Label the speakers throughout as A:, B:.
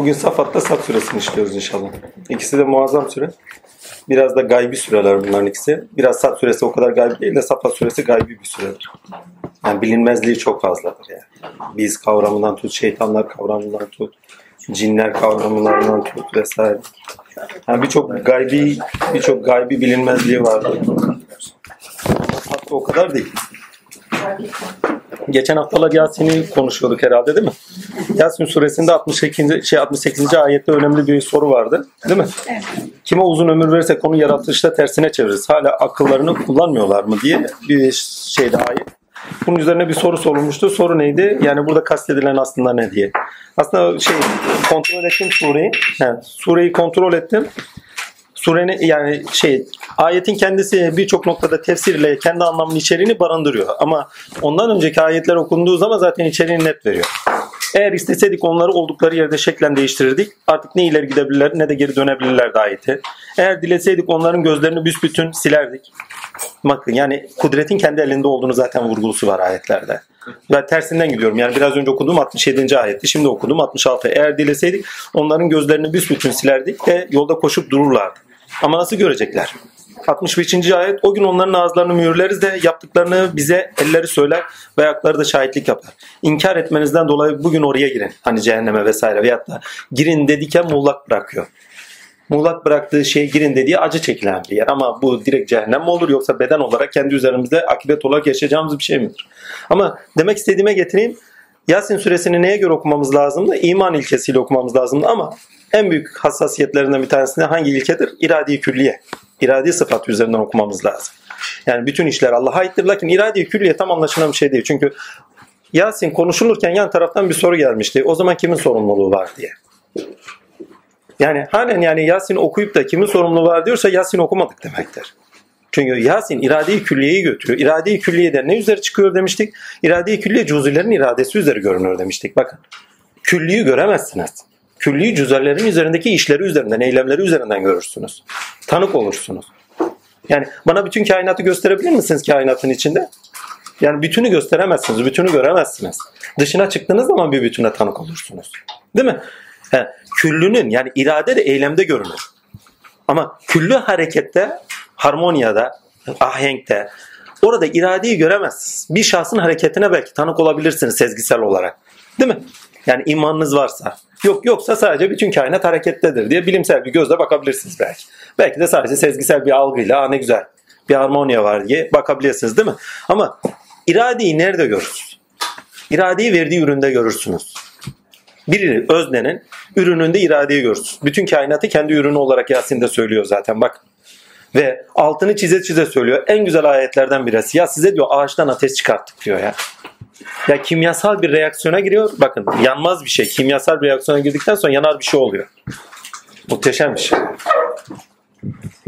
A: Bugün Safat'ta Saf suresini işliyoruz inşallah. İkisi de muazzam süre. Biraz da gaybi süreler bunların ikisi. Biraz Saf suresi o kadar gaybi değil de Safat suresi gaybi bir süredir. Yani bilinmezliği çok fazladır yani. Biz kavramından tut, şeytanlar kavramından tut, cinler kavramlarından tut vesaire. Yani birçok gaybi birçok gaybi bilinmezliği vardır. Hatta o kadar değil. Geçen haftalar Yasin'i konuşuyorduk herhalde değil mi? Yasin suresinde 68. şey 68. ayette önemli bir soru vardı. Değil mi?
B: Evet.
A: Kime uzun ömür verirse konu yaratılışta tersine çeviririz. Hala akıllarını kullanmıyorlar mı diye bir şeyde ayet. Bunun üzerine bir soru sorulmuştu. Soru neydi? Yani burada kastedilen aslında ne diye. Aslında şey kontrol ettim sureyi. Yani sureyi kontrol ettim. Surenin yani şey ayetin kendisi birçok noktada tefsirle kendi anlamının içeriğini barındırıyor. Ama ondan önceki ayetler okunduğu zaman zaten içeriğini net veriyor. Eğer isteseydik onları oldukları yerde şeklen değiştirirdik. Artık ne ileri gidebilirler ne de geri dönebilirlerdi ayeti. Eğer dileseydik onların gözlerini büsbütün silerdik. Bakın yani kudretin kendi elinde olduğunu zaten vurgulusu var ayetlerde. Ben tersinden gidiyorum. Yani biraz önce okuduğum 67. ayetti. Şimdi okuduğum 66. Eğer dileseydik onların gözlerini büsbütün silerdik ve yolda koşup dururlardı. Ama nasıl görecekler? 65. ayet o gün onların ağızlarını mühürleriz de yaptıklarını bize elleri söyler ve ayakları da şahitlik yapar. İnkar etmenizden dolayı bugün oraya girin. Hani cehenneme vesaire veyahut da girin dedikken muğlak bırakıyor. Muğlak bıraktığı şeye girin dediği acı çekilen bir yer. Ama bu direkt cehennem mi olur yoksa beden olarak kendi üzerimizde akibet olarak yaşayacağımız bir şey midir? Ama demek istediğime getireyim. Yasin suresini neye göre okumamız lazımdı? İman ilkesiyle okumamız lazımdı ama en büyük hassasiyetlerinden bir tanesi de hangi ilkedir? İradi külliye. İradi sıfat üzerinden okumamız lazım. Yani bütün işler Allah'a aittir. Lakin iradi külliye tam anlaşılan bir şey değil. Çünkü Yasin konuşulurken yan taraftan bir soru gelmişti. O zaman kimin sorumluluğu var diye. Yani halen yani Yasin okuyup da kimin sorumluluğu var diyorsa Yasin okumadık demektir. Çünkü Yasin irade-i külliyeyi götürüyor. İrade-i külliyede ne üzeri çıkıyor demiştik? İrade-i külliye cüz'ilerin iradesi üzeri görünüyor demiştik. Bakın. Külliyi göremezsiniz. Külliyi cüzerlerin üzerindeki işleri üzerinden, eylemleri üzerinden görürsünüz. Tanık olursunuz. Yani bana bütün kainatı gösterebilir misiniz kainatın içinde? Yani bütünü gösteremezsiniz, bütünü göremezsiniz. Dışına çıktığınız zaman bir bütüne tanık olursunuz. Değil mi? He, küllünün yani irade de eylemde görünür. Ama küllü harekette, harmoniyada, ahenkte orada iradeyi göremezsiniz. Bir şahsın hareketine belki tanık olabilirsiniz sezgisel olarak. Değil mi? Yani imanınız varsa. Yok yoksa sadece bütün kainat harekettedir diye bilimsel bir gözle bakabilirsiniz belki. Belki de sadece sezgisel bir algıyla ne güzel bir harmonya var diye bakabilirsiniz değil mi? Ama iradeyi nerede görürsünüz? İradeyi verdiği üründe görürsünüz. Bir öznenin ürününde iradeyi görürsünüz. Bütün kainatı kendi ürünü olarak Yasin'de söylüyor zaten bak. Ve altını çize çize söylüyor. En güzel ayetlerden birisi. Ya size diyor ağaçtan ateş çıkarttık diyor ya. Ya kimyasal bir reaksiyona giriyor. Bakın yanmaz bir şey. Kimyasal bir reaksiyona girdikten sonra yanar bir şey oluyor. Muhteşem bir şey.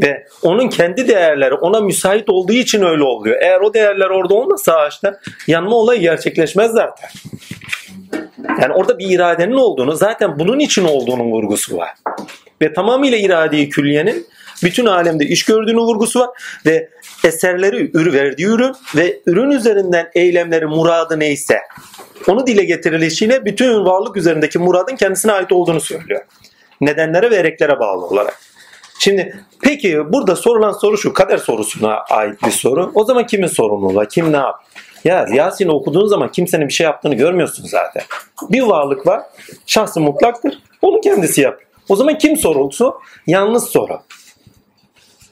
A: Ve onun kendi değerleri ona müsait olduğu için öyle oluyor. Eğer o değerler orada olmasa ağaçta yanma olayı gerçekleşmez zaten. Yani orada bir iradenin olduğunu zaten bunun için olduğunun vurgusu var. Ve tamamıyla iradeyi külliyenin bütün alemde iş gördüğünü vurgusu var ve eserleri ürü verdiği ürün ve ürün üzerinden eylemleri muradı neyse onu dile getirilişiyle bütün varlık üzerindeki muradın kendisine ait olduğunu söylüyor. Nedenlere ve ereklere bağlı olarak. Şimdi peki burada sorulan soru şu kader sorusuna ait bir soru. O zaman kimin sorumluluğu? Kim ne yap? Ya Yasin okuduğun zaman kimsenin bir şey yaptığını görmüyorsun zaten. Bir varlık var. Şahsı mutlaktır. Onu kendisi yap. O zaman kim sorumlusu? Yalnız soru.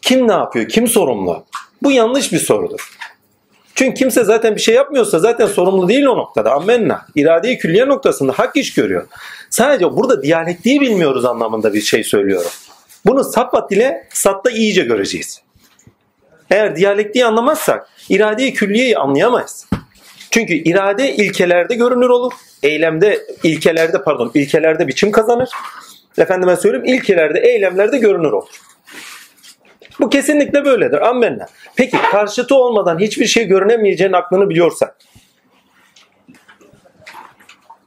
A: Kim ne yapıyor? Kim sorumlu? Bu yanlış bir sorudur. Çünkü kimse zaten bir şey yapmıyorsa zaten sorumlu değil o noktada. Ammenna. İrade-i külliye noktasında hak iş görüyor. Sadece burada diyalektiği bilmiyoruz anlamında bir şey söylüyorum. Bunu Sapat ile Sat'ta iyice göreceğiz. Eğer diyalektiği anlamazsak irade-i külliyeyi anlayamayız. Çünkü irade ilkelerde görünür olur. Eylemde, ilkelerde pardon, ilkelerde biçim kazanır. Efendime söyleyeyim ilkelerde, eylemlerde görünür olur. Bu kesinlikle böyledir. Ammenna. Peki karşıtı olmadan hiçbir şey görünemeyeceğinin aklını biliyorsak,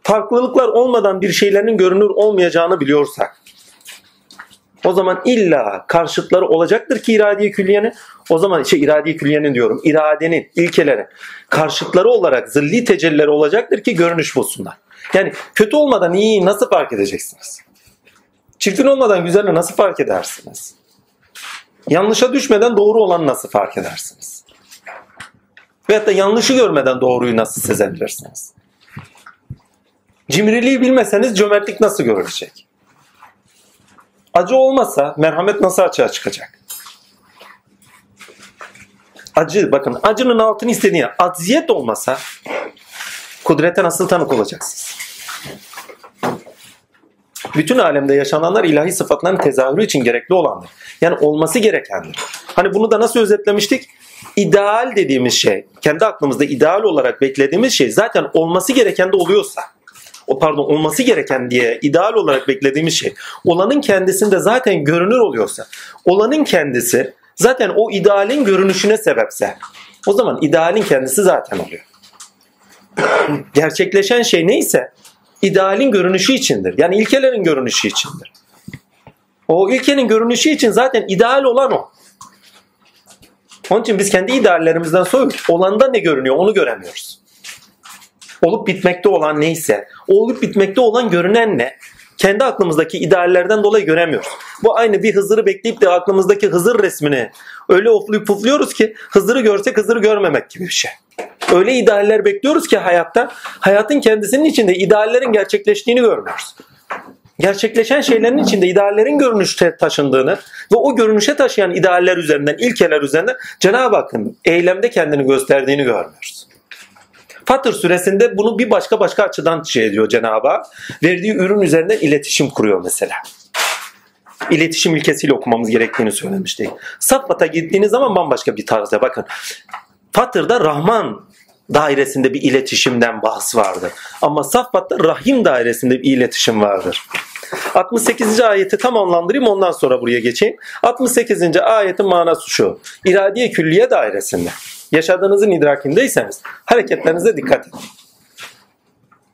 A: farklılıklar olmadan bir şeylerin görünür olmayacağını biliyorsak, o zaman illa karşıtları olacaktır ki irade-i külliyenin. O zaman şey irade-i külliyenin diyorum. iradenin, ilkelerin karşıtları olarak zilli tecellileri olacaktır ki görünüş bulsunlar. Yani kötü olmadan iyi nasıl fark edeceksiniz? Çirkin olmadan güzeli nasıl fark edersiniz? Yanlışa düşmeden doğru olanı nasıl fark edersiniz? Veyahut da yanlışı görmeden doğruyu nasıl sezebilirsiniz? Cimriliği bilmeseniz cömertlik nasıl görülecek? Acı olmasa merhamet nasıl açığa çıkacak? Acı, bakın acının altını istediğin aziyet olmasa kudrete nasıl tanık olacaksınız? Bütün alemde yaşananlar ilahi sıfatların tezahürü için gerekli olandır. Yani olması gerekendir. Hani bunu da nasıl özetlemiştik? İdeal dediğimiz şey, kendi aklımızda ideal olarak beklediğimiz şey zaten olması gereken de oluyorsa, o pardon olması gereken diye ideal olarak beklediğimiz şey olanın kendisinde zaten görünür oluyorsa, olanın kendisi zaten o idealin görünüşüne sebepse, o zaman idealin kendisi zaten oluyor. Gerçekleşen şey neyse idealin görünüşü içindir. Yani ilkelerin görünüşü içindir. O ilkenin görünüşü için zaten ideal olan o. Onun için biz kendi ideallerimizden soyup olanda ne görünüyor onu göremiyoruz. Olup bitmekte olan neyse, olup bitmekte olan görünen ne? Kendi aklımızdaki ideallerden dolayı göremiyoruz. Bu aynı bir Hızır'ı bekleyip de aklımızdaki Hızır resmini öyle ofluyup pufluyoruz ki Hızır'ı görsek Hızır'ı görmemek gibi bir şey. Öyle idealler bekliyoruz ki hayatta, hayatın kendisinin içinde ideallerin gerçekleştiğini görmüyoruz. Gerçekleşen şeylerin içinde ideallerin görünüşte taşındığını ve o görünüşe taşıyan idealler üzerinden, ilkeler üzerinden Cenab-ı Hakk'ın eylemde kendini gösterdiğini görmüyoruz. Fatır suresinde bunu bir başka başka açıdan şey ediyor Cenab-ı Hak. Verdiği ürün üzerinden iletişim kuruyor mesela. İletişim ilkesiyle okumamız gerektiğini söylemiştik. Safvat'a gittiğiniz zaman bambaşka bir tarzda bakın. Fatır'da Rahman dairesinde bir iletişimden bahs vardır. Ama Saffat'ta Rahim dairesinde bir iletişim vardır. 68. ayeti tamamlandırayım ondan sonra buraya geçeyim. 68. ayetin manası şu. İradiye külliye dairesinde. Yaşadığınızın idrakindeyseniz hareketlerinize dikkat edin.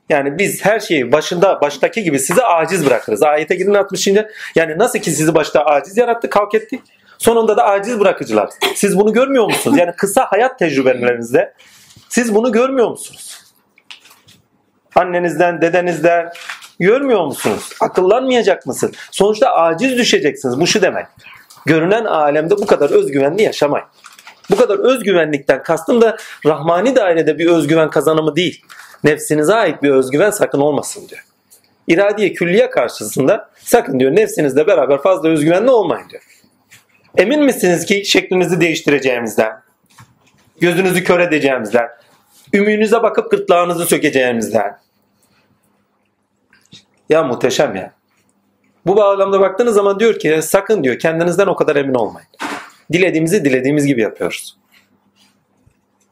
A: Yani biz her şeyi başında baştaki gibi size aciz bırakırız. Ayete gidin 60. Yani nasıl ki sizi başta aciz yarattı, kalk etti. Sonunda da aciz bırakıcılar. Siz bunu görmüyor musunuz? Yani kısa hayat tecrübelerinizde siz bunu görmüyor musunuz? Annenizden, dedenizden görmüyor musunuz? Akıllanmayacak mısın? Sonuçta aciz düşeceksiniz. Bu şu demek. Görünen alemde bu kadar özgüvenli yaşamayın. Bu kadar özgüvenlikten kastım da rahmani dairede bir özgüven kazanımı değil. Nefsinize ait bir özgüven sakın olmasın diyor. İradiye külliye karşısında sakın diyor nefsinizle beraber fazla özgüvenli olmayın diyor. Emin misiniz ki şeklinizi değiştireceğimizden, gözünüzü kör edeceğimizden, ümüğünüze bakıp gırtlağınızı sökeceğimizden. Ya muhteşem ya. Bu bağlamda baktığınız zaman diyor ki sakın diyor kendinizden o kadar emin olmayın. Dilediğimizi dilediğimiz gibi yapıyoruz.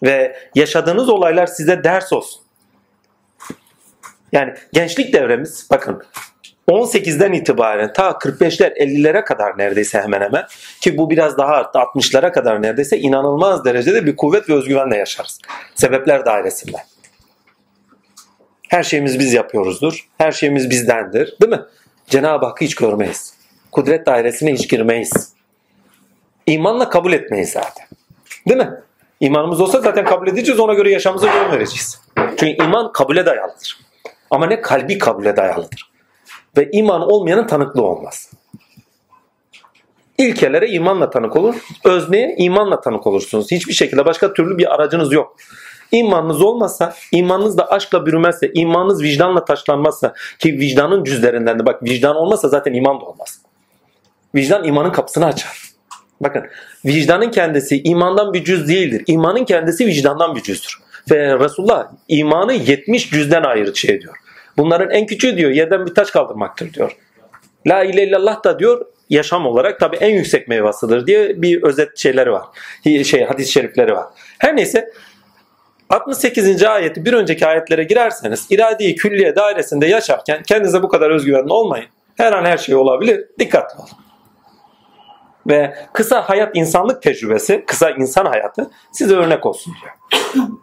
A: Ve yaşadığınız olaylar size ders olsun. Yani gençlik devremiz bakın 18'den itibaren ta 45'ler 50'lere kadar neredeyse hemen hemen ki bu biraz daha arttı 60'lara kadar neredeyse inanılmaz derecede bir kuvvet ve özgüvenle yaşarız. Sebepler dairesinde. Her şeyimiz biz yapıyoruzdur. Her şeyimiz bizdendir. Değil mi? Cenab-ı Hakk'ı hiç görmeyiz. Kudret dairesine hiç girmeyiz. İmanla kabul etmeyiz zaten. Değil mi? İmanımız olsa zaten kabul edeceğiz ona göre yaşamımıza yol vereceğiz. Çünkü iman kabule dayalıdır. Ama ne kalbi kabule dayalıdır. Ve iman olmayanın tanıklığı olmaz. İlkelere imanla tanık olur. Özneye imanla tanık olursunuz. Hiçbir şekilde başka türlü bir aracınız yok. İmanınız olmazsa, imanınız da aşkla bürümezse, imanınız vicdanla taşlanmazsa ki vicdanın cüzlerinden de bak vicdan olmazsa zaten iman da olmaz. Vicdan imanın kapısını açar. Bakın vicdanın kendisi imandan bir cüz değildir. İmanın kendisi vicdandan bir cüzdür. Ve Resulullah imanı 70 cüzden ayrı şey ediyor. Bunların en küçüğü diyor yerden bir taş kaldırmaktır diyor. La ilahe illallah da diyor yaşam olarak tabi en yüksek meyvasıdır diye bir özet şeyleri var. Şey hadis-i şerifleri var. Her neyse 68. ayeti bir önceki ayetlere girerseniz iradi külliye dairesinde yaşarken kendinize bu kadar özgüvenli olmayın. Her an her şey olabilir. Dikkatli olun ve kısa hayat insanlık tecrübesi, kısa insan hayatı size örnek olsun diyor.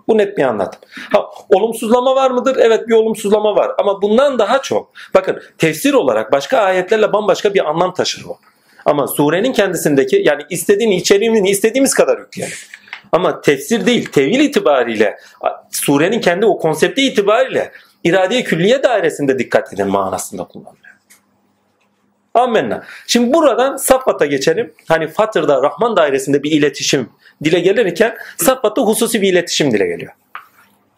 A: Bu net bir anlatım. Ha, olumsuzlama var mıdır? Evet bir olumsuzlama var. Ama bundan daha çok bakın tefsir olarak başka ayetlerle bambaşka bir anlam taşır o. Ama surenin kendisindeki yani istediğini içeriğini istediğimiz kadar yükleyelim. Ama tefsir değil, tevil itibariyle surenin kendi o konsepti itibariyle irade külliye dairesinde dikkat edin manasında kullanılıyor. Amenna. Şimdi buradan Safat'a geçelim. Hani Fatır'da Rahman dairesinde bir iletişim dile gelirken Safat'ta hususi bir iletişim dile geliyor.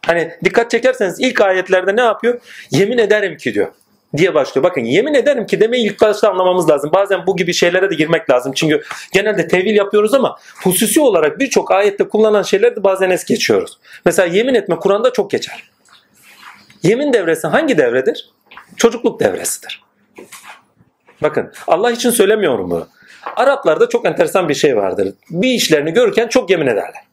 A: Hani dikkat çekerseniz ilk ayetlerde ne yapıyor? Yemin ederim ki diyor diye başlıyor. Bakın yemin ederim ki demeyi ilk başta anlamamız lazım. Bazen bu gibi şeylere de girmek lazım. Çünkü genelde tevil yapıyoruz ama hususi olarak birçok ayette kullanılan şeyleri de bazen es geçiyoruz. Mesela yemin etme Kur'an'da çok geçer. Yemin devresi hangi devredir? Çocukluk devresidir. Bakın Allah için söylemiyorum bunu. Araplarda çok enteresan bir şey vardır. Bir işlerini görürken çok yemin ederler.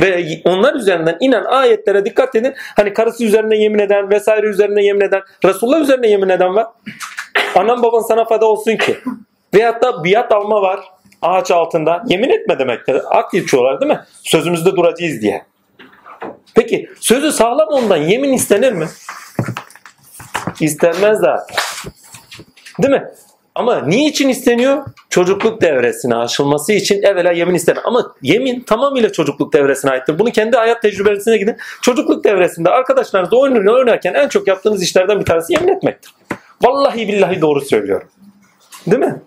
A: Ve onlar üzerinden inen ayetlere dikkat edin. Hani karısı üzerine yemin eden vesaire üzerine yemin eden Resulullah üzerine yemin eden var. Anam baban sana feda olsun ki. Veyahut da biat alma var ağaç altında. Yemin etme demektir. Ak geçiyorlar değil mi? Sözümüzde duracağız diye. Peki sözü sağlam ondan yemin istenir mi? İstenmez zaten. Değil mi? Ama niçin isteniyor? Çocukluk devresine aşılması için evvela yemin istenir. Ama yemin tamamıyla çocukluk devresine aittir. Bunu kendi hayat tecrübesine gidin. Çocukluk devresinde arkadaşlarınızla oyun oynarken en çok yaptığınız işlerden bir tanesi yemin etmektir. Vallahi billahi doğru söylüyorum. Değil mi?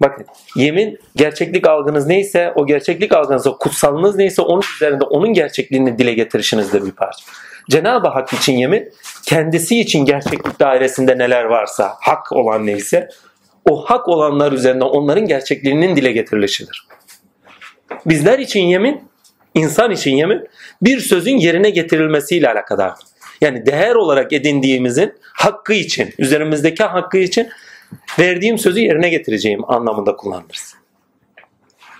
A: Bakın yemin gerçeklik algınız neyse o gerçeklik algınızda kutsalınız neyse onun üzerinde onun gerçekliğini dile getirişinizdir bir parça. Cenab-ı Hak için yemin kendisi için gerçeklik dairesinde neler varsa hak olan neyse o hak olanlar üzerinde onların gerçekliğinin dile getirilişidir. Bizler için yemin, insan için yemin bir sözün yerine getirilmesiyle alakadar. Yani değer olarak edindiğimizin hakkı için, üzerimizdeki hakkı için verdiğim sözü yerine getireceğim anlamında kullanırız.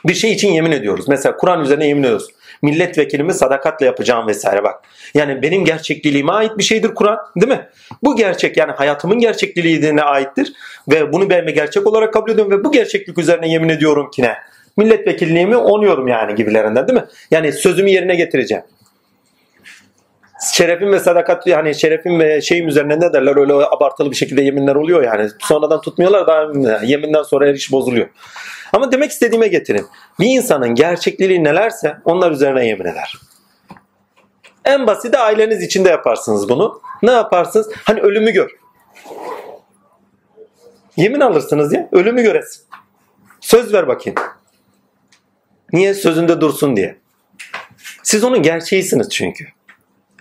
A: Bir şey için yemin ediyoruz. Mesela Kur'an üzerine yemin ediyoruz. Milletvekilimi sadakatle yapacağım vesaire bak. Yani benim gerçekliliğime ait bir şeydir Kur'an değil mi? Bu gerçek yani hayatımın gerçekliliğine aittir. Ve bunu ben gerçek olarak kabul ediyorum ve bu gerçeklik üzerine yemin ediyorum ki ne? Milletvekilliğimi onuyorum yani gibilerinden değil mi? Yani sözümü yerine getireceğim şerefim ve sadakat yani şerefim ve şeyim üzerine ne derler öyle abartılı bir şekilde yeminler oluyor yani. Sonradan tutmuyorlar da yeminden sonra her iş bozuluyor. Ama demek istediğime getirin. Bir insanın gerçekliği nelerse onlar üzerine yemin eder. En basit de aileniz içinde yaparsınız bunu. Ne yaparsınız? Hani ölümü gör. Yemin alırsınız ya. Ölümü göresin. Söz ver bakayım. Niye? Sözünde dursun diye. Siz onun gerçeğisiniz çünkü.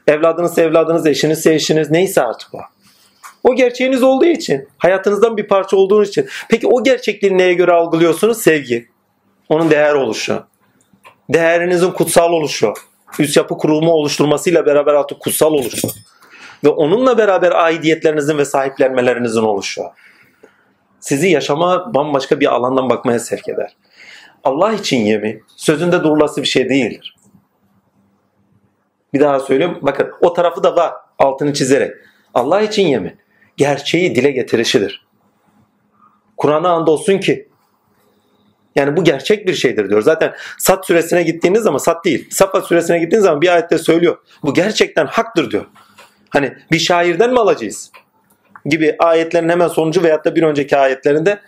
A: Evladınız evladınız, eşiniz eşiniz neyse artık o. O gerçeğiniz olduğu için, hayatınızdan bir parça olduğunuz için. Peki o gerçekliği neye göre algılıyorsunuz? Sevgi. Onun değer oluşu. Değerinizin kutsal oluşu. Üst yapı kurumu oluşturmasıyla beraber artık kutsal oluşu. Ve onunla beraber aidiyetlerinizin ve sahiplenmelerinizin oluşu. Sizi yaşama bambaşka bir alandan bakmaya sevk eder. Allah için yemin sözünde durulası bir şey değildir. Bir daha söyleyeyim. Bakın o tarafı da var. Altını çizerek. Allah için yemin. Gerçeği dile getirişidir. Kur'an'a andolsun ki yani bu gerçek bir şeydir diyor. Zaten Sat suresine gittiğiniz zaman Sat değil. Safa suresine gittiğiniz zaman bir ayette söylüyor. Bu gerçekten haktır diyor. Hani bir şairden mi alacağız? Gibi ayetlerin hemen sonucu veyahut da bir önceki ayetlerinde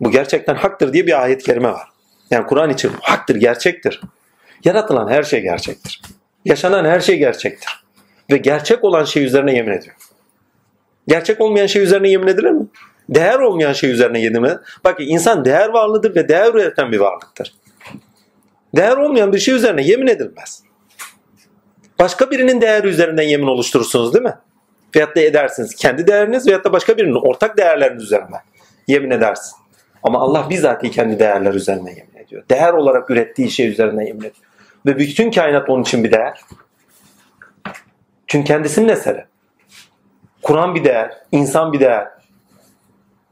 A: bu gerçekten haktır diye bir ayet kerime var. Yani Kur'an için haktır, gerçektir. Yaratılan her şey gerçektir. Yaşanan her şey gerçektir. Ve gerçek olan şey üzerine yemin ediyor. Gerçek olmayan şey üzerine yemin edilir mi? Değer olmayan şey üzerine yemin edilir. Bak insan değer varlıdır ve değer üreten bir varlıktır. Değer olmayan bir şey üzerine yemin edilmez. Başka birinin değeri üzerinden yemin oluşturursunuz değil mi? Veyahut da edersiniz. Kendi değeriniz veyahut da başka birinin ortak değerleriniz üzerine yemin edersin. Ama Allah bizatihi kendi değerler üzerine yemin ediyor. Değer olarak ürettiği şey üzerine yemin ediyor. Ve bütün kainat onun için bir değer. Çünkü kendisinin eseri. Kur'an bir değer, insan bir değer.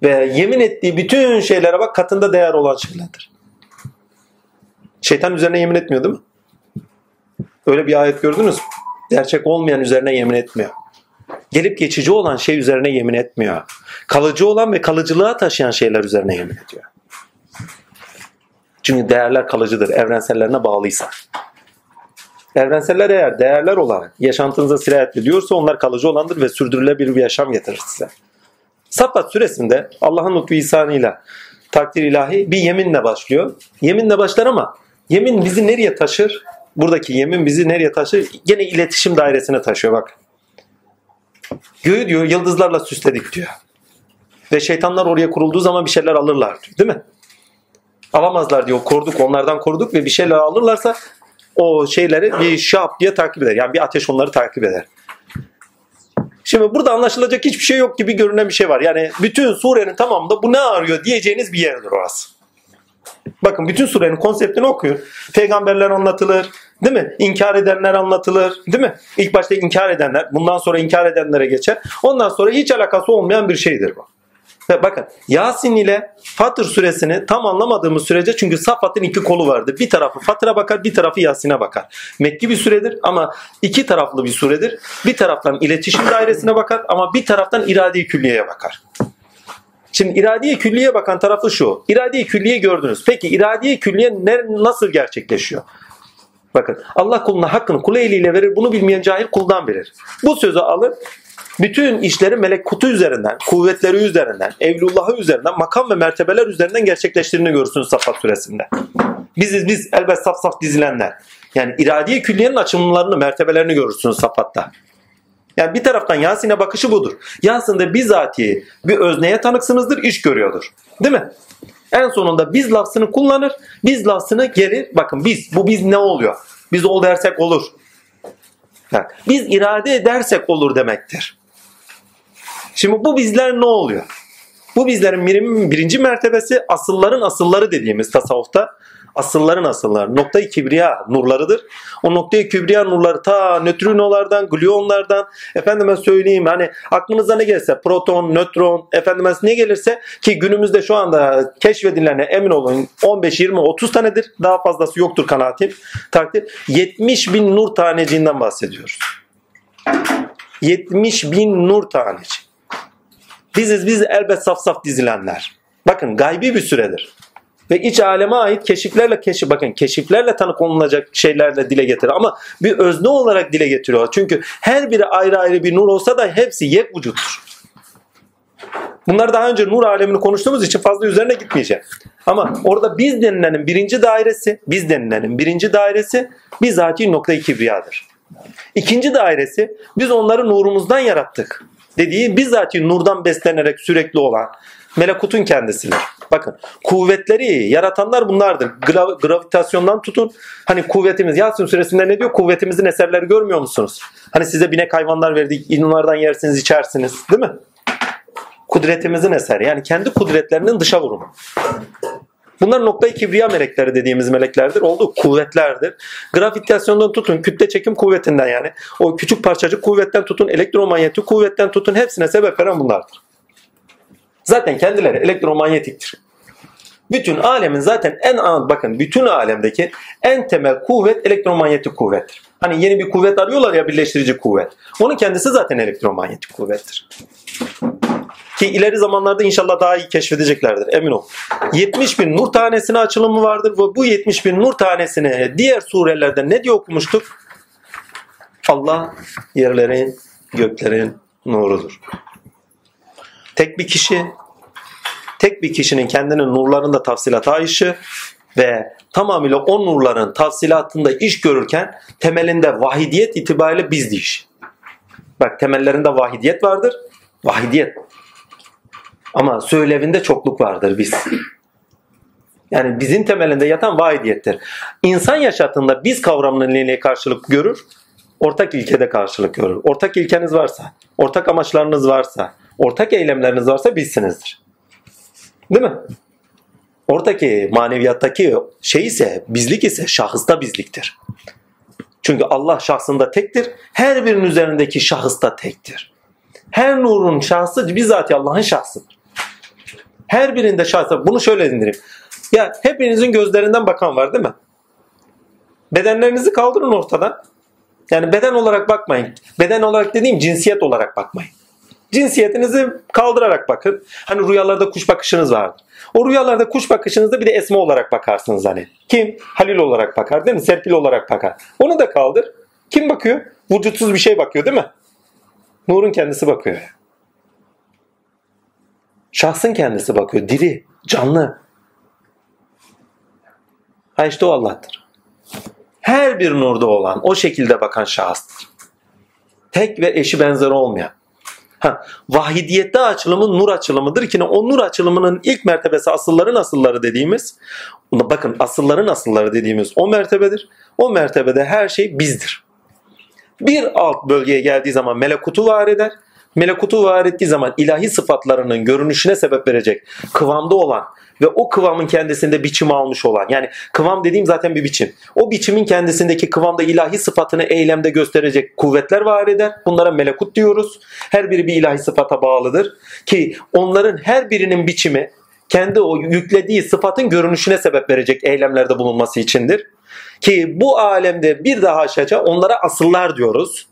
A: Ve yemin ettiği bütün şeylere bak katında değer olan şeylerdir. Şeytan üzerine yemin etmiyor değil mi? Öyle bir ayet gördünüz mü? Gerçek olmayan üzerine yemin etmiyor. Gelip geçici olan şey üzerine yemin etmiyor. Kalıcı olan ve kalıcılığa taşıyan şeyler üzerine yemin ediyor. Çünkü değerler kalıcıdır. Evrensellerine bağlıysa. Evrenseller eğer değerler olarak yaşantınıza sirayet ediyorsa onlar kalıcı olandır ve sürdürülebilir bir yaşam getirir size. Saffat suresinde Allah'ın lütfu ihsanıyla takdir ilahi bir yeminle başlıyor. Yeminle başlar ama yemin bizi nereye taşır? Buradaki yemin bizi nereye taşır? Gene iletişim dairesine taşıyor bak. Göğü diyor yıldızlarla süsledik diyor. Ve şeytanlar oraya kurulduğu zaman bir şeyler alırlar diyor. Değil mi? Alamazlar diyor. Koruduk onlardan koruduk ve bir şeyler alırlarsa o şeyleri bir şap diye takip eder. Yani bir ateş onları takip eder. Şimdi burada anlaşılacak hiçbir şey yok gibi görünen bir şey var. Yani bütün surenin tamamında bu ne arıyor diyeceğiniz bir yerdir orası. Bakın bütün surenin konseptini okuyun. Peygamberler anlatılır. Değil mi? İnkar edenler anlatılır. Değil mi? İlk başta inkar edenler. Bundan sonra inkar edenlere geçer. Ondan sonra hiç alakası olmayan bir şeydir bu. Ve bakın Yasin ile Fatır suresini tam anlamadığımız sürece çünkü Safat'ın iki kolu vardır. Bir tarafı Fatır'a bakar bir tarafı Yasin'e bakar. Mekki bir süredir ama iki taraflı bir suredir. Bir taraftan iletişim dairesine bakar ama bir taraftan irade-i külliyeye bakar. Şimdi iradi külliye bakan tarafı şu. iradi külliye gördünüz. Peki iradi külliye ne, nasıl gerçekleşiyor? Bakın Allah kuluna hakkını kulu eliyle verir. Bunu bilmeyen cahil kuldan verir. Bu sözü alın. Bütün işleri melek kutu üzerinden, kuvvetleri üzerinden, evlullahı üzerinden, makam ve mertebeler üzerinden gerçekleştiğini görürsünüz Safat suresinde. Biziz biz elbet saf saf dizilenler. Yani iradiye külliyenin açılımlarını, mertebelerini görürsünüz Safat'ta. Yani bir taraftan Yasin'e bakışı budur. Yasin'de bizatihi bir özneye tanıksınızdır, iş görüyordur. Değil mi? En sonunda biz lafzını kullanır, biz lafzını geri, bakın biz, bu biz ne oluyor? Biz ol dersek olur. Yani biz irade edersek olur demektir. Şimdi bu bizler ne oluyor? Bu bizlerin birinci mertebesi asılların asılları dediğimiz tasavvufta asılların asılları. Noktayı kibriya nurlarıdır. O noktayı kibriya nurları ta nötrinolardan, gluonlardan efendime söyleyeyim hani aklınıza ne gelirse proton, nötron, efendime ne gelirse ki günümüzde şu anda keşfedilene emin olun 15, 20, 30 tanedir. Daha fazlası yoktur kanaatim. Takdir. 70 bin nur taneciğinden bahsediyoruz. 70 bin nur taneci. Biziz biz elbet saf saf dizilenler. Bakın gaybi bir süredir ve iç aleme ait keşiflerle keşif bakın keşiflerle tanık olunacak şeylerle dile getirir ama bir özne olarak dile getiriyor. Çünkü her biri ayrı ayrı bir nur olsa da hepsi yek vücuttur. Bunları daha önce nur alemini konuştuğumuz için fazla üzerine gitmeyeceğim. Ama orada biz denilenin birinci dairesi, biz denilenin birinci dairesi bizatihi noktayı kibriyadır. İkinci dairesi biz onları nurumuzdan yarattık. Dediği bizatihi nurdan beslenerek sürekli olan melekutun kendisidir. Bakın kuvvetleri yaratanlar bunlardır. Gra- gravitasyondan tutun. Hani kuvvetimiz Yasin suresinde ne diyor? Kuvvetimizin eserleri görmüyor musunuz? Hani size binek hayvanlar verdik. Onlardan yersiniz içersiniz. Değil mi? Kudretimizin eseri. Yani kendi kudretlerinin dışa vurumu. Bunlar noktayı kibriya melekleri dediğimiz meleklerdir. Olduğu kuvvetlerdir. Gravitasyondan tutun, kütle çekim kuvvetinden yani. O küçük parçacık kuvvetten tutun, elektromanyetik kuvvetten tutun hepsine sebep veren bunlardır. Zaten kendileri elektromanyetiktir. Bütün alemin zaten en bakın bütün alemdeki en temel kuvvet elektromanyetik kuvvettir. Hani yeni bir kuvvet arıyorlar ya birleştirici kuvvet. Onun kendisi zaten elektromanyetik kuvvettir. Ki ileri zamanlarda inşallah daha iyi keşfedeceklerdir emin ol. 70 bin nur tanesine açılımı vardır ve bu 70 bin nur tanesini diğer surelerde ne diye okumuştuk? Allah yerlerin, göklerin nurudur. Tek bir kişi, tek bir kişinin kendinin nurlarında tafsilat ayışı ve tamamıyla o nurların tafsilatında iş görürken temelinde vahidiyet itibariyle biz iş. Bak temellerinde vahidiyet vardır. Vahidiyet. Ama söylevinde çokluk vardır biz. Yani bizim temelinde yatan vahidiyettir. İnsan yaşatında biz kavramının neye karşılık görür? Ortak ilkede karşılık görür. Ortak ilkeniz varsa, ortak amaçlarınız varsa, ortak eylemleriniz varsa bizsinizdir. Değil mi? Oradaki maneviyattaki şey ise bizlik ise şahısta bizliktir. Çünkü Allah şahsında tektir. Her birinin üzerindeki şahıs da tektir. Her nurun şahsı bizzat Allah'ın şahsıdır. Her birinde şahsı. Bunu şöyle indireyim. Ya hepinizin gözlerinden bakan var değil mi? Bedenlerinizi kaldırın ortadan. Yani beden olarak bakmayın. Beden olarak dediğim cinsiyet olarak bakmayın. Cinsiyetinizi kaldırarak bakın. Hani rüyalarda kuş bakışınız vardır. O rüyalarda kuş bakışınızda bir de Esma olarak bakarsınız hani. Kim? Halil olarak bakar değil mi? Serpil olarak bakar. Onu da kaldır. Kim bakıyor? Vücutsuz bir şey bakıyor değil mi? Nur'un kendisi bakıyor. Şahsın kendisi bakıyor. Diri, canlı. Ha işte o Allah'tır. Her bir nurda olan, o şekilde bakan şahıstır. Tek ve eşi benzeri olmayan. Ha, vahidiyette açılımı nur açılımıdır ki o nur açılımının ilk mertebesi asılların asılları dediğimiz bakın asılların asılları dediğimiz o mertebedir. O mertebede her şey bizdir. Bir alt bölgeye geldiği zaman melekutu var eder. Melekutu var ettiği zaman ilahi sıfatlarının görünüşüne sebep verecek kıvamda olan ve o kıvamın kendisinde biçim almış olan yani kıvam dediğim zaten bir biçim. O biçimin kendisindeki kıvamda ilahi sıfatını eylemde gösterecek kuvvetler var eder. Bunlara melekut diyoruz. Her biri bir ilahi sıfata bağlıdır ki onların her birinin biçimi kendi o yüklediği sıfatın görünüşüne sebep verecek eylemlerde bulunması içindir. Ki bu alemde bir daha aşağı onlara asıllar diyoruz.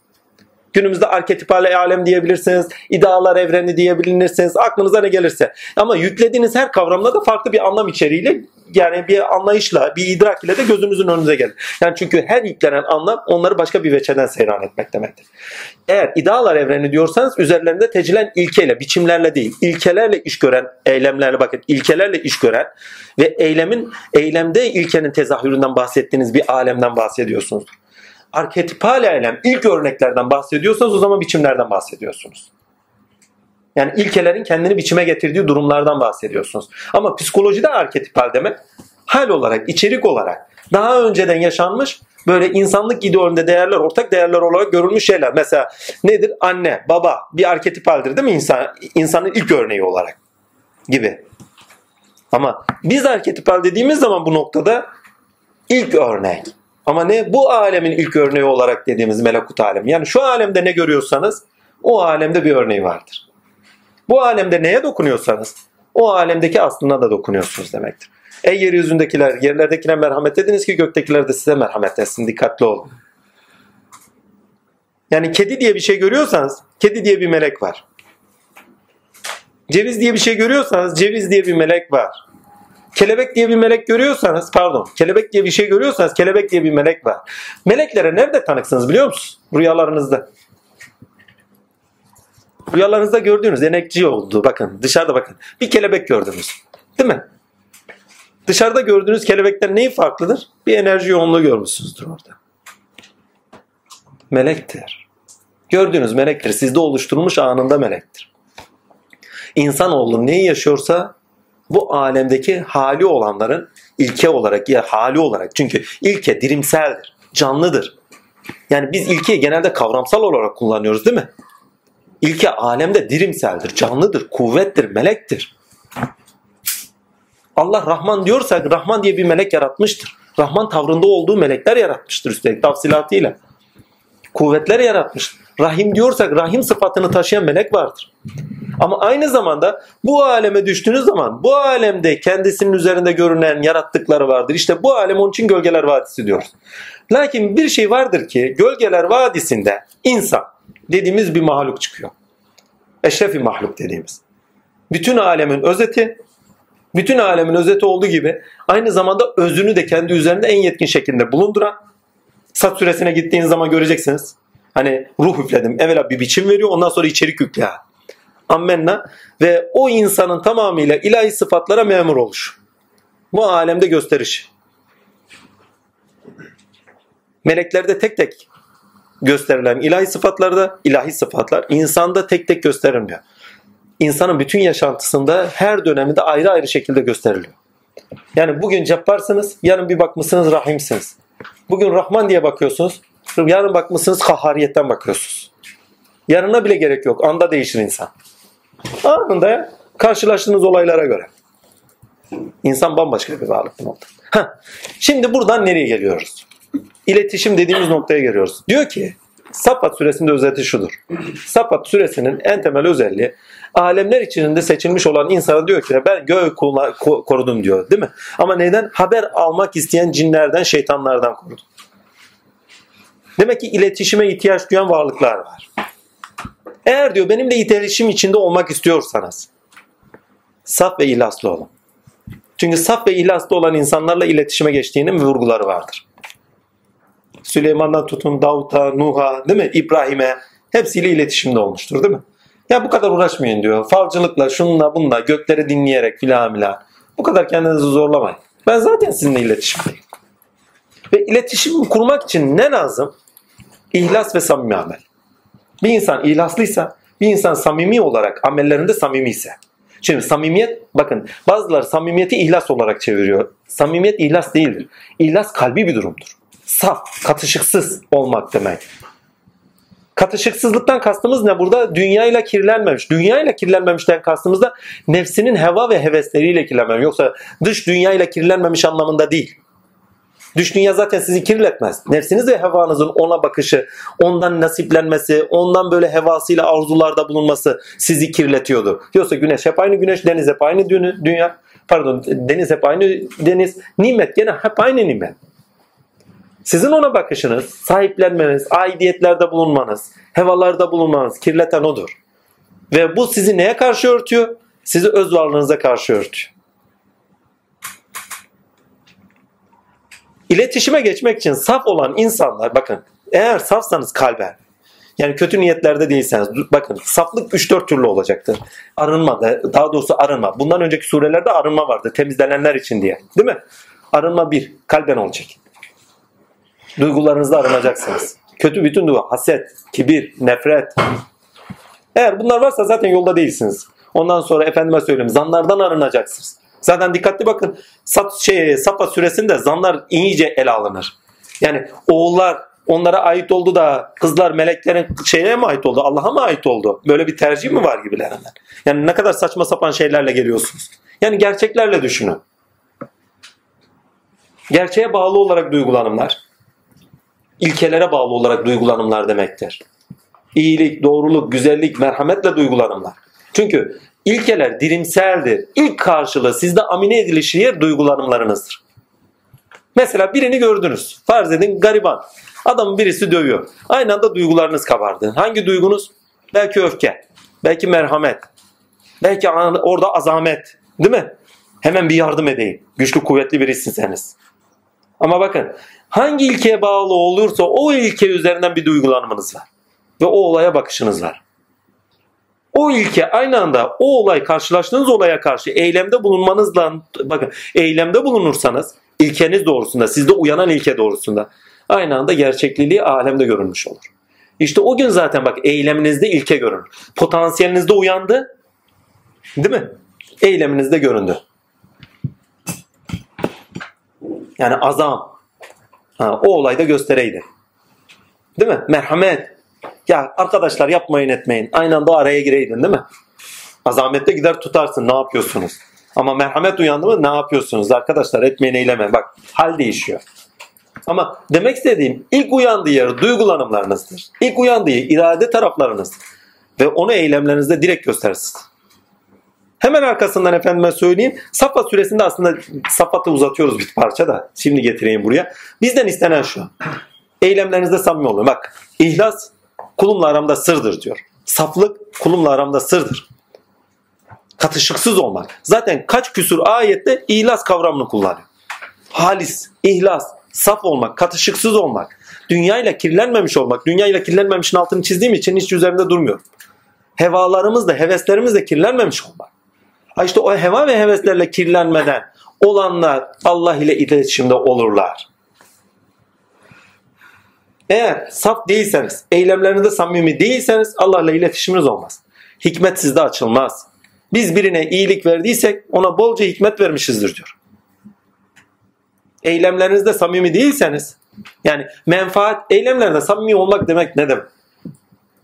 A: Günümüzde arketipal alem diyebilirsiniz, idealar evreni diyebilirsiniz, aklınıza ne gelirse. Ama yüklediğiniz her kavramda da farklı bir anlam içeriğiyle yani bir anlayışla, bir idrak ile de gözünüzün önünüze gelir. Yani çünkü her yüklenen anlam onları başka bir veçeden seyran etmek demektir. Eğer idealar evreni diyorsanız üzerlerinde tecilen ilkeyle, biçimlerle değil, ilkelerle iş gören eylemlerle bakın, ilkelerle iş gören ve eylemin eylemde ilkenin tezahüründen bahsettiğiniz bir alemden bahsediyorsunuz arketipal eylem ilk örneklerden bahsediyorsanız o zaman biçimlerden bahsediyorsunuz. Yani ilkelerin kendini biçime getirdiği durumlardan bahsediyorsunuz. Ama psikolojide arketipal demek hal olarak, içerik olarak daha önceden yaşanmış böyle insanlık ideolünde değerler, ortak değerler olarak görülmüş şeyler. Mesela nedir? Anne, baba bir arketipaldir değil mi insan? insanın ilk örneği olarak gibi. Ama biz arketipal dediğimiz zaman bu noktada ilk örnek. Ama ne? Bu alemin ilk örneği olarak dediğimiz melekut alem. Yani şu alemde ne görüyorsanız o alemde bir örneği vardır. Bu alemde neye dokunuyorsanız o alemdeki aslına da dokunuyorsunuz demektir. Ey yeryüzündekiler, yerlerdekine merhamet ediniz ki göktekiler de size merhamet etsin. Dikkatli olun. Yani kedi diye bir şey görüyorsanız kedi diye bir melek var. Ceviz diye bir şey görüyorsanız ceviz diye bir melek var kelebek diye bir melek görüyorsanız pardon kelebek diye bir şey görüyorsanız kelebek diye bir melek var. Meleklere nerede tanıksınız biliyor musunuz? Rüyalarınızda. Rüyalarınızda gördüğünüz enekci oldu. Bakın dışarıda bakın. Bir kelebek gördünüz. Değil mi? Dışarıda gördüğünüz kelebekten neyi farklıdır? Bir enerji yoğunluğu görmüşsünüzdür orada. Melektir. Gördüğünüz melektir. Sizde oluşturulmuş anında melektir. İnsanoğlu neyi yaşıyorsa bu alemdeki hali olanların ilke olarak ya hali olarak çünkü ilke dirimseldir, canlıdır. Yani biz ilkeyi genelde kavramsal olarak kullanıyoruz değil mi? İlke alemde dirimseldir, canlıdır, kuvvettir, melektir. Allah Rahman diyorsak Rahman diye bir melek yaratmıştır. Rahman tavrında olduğu melekler yaratmıştır üstelik tafsilatıyla. Kuvvetler yaratmıştır. Rahim diyorsak Rahim sıfatını taşıyan melek vardır. Ama aynı zamanda bu aleme düştüğünüz zaman bu alemde kendisinin üzerinde görünen yarattıkları vardır. İşte bu alem onun için Gölgeler Vadisi diyoruz. Lakin bir şey vardır ki Gölgeler Vadisi'nde insan dediğimiz bir mahluk çıkıyor. Eşrefi mahluk dediğimiz. Bütün alemin özeti, bütün alemin özeti olduğu gibi aynı zamanda özünü de kendi üzerinde en yetkin şekilde bulunduran Sat süresine gittiğiniz zaman göreceksiniz. Hani ruh üfledim. Evvela bir biçim veriyor ondan sonra içerik yükle ammenna ve o insanın tamamıyla ilahi sıfatlara memur oluş. Bu alemde gösteriş. Meleklerde tek tek gösterilen ilahi sıfatlarda ilahi sıfatlar insanda tek tek gösterilmiyor. İnsanın bütün yaşantısında her döneminde ayrı ayrı şekilde gösteriliyor. Yani bugün cabbarsınız, yarın bir bakmışsınız rahimsiniz. Bugün Rahman diye bakıyorsunuz, yarın bakmışsınız kahariyetten bakıyorsunuz. Yarına bile gerek yok. Anda değişir insan. Anında karşılaştığınız olaylara göre. İnsan bambaşka bir varlık bu nokta. Şimdi buradan nereye geliyoruz? İletişim dediğimiz noktaya geliyoruz. Diyor ki Safat suresinde özeti şudur. Safat suresinin en temel özelliği alemler içinde seçilmiş olan insana diyor ki ben göğü korudum diyor değil mi? Ama neden? Haber almak isteyen cinlerden, şeytanlardan korudum. Demek ki iletişime ihtiyaç duyan varlıklar var. Eğer diyor benimle iletişim içinde olmak istiyorsanız saf ve ihlaslı olun. Çünkü saf ve ihlaslı olan insanlarla iletişime geçtiğinin vurguları vardır. Süleyman'dan tutun Davut'a, Nuh'a, değil mi? İbrahim'e hepsiyle iletişimde olmuştur değil mi? Ya bu kadar uğraşmayın diyor. Falcılıkla, şununla, bununla, gökleri dinleyerek filan filan. Bu kadar kendinizi zorlamayın. Ben zaten sizinle iletişimdeyim. Ve iletişim kurmak için ne lazım? İhlas ve samimi amel bir insan ihlaslıysa Bir insan samimi olarak amellerinde samimi ise. Şimdi samimiyet bakın bazıları samimiyeti ihlas olarak çeviriyor. Samimiyet ihlas değildir. İhlas kalbi bir durumdur. Saf, katışıksız olmak demek. Katışıksızlıktan kastımız ne burada? Dünyayla kirlenmemiş. Dünyayla kirlenmemişten kastımız da nefsinin heva ve hevesleriyle kirlenmemiş. Yoksa dış dünyayla kirlenmemiş anlamında değil. Dış dünya zaten sizi kirletmez. Nefsiniz ve hevanızın ona bakışı, ondan nasiplenmesi, ondan böyle hevasıyla arzularda bulunması sizi kirletiyordu. Yoksa güneş hep aynı güneş, deniz hep aynı dünya. Pardon deniz hep aynı deniz. Nimet gene hep aynı nimet. Sizin ona bakışınız, sahiplenmeniz, aidiyetlerde bulunmanız, hevalarda bulunmanız kirleten odur. Ve bu sizi neye karşı örtüyor? Sizi öz varlığınıza karşı örtüyor. İletişime geçmek için saf olan insanlar bakın eğer safsanız kalben yani kötü niyetlerde değilseniz bakın saflık 3-4 türlü olacaktır. Arınma da daha doğrusu arınma. Bundan önceki surelerde arınma vardı temizlenenler için diye. Değil mi? Arınma bir kalben olacak. Duygularınızda arınacaksınız. Kötü bütün duygu, haset, kibir, nefret. Eğer bunlar varsa zaten yolda değilsiniz. Ondan sonra efendime söyleyeyim zanlardan arınacaksınız. Zaten dikkatli bakın Sat, şey, Safa süresinde zanlar iyice ele alınır. Yani oğullar onlara ait oldu da kızlar meleklerin şeye mi ait oldu? Allah'a mı ait oldu? Böyle bir tercih mi var gibilerinden? Yani ne kadar saçma sapan şeylerle geliyorsunuz. Yani gerçeklerle düşünün. Gerçeğe bağlı olarak duygulanımlar, ilkelere bağlı olarak duygulanımlar demektir. İyilik, doğruluk, güzellik, merhametle duygulanımlar. Çünkü İlkeler dirimseldir. İlk karşılığı sizde amine edilişi yer duygulanımlarınızdır. Mesela birini gördünüz. Farz edin gariban. Adamın birisi dövüyor. Aynı anda duygularınız kabardı. Hangi duygunuz? Belki öfke. Belki merhamet. Belki orada azamet. Değil mi? Hemen bir yardım edeyim. Güçlü kuvvetli birisiniz. Ama bakın hangi ilkeye bağlı olursa o ilke üzerinden bir duygulanmanız var. Ve o olaya bakışınız var o ilke aynı anda o olay karşılaştığınız olaya karşı eylemde bulunmanızla bakın eylemde bulunursanız ilkeniz doğrusunda sizde uyanan ilke doğrusunda aynı anda gerçekliliği alemde görünmüş olur. İşte o gün zaten bak eyleminizde ilke görünür. Potansiyelinizde uyandı. Değil mi? Eyleminizde göründü. Yani azam. Ha, o olayda göstereydi. Değil mi? Merhamet. Ya arkadaşlar yapmayın etmeyin. Aynı anda araya gireydin değil mi? Azamette gider tutarsın ne yapıyorsunuz? Ama merhamet uyandı mı ne yapıyorsunuz arkadaşlar etmeyin eyleme. Bak hal değişiyor. Ama demek istediğim ilk uyandığı yer duygulanımlarınızdır. İlk uyandığı irade taraflarınız. Ve onu eylemlerinizde direkt göstersiniz. Hemen arkasından efendime söyleyeyim. Safa süresinde aslında Safat'ı uzatıyoruz bir parça da. Şimdi getireyim buraya. Bizden istenen şu. Eylemlerinizde samimi olun. Bak ihlas kulumla aramda sırdır diyor. Saflık kulumla aramda sırdır. Katışıksız olmak. Zaten kaç küsur ayette ihlas kavramını kullanıyor. Halis, ihlas, saf olmak, katışıksız olmak, dünyayla kirlenmemiş olmak. Dünyayla kirlenmemişin altını çizdiğim için hiç üzerinde durmuyorum. Hevalarımız da, heveslerimiz de kirlenmemiş olmak. Ha işte o heva ve heveslerle kirlenmeden olanlar Allah ile iletişimde olurlar. Eğer saf değilseniz, eylemlerinizde samimi değilseniz Allah'la iletişiminiz olmaz. Hikmet sizde açılmaz. Biz birine iyilik verdiysek ona bolca hikmet vermişizdir diyor. Eylemlerinizde samimi değilseniz yani menfaat eylemlerde samimi olmak demek ne demek?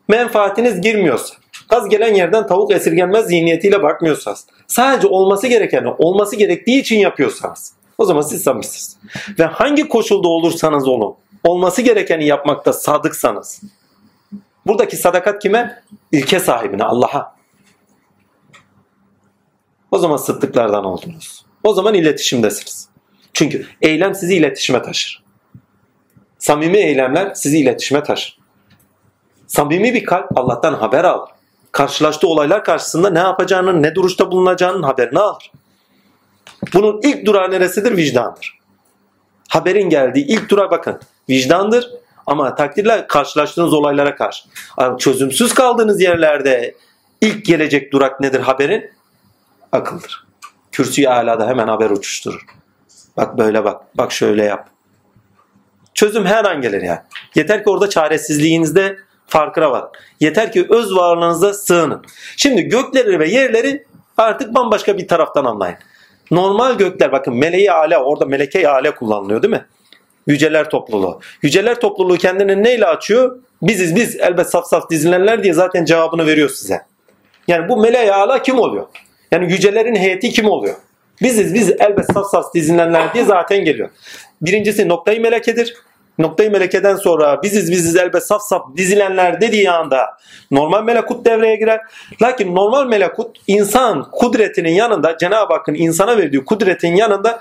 A: Menfaatiniz girmiyorsa, gaz gelen yerden tavuk esirgenmez zihniyetiyle bakmıyorsanız, sadece olması gerekeni olması gerektiği için yapıyorsanız o zaman siz samimisiniz. Ve hangi koşulda olursanız olun olması gerekeni yapmakta sadıksanız buradaki sadakat kime? İlke sahibine Allah'a. O zaman sıddıklardan oldunuz. O zaman iletişimdesiniz. Çünkü eylem sizi iletişime taşır. Samimi eylemler sizi iletişime taşır. Samimi bir kalp Allah'tan haber alır. Karşılaştığı olaylar karşısında ne yapacağını, ne duruşta bulunacağının haberini alır. Bunun ilk durağı neresidir? Vicdandır. Haberin geldiği ilk dura bakın vicdandır ama takdirle karşılaştığınız olaylara karşı. Çözümsüz kaldığınız yerlerde ilk gelecek durak nedir haberin? Akıldır. Kürsüyü alada hemen haber uçuşturur. Bak böyle bak. Bak şöyle yap. Çözüm her an gelir yani. Yeter ki orada çaresizliğinizde Farkına var. Yeter ki öz varlığınıza sığının. Şimdi gökleri ve yerleri artık bambaşka bir taraftan anlayın. Normal gökler bakın meleği ala orada meleke ale kullanılıyor değil mi? Yüceler topluluğu. Yüceler topluluğu kendini neyle açıyor? Biziz biz elbet saf saf dizilenler diye zaten cevabını veriyor size. Yani bu meleği ala kim oluyor? Yani yücelerin heyeti kim oluyor? Biziz biz elbet saf saf dizilenler diye zaten geliyor. Birincisi noktayı melekedir. Noktayı melekeden sonra biziz biziz elbet saf saf dizilenler dediği anda normal melekut devreye girer. Lakin normal melekut insan kudretinin yanında Cenab-ı Hakk'ın insana verdiği kudretin yanında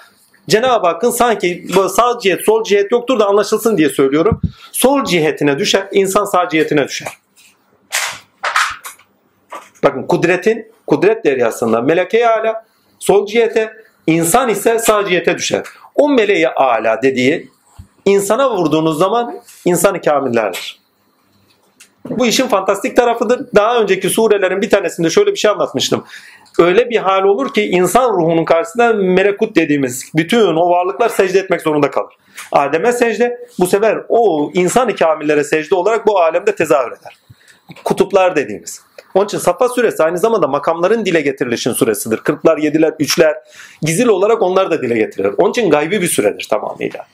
A: Cenab-ı Hakk'ın sanki sağ cihet sol cihet yoktur da anlaşılsın diye söylüyorum. Sol cihetine düşer, insan sağ cihetine düşer. Bakın kudretin, kudret deryasında meleke ala sol cihete, insan ise sağ cihete düşer. O meleği ala dediği insana vurduğunuz zaman insanı kamillerdir. Bu işin fantastik tarafıdır. Daha önceki surelerin bir tanesinde şöyle bir şey anlatmıştım. Öyle bir hal olur ki insan ruhunun karşısında melekut dediğimiz bütün o varlıklar secde etmek zorunda kalır. Adem'e secde bu sefer o insan kamillere secde olarak bu alemde tezahür eder. Kutuplar dediğimiz. Onun için Safa suresi aynı zamanda makamların dile getirilişin suresidir. Kırklar, yediler, üçler gizil olarak onlar da dile getirilir. Onun için gaybi bir süredir tamamıyla.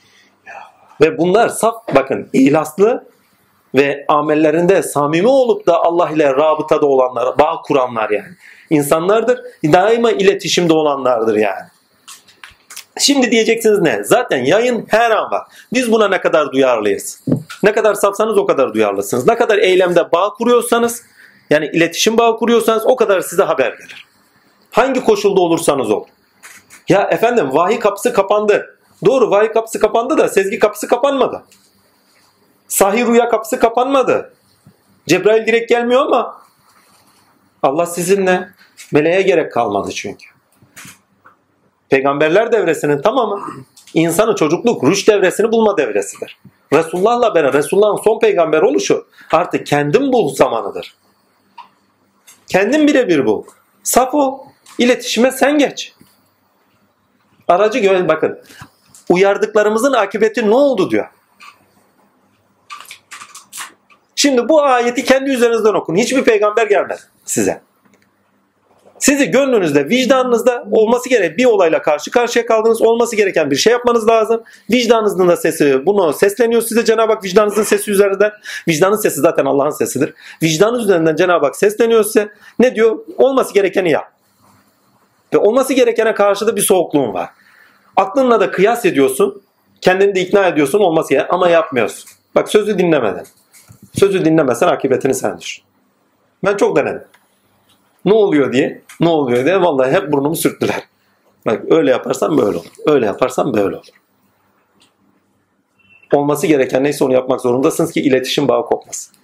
A: Ve bunlar saf bakın ihlaslı ve amellerinde samimi olup da Allah ile rabıtada olanlar, bağ kuranlar yani. İnsanlardır. Daima iletişimde olanlardır yani. Şimdi diyeceksiniz ne? Zaten yayın her an var. Biz buna ne kadar duyarlıyız? Ne kadar safsanız o kadar duyarlısınız. Ne kadar eylemde bağ kuruyorsanız yani iletişim bağı kuruyorsanız o kadar size haber gelir. Hangi koşulda olursanız olun. Ya efendim vahiy kapısı kapandı. Doğru vahiy kapısı kapandı da sezgi kapısı kapanmadı. Sahih rüya kapısı kapanmadı. Cebrail direkt gelmiyor ama Allah sizinle. Meleğe gerek kalmadı çünkü. Peygamberler devresinin tamamı insanı çocukluk, rüş devresini bulma devresidir. Resulullah'la beraber Resulullah'ın son peygamber oluşu artık kendin bul zamanıdır. Kendin birebir bul. Saf o. İletişime sen geç. Aracı gö bakın. Uyardıklarımızın akıbeti ne oldu diyor. Şimdi bu ayeti kendi üzerinizden okun. Hiçbir peygamber gelmez size. Sizi gönlünüzde, vicdanınızda olması gereken bir olayla karşı karşıya kaldınız. Olması gereken bir şey yapmanız lazım. Vicdanınızın da sesi bunu sesleniyor size Cenab-ı Hak vicdanınızın sesi üzerinden. Vicdanın sesi zaten Allah'ın sesidir. Vicdanınız üzerinden Cenab-ı Hak sesleniyor size. Ne diyor? Olması gerekeni yap. Ve olması gerekene karşı da bir soğukluğun var. Aklınla da kıyas ediyorsun. Kendini de ikna ediyorsun olması gereken ama yapmıyorsun. Bak sözü dinlemeden. Sözü dinlemezsen akıbetini sen düşün. Ben çok denedim. Ne oluyor diye, ne oluyor diye vallahi hep burnumu sürttüler. Bak öyle yaparsan böyle olur. Öyle yaparsan böyle olur. Olması gereken neyse onu yapmak zorundasınız ki iletişim bağı kopmasın.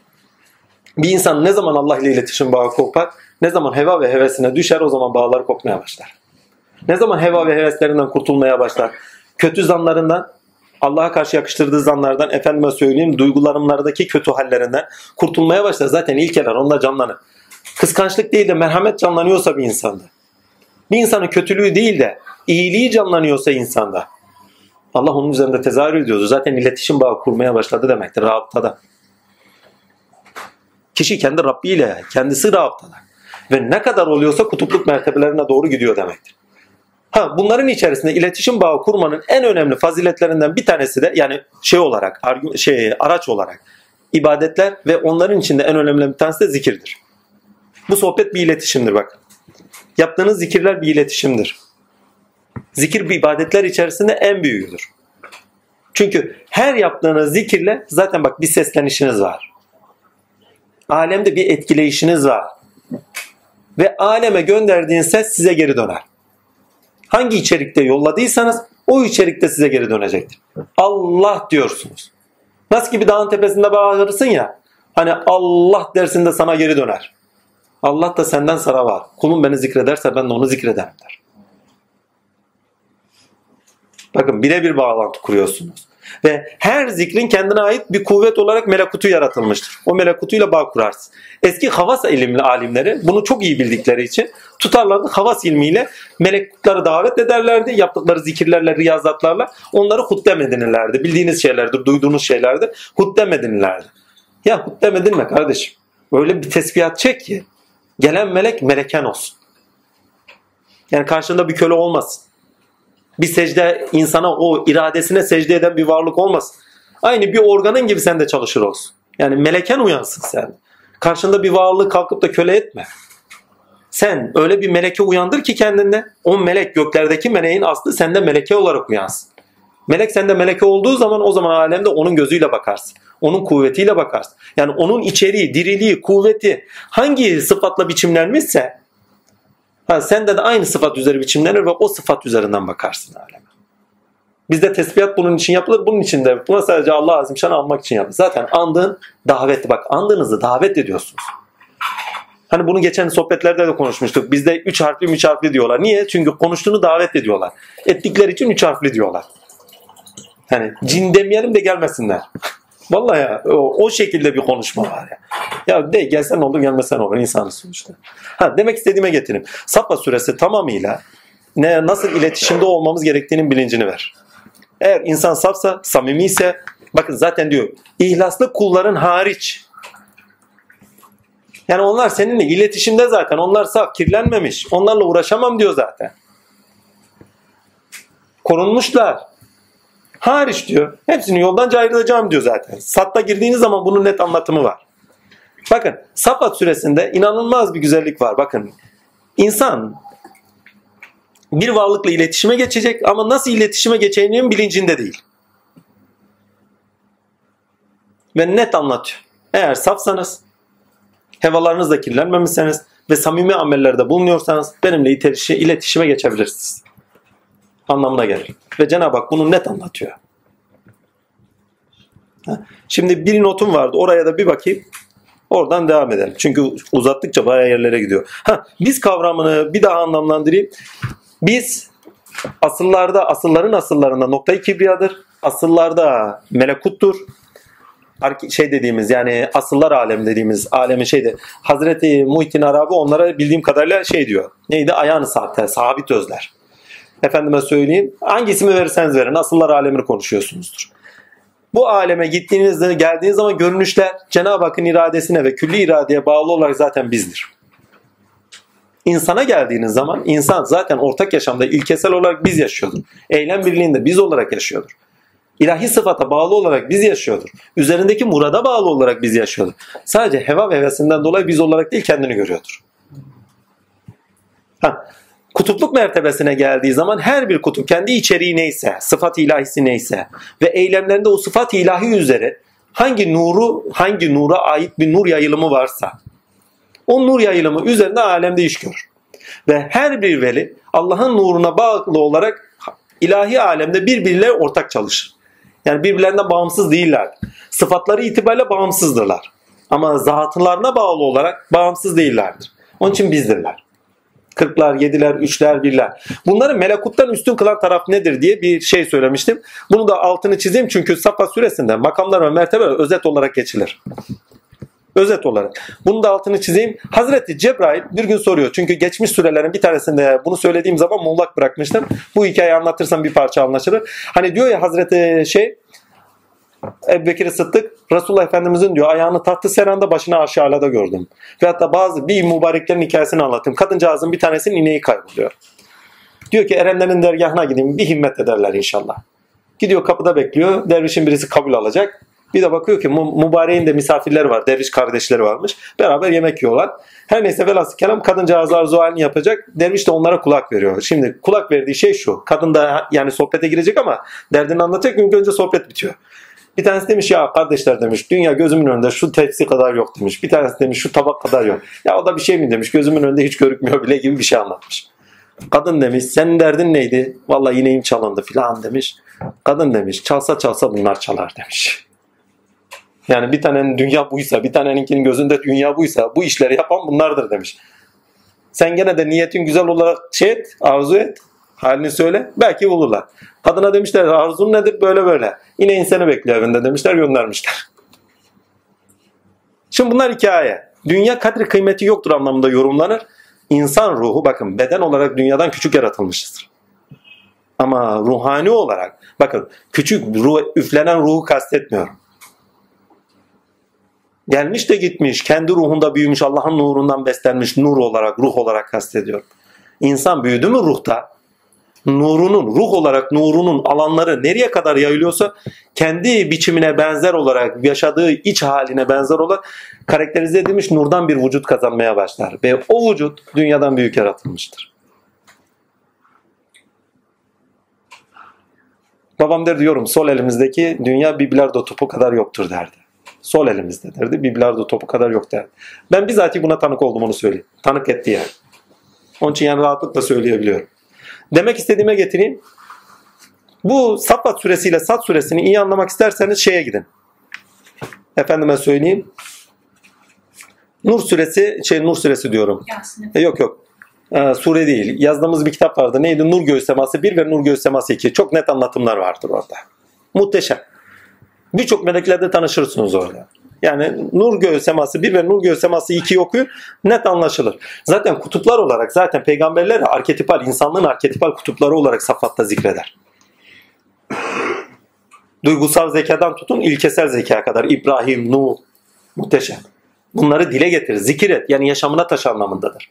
A: Bir insan ne zaman Allah ile iletişim bağı kopar, ne zaman heva ve hevesine düşer o zaman bağları kopmaya başlar. Ne zaman heva ve heveslerinden kurtulmaya başlar, kötü zanlarından, Allah'a karşı yakıştırdığı zanlardan, efendime söyleyeyim duygularımlardaki kötü hallerinden kurtulmaya başlar. Zaten ilkeler onda canlanır. Kıskançlık değil de merhamet canlanıyorsa bir insanda. Bir insanın kötülüğü değil de iyiliği canlanıyorsa insanda. Allah onun üzerinde tezahür ediyordu. Zaten iletişim bağı kurmaya başladı demektir rabıtada. Kişi kendi Rabbi ile kendisi rabıtada. Ve ne kadar oluyorsa kutupluk mertebelerine doğru gidiyor demektir. Ha bunların içerisinde iletişim bağı kurmanın en önemli faziletlerinden bir tanesi de yani şey olarak şey araç olarak ibadetler ve onların içinde en önemli bir tanesi de zikirdir. Bu sohbet bir iletişimdir bak. Yaptığınız zikirler bir iletişimdir. Zikir bir ibadetler içerisinde en büyüğüdür. Çünkü her yaptığınız zikirle zaten bak bir seslenişiniz var. Alemde bir etkileyişiniz var. Ve aleme gönderdiğin ses size geri döner. Hangi içerikte yolladıysanız o içerikte size geri dönecektir. Allah diyorsunuz. Nasıl ki bir dağın tepesinde bağırırsın ya. Hani Allah dersinde sana geri döner. Allah da senden sana var. Kulum beni zikrederse ben de onu zikrederim der. Bakın birebir bağlantı kuruyorsunuz. Ve her zikrin kendine ait bir kuvvet olarak melekutu yaratılmıştır. O melekutuyla bağ kurarsın. Eski havas ilimli alimleri bunu çok iyi bildikleri için tutarlardı havas ilmiyle melekutları davet ederlerdi. Yaptıkları zikirlerle, riyazatlarla onları huddem edinirlerdi. Bildiğiniz şeylerdir, duyduğunuz şeylerdir. Huddem edinirlerdi. Ya demedin mi kardeşim? Öyle bir tesbihat çek ki gelen melek meleken olsun. Yani karşında bir köle olmasın. Bir secde insana o iradesine secde eden bir varlık olmasın. Aynı bir organın gibi sen de çalışır olsun. Yani meleken uyansın sen. Karşında bir varlığı kalkıp da köle etme. Sen öyle bir meleke uyandır ki kendinde o melek göklerdeki meleğin aslı sende meleke olarak uyansın. Melek sende meleke olduğu zaman o zaman alemde onun gözüyle bakarsın. Onun kuvvetiyle bakarsın. Yani onun içeriği, diriliği, kuvveti hangi sıfatla biçimlenmişse ha, sende de aynı sıfat üzeri biçimlenir ve o sıfat üzerinden bakarsın aleme. Bizde tesbihat bunun için yapılır. Bunun için de buna sadece Allah azimşanı almak için yapılır. Zaten andığın davetli bak andığınızı davet ediyorsunuz. Hani bunu geçen sohbetlerde de konuşmuştuk. Bizde üç harfli üç harfli diyorlar. Niye? Çünkü konuştuğunu davet ediyorlar. Ettikleri için üç harfli diyorlar. Hani cin demeyelim de gelmesinler. Vallahi ya o, o şekilde bir konuşma var ya. Ya de gelsen olur gelmesen olur insanız sonuçta. Ha demek istediğime getireyim. Safa suresi tamamıyla ne nasıl iletişimde olmamız gerektiğinin bilincini ver. Eğer insan safsa, samimi ise bakın zaten diyor ihlaslı kulların hariç yani onlar seninle iletişimde zaten. Onlar saf, kirlenmemiş. Onlarla uğraşamam diyor zaten. Korunmuşlar. Hariç diyor. Hepsini yoldan ayrılacağım diyor zaten. Satta girdiğiniz zaman bunun net anlatımı var. Bakın Safat süresinde inanılmaz bir güzellik var. Bakın insan bir varlıkla iletişime geçecek ama nasıl iletişime geçeceğinin bilincinde değil. Ve net anlatıyor. Eğer safsanız hevalarınızla kirlenmemişseniz ve samimi amellerde bulunuyorsanız benimle iletişime geçebilirsiniz. Anlamına gelir. Ve Cenab-ı Hak bunu net anlatıyor. Şimdi bir notum vardı. Oraya da bir bakayım. Oradan devam edelim. Çünkü uzattıkça bayağı yerlere gidiyor. Ha, biz kavramını bir daha anlamlandırayım. Biz asıllarda, asılların asıllarında noktayı kibriyadır. Asıllarda melekuttur şey dediğimiz yani asıllar alem dediğimiz alemin şeydi. Hazreti Muhittin Arabi onlara bildiğim kadarıyla şey diyor. Neydi? Ayağını sahte, sabit özler. Efendime söyleyeyim. Hangi ismi verirseniz verin. Asıllar alemini konuşuyorsunuzdur. Bu aleme gittiğinizde geldiğiniz zaman görünüşler Cenab-ı Hakk'ın iradesine ve külli iradeye bağlı olarak zaten bizdir. İnsana geldiğiniz zaman insan zaten ortak yaşamda ilkesel olarak biz yaşıyordur. Eylem birliğinde biz olarak yaşıyordur ilahi sıfata bağlı olarak biz yaşıyordur. Üzerindeki murada bağlı olarak biz yaşıyordur. Sadece heva ve hevesinden dolayı biz olarak değil kendini görüyordur. Ha, kutupluk mertebesine geldiği zaman her bir kutup kendi içeriği neyse, sıfat ilahisi neyse ve eylemlerinde o sıfat ilahi üzere hangi nuru, hangi nura ait bir nur yayılımı varsa o nur yayılımı üzerinde alemde iş görür. Ve her bir veli Allah'ın nuruna bağlı olarak ilahi alemde birbiriyle ortak çalışır. Yani birbirlerinden bağımsız değiller. Sıfatları itibariyle bağımsızdırlar. Ama zatlarına bağlı olarak bağımsız değillerdir. Onun için bizdirler. Kırklar, yediler, üçler, birler. Bunları melekuttan üstün kılan taraf nedir diye bir şey söylemiştim. Bunu da altını çizeyim çünkü Safa suresinde makamlar ve mertebe özet olarak geçilir. Özet olarak. Bunu da altını çizeyim. Hazreti Cebrail bir gün soruyor. Çünkü geçmiş sürelerin bir tanesinde bunu söylediğim zaman muğlak bırakmıştım. Bu hikayeyi anlatırsam bir parça anlaşılır. Hani diyor ya Hazreti şey Ebu Bekir Sıddık Resulullah Efendimizin diyor ayağını tahtı seranda başını aşağılada gördüm. Ve hatta bazı bir mübareklerin hikayesini anlatayım. Kadıncağızın bir tanesinin ineği kayboluyor. Diyor ki erenlerin dergahına gideyim bir himmet ederler inşallah. Gidiyor kapıda bekliyor. Dervişin birisi kabul alacak. Bir de bakıyor ki mübareğin de misafirleri var. Derviş kardeşleri varmış. Beraber yemek yiyorlar. Her neyse velhasıl kelam kadıncağız arzu halini yapacak. Derviş de onlara kulak veriyor. Şimdi kulak verdiği şey şu. Kadın da yani sohbete girecek ama derdini anlatacak. Çünkü önce sohbet bitiyor. Bir tanesi demiş ya kardeşler demiş dünya gözümün önünde şu tepsi kadar yok demiş. Bir tanesi demiş şu tabak kadar yok. Ya o da bir şey mi demiş gözümün önünde hiç görükmüyor bile gibi bir şey anlatmış. Kadın demiş senin derdin neydi? Vallahi ineğim çalındı filan demiş. Kadın demiş çalsa çalsa bunlar çalar demiş. Yani bir tanenin dünya buysa, bir taneninkinin gözünde dünya buysa bu işleri yapan bunlardır demiş. Sen gene de niyetin güzel olarak şey et, arzu et, halini söyle. Belki bulurlar. Kadına demişler arzun nedir böyle böyle. Yine insanı bekliyor evinde demişler göndermişler. Şimdi bunlar hikaye. Dünya kadri kıymeti yoktur anlamında yorumlanır. İnsan ruhu bakın beden olarak dünyadan küçük yaratılmışızdır. Ama ruhani olarak bakın küçük ruh, üflenen ruhu kastetmiyorum. Gelmiş de gitmiş, kendi ruhunda büyümüş, Allah'ın nurundan beslenmiş nur olarak, ruh olarak kastediyor. İnsan büyüdü mü ruhta? Nurunun, ruh olarak nurunun alanları nereye kadar yayılıyorsa kendi biçimine benzer olarak, yaşadığı iç haline benzer olarak karakterize edilmiş nurdan bir vücut kazanmaya başlar. Ve o vücut dünyadan büyük yaratılmıştır. Babam der diyorum sol elimizdeki dünya bir bilardo topu kadar yoktur derdi. Sol elimizde derdi. Bir bilardo topu kadar yok derdi. Ben bizatihi buna tanık oldum onu söyleyeyim. Tanık etti yani. Onun için yani rahatlıkla söyleyebiliyorum. Demek istediğime getireyim. Bu Saffat suresiyle Sat suresini iyi anlamak isterseniz şeye gidin. Efendime söyleyeyim. Nur suresi, şey Nur suresi diyorum.
B: Yasin.
A: E, yok yok. Ee, sure değil. Yazdığımız bir kitap vardı. Neydi? Nur Göğüs Teması 1 ve Nur Göğüs Teması 2. Çok net anlatımlar vardır orada. Muhteşem. Birçok meleklerle tanışırsınız orada. Yani Nur Göğüs Teması 1 ve Nur Göğüs Teması 2'yi okuyun net anlaşılır. Zaten kutuplar olarak zaten peygamberler arketipal, insanlığın arketipal kutupları olarak safatta zikreder. Duygusal zekadan tutun ilkesel zekaya kadar. İbrahim, Nuh, muhteşem. Bunları dile getir, zikir et. Yani yaşamına taş anlamındadır.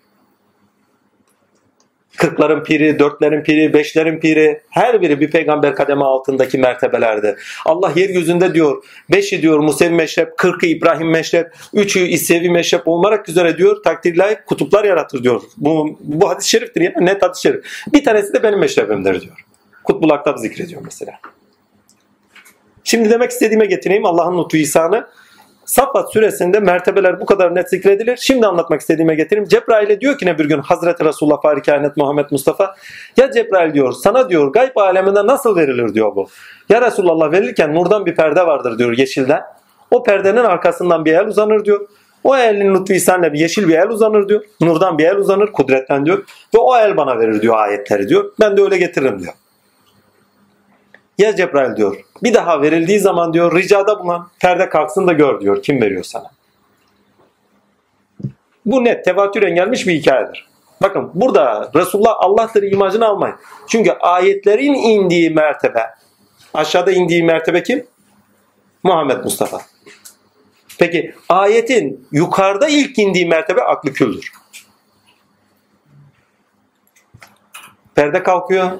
A: Kırkların piri, dörtlerin piri, beşlerin piri her biri bir peygamber kademe altındaki mertebelerde. Allah yeryüzünde diyor beşi diyor Musevi meşrep, kırkı İbrahim meşrep, üçü İsevi meşrep olmak üzere diyor takdir layık kutuplar yaratır diyor. Bu, bu hadis-i şeriftir ya net hadis-i şerif. Bir tanesi de benim meşrebimdir diyor. Kutbul Aktab zikrediyor mesela. Şimdi demek istediğime getireyim Allah'ın lütfu ihsanı. Saffat suresinde mertebeler bu kadar net zikredilir. Şimdi anlatmak istediğime getireyim. Cebrail'e diyor ki ne bir gün Hazreti Resulullah Fahri Kainat Muhammed Mustafa ya Cebrail diyor sana diyor gayb aleminde nasıl verilir diyor bu. Ya Resulullah verilirken nurdan bir perde vardır diyor yeşilden. O perdenin arkasından bir el uzanır diyor. O elin lütfu ihsanla bir yeşil bir el uzanır diyor. Nurdan bir el uzanır kudretten diyor. Ve o el bana verir diyor ayetleri diyor. Ben de öyle getiririm diyor. Ya Cebrail diyor. Bir daha verildiği zaman diyor ricada bulunan perde kalksın da gör diyor. Kim veriyor sana? Bu net tevatüren gelmiş bir hikayedir. Bakın burada Resulullah Allah'tır imajını almayın. Çünkü ayetlerin indiği mertebe aşağıda indiği mertebe kim? Muhammed Mustafa. Peki ayetin yukarıda ilk indiği mertebe aklı küldür. Perde kalkıyor.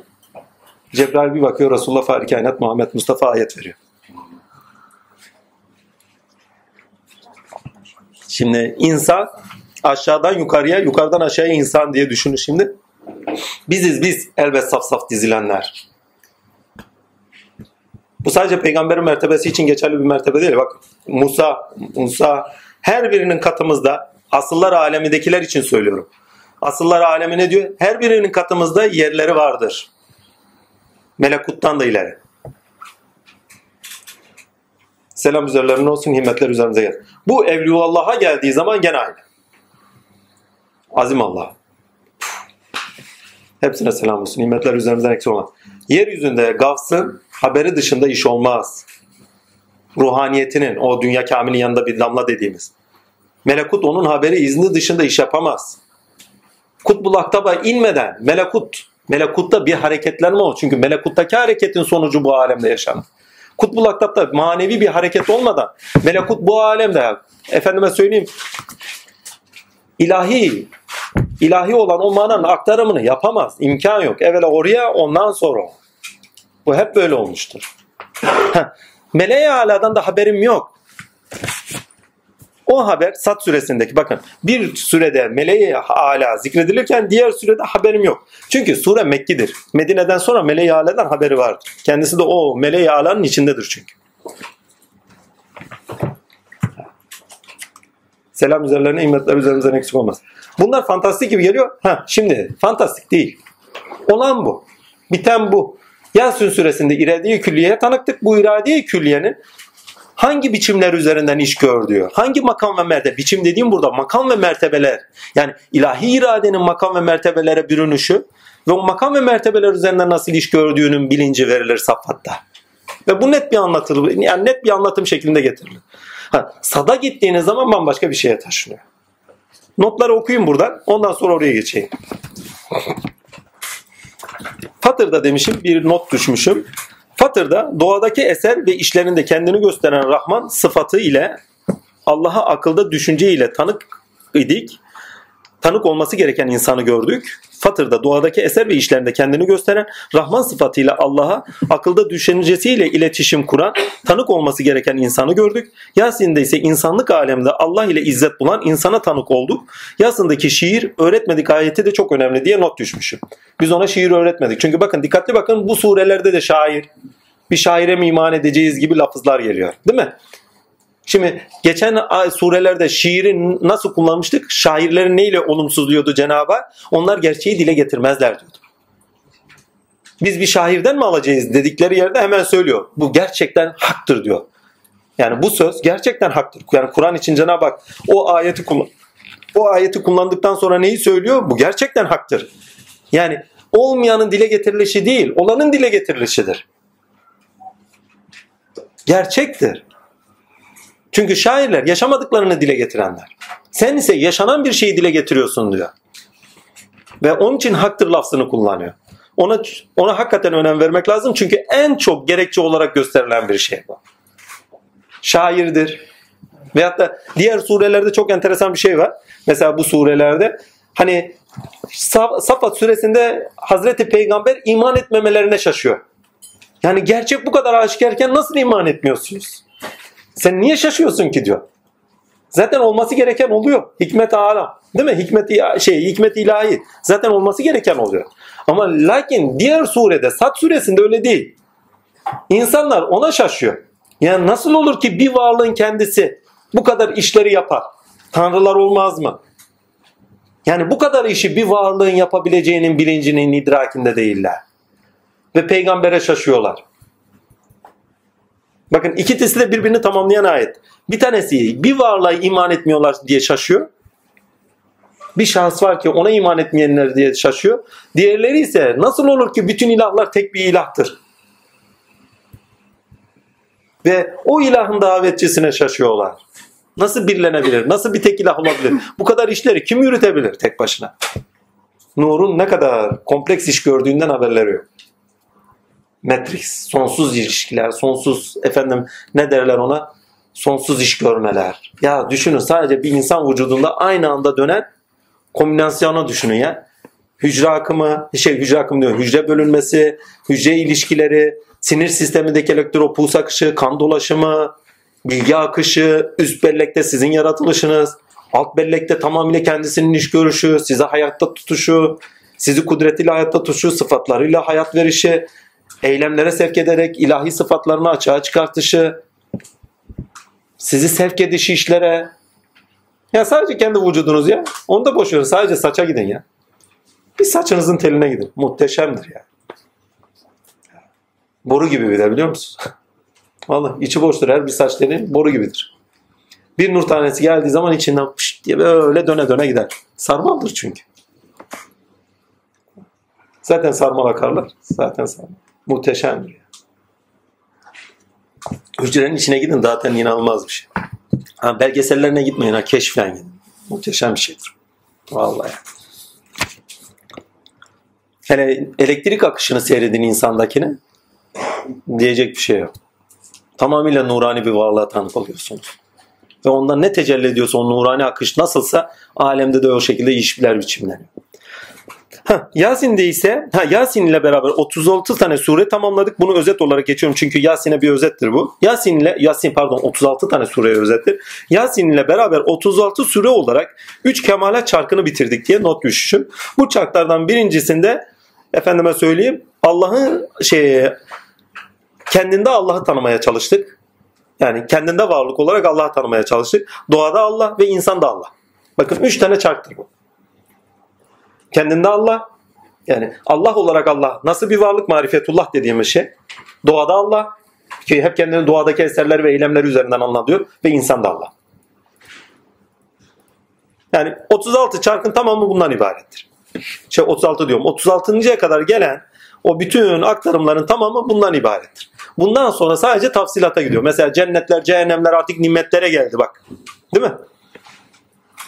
A: Cebrail bir bakıyor Resulullah Fahri Kainat Muhammed Mustafa ayet veriyor. Şimdi insan aşağıdan yukarıya, yukarıdan aşağıya insan diye düşünün şimdi. Biziz biz elbet saf saf dizilenler. Bu sadece peygamberin mertebesi için geçerli bir mertebe değil. Bak Musa, Musa her birinin katımızda asıllar alemindekiler için söylüyorum. Asıllar alemi ne diyor? Her birinin katımızda yerleri vardır. Melekuttan da ileri. Selam üzerlerine olsun, himmetler üzerimize gel. Bu Evliyullah'a geldiği zaman gene aynı. Azim Allah. Hepsine selam olsun. Himmetler üzerimizden eksik olmaz. Yeryüzünde Gavs'ın haberi dışında iş olmaz. Ruhaniyetinin, o dünya kamilin yanında bir damla dediğimiz. Melekut onun haberi izni dışında iş yapamaz. Kutbul Aktab'a inmeden melekut Melekutta bir hareketlenme o. Çünkü melekuttaki hareketin sonucu bu alemde yaşanır. Kutbul Aktab'da manevi bir hareket olmadan melekut bu alemde efendime söyleyeyim ilahi ilahi olan o mananın aktarımını yapamaz. İmkan yok. Evvela oraya ondan sonra. Bu hep böyle olmuştur. Meleğe aladan da haberim yok. O haber Sat suresindeki bakın bir sürede meleği ala zikredilirken diğer sürede haberim yok. Çünkü sure Mekki'dir. Medine'den sonra meleği aladan haberi vardır. Kendisi de o meleği alanın içindedir çünkü. Selam üzerlerine, immetler üzerimizden eksik olmaz. Bunlar fantastik gibi geliyor. Ha, şimdi fantastik değil. Olan bu. Biten bu. Yasin suresinde iradi külliyeye tanıktık. Bu iradi külliyenin hangi biçimler üzerinden iş gördüğü, hangi makam ve mertebe, biçim dediğim burada makam ve mertebeler, yani ilahi iradenin makam ve mertebelere bürünüşü ve o makam ve mertebeler üzerinden nasıl iş gördüğünün bilinci verilir safhatta. Ve bu net bir anlatılır, yani net bir anlatım şeklinde getirilir. Ha, sada gittiğiniz zaman bambaşka bir şeye taşınıyor. Notları okuyayım buradan, ondan sonra oraya geçeyim. Fatır'da demişim, bir not düşmüşüm. Fatır'da doğadaki eser ve işlerinde kendini gösteren Rahman sıfatı ile Allah'a akılda düşünceyle tanık idik. Tanık olması gereken insanı gördük. Fatır'da doğadaki eser ve işlerinde kendini gösteren, Rahman sıfatıyla Allah'a akılda düşüncesiyle iletişim kuran, tanık olması gereken insanı gördük. Yasin'de ise insanlık alemde Allah ile izzet bulan insana tanık olduk. Yasin'deki şiir öğretmedik ayeti de çok önemli diye not düşmüşüm. Biz ona şiir öğretmedik. Çünkü bakın dikkatli bakın bu surelerde de şair, bir şaire mi iman edeceğiz gibi lafızlar geliyor. Değil mi? Şimdi geçen surelerde şiiri nasıl kullanmıştık? Şairlerin neyle olumsuzluyordu Cenab-ı Hak? Onlar gerçeği dile getirmezler diyordu. Biz bir şairden mi alacağız dedikleri yerde hemen söylüyor. Bu gerçekten haktır diyor. Yani bu söz gerçekten haktır. Yani Kur'an için Cenab-ı Hak o ayeti kullan o ayeti kullandıktan sonra neyi söylüyor? Bu gerçekten haktır. Yani olmayanın dile getirilişi değil, olanın dile getirilişidir. Gerçektir. Çünkü şairler yaşamadıklarını dile getirenler. Sen ise yaşanan bir şeyi dile getiriyorsun diyor. Ve onun için haktır lafzını kullanıyor. Ona, ona hakikaten önem vermek lazım çünkü en çok gerekçe olarak gösterilen bir şey bu. Şairdir. Veyahut da diğer surelerde çok enteresan bir şey var. Mesela bu surelerde hani Safat suresinde Hazreti Peygamber iman etmemelerine şaşıyor. Yani gerçek bu kadar aşikarken nasıl iman etmiyorsunuz? Sen niye şaşıyorsun ki diyor. Zaten olması gereken oluyor. Hikmet alam. Değil mi? Hikmet şey hikmet ilahi. Zaten olması gereken oluyor. Ama lakin diğer surede Sat suresinde öyle değil. İnsanlar ona şaşıyor. Yani nasıl olur ki bir varlığın kendisi bu kadar işleri yapar? Tanrılar olmaz mı? Yani bu kadar işi bir varlığın yapabileceğinin bilincinin idrakinde değiller. Ve peygambere şaşıyorlar. Bakın ikisi de birbirini tamamlayan ayet. Bir tanesi bir varlığa iman etmiyorlar diye şaşıyor. Bir şahıs var ki ona iman etmeyenler diye şaşıyor. Diğerleri ise nasıl olur ki bütün ilahlar tek bir ilahtır. Ve o ilahın davetçisine şaşıyorlar. Nasıl birlenebilir? Nasıl bir tek ilah olabilir? Bu kadar işleri kim yürütebilir tek başına? Nur'un ne kadar kompleks iş gördüğünden haberleri yok. Matrix, sonsuz ilişkiler, sonsuz efendim ne derler ona? Sonsuz iş görmeler. Ya düşünün sadece bir insan vücudunda aynı anda dönen kombinasyonu düşünün ya. Hücre akımı, şey hücre akımı diyor, hücre bölünmesi, hücre ilişkileri, sinir sistemindeki elektropuls akışı, kan dolaşımı, bilgi akışı, üst bellekte sizin yaratılışınız, alt bellekte tamamıyla kendisinin iş görüşü, size hayatta tutuşu, sizi kudretiyle hayatta tutuşu, sıfatlarıyla hayat verişi, eylemlere sevk ederek ilahi sıfatlarını açığa çıkartışı, sizi sevk edişi işlere. Ya sadece kendi vücudunuz ya. Onu da boş verin. Sadece saça gidin ya. Bir saçınızın teline gidin. Muhteşemdir ya. Boru gibi bir de biliyor musun? Vallahi içi boştur. Her bir saç teli boru gibidir. Bir nur tanesi geldiği zaman içinden pışt diye böyle döne döne gider. Sarmaldır çünkü. Zaten sarmal akarlar. Zaten sarmal. Muhteşemdir. Hücrenin içine gidin zaten inanılmaz bir şey. Ha, belgesellerine gitmeyin ha keşfen gidin. Muhteşem bir şeydir. Vallahi. Hele elektrik akışını seyredin insandakini diyecek bir şey yok. Tamamıyla nurani bir varlığa tanık oluyorsunuz. Ve ondan ne tecelli ediyorsa o nurani akış nasılsa alemde de o şekilde işler biçimleniyor. Ha, Yasin'de ise ha, Yasin ile beraber 36 tane sure tamamladık. Bunu özet olarak geçiyorum çünkü Yasin'e bir özettir bu. Yasin ile Yasin pardon 36 tane sureye özettir. Yasin ile beraber 36 sure olarak 3 kemalat çarkını bitirdik diye not düşüşüm. Bu çarklardan birincisinde efendime söyleyeyim Allah'ın şey kendinde Allah'ı tanımaya çalıştık. Yani kendinde varlık olarak Allah'ı tanımaya çalıştık. Doğada Allah ve insanda Allah. Bakın 3 tane çarktır bu. Kendinde Allah. Yani Allah olarak Allah nasıl bir varlık marifetullah dediğimiz şey. Doğada Allah ki hep kendini doğadaki eserler ve eylemler üzerinden anlatıyor ve insan da Allah. Yani 36 çarkın tamamı bundan ibarettir. Şey 36 diyorum. 36.ya kadar gelen o bütün aktarımların tamamı bundan ibarettir. Bundan sonra sadece tafsilata gidiyor. Mesela cennetler, cehennemler artık nimetlere geldi bak. Değil mi?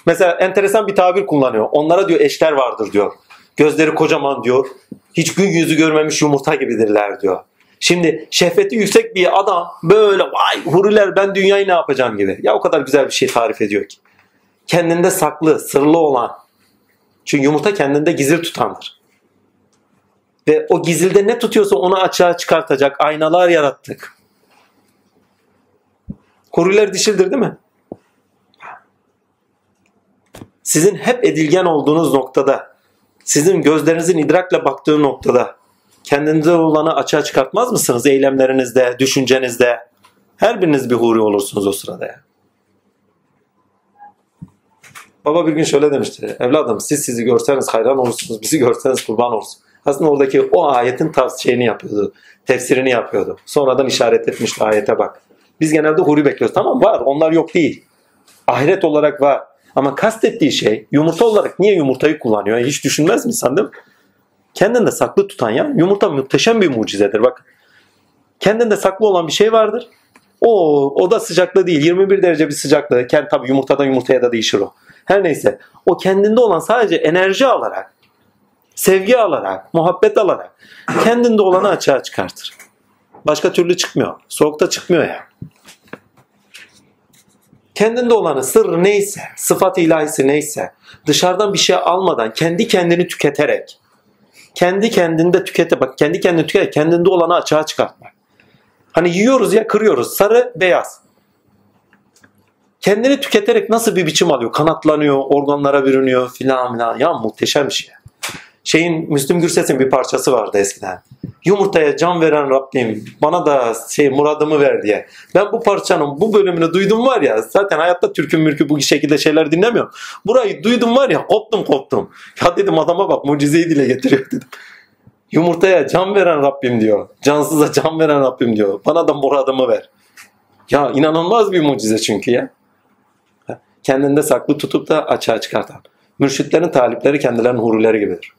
A: Mesela enteresan bir tabir kullanıyor. Onlara diyor eşler vardır diyor. Gözleri kocaman diyor. Hiç gün yüzü görmemiş yumurta gibidirler diyor. Şimdi şehveti yüksek bir adam böyle vay huriler ben dünyayı ne yapacağım gibi. Ya o kadar güzel bir şey tarif ediyor ki. Kendinde saklı, sırlı olan. Çünkü yumurta kendinde gizli tutandır. Ve o gizilde ne tutuyorsa onu açığa çıkartacak aynalar yarattık. Huriler dişildir değil mi? Sizin hep edilgen olduğunuz noktada, sizin gözlerinizin idrakla baktığı noktada kendinize olanı açığa çıkartmaz mısınız eylemlerinizde, düşüncenizde? Her biriniz bir huri olursunuz o sırada ya. Baba bir gün şöyle demişti. Evladım siz sizi görseniz hayran olursunuz, bizi görseniz kurban olursunuz. Aslında oradaki o ayetin tavs şeyini yapıyordu. Tefsirini yapıyordu. Sonradan işaret etmişti ayete bak. Biz genelde huri bekliyoruz. Tamam var onlar yok değil. Ahiret olarak var. Ama kastettiği şey yumurta olarak niye yumurtayı kullanıyor? Hiç düşünmez mi mi? Kendinde saklı tutan ya. Yumurta muhteşem bir mucizedir bak. Kendinde saklı olan bir şey vardır. O o da sıcaklığı değil. 21 derece bir sıcaklığı. Kendi tabii yumurtadan yumurtaya da değişir o. Her neyse. O kendinde olan sadece enerji alarak, sevgi alarak, muhabbet alarak kendinde olanı açığa çıkartır. Başka türlü çıkmıyor. Soğukta çıkmıyor ya. Yani. Kendinde olanı sır neyse, sıfat ilahisi neyse, dışarıdan bir şey almadan kendi kendini tüketerek, kendi kendinde tükete bak kendi kendini tükete kendinde olanı açığa çıkartmak. Hani yiyoruz ya kırıyoruz sarı beyaz. Kendini tüketerek nasıl bir biçim alıyor? Kanatlanıyor, organlara bürünüyor filan filan. Ya muhteşem bir şey. Şeyin Müslüm Gürses'in bir parçası vardı eskiden. Yumurtaya can veren Rabbim bana da şey muradımı ver diye. Ben bu parçanın bu bölümünü duydum var ya zaten hayatta türkü mürkü bu şekilde şeyler dinlemiyorum. Burayı duydum var ya koptum koptum. Ya dedim adama bak mucizeyi dile getiriyor dedim. Yumurtaya can veren Rabbim diyor. Cansıza can veren Rabbim diyor. Bana da muradımı ver. Ya inanılmaz bir mucize çünkü ya. Kendinde saklı tutup da açığa çıkartan. Mürşitlerin talipleri kendilerinin hurileri gibidir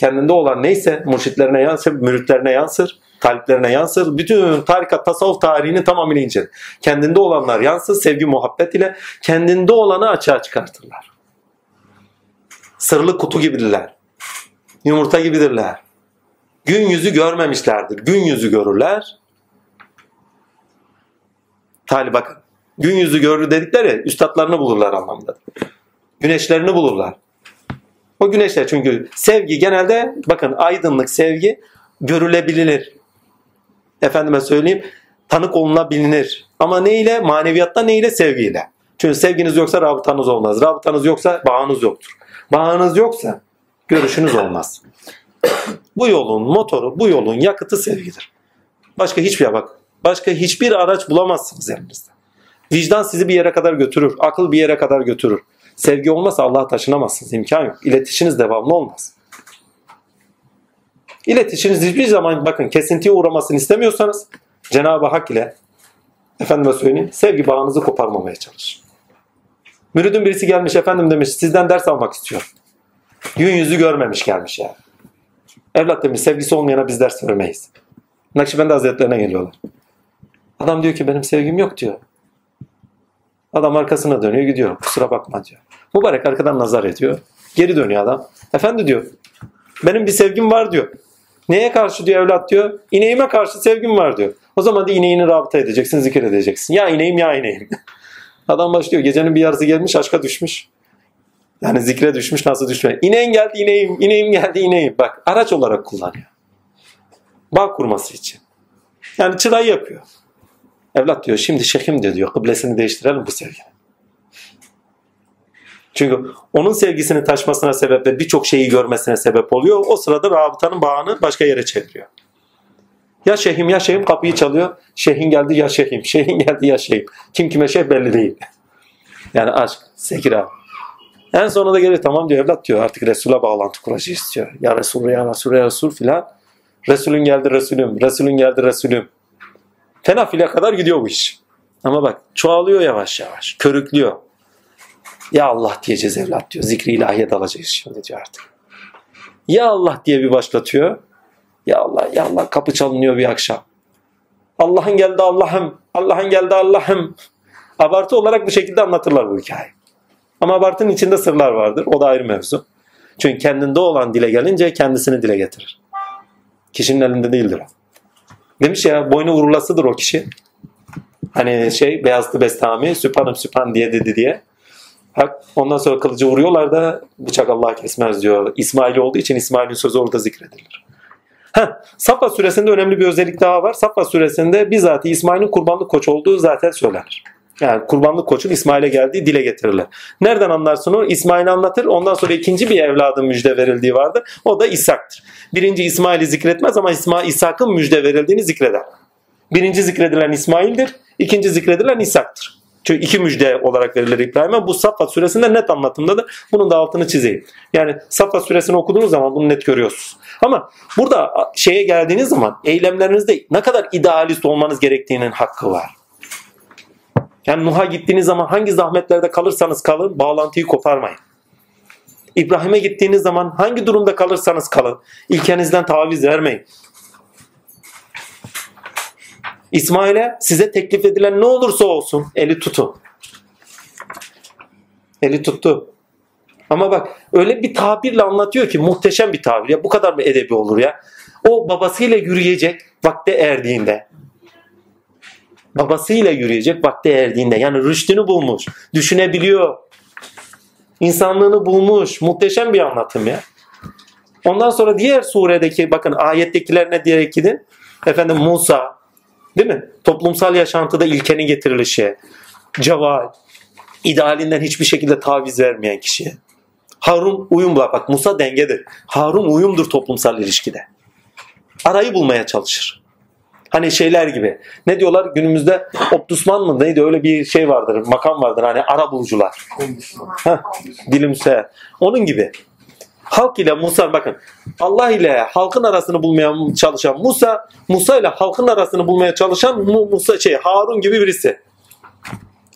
A: kendinde olan neyse mürşitlerine yansır, müritlerine yansır, taliplerine yansır. Bütün tarikat, tasavvuf tarihini tamamıyla inceler. Kendinde olanlar yansır, sevgi, muhabbet ile kendinde olanı açığa çıkartırlar. Sırlı kutu gibidirler. Yumurta gibidirler. Gün yüzü görmemişlerdir. Gün yüzü görürler. Talip bakın. Gün yüzü görür dedikleri üstadlarını bulurlar anlamında. Güneşlerini bulurlar. O güneşler çünkü sevgi genelde bakın aydınlık sevgi görülebilir. Efendime söyleyeyim tanık olunabilir. Ama ne ile? Maneviyatta ne ile? Sevgiyle. Çünkü sevginiz yoksa rabıtanız olmaz. Rabıtanız yoksa bağınız yoktur. Bağınız yoksa görüşünüz olmaz. bu yolun motoru, bu yolun yakıtı sevgidir. Başka hiçbir bak. Başka hiçbir araç bulamazsınız elinizde. Vicdan sizi bir yere kadar götürür. Akıl bir yere kadar götürür. Sevgi olmasa Allah'a taşınamazsınız. İmkan yok. İletişiniz devamlı olmaz. İletişiniz hiçbir zaman bakın kesintiye uğramasını istemiyorsanız Cenab-ı Hak ile efendime söyleyeyim sevgi bağınızı koparmamaya çalışın. Müridin birisi gelmiş efendim demiş sizden ders almak istiyor. Gün yüzü görmemiş gelmiş yani. Evlat demiş sevgisi olmayana biz ders vermeyiz. Nakşibendi Hazretlerine geliyorlar. Adam diyor ki benim sevgim yok diyor. Adam arkasına dönüyor gidiyor. Kusura bakma diyor. Mübarek arkadan nazar ediyor. Geri dönüyor adam. Efendi diyor. Benim bir sevgim var diyor. Neye karşı diyor evlat diyor. İneğime karşı sevgim var diyor. O zaman da ineğini rabıta edeceksin, zikir edeceksin. Ya ineğim ya ineğim. Adam başlıyor. Gecenin bir yarısı gelmiş aşka düşmüş. Yani zikre düşmüş nasıl düşmüyor. İneğin geldi ineğim, ineğim geldi ineğim. Bak araç olarak kullanıyor. Bağ kurması için. Yani çırayı yapıyor. Evlat diyor şimdi diyor, diyor kıblesini değiştirelim bu sevginin. Çünkü onun sevgisini taşmasına sebep ve birçok şeyi görmesine sebep oluyor. O sırada rabıtanın bağını başka yere çeviriyor. Ya şeyhim ya şeyhim kapıyı çalıyor. Şeyhin geldi ya şeyhim. Şeyhin geldi ya şeyhim. Kim kime şey belli değil. Yani aşk, sekira. En sonunda geliyor tamam diyor evlat diyor artık Resul'a bağlantı kuracağız istiyor. Ya Resul ya Resul ya Resul filan. Resulün geldi Resulüm. Resulün geldi Resulüm. Tenafile kadar gidiyor bu iş. Ama bak çoğalıyor yavaş yavaş. Körüklüyor. Ya Allah diyeceğiz evlat diyor. Zikri ilahiye dalacağız şimdi diyor artık. Ya Allah diye bir başlatıyor. Ya Allah ya Allah kapı çalınıyor bir akşam. Allah'ın geldi Allah'ım. Allah'ın geldi Allah'ım. Abartı olarak bu şekilde anlatırlar bu hikayeyi. Ama abartının içinde sırlar vardır. O da ayrı mevzu. Çünkü kendinde olan dile gelince kendisini dile getirir. Kişinin elinde değildir o. Demiş ya boynu vurulasıdır o kişi. Hani şey beyazlı bestami süpanım süpan diye dedi diye. Ondan sonra kılıcı vuruyorlar da bıçak Allah kesmez diyor. İsmail olduğu için İsmail'in sözü orada zikredilir. Heh, Safa suresinde önemli bir özellik daha var. Safa suresinde bizatihi İsmail'in kurbanlık koç olduğu zaten söylenir. Yani kurbanlık koçun İsmail'e geldiği dile getirilir. Nereden anlarsın o? İsmail'i anlatır. Ondan sonra ikinci bir evladın müjde verildiği vardır. O da İshak'tır. Birinci İsmail'i zikretmez ama İsmail, İshak'ın müjde verildiğini zikreder. Birinci zikredilen İsmail'dir. ikinci zikredilen İshak'tır. İki müjde olarak verilir İbrahim'e. Bu Saffat suresinde net anlatımdadır. Bunun da altını çizeyim. Yani Saffat suresini okuduğunuz zaman bunu net görüyorsunuz. Ama burada şeye geldiğiniz zaman eylemlerinizde ne kadar idealist olmanız gerektiğinin hakkı var. Yani Nuh'a gittiğiniz zaman hangi zahmetlerde kalırsanız kalın bağlantıyı koparmayın. İbrahim'e gittiğiniz zaman hangi durumda kalırsanız kalın ilkenizden taviz vermeyin. İsmail'e size teklif edilen ne olursa olsun eli tutun. Eli tuttu. Ama bak öyle bir tabirle anlatıyor ki muhteşem bir tabir. Ya bu kadar mı edebi olur ya? O babasıyla yürüyecek vakte erdiğinde. Babasıyla yürüyecek vakte erdiğinde. Yani rüştünü bulmuş. Düşünebiliyor. İnsanlığını bulmuş. Muhteşem bir anlatım ya. Ondan sonra diğer suredeki bakın ayettekilerine diyerek gidin. Efendim Musa, Değil mi? Toplumsal yaşantıda ilkenin getirilişi, ceval, idealinden hiçbir şekilde taviz vermeyen kişi. Harun uyum bak Musa dengedir. Harun uyumdur toplumsal ilişkide. Arayı bulmaya çalışır. Hani şeyler gibi. Ne diyorlar günümüzde Optusman mı neydi öyle bir şey vardır. Makam vardır hani ara bulucular. Heh, dilimse. Onun gibi halk ile Musa bakın Allah ile halkın arasını bulmaya çalışan Musa, Musa ile halkın arasını bulmaya çalışan Musa şey Harun gibi birisi.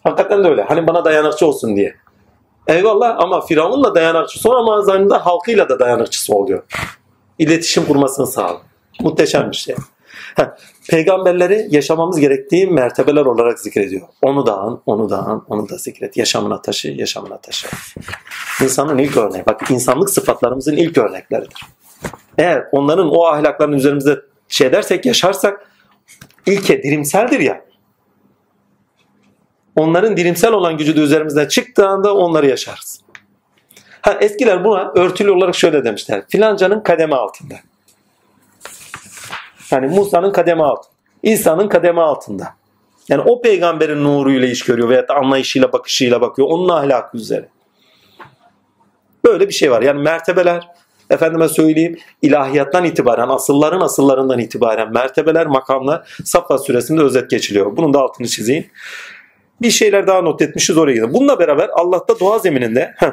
A: Hakikaten de öyle. Hani bana dayanıkçı olsun diye. Eyvallah ama Firavun'la dayanıkçısı ama zanında halkıyla da dayanıkçısı oluyor. İletişim kurmasını sağlıyor. Muhteşem bir şey. Peygamberleri yaşamamız gerektiği mertebeler olarak zikrediyor. Onu da an, onu da an, onu da zikret. Yaşamına taşı, yaşamına taşı. İnsanın ilk örneği. Bak insanlık sıfatlarımızın ilk örnekleridir. Eğer onların o ahlakların üzerimizde şey dersek, yaşarsak ilke dirimseldir ya. Onların dirimsel olan gücü de üzerimizden çıktığı anda onları yaşarız. Ha, eskiler buna örtülü olarak şöyle demişler. Filancanın kademe altında. Yani Musa'nın kademe altında. İsa'nın kademe altında. Yani o peygamberin nuruyla iş görüyor veya anlayışıyla bakışıyla bakıyor. Onun ahlakı üzere. Böyle bir şey var. Yani mertebeler efendime söyleyeyim ilahiyattan itibaren asılların asıllarından itibaren mertebeler makamlar Safa suresinde özet geçiliyor. Bunun da altını çizeyim. Bir şeyler daha not etmişiz oraya gidelim. Bununla beraber Allah'ta doğa zemininde heh,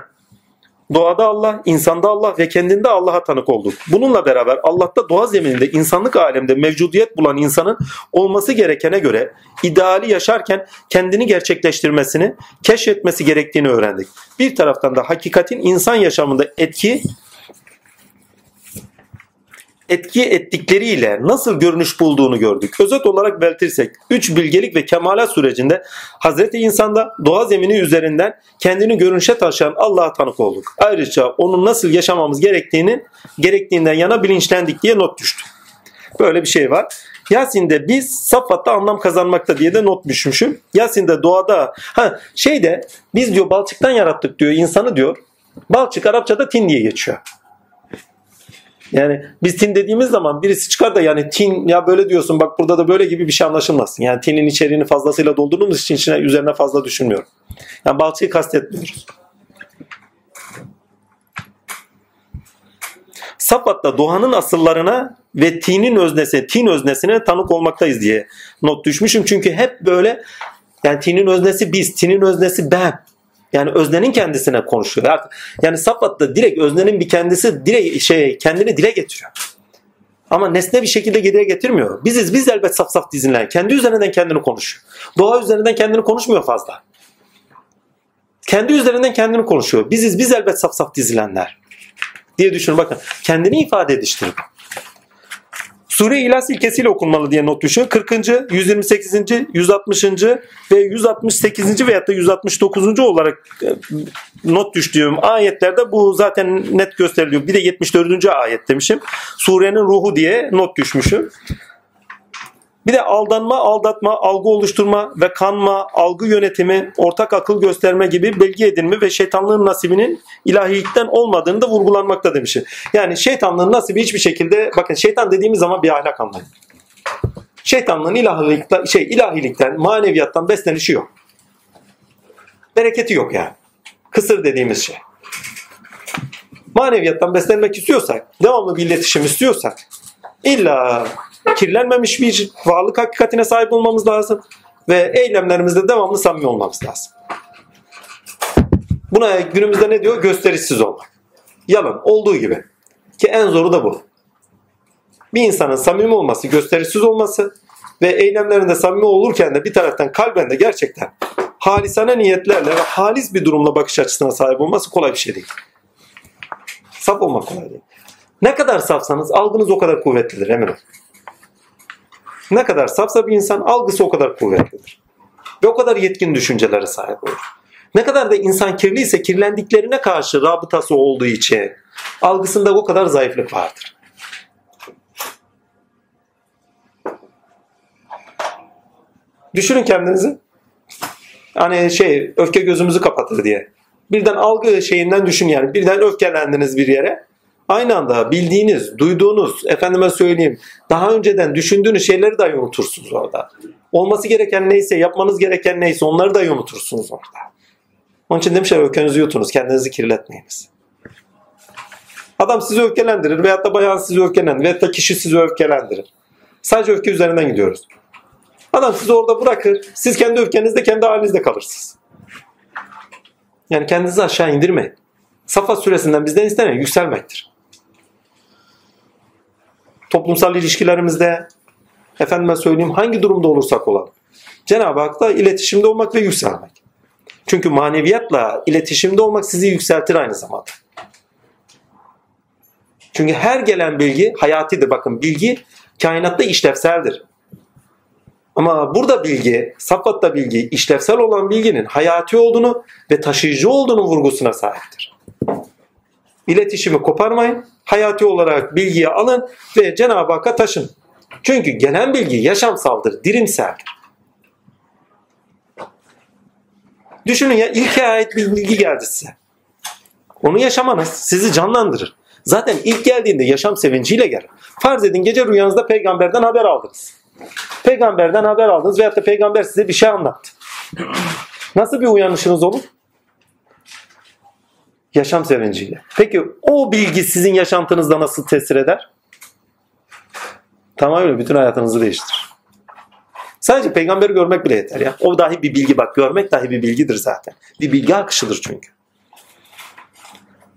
A: Doğada Allah, insanda Allah ve kendinde Allah'a tanık olduk. Bununla beraber Allah'ta doğa zemininde insanlık alemde mevcudiyet bulan insanın olması gerekene göre ideali yaşarken kendini gerçekleştirmesini, keşfetmesi gerektiğini öğrendik. Bir taraftan da hakikatin insan yaşamında etki etki ettikleriyle nasıl görünüş bulduğunu gördük. Özet olarak belirtirsek üç bilgelik ve kemalat sürecinde Hazreti insanda doğa zemini üzerinden kendini görünüşe taşıyan Allah'a tanık olduk. Ayrıca onun nasıl yaşamamız gerektiğini gerektiğinden yana bilinçlendik diye not düştü. Böyle bir şey var. Yasin'de biz Safat'ta anlam kazanmakta diye de not düşmüşüm. Yasin'de doğada ha şeyde biz diyor balçıktan yarattık diyor insanı diyor. Balçık Arapçada tin diye geçiyor. Yani biz tin dediğimiz zaman birisi çıkar da yani tin ya böyle diyorsun bak burada da böyle gibi bir şey anlaşılmasın. Yani tinin içeriğini fazlasıyla doldurduğumuz için içine, üzerine fazla düşünmüyorum. Yani balçıyı kastetmiyoruz. Safat'ta doğanın asıllarına ve tinin öznesi, tin öznesine tanık olmaktayız diye not düşmüşüm. Çünkü hep böyle yani tinin öznesi biz, tinin öznesi ben. Yani öznenin kendisine konuşuyor. Yani Safat'ta direkt öznenin bir kendisi direkt şey kendini dile getiriyor. Ama nesne bir şekilde dile getirmiyor. Biziz biz elbet saf saf dizinler. Kendi üzerinden kendini konuşuyor. Doğa üzerinden kendini konuşmuyor fazla. Kendi üzerinden kendini konuşuyor. Biziz biz elbet saf saf dizilenler. Diye düşünün bakın. Kendini ifade ediştiriyor. Sure İhlas ilkesiyle okunmalı diye not düşüyor. 40. 128. 160. ve 168. veyahut da 169. olarak e, not düştüğüm ayetlerde bu zaten net gösteriliyor. Bir de 74. ayet demişim. Surenin ruhu diye not düşmüşüm. Bir de aldanma, aldatma, algı oluşturma ve kanma, algı yönetimi, ortak akıl gösterme gibi bilgi edinme ve şeytanlığın nasibinin ilahilikten olmadığını da vurgulanmakta demişim. Yani şeytanlığın nasibi hiçbir şekilde, bakın şeytan dediğimiz zaman bir ahlak anlayın. Şeytanlığın ilahilikten, şey, ilahilikten, maneviyattan beslenişi yok. Bereketi yok yani. Kısır dediğimiz şey. Maneviyattan beslenmek istiyorsak, devamlı bir iletişim istiyorsak, illa kirlenmemiş bir varlık hakikatine sahip olmamız lazım ve eylemlerimizde devamlı samimi olmamız lazım. Buna günümüzde ne diyor? Gösterişsiz olmak. Yalan olduğu gibi. Ki en zoru da bu. Bir insanın samimi olması, gösterişsiz olması ve eylemlerinde samimi olurken de bir taraftan kalben de gerçekten halisane niyetlerle ve halis bir durumla bakış açısına sahip olması kolay bir şey değil. Saf olmak kolay değil. Ne kadar safsanız algınız o kadar kuvvetlidir emin olun. Ne kadar safsa bir insan algısı o kadar kuvvetlidir. Ve o kadar yetkin düşüncelere sahip olur. Ne kadar da insan kirliyse kirlendiklerine karşı rabıtası olduğu için algısında o kadar zayıflık vardır. Düşünün kendinizi. Hani şey öfke gözümüzü kapatır diye. Birden algı şeyinden düşün yani. Birden öfkelendiniz bir yere. Aynı anda bildiğiniz, duyduğunuz, efendime söyleyeyim, daha önceden düşündüğünüz şeyleri dahi unutursunuz orada. Olması gereken neyse, yapmanız gereken neyse onları dahi unutursunuz orada. Onun için demişler öfkenizi yutunuz, kendinizi kirletmeyiniz. Adam sizi öfkelendirir veyahut da bayan sizi öfkelendirir veyahut da kişi sizi öfkelendirir. Sadece öfke üzerinden gidiyoruz. Adam sizi orada bırakır, siz kendi öfkenizde, kendi halinizde kalırsınız. Yani kendinizi aşağı indirmeyin. Safa süresinden bizden istenen yükselmektir toplumsal ilişkilerimizde, efendime söyleyeyim hangi durumda olursak olalım. Cenab-ı Hak'la iletişimde olmak ve yükselmek. Çünkü maneviyatla iletişimde olmak sizi yükseltir aynı zamanda. Çünkü her gelen bilgi hayatidir. Bakın bilgi kainatta işlevseldir. Ama burada bilgi, safatta bilgi, işlevsel olan bilginin hayati olduğunu ve taşıyıcı olduğunu vurgusuna sahiptir. İletişimi koparmayın, hayati olarak bilgiyi alın ve Cenab-ı Hakk'a taşın. Çünkü gelen bilgi yaşamsaldır, dirimseldir. Düşünün ya ilk ayet bir bilgi geldi size. Onu yaşamanız sizi canlandırır. Zaten ilk geldiğinde yaşam sevinciyle gelir. Farz edin gece rüyanızda peygamberden haber aldınız. Peygamberden haber aldınız veyahut da peygamber size bir şey anlattı. Nasıl bir uyanışınız olur? Yaşam sevinciyle. Peki o bilgi sizin yaşantınızda nasıl tesir eder? Tamamen bütün hayatınızı değiştirir. Sadece peygamberi görmek bile yeter ya. O dahi bir bilgi bak. Görmek dahi bir bilgidir zaten. Bir bilgi akışıdır çünkü.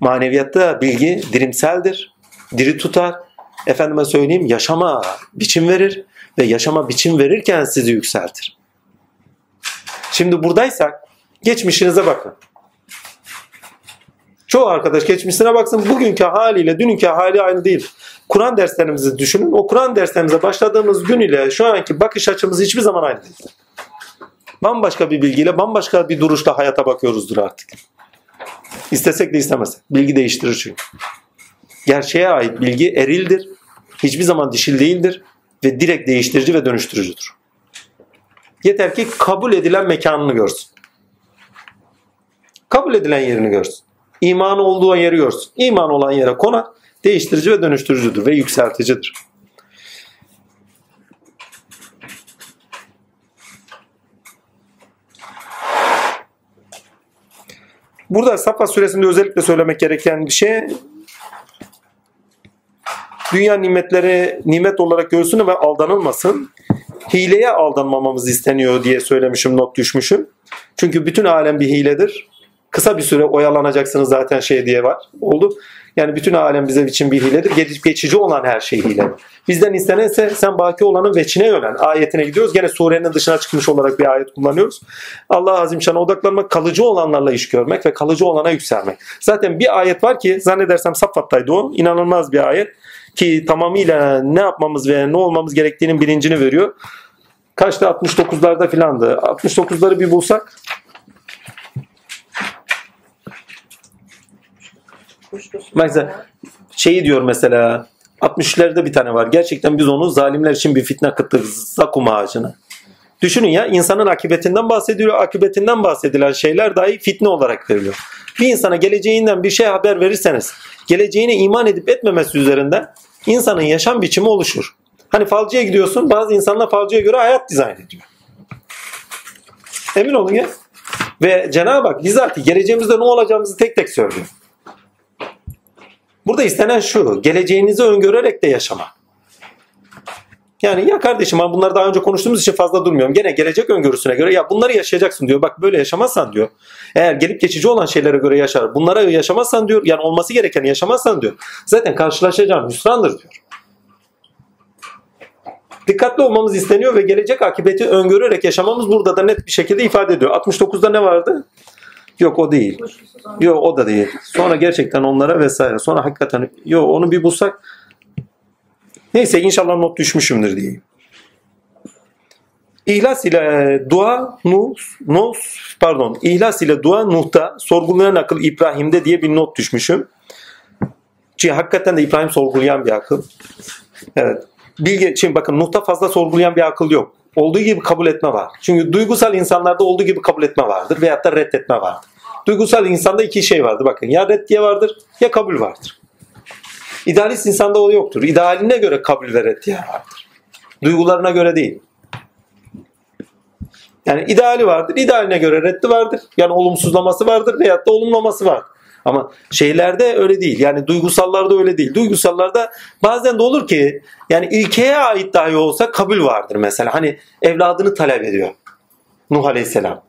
A: Maneviyatta bilgi dirimseldir. Diri tutar. Efendime söyleyeyim yaşama biçim verir. Ve yaşama biçim verirken sizi yükseltir. Şimdi buradaysak geçmişinize bakın. Çoğu arkadaş geçmişine baksın bugünkü haliyle dünkü hali aynı değil. Kur'an derslerimizi düşünün. O Kur'an derslerimize başladığımız gün ile şu anki bakış açımız hiçbir zaman aynı değil. Bambaşka bir bilgiyle, bambaşka bir duruşla hayata bakıyoruzdur artık. İstesek de istemesek. Bilgi değiştirir çünkü. Gerçeğe ait bilgi erildir. Hiçbir zaman dişil değildir. Ve direkt değiştirici ve dönüştürücüdür. Yeter ki kabul edilen mekanını görsün. Kabul edilen yerini görsün. İman olduğu yeri görsün. İman olan yere kona değiştirici ve dönüştürücüdür ve yükselticidir. Burada Safa suresinde özellikle söylemek gereken bir şey dünya nimetleri nimet olarak görsün ve aldanılmasın. Hileye aldanmamamız isteniyor diye söylemişim, not düşmüşüm. Çünkü bütün alem bir hiledir kısa bir süre oyalanacaksınız zaten şey diye var. Oldu. Yani bütün alem bize için bir hiledir. Geçici olan her şey hile. Bizden istenense sen baki olanın veçine yönen ayetine gidiyoruz. Gene surenin dışına çıkmış olarak bir ayet kullanıyoruz. Allah azim şana odaklanmak, kalıcı olanlarla iş görmek ve kalıcı olana yükselmek. Zaten bir ayet var ki zannedersem Saffat'taydı o. İnanılmaz bir ayet. ki tamamıyla ne yapmamız ve ne olmamız gerektiğinin bilincini veriyor. Kaçta 69'larda filandı. 69'ları bir bulsak Mesela şeyi diyor mesela 60'larda bir tane var. Gerçekten biz onu zalimler için bir fitne kıttık. Zakum ağacını. Düşünün ya insanın akıbetinden bahsediliyor. Akıbetinden bahsedilen şeyler dahi fitne olarak veriliyor. Bir insana geleceğinden bir şey haber verirseniz geleceğine iman edip etmemesi üzerinden insanın yaşam biçimi oluşur. Hani falcıya gidiyorsun bazı insanlar falcıya göre hayat dizayn ediyor. Emin olun ya. Ve Cenab-ı Hak bizatihi geleceğimizde ne olacağımızı tek tek söylüyor. Burada istenen şu, geleceğinizi öngörerek de yaşama. Yani ya kardeşim ben bunları daha önce konuştuğumuz için fazla durmuyorum. Gene gelecek öngörüsüne göre ya bunları yaşayacaksın diyor. Bak böyle yaşamazsan diyor. Eğer gelip geçici olan şeylere göre yaşar. Bunlara yaşamazsan diyor. Yani olması gerekeni yaşamazsan diyor. Zaten karşılaşacağın hüsrandır diyor. Dikkatli olmamız isteniyor ve gelecek akıbeti öngörerek yaşamamız burada da net bir şekilde ifade ediyor. 69'da ne vardı? Yok o değil. Yok o da değil. Sonra gerçekten onlara vesaire. Sonra hakikaten yok onu bir bulsak neyse inşallah not düşmüşümdür diyeyim. İhlas ile dua Nuh, Nuh pardon İhlas ile dua Nuh'ta sorgulayan akıl İbrahim'de diye bir not düşmüşüm. Çünkü hakikaten de İbrahim sorgulayan bir akıl. Evet. Bilge, şimdi bakın Nuh'ta fazla sorgulayan bir akıl yok. Olduğu gibi kabul etme var. Çünkü duygusal insanlarda olduğu gibi kabul etme vardır veyahut da reddetme vardır. Duygusal insanda iki şey vardır. Bakın ya reddiye vardır ya kabul vardır. İdealist insanda o yoktur. İdealine göre kabul ve reddiye vardır. Duygularına göre değil. Yani ideali vardır. İdealine göre reddi vardır. Yani olumsuzlaması vardır veyahut da olumlaması vardır. Ama şeylerde öyle değil. Yani duygusallarda öyle değil. Duygusallarda bazen de olur ki yani ilkeye ait dahi olsa kabul vardır mesela. Hani evladını talep ediyor. Nuh Aleyhisselam.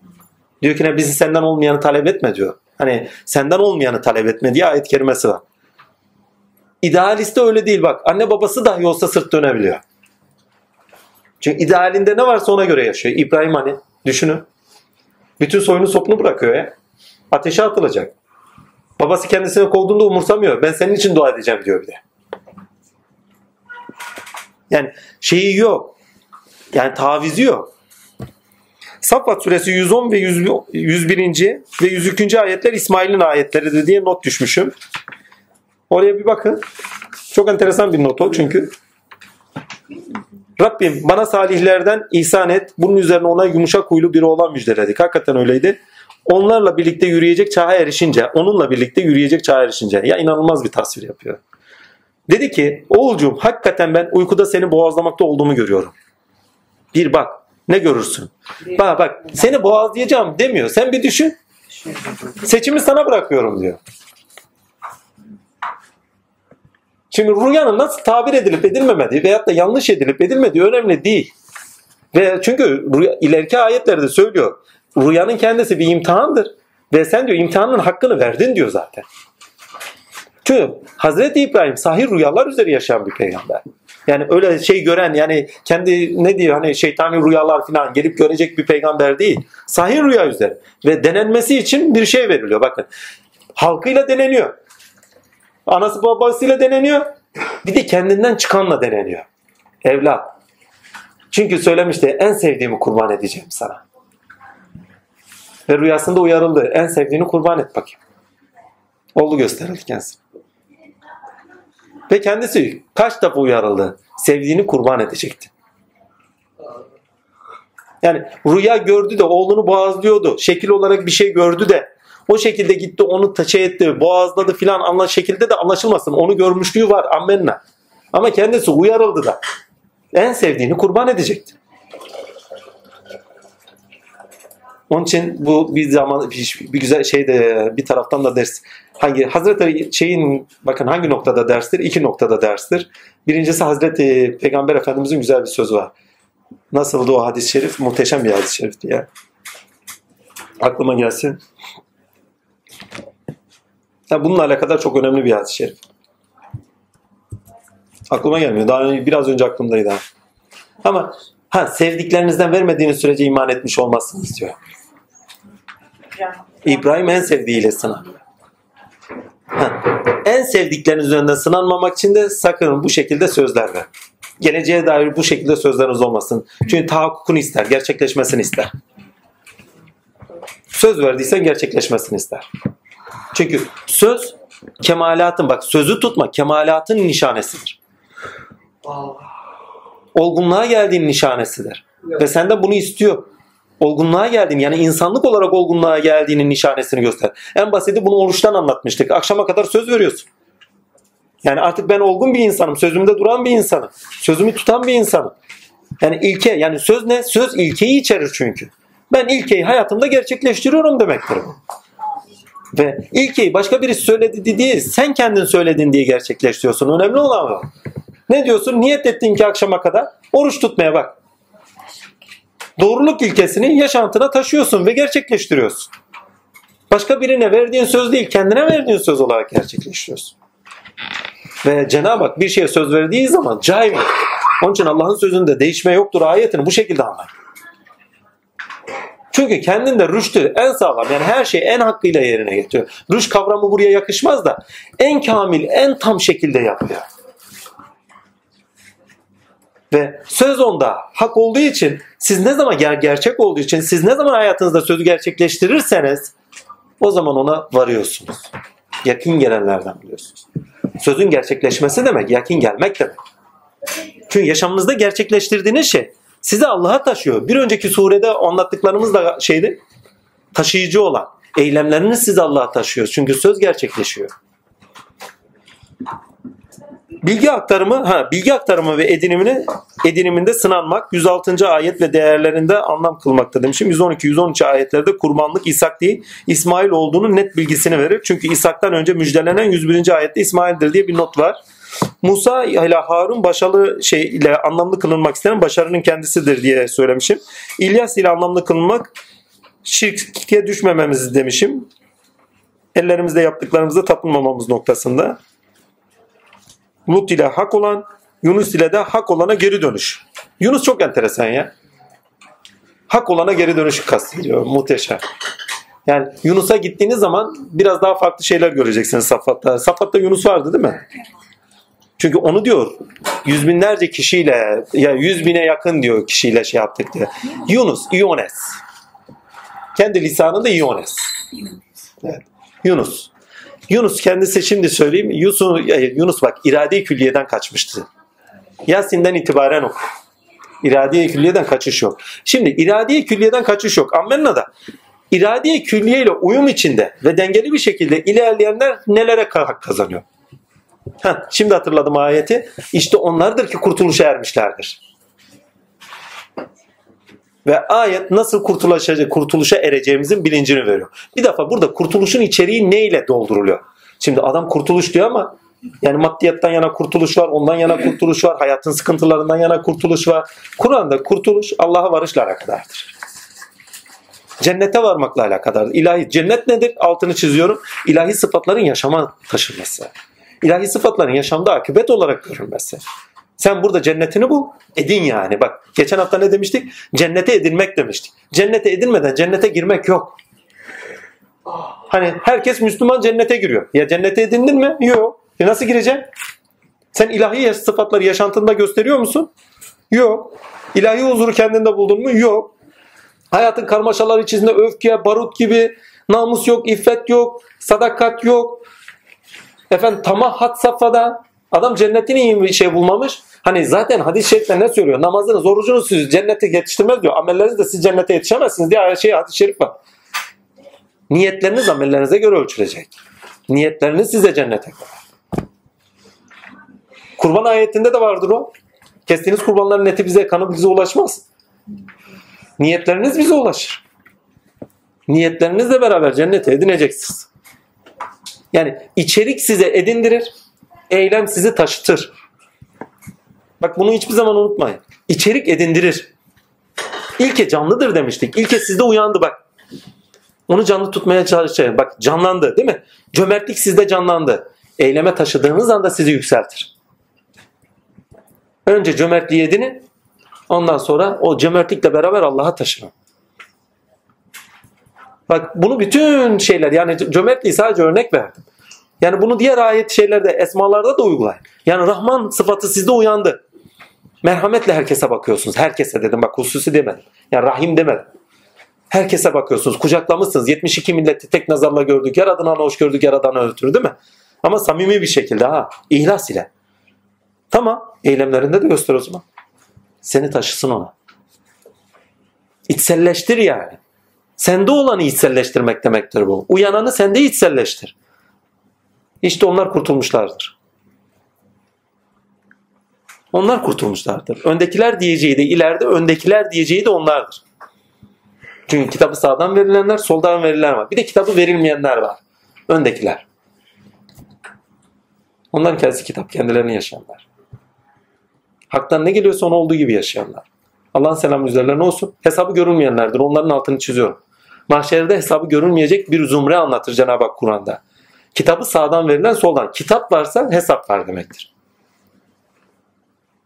A: Diyor ki ne bizi senden olmayanı talep etme diyor. Hani senden olmayanı talep etme diye ayet kerimesi var. İdealiste öyle değil bak. Anne babası dahi olsa sırt dönebiliyor. Çünkü idealinde ne varsa ona göre yaşıyor. İbrahim hani düşünün. Bütün soyunu sopunu bırakıyor ya. Ateşe atılacak. Babası kendisini kovduğunda umursamıyor. Ben senin için dua edeceğim diyor bir de. Yani şeyi yok. Yani tavizi yok. Saffat suresi 110 ve 101. ve 102. ayetler İsmail'in ayetleridir diye not düşmüşüm. Oraya bir bakın. Çok enteresan bir not o çünkü. Rabbim bana salihlerden ihsan et. Bunun üzerine ona yumuşak huylu biri olan müjdeledik. Hakikaten öyleydi. Onlarla birlikte yürüyecek çağa erişince, onunla birlikte yürüyecek çağa erişince. Ya inanılmaz bir tasvir yapıyor. Dedi ki, oğulcuğum hakikaten ben uykuda seni boğazlamakta olduğumu görüyorum. Bir bak, ne görürsün? Bak bak, seni boğazlayacağım demiyor. Sen bir düşün. Seçimi sana bırakıyorum diyor. Şimdi rüyanın nasıl tabir edilip edilmemediği veyahut da yanlış edilip edilmediği önemli değil. Ve çünkü rüya, ileriki ayetlerde söylüyor. Rüyanın kendisi bir imtihandır. Ve sen diyor imtihanın hakkını verdin diyor zaten. Çünkü Hazreti İbrahim sahih rüyalar üzeri yaşayan bir peygamber. Yani öyle şey gören yani kendi ne diyor hani şeytani rüyalar falan gelip görecek bir peygamber değil. Sahih rüya üzeri. Ve denenmesi için bir şey veriliyor. Bakın halkıyla deneniyor. Anası babasıyla deneniyor. Bir de kendinden çıkanla deneniyor. Evlat. Çünkü söylemişti en sevdiğimi kurban edeceğim sana. Ve rüyasında uyarıldı. En sevdiğini kurban et bakayım. Oldu gösterildi kendisi. Ve kendisi kaç defa uyarıldı. Sevdiğini kurban edecekti. Yani rüya gördü de oğlunu boğazlıyordu. Şekil olarak bir şey gördü de o şekilde gitti onu taçe etti, boğazladı filan anla şekilde de anlaşılmasın. Onu görmüşlüğü var ammenna. Ama kendisi uyarıldı da. En sevdiğini kurban edecekti. Onun için bu bir zaman bir, güzel şey de bir taraftan da ders. Hangi Hazreti şeyin bakın hangi noktada derstir? İki noktada derstir. Birincisi Hazreti Peygamber Efendimizin güzel bir sözü var. Nasıldı o hadis-i şerif? Muhteşem bir hadis-i şerifti ya. Aklıma gelsin. Ya bununla alakadar çok önemli bir hadis-i şerif. Aklıma gelmiyor. Daha biraz önce aklımdaydı. Ama ha sevdiklerinizden vermediğiniz sürece iman etmiş olmazsınız diyor. İbrahim en sevdiğiyle. Ha, En sevdikleriniz önünde sınanmamak için de sakın bu şekilde sözler ver. Geleceğe dair bu şekilde sözleriniz olmasın. Çünkü tahakkukunu ister, gerçekleşmesini ister. Söz verdiysen gerçekleşmesini ister. Çünkü söz kemalatın bak sözü tutma kemalatın nişanesidir. Olgunluğa geldiğin nişanesidir. Ve senden bunu istiyor. Olgunluğa geldiğin yani insanlık olarak olgunluğa geldiğinin nişanesini göster. En basiti bunu oruçtan anlatmıştık. Akşama kadar söz veriyorsun. Yani artık ben olgun bir insanım. Sözümde duran bir insanım. Sözümü tutan bir insanım. Yani ilke yani söz ne? Söz ilkeyi içerir çünkü. Ben ilkeyi hayatımda gerçekleştiriyorum demektir. Ve ilkeyi başka birisi söyledi diye sen kendin söyledin diye gerçekleştiriyorsun. Önemli olan o. Ne diyorsun? Niyet ettin ki akşama kadar oruç tutmaya bak. Doğruluk ilkesini yaşantına taşıyorsun ve gerçekleştiriyorsun. Başka birine verdiğin söz değil, kendine verdiğin söz olarak gerçekleştiriyorsun. Ve Cenab-ı Hak bir şeye söz verdiği zaman caim. Onun için Allah'ın sözünde değişme yoktur ayetini bu şekilde anlar. Çünkü kendinde rüştü en sağlam yani her şeyi en hakkıyla yerine getiriyor. Rüşt kavramı buraya yakışmaz da en kamil, en tam şekilde yapıyor. Ve söz onda hak olduğu için siz ne zaman ger- gerçek olduğu için siz ne zaman hayatınızda sözü gerçekleştirirseniz o zaman ona varıyorsunuz. Yakın gelenlerden biliyorsunuz. Sözün gerçekleşmesi demek yakın gelmek demek. Çünkü yaşamınızda gerçekleştirdiğiniz şey sizi Allah'a taşıyor. Bir önceki surede anlattıklarımız da şeydi. Taşıyıcı olan eylemleriniz sizi Allah'a taşıyor. Çünkü söz gerçekleşiyor. Bilgi aktarımı, ha bilgi aktarımı ve edinimini ediniminde sınanmak 106. ayet ve değerlerinde anlam kılmakta demişim. 112 113 ayetlerde kurbanlık İshak değil İsmail olduğunu net bilgisini verir. Çünkü İshak'tan önce müjdelenen 101. ayette İsmail'dir diye bir not var. Musa ile Harun başarılı şey ile anlamlı kılınmak istenen başarının kendisidir diye söylemişim. İlyas ile anlamlı kılınmak şirke düşmememiz demişim. Ellerimizde yaptıklarımızda tapınmamamız noktasında. Lut ile hak olan, Yunus ile de hak olana geri dönüş. Yunus çok enteresan ya. Hak olana geri dönüş kastediyor. Muhteşem. Yani Yunus'a gittiğiniz zaman biraz daha farklı şeyler göreceksiniz Safat'ta. Safat'ta Yunus vardı değil mi? Çünkü onu diyor yüz binlerce kişiyle ya yüz bine yakın diyor kişiyle şey yaptık diye. Yunus, Iones. Kendi lisanında Iones. Evet. Yunus. Yunus kendisi şimdi söyleyeyim. Yunus, Yunus bak irade-i külliyeden kaçmıştı. Yasin'den itibaren oku. İrade-i külliyeden kaçış yok. Şimdi irade-i külliyeden kaçış yok. Ammenna irade-i külliye ile uyum içinde ve dengeli bir şekilde ilerleyenler nelere hak kazanıyor? Heh, şimdi hatırladım ayeti. İşte onlardır ki kurtuluşa ermişlerdir. Ve ayet nasıl kurtuluşa, kurtuluşa ereceğimizin bilincini veriyor. Bir defa burada kurtuluşun içeriği neyle dolduruluyor? Şimdi adam kurtuluş diyor ama yani maddiyattan yana kurtuluş var, ondan yana kurtuluş var, hayatın sıkıntılarından yana kurtuluş var. Kur'an'da kurtuluş Allah'a varışla alakadardır. Cennete varmakla alakadardır. İlahi cennet nedir? Altını çiziyorum. İlahi sıfatların yaşama taşınması. İlahi sıfatların yaşamda akıbet olarak görülmesi. Sen burada cennetini bul, edin yani. Bak geçen hafta ne demiştik? Cennete edinmek demiştik. Cennete edinmeden cennete girmek yok. Hani herkes Müslüman cennete giriyor. Ya cennete edindin mi? Yok. E nasıl gireceksin? Sen ilahi sıfatları yaşantında gösteriyor musun? Yok. İlahi huzuru kendinde buldun mu? Yok. Hayatın karmaşaları içerisinde öfke, barut gibi namus yok, iffet yok, sadakat yok. Efendim tamah had safhada. Adam cennetini şey bulmamış. Hani zaten hadis-i şerifte ne söylüyor? Namazınız, orucunuz sizi cennete yetiştirmez diyor. Amelleriniz de siz cennete yetişemezsiniz diye şey hadis-i şerif var. Niyetleriniz amellerinize göre ölçülecek. Niyetleriniz size cennete. Kurban ayetinde de vardır o. Kestiğiniz kurbanların eti bize, kanı bize ulaşmaz. Niyetleriniz bize ulaşır. Niyetlerinizle beraber cennete edineceksiniz. Yani içerik size edindirir, eylem sizi taşıtır. Bak bunu hiçbir zaman unutmayın. İçerik edindirir. İlke canlıdır demiştik. İlke sizde uyandı bak. Onu canlı tutmaya çalışın. Bak canlandı değil mi? Cömertlik sizde canlandı. Eyleme taşıdığınız anda sizi yükseltir. Önce cömertliği edinin. Ondan sonra o cömertlikle beraber Allah'a taşının. Bak bunu bütün şeyler yani cömertliği sadece örnek verdim. Yani bunu diğer ayet şeylerde, esmalarda da uygulayın. Yani Rahman sıfatı sizde uyandı. Merhametle herkese bakıyorsunuz. Herkese dedim bak hususi demedim. Yani Rahim demedim. Herkese bakıyorsunuz. Kucaklamışsınız. 72 milleti tek nazarla gördük. Yaradan'a hoş gördük. Yaradan'a ötürü değil mi? Ama samimi bir şekilde ha. İhlas ile. Tamam. Eylemlerinde de göster o zaman. Seni taşısın ona. İçselleştir yani. Sende olanı içselleştirmek demektir bu. Uyananı sende içselleştir. İşte onlar kurtulmuşlardır. Onlar kurtulmuşlardır. Öndekiler diyeceği de ileride öndekiler diyeceği de onlardır. Çünkü kitabı sağdan verilenler, soldan verilenler var. Bir de kitabı verilmeyenler var. Öndekiler. Onların kendisi kitap, kendilerini yaşayanlar. Haktan ne geliyorsa onu olduğu gibi yaşayanlar. Allah'ın selamı üzerlerine olsun. Hesabı görülmeyenlerdir. Onların altını çiziyorum. Mahşerde hesabı görülmeyecek bir zumre anlatır Cenab-ı Hak Kur'an'da. Kitabı sağdan verilen soldan. Kitap varsa hesap var demektir.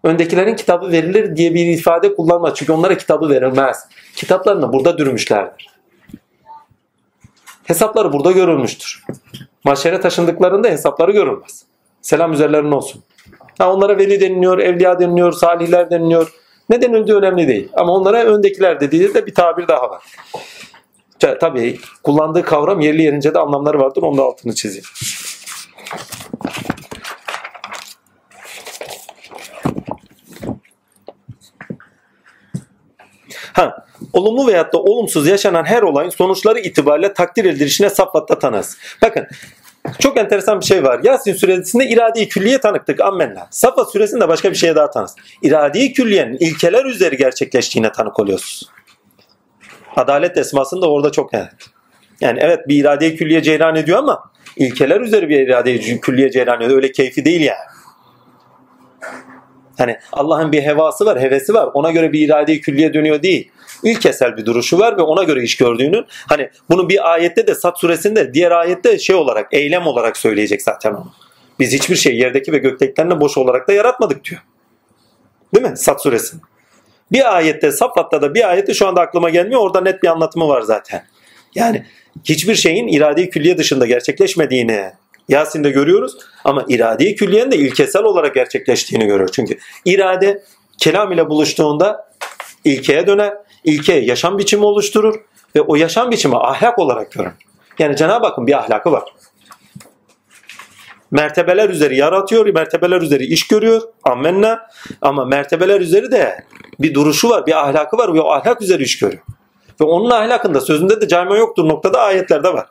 A: Öndekilerin kitabı verilir diye bir ifade kullanma. Çünkü onlara kitabı verilmez. Kitaplarını burada dürmüşlerdir. Hesapları burada görülmüştür. Mahşere taşındıklarında hesapları görülmez. Selam üzerlerine olsun. Ha, onlara veli deniliyor, evliya deniliyor, salihler deniliyor. Ne denildiği önemli değil. Ama onlara öndekiler dediği de bir tabir daha var. Tabii kullandığı kavram yerli yerince de anlamları vardır. Onun da altını çizeyim. Ha, olumlu veyahut da olumsuz yaşanan her olayın sonuçları itibariyle takdir edilişine safhatta tanız. Bakın çok enteresan bir şey var. Yasin suresinde irade-i külliye tanıktık. Ammenna. Safa suresinde başka bir şeye daha tanız. İrade-i külliyenin ilkeler üzeri gerçekleştiğine tanık oluyorsunuz. Adalet esmasında orada çok net. Yani evet bir irade-i külliye ceyran ediyor ama ilkeler üzeri bir irade-i külliye ceyran ediyor. Öyle keyfi değil yani. Hani Allah'ın bir hevası var, hevesi var. Ona göre bir irade-i külliye dönüyor değil. İlkesel bir duruşu var ve ona göre iş gördüğünün hani bunu bir ayette de Sat suresinde diğer ayette şey olarak eylem olarak söyleyecek zaten onu. Biz hiçbir şey yerdeki ve göktekilerine boş olarak da yaratmadık diyor. Değil mi? Sat suresi. Bir ayette Safat'ta da bir ayette şu anda aklıma gelmiyor. Orada net bir anlatımı var zaten. Yani hiçbir şeyin irade-i külliye dışında gerçekleşmediğini Yasin'de görüyoruz ama irade-i külliyenin de ilkesel olarak gerçekleştiğini görüyoruz. Çünkü irade kelam ile buluştuğunda ilkeye döner, ilke yaşam biçimi oluşturur ve o yaşam biçimi ahlak olarak görür. Yani Cenab-ı Hakk'ın bir ahlakı var. Mertebeler üzeri yaratıyor, mertebeler üzeri iş görüyor. Ammenna. Ama mertebeler üzeri de bir duruşu var, bir ahlakı var ve o ahlak üzeri iş görüyor. Ve onun ahlakında sözünde de cami yoktur noktada ayetlerde var.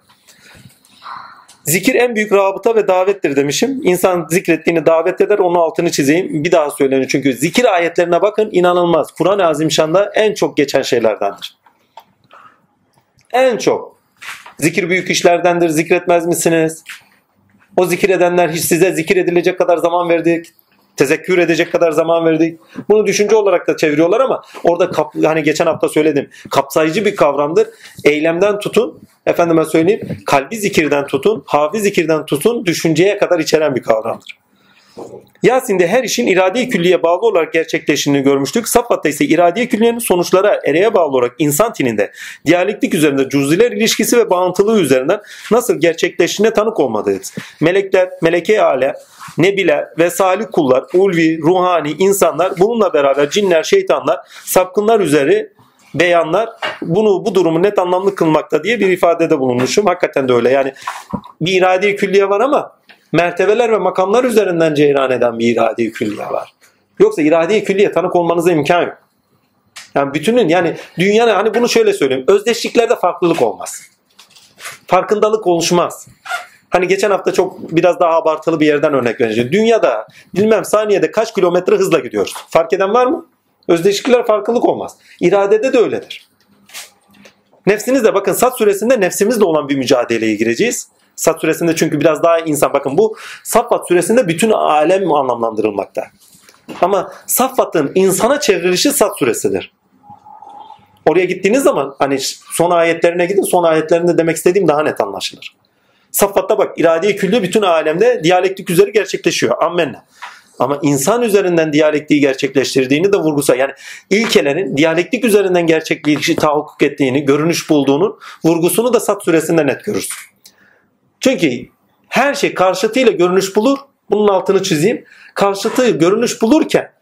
A: Zikir en büyük rabıta ve davettir demişim. İnsan zikrettiğini davet eder. Onun altını çizeyim. Bir daha söyleniyor. Çünkü zikir ayetlerine bakın inanılmaz. Kur'an-ı Azimşan'da en çok geçen şeylerdendir. En çok. Zikir büyük işlerdendir. Zikretmez misiniz? O zikir edenler hiç size zikir edilecek kadar zaman verdik tezekkür edecek kadar zaman verdik. Bunu düşünce olarak da çeviriyorlar ama orada kap, hani geçen hafta söyledim kapsayıcı bir kavramdır. Eylemden tutun, efendime söyleyeyim kalbi zikirden tutun, hafi zikirden tutun, düşünceye kadar içeren bir kavramdır. Yasin'de her işin irade-i külliye bağlı olarak gerçekleştiğini görmüştük. Safat'ta ise irade-i külliyenin sonuçlara ereğe bağlı olarak insan tininde diyalektik üzerinde cüzdiler ilişkisi ve bağıntılığı üzerinden nasıl gerçekleştiğine tanık olmadayız. Melekler, meleke ale, nebiler ve salih kullar, ulvi, ruhani insanlar bununla beraber cinler, şeytanlar, sapkınlar üzeri beyanlar bunu bu durumu net anlamlı kılmakta diye bir ifadede bulunmuşum. Hakikaten de öyle. Yani bir irade-i külliye var ama mertebeler ve makamlar üzerinden ceyran eden bir irade-i külliye var. Yoksa irade-i külliye tanık olmanıza imkan yok. Yani bütünün yani dünyanın hani bunu şöyle söyleyeyim. Özdeşliklerde farklılık olmaz. Farkındalık oluşmaz. Hani geçen hafta çok biraz daha abartılı bir yerden örnek vereceğim. Dünyada bilmem saniyede kaç kilometre hızla gidiyoruz. Fark eden var mı? Özdeşlikler farklılık olmaz. İradede de öyledir. Nefsinizle bakın Sat suresinde nefsimizle olan bir mücadeleye gireceğiz. Sat suresinde çünkü biraz daha insan bakın bu Saffat suresinde bütün alem anlamlandırılmakta. Ama Saffat'ın insana çevrilişi Sat suresidir. Oraya gittiğiniz zaman hani son ayetlerine gidin son ayetlerinde demek istediğim daha net anlaşılır. Saffat'ta bak irade-i külli bütün alemde diyalektik üzeri gerçekleşiyor. Ammenna. Ama insan üzerinden diyalektiği gerçekleştirdiğini de vurgusa. Yani ilkelerin diyalektik üzerinden gerçekliği tahakkuk ettiğini, görünüş bulduğunun vurgusunu da Sat suresinde net görürsün. Çünkü Her şey karşıtıyla görünüş bulur. Bunun altını çizeyim. Karşıtı görünüş bulurken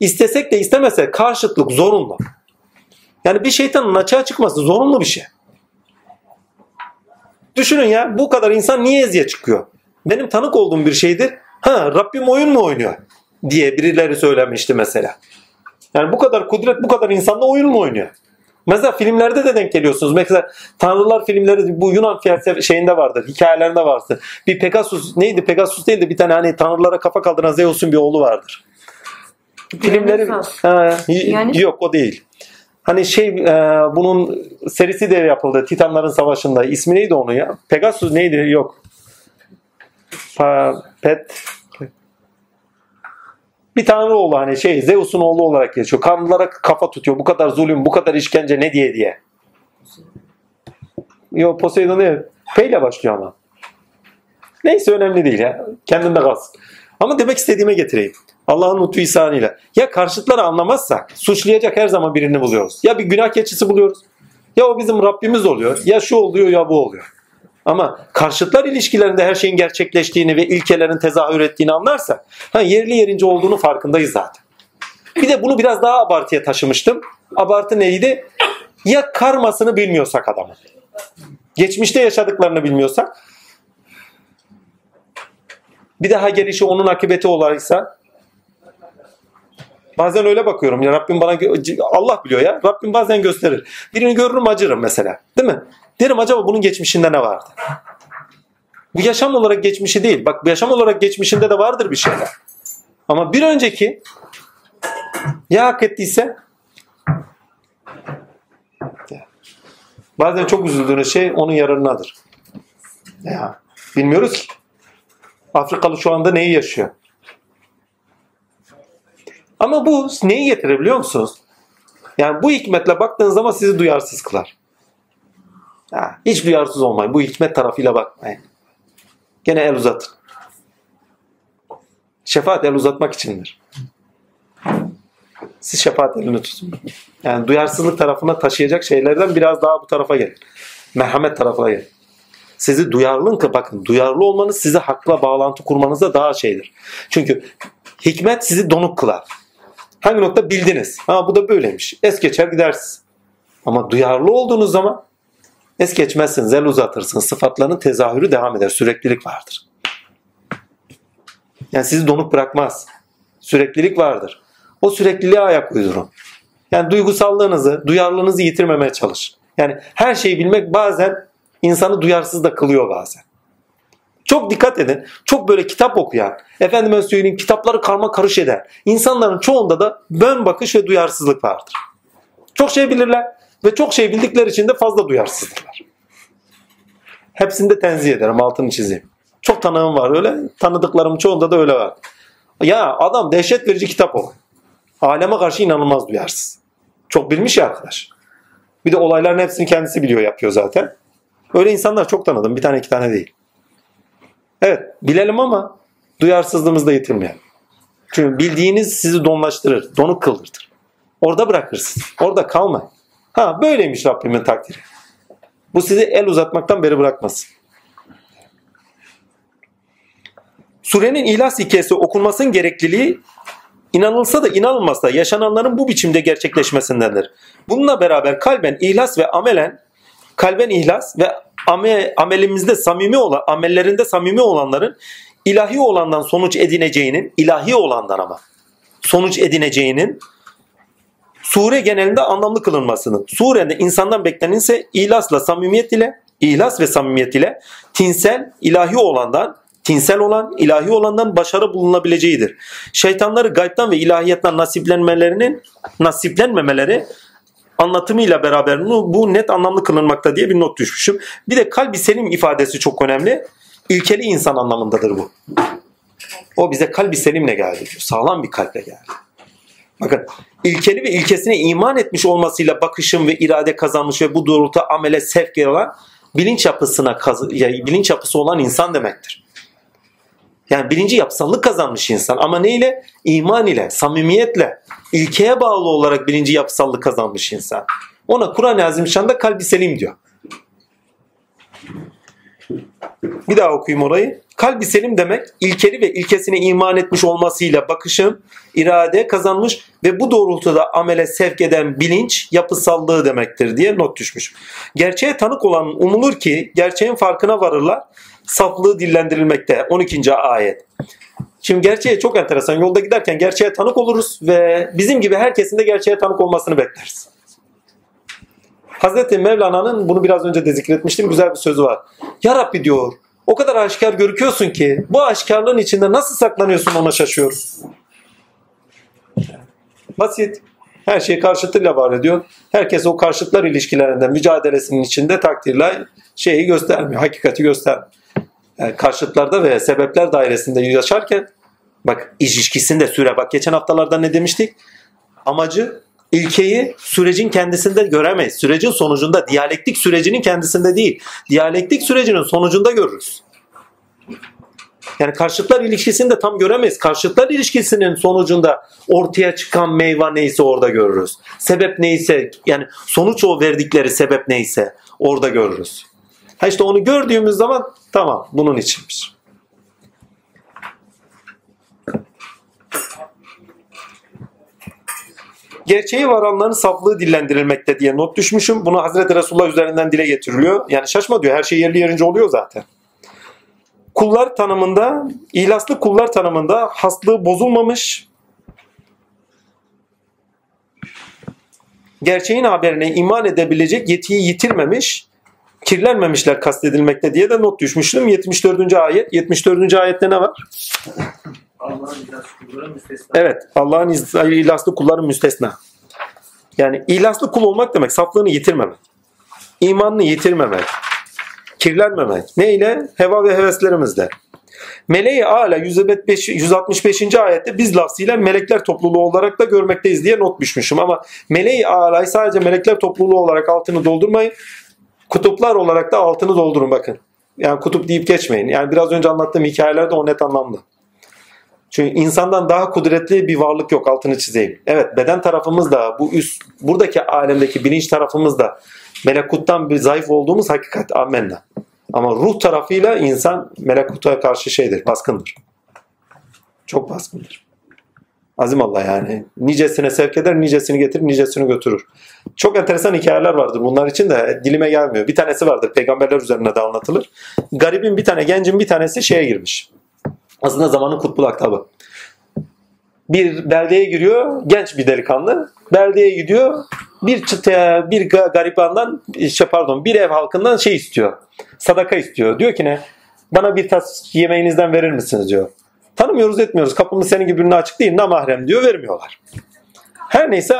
A: istesek de istemesek karşıtlık zorunlu. Yani bir şeytanın açığa çıkması zorunlu bir şey. Düşünün ya bu kadar insan niye eziyet çıkıyor? Benim tanık olduğum bir şeydir. Ha Rabbim oyun mu oynuyor? diye birileri söylemişti mesela. Yani bu kadar kudret bu kadar insanla oyun mu oynuyor? Mesela filmlerde de denk geliyorsunuz. Mesela Tanrılar filmleri bu Yunan felsefe şeyinde vardır. Hikayelerinde vardır. Bir Pegasus neydi? Pegasus değil de bir tane hani tanrılara kafa kaldıran Zeus'un bir oğlu vardır. Filmleri ha,
B: Yani?
A: yok o değil. Hani şey e, bunun serisi de yapıldı. Titanların Savaşı'nda. İsmi neydi onun ya? Pegasus neydi? Yok. Pa, pet bir tanrı oğlu hani şey Zeus'un oğlu olarak geçiyor. Kanlılara kafa tutuyor. Bu kadar zulüm, bu kadar işkence ne diye diye. Yok Poseidon değil. P ile başlıyor ama. Neyse önemli değil ya. Kendinde kalsın. Ama demek istediğime getireyim. Allah'ın lütfu ihsanıyla. Ya karşıtları anlamazsak suçlayacak her zaman birini buluyoruz. Ya bir günah keçisi buluyoruz. Ya o bizim Rabbimiz oluyor. Ya şu oluyor ya bu oluyor. Ama karşıtlar ilişkilerinde her şeyin gerçekleştiğini ve ilkelerin tezahür ettiğini anlarsak ha, yerli yerince olduğunu farkındayız zaten. Bir de bunu biraz daha abartıya taşımıştım. Abartı neydi? Ya karmasını bilmiyorsak adamın. Geçmişte yaşadıklarını bilmiyorsak bir daha gelişi onun akıbeti olaysa bazen öyle bakıyorum ya Rabbim bana Allah biliyor ya Rabbim bazen gösterir. Birini görürüm acırım mesela değil mi? Derim acaba bunun geçmişinde ne vardı? Bu yaşam olarak geçmişi değil. Bak bu yaşam olarak geçmişinde de vardır bir şeyler. Ama bir önceki ya hak ettiyse bazen çok üzüldüğünüz şey onun yararınadır. Ya bilmiyoruz ki. Afrikalı şu anda neyi yaşıyor? Ama bu neyi getirir biliyor musunuz? Yani bu hikmetle baktığınız zaman sizi duyarsız kılar. Ya, hiç duyarsız olmayın. Bu hikmet tarafıyla bakmayın. Gene el uzatın. Şefaat el uzatmak içindir. Siz şefaat elini tutun. Yani duyarsızlık tarafına taşıyacak şeylerden biraz daha bu tarafa gelin. Merhamet tarafına gelin. Sizi duyarlı bakın duyarlı olmanız sizi hakla bağlantı kurmanıza daha şeydir. Çünkü hikmet sizi donuk kılar. Hangi nokta bildiniz. Ha bu da böyleymiş. Es geçer gidersiniz. Ama duyarlı olduğunuz zaman es geçmezsin, zel uzatırsın. Sıfatların tezahürü devam eder. Süreklilik vardır. Yani sizi donuk bırakmaz. Süreklilik vardır. O sürekliliğe ayak uydurun. Yani duygusallığınızı, duyarlılığınızı yitirmemeye çalışın. Yani her şeyi bilmek bazen insanı duyarsız da kılıyor bazen. Çok dikkat edin. Çok böyle kitap okuyan, efendime söyleyeyim kitapları karma karış eden insanların çoğunda da bön bakış ve duyarsızlık vardır. Çok şey bilirler ve çok şey bildikleri için de fazla duyarsızdırlar. Hepsini de tenzih ederim, altını çizeyim. Çok tanığım var öyle, tanıdıklarım çoğunda da öyle var. Ya adam dehşet verici kitap okuyor. Aleme karşı inanılmaz duyarsız. Çok bilmiş ya arkadaş. Bir de olayların hepsini kendisi biliyor yapıyor zaten. Öyle insanlar çok tanıdım. Bir tane iki tane değil. Evet bilelim ama duyarsızlığımızı da yitirmeyelim. Çünkü bildiğiniz sizi donlaştırır, donuk kıldırtır. Orada bırakırsınız. Orada kalmayın. Ha böyleymiş Rabbimin takdiri. Bu sizi el uzatmaktan beri bırakmasın. Surenin ihlas hikayesi okunmasının gerekliliği inanılsa da inanılmazsa da yaşananların bu biçimde gerçekleşmesindendir. Bununla beraber kalben ihlas ve amelen kalben ihlas ve ame, amelimizde samimi olan amellerinde samimi olanların ilahi olandan sonuç edineceğinin ilahi olandan ama sonuç edineceğinin sure genelinde anlamlı kılınmasını. Surede insandan beklenen ise ihlasla samimiyet ile ihlas ve samimiyet ile tinsel ilahi olandan tinsel olan ilahi olandan başarı bulunabileceğidir. Şeytanları gaybtan ve ilahiyetten nasiplenmelerinin nasiplenmemeleri anlatımıyla beraber bu, bu net anlamlı kılınmakta diye bir not düşmüşüm. Bir de kalbi selim ifadesi çok önemli. İlkeli insan anlamındadır bu. O bize kalbi selimle geldi diyor. Sağlam bir kalple geldi. Bakın ilkeli ve ilkesine iman etmiş olmasıyla bakışım ve irade kazanmış ve bu doğrultuda amele sevk olan bilinç yapısına kaz- ya, bilinç yapısı olan insan demektir. Yani birinci yapısallık kazanmış insan ama neyle? İman ile, samimiyetle, ilkeye bağlı olarak birinci yapısallık kazanmış insan. Ona Kur'an-ı Azimüşşan'da kalbi selim diyor. Bir daha okuyayım orayı. Kalbi selim demek ilkeli ve ilkesine iman etmiş olmasıyla bakışın irade kazanmış ve bu doğrultuda amele sevk eden bilinç yapısallığı demektir diye not düşmüş. Gerçeğe tanık olan umulur ki gerçeğin farkına varırlar. Saflığı dillendirilmekte 12. ayet. Şimdi gerçeğe çok enteresan. Yolda giderken gerçeğe tanık oluruz ve bizim gibi herkesin de gerçeğe tanık olmasını bekleriz. Hazreti Mevlana'nın bunu biraz önce de zikretmiştim güzel bir sözü var. Ya Rabbi diyor o kadar aşikar görüküyorsun ki bu aşikarlığın içinde nasıl saklanıyorsun ona şaşıyorum. Basit. Her şey karşıtıyla var ediyor. Herkes o karşıtlar ilişkilerinden mücadelesinin içinde takdirle şeyi göstermiyor. Hakikati göstermiyor. Yani karşıtlarda ve sebepler dairesinde yaşarken bak ilişkisinde süre. Bak geçen haftalarda ne demiştik? Amacı ilkeyi sürecin kendisinde göremeyiz. Sürecin sonucunda, diyalektik sürecinin kendisinde değil. Diyalektik sürecinin sonucunda görürüz. Yani karşıtlar ilişkisini de tam göremeyiz. Karşıtlar ilişkisinin sonucunda ortaya çıkan meyve neyse orada görürüz. Sebep neyse yani sonuç o verdikleri sebep neyse orada görürüz. Ha işte onu gördüğümüz zaman tamam bunun içinmiş. Gerçeği varanların saflığı dillendirilmekte diye not düşmüşüm. Bunu Hazreti Resulullah üzerinden dile getiriliyor. Yani şaşma diyor her şey yerli yerince oluyor zaten. Kullar tanımında, ihlaslı kullar tanımında haslığı bozulmamış, gerçeğin haberine iman edebilecek yetiyi yitirmemiş, kirlenmemişler kastedilmekte diye de not düşmüştüm. 74. ayet. 74. ayette ne var?
B: Kulları.
A: Evet. Allah'ın ihlaslı kulların müstesna. Yani ihlaslı kul olmak demek saflığını yitirmemek. imanını yitirmemek. Kirlenmemek. Neyle? Heva ve heveslerimizle. Meleği Ala 165. 165. ayette biz lafzıyla melekler topluluğu olarak da görmekteyiz diye not düşmüşüm. Ama Meleği Ala'yı sadece melekler topluluğu olarak altını doldurmayın. Kutuplar olarak da altını doldurun bakın. Yani kutup deyip geçmeyin. Yani biraz önce anlattığım hikayelerde o net anlamda. Çünkü insandan daha kudretli bir varlık yok altını çizeyim. Evet beden tarafımız da bu üst buradaki alemdeki bilinç tarafımız da melekuttan bir zayıf olduğumuz hakikat amenna. Ama ruh tarafıyla insan melekuta karşı şeydir, baskındır. Çok baskındır. Azim Allah yani. Nicesine sevk eder, nicesini getirir, nicesini götürür. Çok enteresan hikayeler vardır bunlar için de dilime gelmiyor. Bir tanesi vardır peygamberler üzerine de anlatılır. Garibin bir tane, gencin bir tanesi şeye girmiş. Aslında zamanın kutbul aktabı. Bir beldeye giriyor, genç bir delikanlı. Beldeye gidiyor, bir çıtaya, bir ga- garibandan, şey pardon, bir ev halkından şey istiyor. Sadaka istiyor. Diyor ki ne? Bana bir tas yemeğinizden verir misiniz diyor. Tanımıyoruz etmiyoruz. Kapımız senin gibi birine açık değil. Namahrem diyor. Vermiyorlar. Her neyse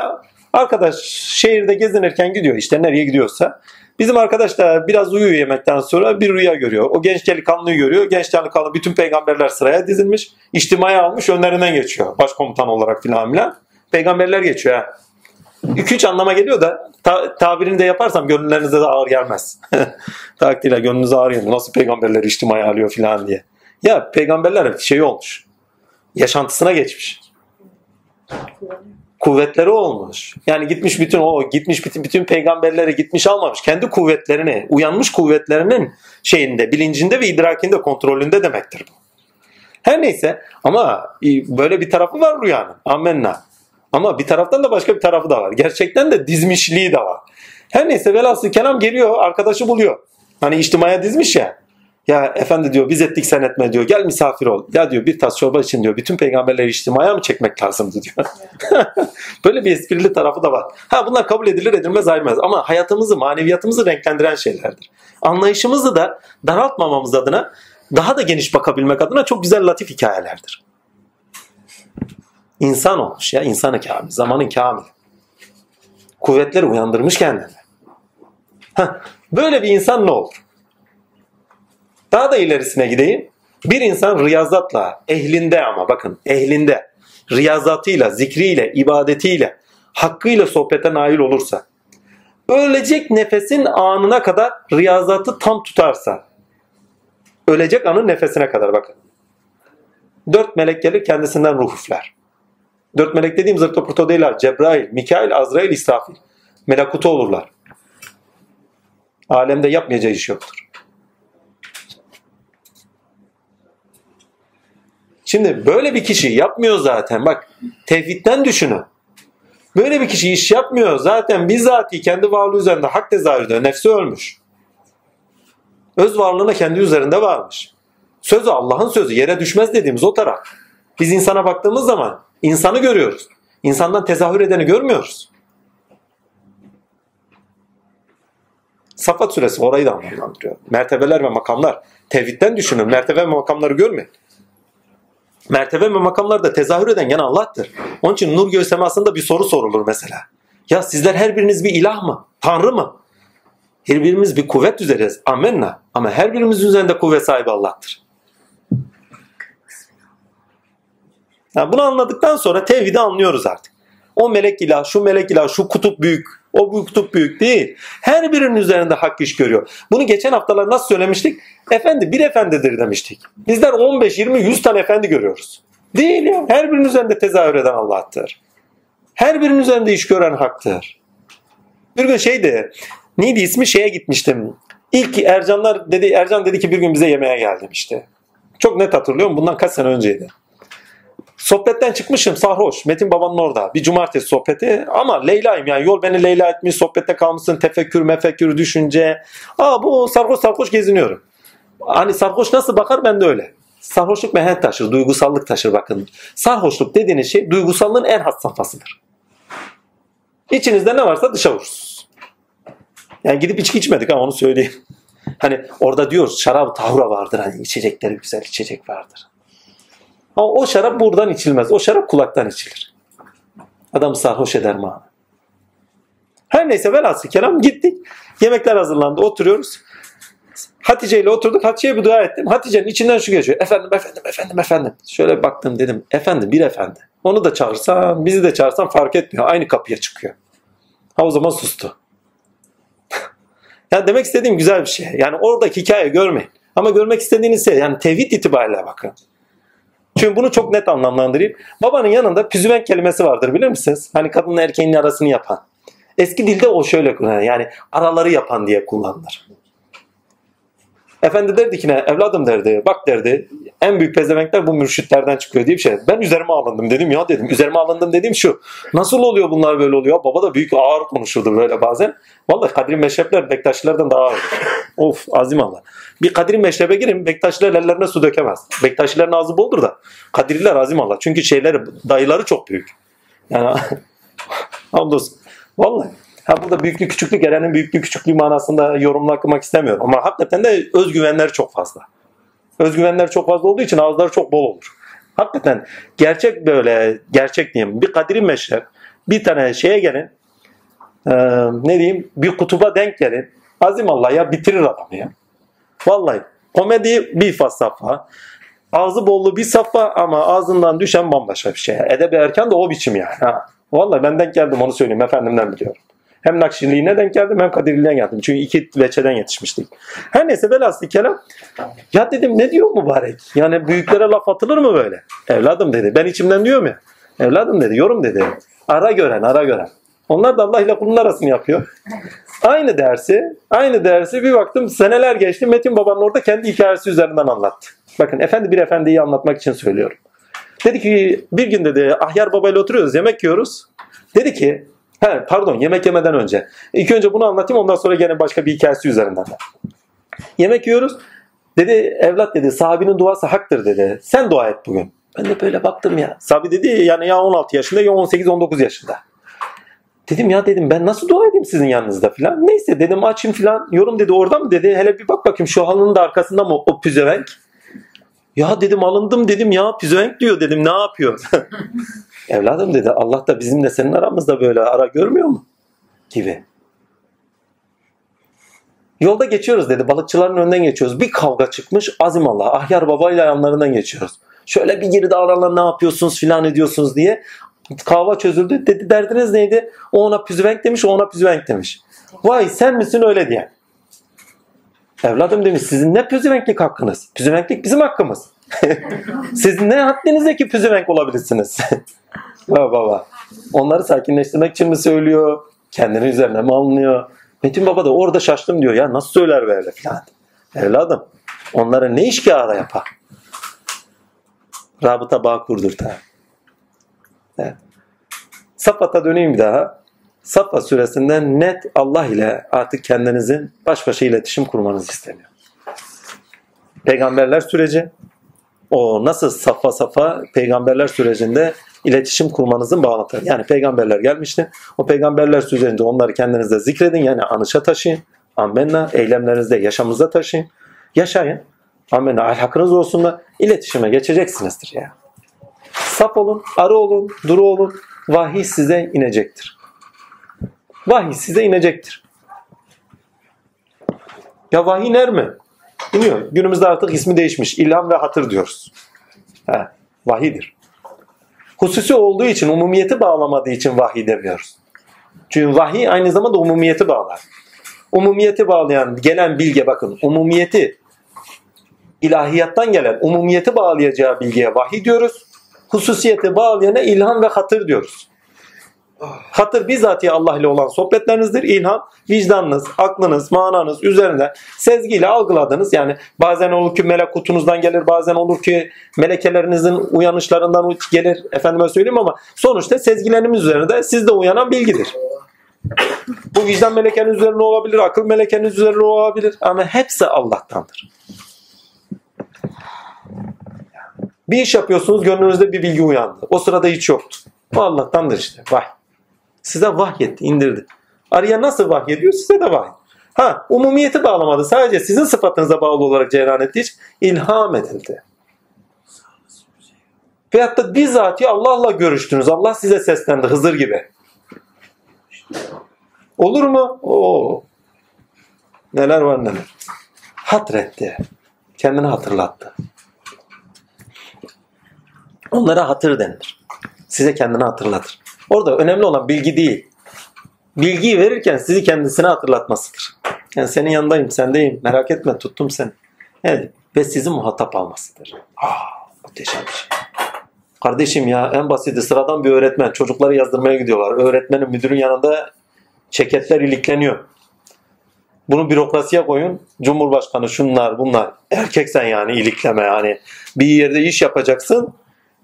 A: arkadaş şehirde gezinirken gidiyor işte nereye gidiyorsa. Bizim arkadaş da biraz uyuyor yemekten sonra bir rüya görüyor. O genç delikanlıyı görüyor. Genç delikanlı bütün peygamberler sıraya dizilmiş. İçtimaya almış önlerinden geçiyor. Başkomutan olarak filan filan. Peygamberler geçiyor ha. 2-3 anlama geliyor da ta- tabirini de yaparsam gönüllerinize de ağır gelmez. Takdirle gönlünüze ağır gelir. Nasıl peygamberler içtimaya alıyor filan diye. Ya peygamberler şey olmuş. Yaşantısına geçmiş kuvvetleri olmuş. Yani gitmiş bütün o gitmiş bütün, bütün peygamberleri gitmiş almamış. Kendi kuvvetlerini, uyanmış kuvvetlerinin şeyinde, bilincinde ve idrakinde, kontrolünde demektir bu. Her neyse ama e, böyle bir tarafı var rüyanın. Amenna. Ama bir taraftan da başka bir tarafı da var. Gerçekten de dizmişliği de var. Her neyse velhasıl kelam geliyor, arkadaşı buluyor. Hani içtimaya dizmiş ya. Ya efendi diyor biz ettik sen etme diyor. Gel misafir ol. Ya diyor bir tas çorba için diyor. Bütün peygamberleri içtimaya mı çekmek lazımdı diyor. Böyle bir esprili tarafı da var. Ha bunlar kabul edilir edilmez ayrılmaz. Ama hayatımızı, maneviyatımızı renklendiren şeylerdir. Anlayışımızı da daraltmamamız adına daha da geniş bakabilmek adına çok güzel latif hikayelerdir. İnsan olmuş ya. insanı kamil. Zamanın kamil. Kuvvetleri uyandırmış kendini. Heh, böyle bir insan ne olur? Daha da ilerisine gideyim. Bir insan riyazatla, ehlinde ama bakın ehlinde, riyazatıyla, zikriyle, ibadetiyle, hakkıyla sohbete nail olursa, ölecek nefesin anına kadar riyazatı tam tutarsa, ölecek anın nefesine kadar bakın. Dört melek gelir kendisinden ruh üfler. Dört melek dediğim zırto pırto değil ha. Cebrail, Mikail, Azrail, İsrafil. Melakutu olurlar. Alemde yapmayacağı iş yoktur. Şimdi böyle bir kişi yapmıyor zaten. Bak tevhidden düşünün. Böyle bir kişi iş yapmıyor. Zaten bizzati kendi varlığı üzerinde hak tezahürde nefsi ölmüş. Öz varlığına kendi üzerinde varmış. Sözü Allah'ın sözü yere düşmez dediğimiz o taraf. Biz insana baktığımız zaman insanı görüyoruz. İnsandan tezahür edeni görmüyoruz. Safat suresi orayı da anlamlandırıyor. Mertebeler ve makamlar. Tevhidden düşünün. Mertebe ve makamları görmeyin. Mertebe ve makamlarda tezahür eden gene Allah'tır. Onun için nur göğü semasında bir soru sorulur mesela. Ya sizler her biriniz bir ilah mı? Tanrı mı? Her birimiz bir kuvvet üzeriz. Amenna. Ama her birimizin üzerinde kuvvet sahibi Allah'tır. Yani bunu anladıktan sonra tevhidi anlıyoruz artık. O melek ilah, şu melek ilah, şu kutup büyük, o bu kutup büyük değil. Her birinin üzerinde hak iş görüyor. Bunu geçen haftalar nasıl söylemiştik? Efendi bir efendidir demiştik. Bizler 15, 20, 100 tane efendi görüyoruz. Değil ya. Her birinin üzerinde tezahür eden Allah'tır. Her birinin üzerinde iş gören haktır. Bir gün şeydi, neydi ismi şeye gitmiştim. İlk Ercanlar dedi, Ercan dedi ki bir gün bize yemeğe gel demişti. Çok net hatırlıyorum. Bundan kaç sene önceydi. Sohbetten çıkmışım sarhoş. Metin babanın orada. Bir cumartesi sohbeti. Ama Leyla'yım yani. Yol beni Leyla etmiş. Sohbette kalmışsın. Tefekkür, mefekkür, düşünce. Aa bu sarhoş sarhoş geziniyorum. Hani sarhoş nasıl bakar ben de öyle. Sarhoşluk mehenk taşır. Duygusallık taşır bakın. Sarhoşluk dediğiniz şey duygusallığın en has safhasıdır. İçinizde ne varsa dışa vurursunuz. Yani gidip içki içmedik ama onu söyleyeyim. Hani orada diyoruz şarap tahura vardır. Hani içecekleri güzel içecek vardır. Ama o şarap buradan içilmez. O şarap kulaktan içilir. Adam sarhoş eder abi? Her neyse velhasıl kelam gittik. Yemekler hazırlandı. Oturuyoruz. Hatice ile oturduk. Hatice'ye bir dua ettim. Hatice'nin içinden şu geçiyor. Efendim, efendim, efendim, efendim. Şöyle baktım dedim. Efendim, bir efendi. Onu da çağırsam, bizi de çağırsam fark etmiyor. Aynı kapıya çıkıyor. Ha o zaman sustu. yani demek istediğim güzel bir şey. Yani oradaki hikaye görmeyin. Ama görmek istediğiniz şey yani tevhid itibariyle bakın. Çünkü bunu çok net anlamlandırayım. Babanın yanında püzüvenk kelimesi vardır bilir misiniz? Hani kadınla erkeğin arasını yapan. Eski dilde o şöyle kullanılır. Yani araları yapan diye kullanılır. Efendi derdi ki ne? Evladım derdi. Bak derdi. En büyük pezevenkler bu mürşitlerden çıkıyor diye bir şey. Ben üzerime alındım dedim ya dedim. Üzerime alındım dediğim şu. Nasıl oluyor bunlar böyle oluyor? Baba da büyük ağır konuşurdu böyle bazen. Vallahi Kadri Meşrepler Bektaşilerden daha ağırdır. of azim Allah. Bir Kadri Meşrep'e girin Bektaşiler ellerine su dökemez. Bektaşilerin ağzı boldur da. Kadriler azim Allah. Çünkü şeyleri dayıları çok büyük. Yani hamdolsun. Vallahi. Ha burada büyüklük küçüklük Eren'in büyüklük küçüklüğü manasında yorumlamak istemiyorum. Ama hakikaten de özgüvenleri çok fazla. Özgüvenleri çok fazla olduğu için ağızları çok bol olur. Hakikaten gerçek böyle gerçek diyeyim bir kadri meşrep bir tane şeye gelin ee, ne diyeyim bir kutuba denk gelin. Azim Allah ya bitirir adamı ya. Vallahi komedi bir faz safha. Ağzı bollu bir safha ama ağzından düşen bambaşka bir şey. Edebi erken de o biçim yani. Ha. Vallahi ben denk geldim onu söyleyeyim efendimden biliyorum. Hem Nakşiliğine denk geldim hem Kadirliğine geldim. Çünkü iki veçeden yetişmiştik. Her neyse velhasıl kelam. Ya dedim ne diyor mübarek? Yani büyüklere laf atılır mı böyle? Evladım dedi. Ben içimden diyorum ya. Evladım dedi. Yorum dedi. Ara gören ara gören. Onlar da Allah ile kulun arasını yapıyor. Aynı dersi, aynı dersi bir baktım seneler geçti. Metin babanın orada kendi hikayesi üzerinden anlattı. Bakın efendi bir efendiyi anlatmak için söylüyorum. Dedi ki bir gün dedi Ahyar babayla oturuyoruz yemek yiyoruz. Dedi ki He, pardon yemek yemeden önce. İlk önce bunu anlatayım ondan sonra gene başka bir hikayesi üzerinden. de. Yemek yiyoruz. Dedi evlat dedi sahabinin duası haktır dedi. Sen dua et bugün. Ben de böyle baktım ya. Sahabi dedi yani ya 16 yaşında ya 18-19 yaşında. Dedim ya dedim ben nasıl dua edeyim sizin yanınızda filan. Neyse dedim açayım filan. Yorum dedi orada mı dedi. Hele bir bak bakayım şu halının da arkasında mı o püzevenk. Ya dedim alındım dedim ya püzevenk diyor dedim ne yapıyor. Evladım dedi Allah da bizimle senin aramızda böyle ara görmüyor mu? Gibi. Yolda geçiyoruz dedi. Balıkçıların önünden geçiyoruz. Bir kavga çıkmış. Azim Allah. Ahyar babayla yanlarından geçiyoruz. Şöyle bir geri davranlar ne yapıyorsunuz filan ediyorsunuz diye. Kavga çözüldü. Dedi derdiniz neydi? O ona püzüvenk demiş, o ona püzüvenk demiş. Vay sen misin öyle diye. Evladım demiş sizin ne püzüvenklik hakkınız? Püzüvenklik bizim hakkımız. Siz ne haddinize ki püzüvenk olabilirsiniz? baba baba. Onları sakinleştirmek için mi söylüyor? Kendini üzerine mi alınıyor? Metin baba da orada şaştım diyor. Ya nasıl söyler böyle filan. Evladım onlara ne iş ki ara yapar? Rabıta bağ kurdurtar. Evet. Safat'a döneyim daha. Safa suresinde net Allah ile artık kendinizin baş başa iletişim kurmanız isteniyor. Peygamberler süreci o nasıl safa safa peygamberler sürecinde iletişim kurmanızın bağlantıları. Yani peygamberler gelmişti. O peygamberler sürecinde onları kendinizde zikredin. Yani anışa taşıyın. Amenna. Eylemlerinizde yaşamınıza taşıyın. Yaşayın. Amenna. Ahlakınız olsun da iletişime geçeceksinizdir ya. Sap olun, arı olun, duru olun. Vahiy size inecektir. Vahiy size inecektir. Ya vahiy iner mi? İniyor. Günümüzde artık ismi değişmiş. İlham ve hatır diyoruz. He, vahidir. Hususi olduğu için, umumiyeti bağlamadığı için vahiy demiyoruz. Çünkü vahiy aynı zamanda umumiyeti bağlar. Umumiyeti bağlayan, gelen bilge bakın, umumiyeti ilahiyattan gelen, umumiyeti bağlayacağı bilgiye vahiy diyoruz. Hususiyeti bağlayana ilham ve hatır diyoruz. Hatır bizatihi Allah ile olan sohbetlerinizdir. İlham vicdanınız, aklınız, mananız üzerinde sezgiyle algıladınız. Yani bazen olur ki melek kutunuzdan gelir, bazen olur ki melekelerinizin uyanışlarından gelir. Efendime söyleyeyim ama sonuçta sezgilerimiz üzerinde sizde uyanan bilgidir. Bu vicdan melekenin üzerine olabilir, akıl melekenin üzerine olabilir ama hepsi Allah'tandır. Bir iş yapıyorsunuz, gönlünüzde bir bilgi uyandı. O sırada hiç yoktu. O Allah'tandır işte. Vay. Size vahyetti, indirdi. Arıya nasıl vahyediyor? Size de vahy. Ha, umumiyeti bağlamadı. Sadece sizin sıfatınıza bağlı olarak cereyan ettiği için ilham edildi. Veyahut da bizzati Allah'la görüştünüz. Allah size seslendi Hızır gibi. Olur mu? Oo. Neler var neler. Hatretti. Kendini hatırlattı. Onlara hatır denilir. Size kendini hatırlatır. Orada önemli olan bilgi değil. Bilgiyi verirken sizi kendisine hatırlatmasıdır. Yani senin yanındayım, sendeyim, merak etme tuttum seni. Evet. Ve sizi muhatap almasıdır. Aa, muhteşem bir şey. Kardeşim ya en basiti sıradan bir öğretmen. Çocukları yazdırmaya gidiyorlar. Öğretmenin müdürün yanında çeketler ilikleniyor. Bunu bürokrasiye koyun. Cumhurbaşkanı şunlar bunlar. Erkeksen yani ilikleme yani. Bir yerde iş yapacaksın.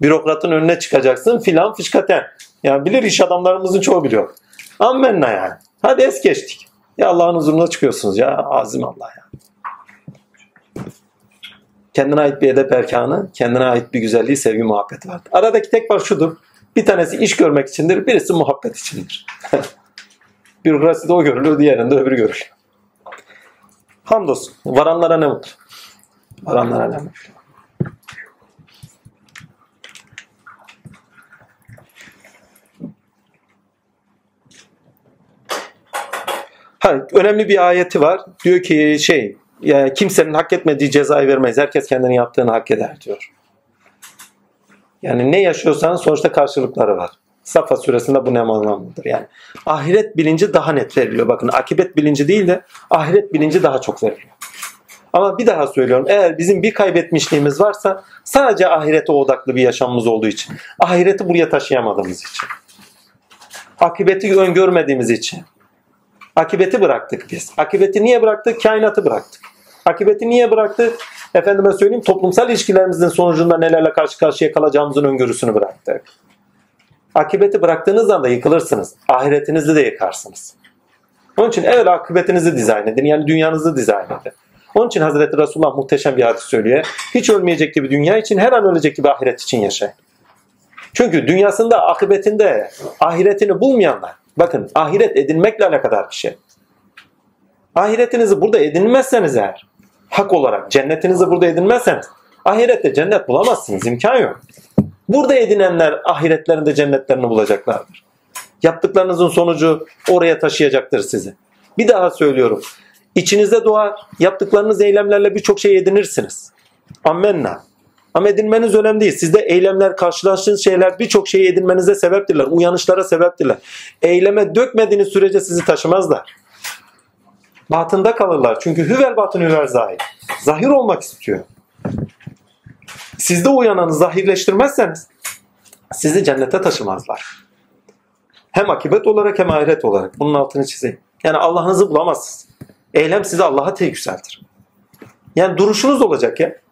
A: Bürokratın önüne çıkacaksın filan fışkaten. Yani bilir iş adamlarımızın çoğu biliyor. Ammenna yani. Hadi es geçtik. Ya Allah'ın huzuruna çıkıyorsunuz ya. Azim Allah ya. Kendine ait bir edep erkanı, kendine ait bir güzelliği, sevgi, muhabbeti vardır. Aradaki tek fark şudur. Bir tanesi iş görmek içindir, birisi muhabbet içindir. Bürokraside o görülür, diğerinde öbürü görülür. Hamdolsun. Varanlara ne mutlu. Varanlara ne mutlu. Ha, önemli bir ayeti var. Diyor ki şey yani kimsenin hak etmediği cezayı vermeyiz. Herkes kendini yaptığını hak eder diyor. Yani ne yaşıyorsan sonuçta karşılıkları var. Safa suresinde bu ne anlamlıdır. Yani ahiret bilinci daha net veriliyor. Bakın akibet bilinci değil de ahiret bilinci daha çok veriliyor. Ama bir daha söylüyorum. Eğer bizim bir kaybetmişliğimiz varsa sadece ahirete odaklı bir yaşamımız olduğu için. Ahireti buraya taşıyamadığımız için. Akibeti öngörmediğimiz için. Akibeti bıraktık biz. Akibeti niye bıraktık? Kainatı bıraktık. Akibeti niye bıraktık? Efendime söyleyeyim toplumsal ilişkilerimizin sonucunda nelerle karşı karşıya kalacağımızın öngörüsünü bıraktık. Akibeti bıraktığınız anda yıkılırsınız. Ahiretinizi de yıkarsınız. Onun için evvel akıbetinizi dizayn edin. Yani dünyanızı dizayn edin. Onun için Hazreti Resulullah muhteşem bir hadis söylüyor. Hiç ölmeyecek gibi dünya için her an ölecek gibi ahiret için yaşayın. Çünkü dünyasında akıbetinde ahiretini bulmayanlar bakın ahiret edinmekle alakadar bir şey. Ahiretinizi burada edinmezseniz eğer hak olarak cennetinizi burada edinmezseniz ahirette cennet bulamazsınız. imkan yok. Burada edinenler ahiretlerinde cennetlerini bulacaklardır. Yaptıklarınızın sonucu oraya taşıyacaktır sizi. Bir daha söylüyorum. İçinizde doğar. Yaptıklarınız eylemlerle birçok şey edinirsiniz. Ammenna. Ama edinmeniz önemli değil. Sizde eylemler, karşılaştığınız şeyler birçok şeyi edinmenize sebeptirler. Uyanışlara sebeptirler. Eyleme dökmediğiniz sürece sizi taşımazlar. Batında kalırlar. Çünkü hüvel batın hüvel zahir. Zahir olmak istiyor. Sizde uyananı zahirleştirmezseniz sizi cennete taşımazlar. Hem akibet olarak hem ahiret olarak. Bunun altını çizeyim. Yani Allah'ınızı bulamazsınız. Eylem sizi Allah'a tek yükseltir. Yani duruşunuz olacak ya.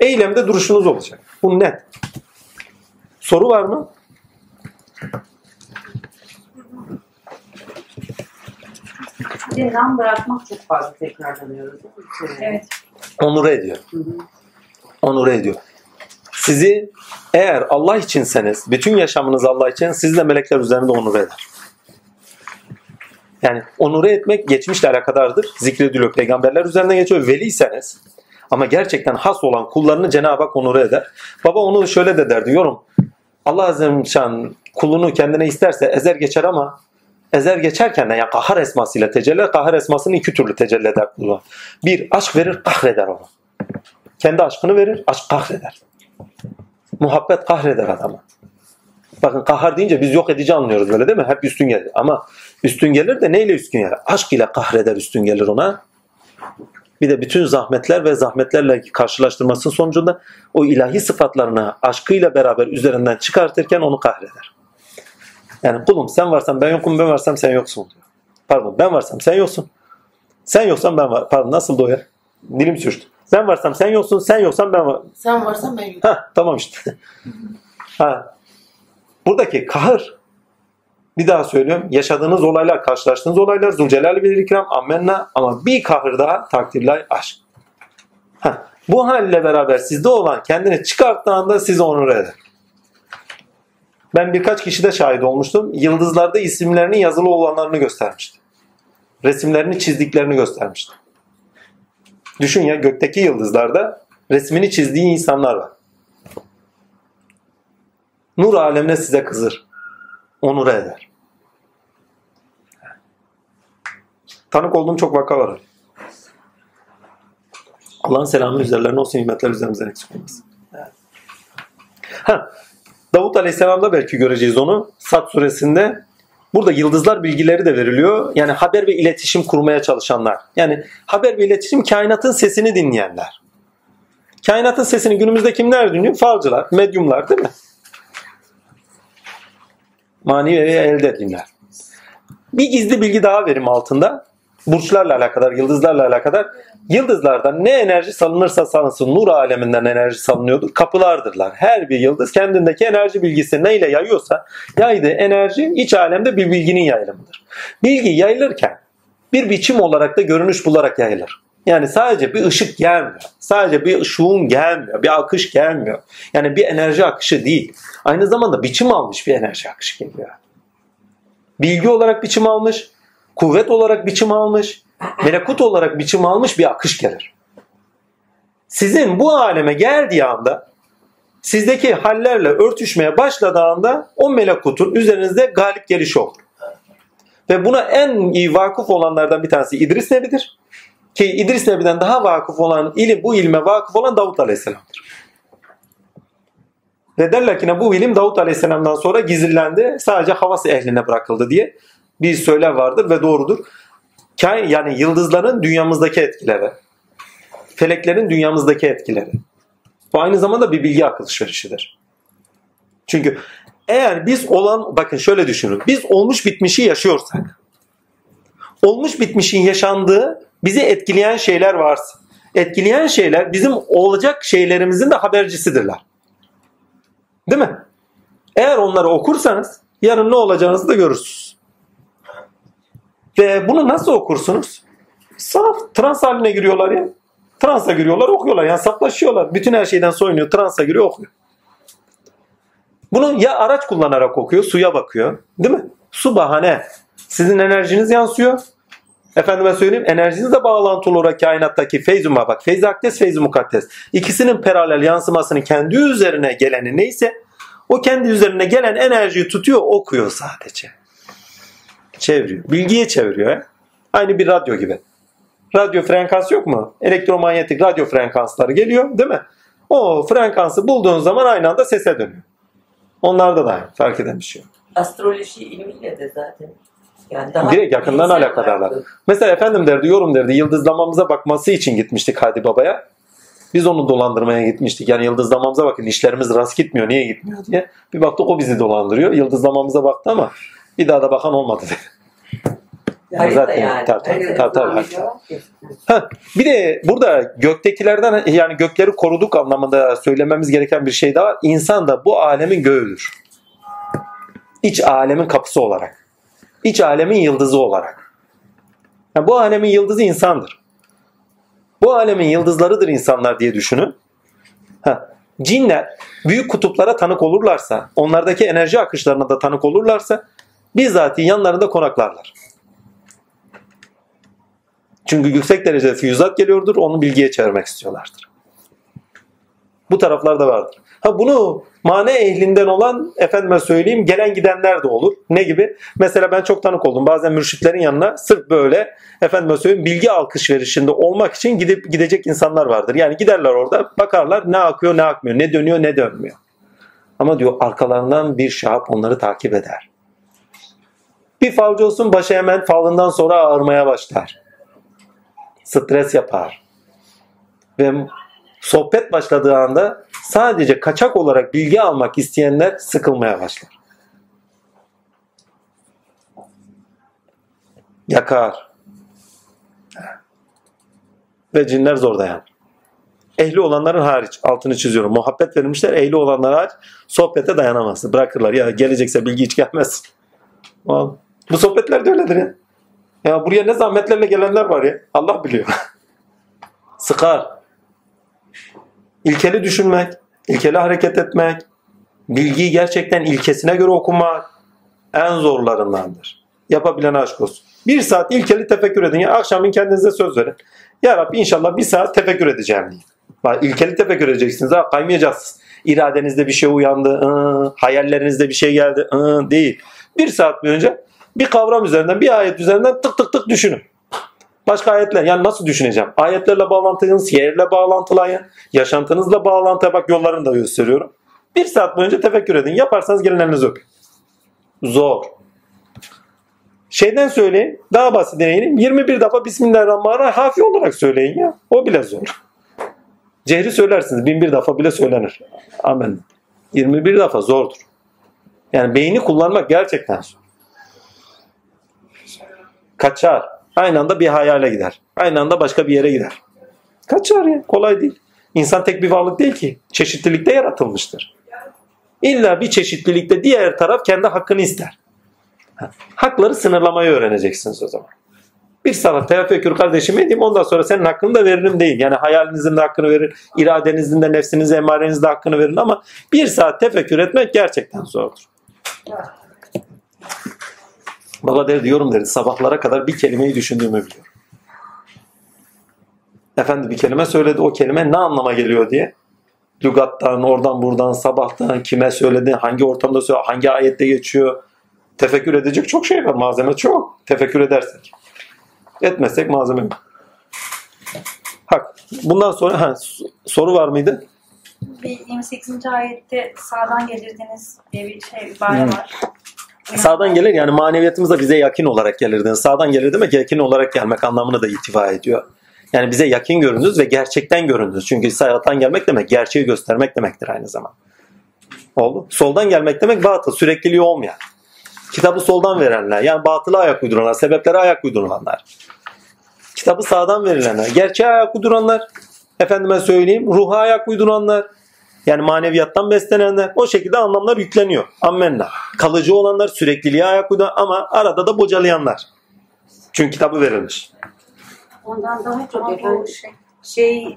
A: Eylemde duruşunuz olacak. Bu net. Soru var mı?
C: Nam bırakmak çok fazla tekrarlanıyoruz
D: Evet.
A: Onur ediyor.
C: Hı hı.
A: Onur ediyor. Sizi eğer Allah içinseniz, bütün yaşamınız Allah için, siz de melekler üzerinde onur eder. Yani onur etmek geçmişle alakadardır. Zikrediliyor. Peygamberler üzerinden geçiyor. Veliyseniz ama gerçekten has olan kullarını Cenab-ı Hak onur eder. Baba onu şöyle de der diyorum. Allah ve Şan kulunu kendine isterse ezer geçer ama ezer geçerken de yani kahar esmasıyla tecelli, kahar esmasını iki türlü tecelli eder kuluna. Bir, aşk verir, kahreder onu. Kendi aşkını verir, aşk kahreder. Muhabbet kahreder adamı. Bakın kahar deyince biz yok edici anlıyoruz böyle değil mi? Hep üstün gelir. Ama üstün gelir de neyle üstün gelir? Aşk ile kahreder üstün gelir ona. Bir de bütün zahmetler ve zahmetlerle karşılaştırmasının sonucunda o ilahi sıfatlarını aşkıyla beraber üzerinden çıkartırken onu kahreder. Yani kulum sen varsan ben yokum, ben varsam sen yoksun diyor. Pardon ben varsam sen yoksun. Sen yoksan ben var. Pardon nasıl o ya? Dilim sürçtü. Ben varsam sen yoksun, sen yoksan ben var.
D: Sen varsan ben yokum.
A: Ha tamam işte. ha. Buradaki kahır bir daha söylüyorum. Yaşadığınız olaylar, karşılaştığınız olaylar Zülcelal ve İkram ammenna ama bir kahır daha takdirlay aşk. Ha. Bu halle beraber sizde olan kendini çıkarttığında sizi onur eder. Ben birkaç kişide şahit olmuştum. Yıldızlarda isimlerinin yazılı olanlarını göstermişti. Resimlerini çizdiklerini göstermişti. Düşün ya gökteki yıldızlarda resmini çizdiği insanlar var. Nur alemine size kızır. Onur eder. Tanık olduğum çok vaka var. Allah'ın selamı üzerlerine olsun, nimetler üzerimizden eksik olmasın. Ha, Davut Aleyhisselam'da belki göreceğiz onu. Sat suresinde Burada yıldızlar bilgileri de veriliyor. Yani haber ve iletişim kurmaya çalışanlar. Yani haber ve iletişim kainatın sesini dinleyenler. Kainatın sesini günümüzde kimler dinliyor? Falcılar, medyumlar değil mi? Manevi elde edinler. Bir gizli bilgi daha verim altında. Burçlarla alakadar, yıldızlarla alakadar. Yıldızlardan ne enerji salınırsa salınsın nur aleminden enerji salınıyordur. Kapılardırlar. Her bir yıldız kendindeki enerji bilgisi neyle yayıyorsa yaydığı enerji iç alemde bir bilginin yayılımıdır. Bilgi yayılırken bir biçim olarak da görünüş bularak yayılır. Yani sadece bir ışık gelmiyor. Sadece bir ışığın gelmiyor. Bir akış gelmiyor. Yani bir enerji akışı değil. Aynı zamanda biçim almış bir enerji akışı geliyor. Bilgi olarak biçim almış, kuvvet olarak biçim almış, melekut olarak biçim almış bir akış gelir. Sizin bu aleme geldiği anda sizdeki hallerle örtüşmeye başladığı anda o melekutun üzerinizde galip gelişi olur. Ve buna en iyi vakıf olanlardan bir tanesi İdris Nebi'dir. Ki İdris Nebi'den daha vakıf olan ilim, bu ilme vakıf olan Davut Aleyhisselam'dır. Ve derler ki ne bu ilim Davut Aleyhisselam'dan sonra gizlendi. Sadece havası ehline bırakıldı diye bir söyler vardır ve doğrudur. Yani yıldızların dünyamızdaki etkileri, feleklerin dünyamızdaki etkileri. Bu aynı zamanda bir bilgi alışverişidir. Çünkü eğer biz olan, bakın şöyle düşünün. Biz olmuş bitmişi yaşıyorsak, olmuş bitmişin yaşandığı bizi etkileyen şeyler varsa, etkileyen şeyler bizim olacak şeylerimizin de habercisidirler. Değil mi? Eğer onları okursanız yarın ne olacağınızı da görürsünüz. Ve bunu nasıl okursunuz? Saf trans haline giriyorlar ya. Transa giriyorlar okuyorlar. Yani saflaşıyorlar. Bütün her şeyden soyunuyor. Transa giriyor okuyor. Bunu ya araç kullanarak okuyor. Suya bakıyor. Değil mi? Su bahane. Sizin enerjiniz yansıyor. Efendime söyleyeyim enerjinizle bağlantılı olarak kainattaki feyz bak feyz akdes feyz mukaddes ikisinin paralel yansımasını kendi üzerine geleni neyse o kendi üzerine gelen enerjiyi tutuyor okuyor sadece. Çeviriyor. Bilgiye çeviriyor. He? Aynı bir radyo gibi. Radyo frekans yok mu? Elektromanyetik radyo frekansları geliyor değil mi? O frekansı bulduğun zaman aynı anda sese dönüyor. Onlarda da aynı. Fark eden bir şey yok.
C: Astroloji ilmiyle de zaten. Yani daha
A: Direkt yakından alakadarlar.
C: olarak
A: Mesela efendim derdi, yorum derdi, yıldızlamamıza bakması için gitmiştik Hadi Baba'ya. Biz onu dolandırmaya gitmiştik. Yani yıldızlamamıza bakın işlerimiz rast gitmiyor, niye gitmiyor diye. Bir baktık o bizi dolandırıyor. Yıldızlamamıza baktı ama bir daha da bakan olmadı dedi.
C: Harita
A: Zaten
C: yani.
A: tabii, tabii, tabii, tabii. Ha, bir de burada göktekilerden yani gökleri koruduk anlamında söylememiz gereken bir şey daha. İnsan da bu alemin göğüdür. İç alemin kapısı olarak. İç alemin yıldızı olarak. Yani bu alemin yıldızı insandır. Bu alemin yıldızlarıdır insanlar diye düşünün. Ha, cinler büyük kutuplara tanık olurlarsa, onlardaki enerji akışlarına da tanık olurlarsa bizzat yanlarında konaklarlar. Çünkü yüksek derecede füyüzat geliyordur, onu bilgiye çevirmek istiyorlardır. Bu taraflarda vardır. Ha bunu mane ehlinden olan efendime söyleyeyim gelen gidenler de olur. Ne gibi? Mesela ben çok tanık oldum. Bazen mürşitlerin yanına sırf böyle efendime söyleyeyim bilgi alışverişinde olmak için gidip gidecek insanlar vardır. Yani giderler orada bakarlar ne akıyor ne akmıyor, ne dönüyor ne dönmüyor. Ama diyor arkalarından bir şahap onları takip eder. Bir falcı olsun başı hemen falından sonra ağırmaya başlar stres yapar. Ve sohbet başladığı anda sadece kaçak olarak bilgi almak isteyenler sıkılmaya başlar. Yakar. Ve cinler zor dayanır. Ehli olanların hariç, altını çiziyorum. Muhabbet verilmişler, ehli olanlar hariç sohbete dayanamaz. Bırakırlar. Ya gelecekse bilgi hiç gelmez. Bu sohbetler de öyledir ya. Ya buraya ne zahmetlerle gelenler var ya. Allah biliyor. Sıkar. İlkeli düşünmek, ilkeli hareket etmek, bilgiyi gerçekten ilkesine göre okumak en zorlarındandır. Yapabilen aşk olsun. Bir saat ilkeli tefekkür edin. Ya akşamın kendinize söz verin. Ya Rabbi inşallah bir saat tefekkür edeceğim diye. Bak, ilkeli tefekkür edeceksiniz. Ha, kaymayacaksınız. İradenizde bir şey uyandı. ıı, hayallerinizde bir şey geldi. ıı, değil. Bir saat boyunca bir kavram üzerinden, bir ayet üzerinden tık tık tık düşünün. Başka ayetler yani nasıl düşüneceğim? Ayetlerle bağlantınız, yerle bağlantılayın, yaşantınızla bağlantıya bak yollarını da gösteriyorum. Bir saat boyunca tefekkür edin. Yaparsanız gelin elinizi. Zor. Şeyden söyleyin, daha basit deneyin. 21 defa Bismillahirrahmanirrahim hafi olarak söyleyin ya. O bile zor. Cehri söylersiniz. Bin bir defa bile söylenir. Amin. 21 defa zordur. Yani beyni kullanmak gerçekten zor kaçar. Aynı anda bir hayale gider. Aynı anda başka bir yere gider. Kaçar ya. Kolay değil. İnsan tek bir varlık değil ki. Çeşitlilikte yaratılmıştır. İlla bir çeşitlilikte diğer taraf kendi hakkını ister. Hakları sınırlamayı öğreneceksiniz o zaman. Bir sana tefekkür kardeşim edeyim ondan sonra senin hakkını da veririm değil. Yani hayalinizin de hakkını verin, iradenizin de nefsinizin emarenizin de hakkını verin ama bir saat tefekkür etmek gerçekten zordur. Baba der diyorum dedi sabahlara kadar bir kelimeyi düşündüğümü biliyorum. Efendi bir kelime söyledi o kelime ne anlama geliyor diye. Lügattan, oradan buradan, sabahtan kime söyledi, hangi ortamda söyledi, hangi ayette geçiyor. Tefekkür edecek çok şey var. Malzeme çok. Tefekkür edersek. Etmezsek malzeme yok. Hak. Bundan sonra ha, soru var mıydı?
D: Bir 28. ayette sağdan gelirdiniz diye bir şey ibare
A: Hmm.
D: var.
A: Sağdan gelir yani maneviyatımız da bize yakın olarak gelirdiniz. Sağdan gelir demek yakın olarak gelmek anlamını da itifa ediyor. Yani bize yakın göründünüz ve gerçekten göründünüz. Çünkü sağdan gelmek demek gerçeği göstermek demektir aynı zamanda. Oldu. Soldan gelmek demek batıl, sürekliliği olmayan. Kitabı soldan verenler, yani batıla ayak uyduranlar, sebeplere ayak uyduranlar. Kitabı sağdan verilenler, gerçeğe ayak uyduranlar, efendime söyleyeyim, ruha ayak uyduranlar, yani maneviyattan beslenenler. O şekilde anlamlar yükleniyor. Ammenna. Kalıcı olanlar sürekliliğe ayak uyduran ama arada da bocalayanlar. Çünkü kitabı verilmiş.
C: Ondan daha çok efendim
D: şey,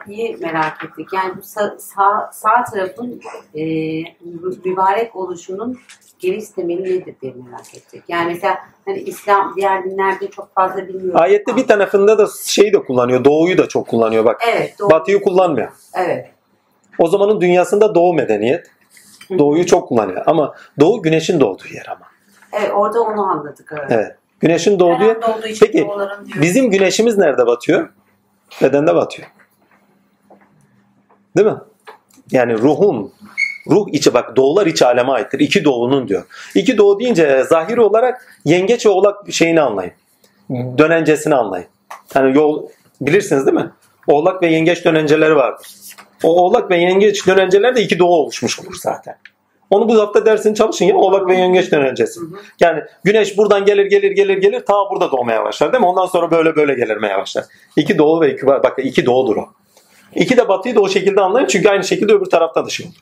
C: şeyi merak ettik. Yani bu sağ, sağ, sağ tarafın e, mübarek oluşunun geniş temeli nedir diye merak ettik. Yani mesela hani İslam diğer dinlerde çok fazla bilmiyorum.
A: Ayette bir tarafında da şeyi de kullanıyor. Doğuyu da çok kullanıyor bak.
C: Evet. Doğru.
A: Batıyı kullanmıyor.
C: Evet.
A: O zamanın dünyasında doğu medeniyet. Doğuyu çok kullanıyor. Ama doğu güneşin doğduğu yer ama.
C: Evet orada onu anladık. Evet.
A: Evet. Güneşin doğduğu yer. Peki bizim güneşimiz nerede batıyor? Bedende batıyor. Değil mi? Yani ruhun, ruh içi bak doğular iç aleme aittir. İki doğunun diyor. İki doğu deyince zahir olarak yengeç ve oğlak şeyini anlayın. Dönencesini anlayın. Yani yol bilirsiniz değil mi? Oğlak ve yengeç dönenceleri vardır. O oğlak ve yengeç dönenceler de iki doğu oluşmuş olur zaten. Onu bu hafta dersini çalışın ya oğlak ve yengeçten öncesi. Yani güneş buradan gelir gelir gelir gelir ta burada doğmaya başlar değil mi? Ondan sonra böyle böyle gelirmeye başlar. İki doğu ve iki bak iki doğudur o. İki de batıyı da o şekilde anlayın çünkü aynı şekilde öbür tarafta da şey olur.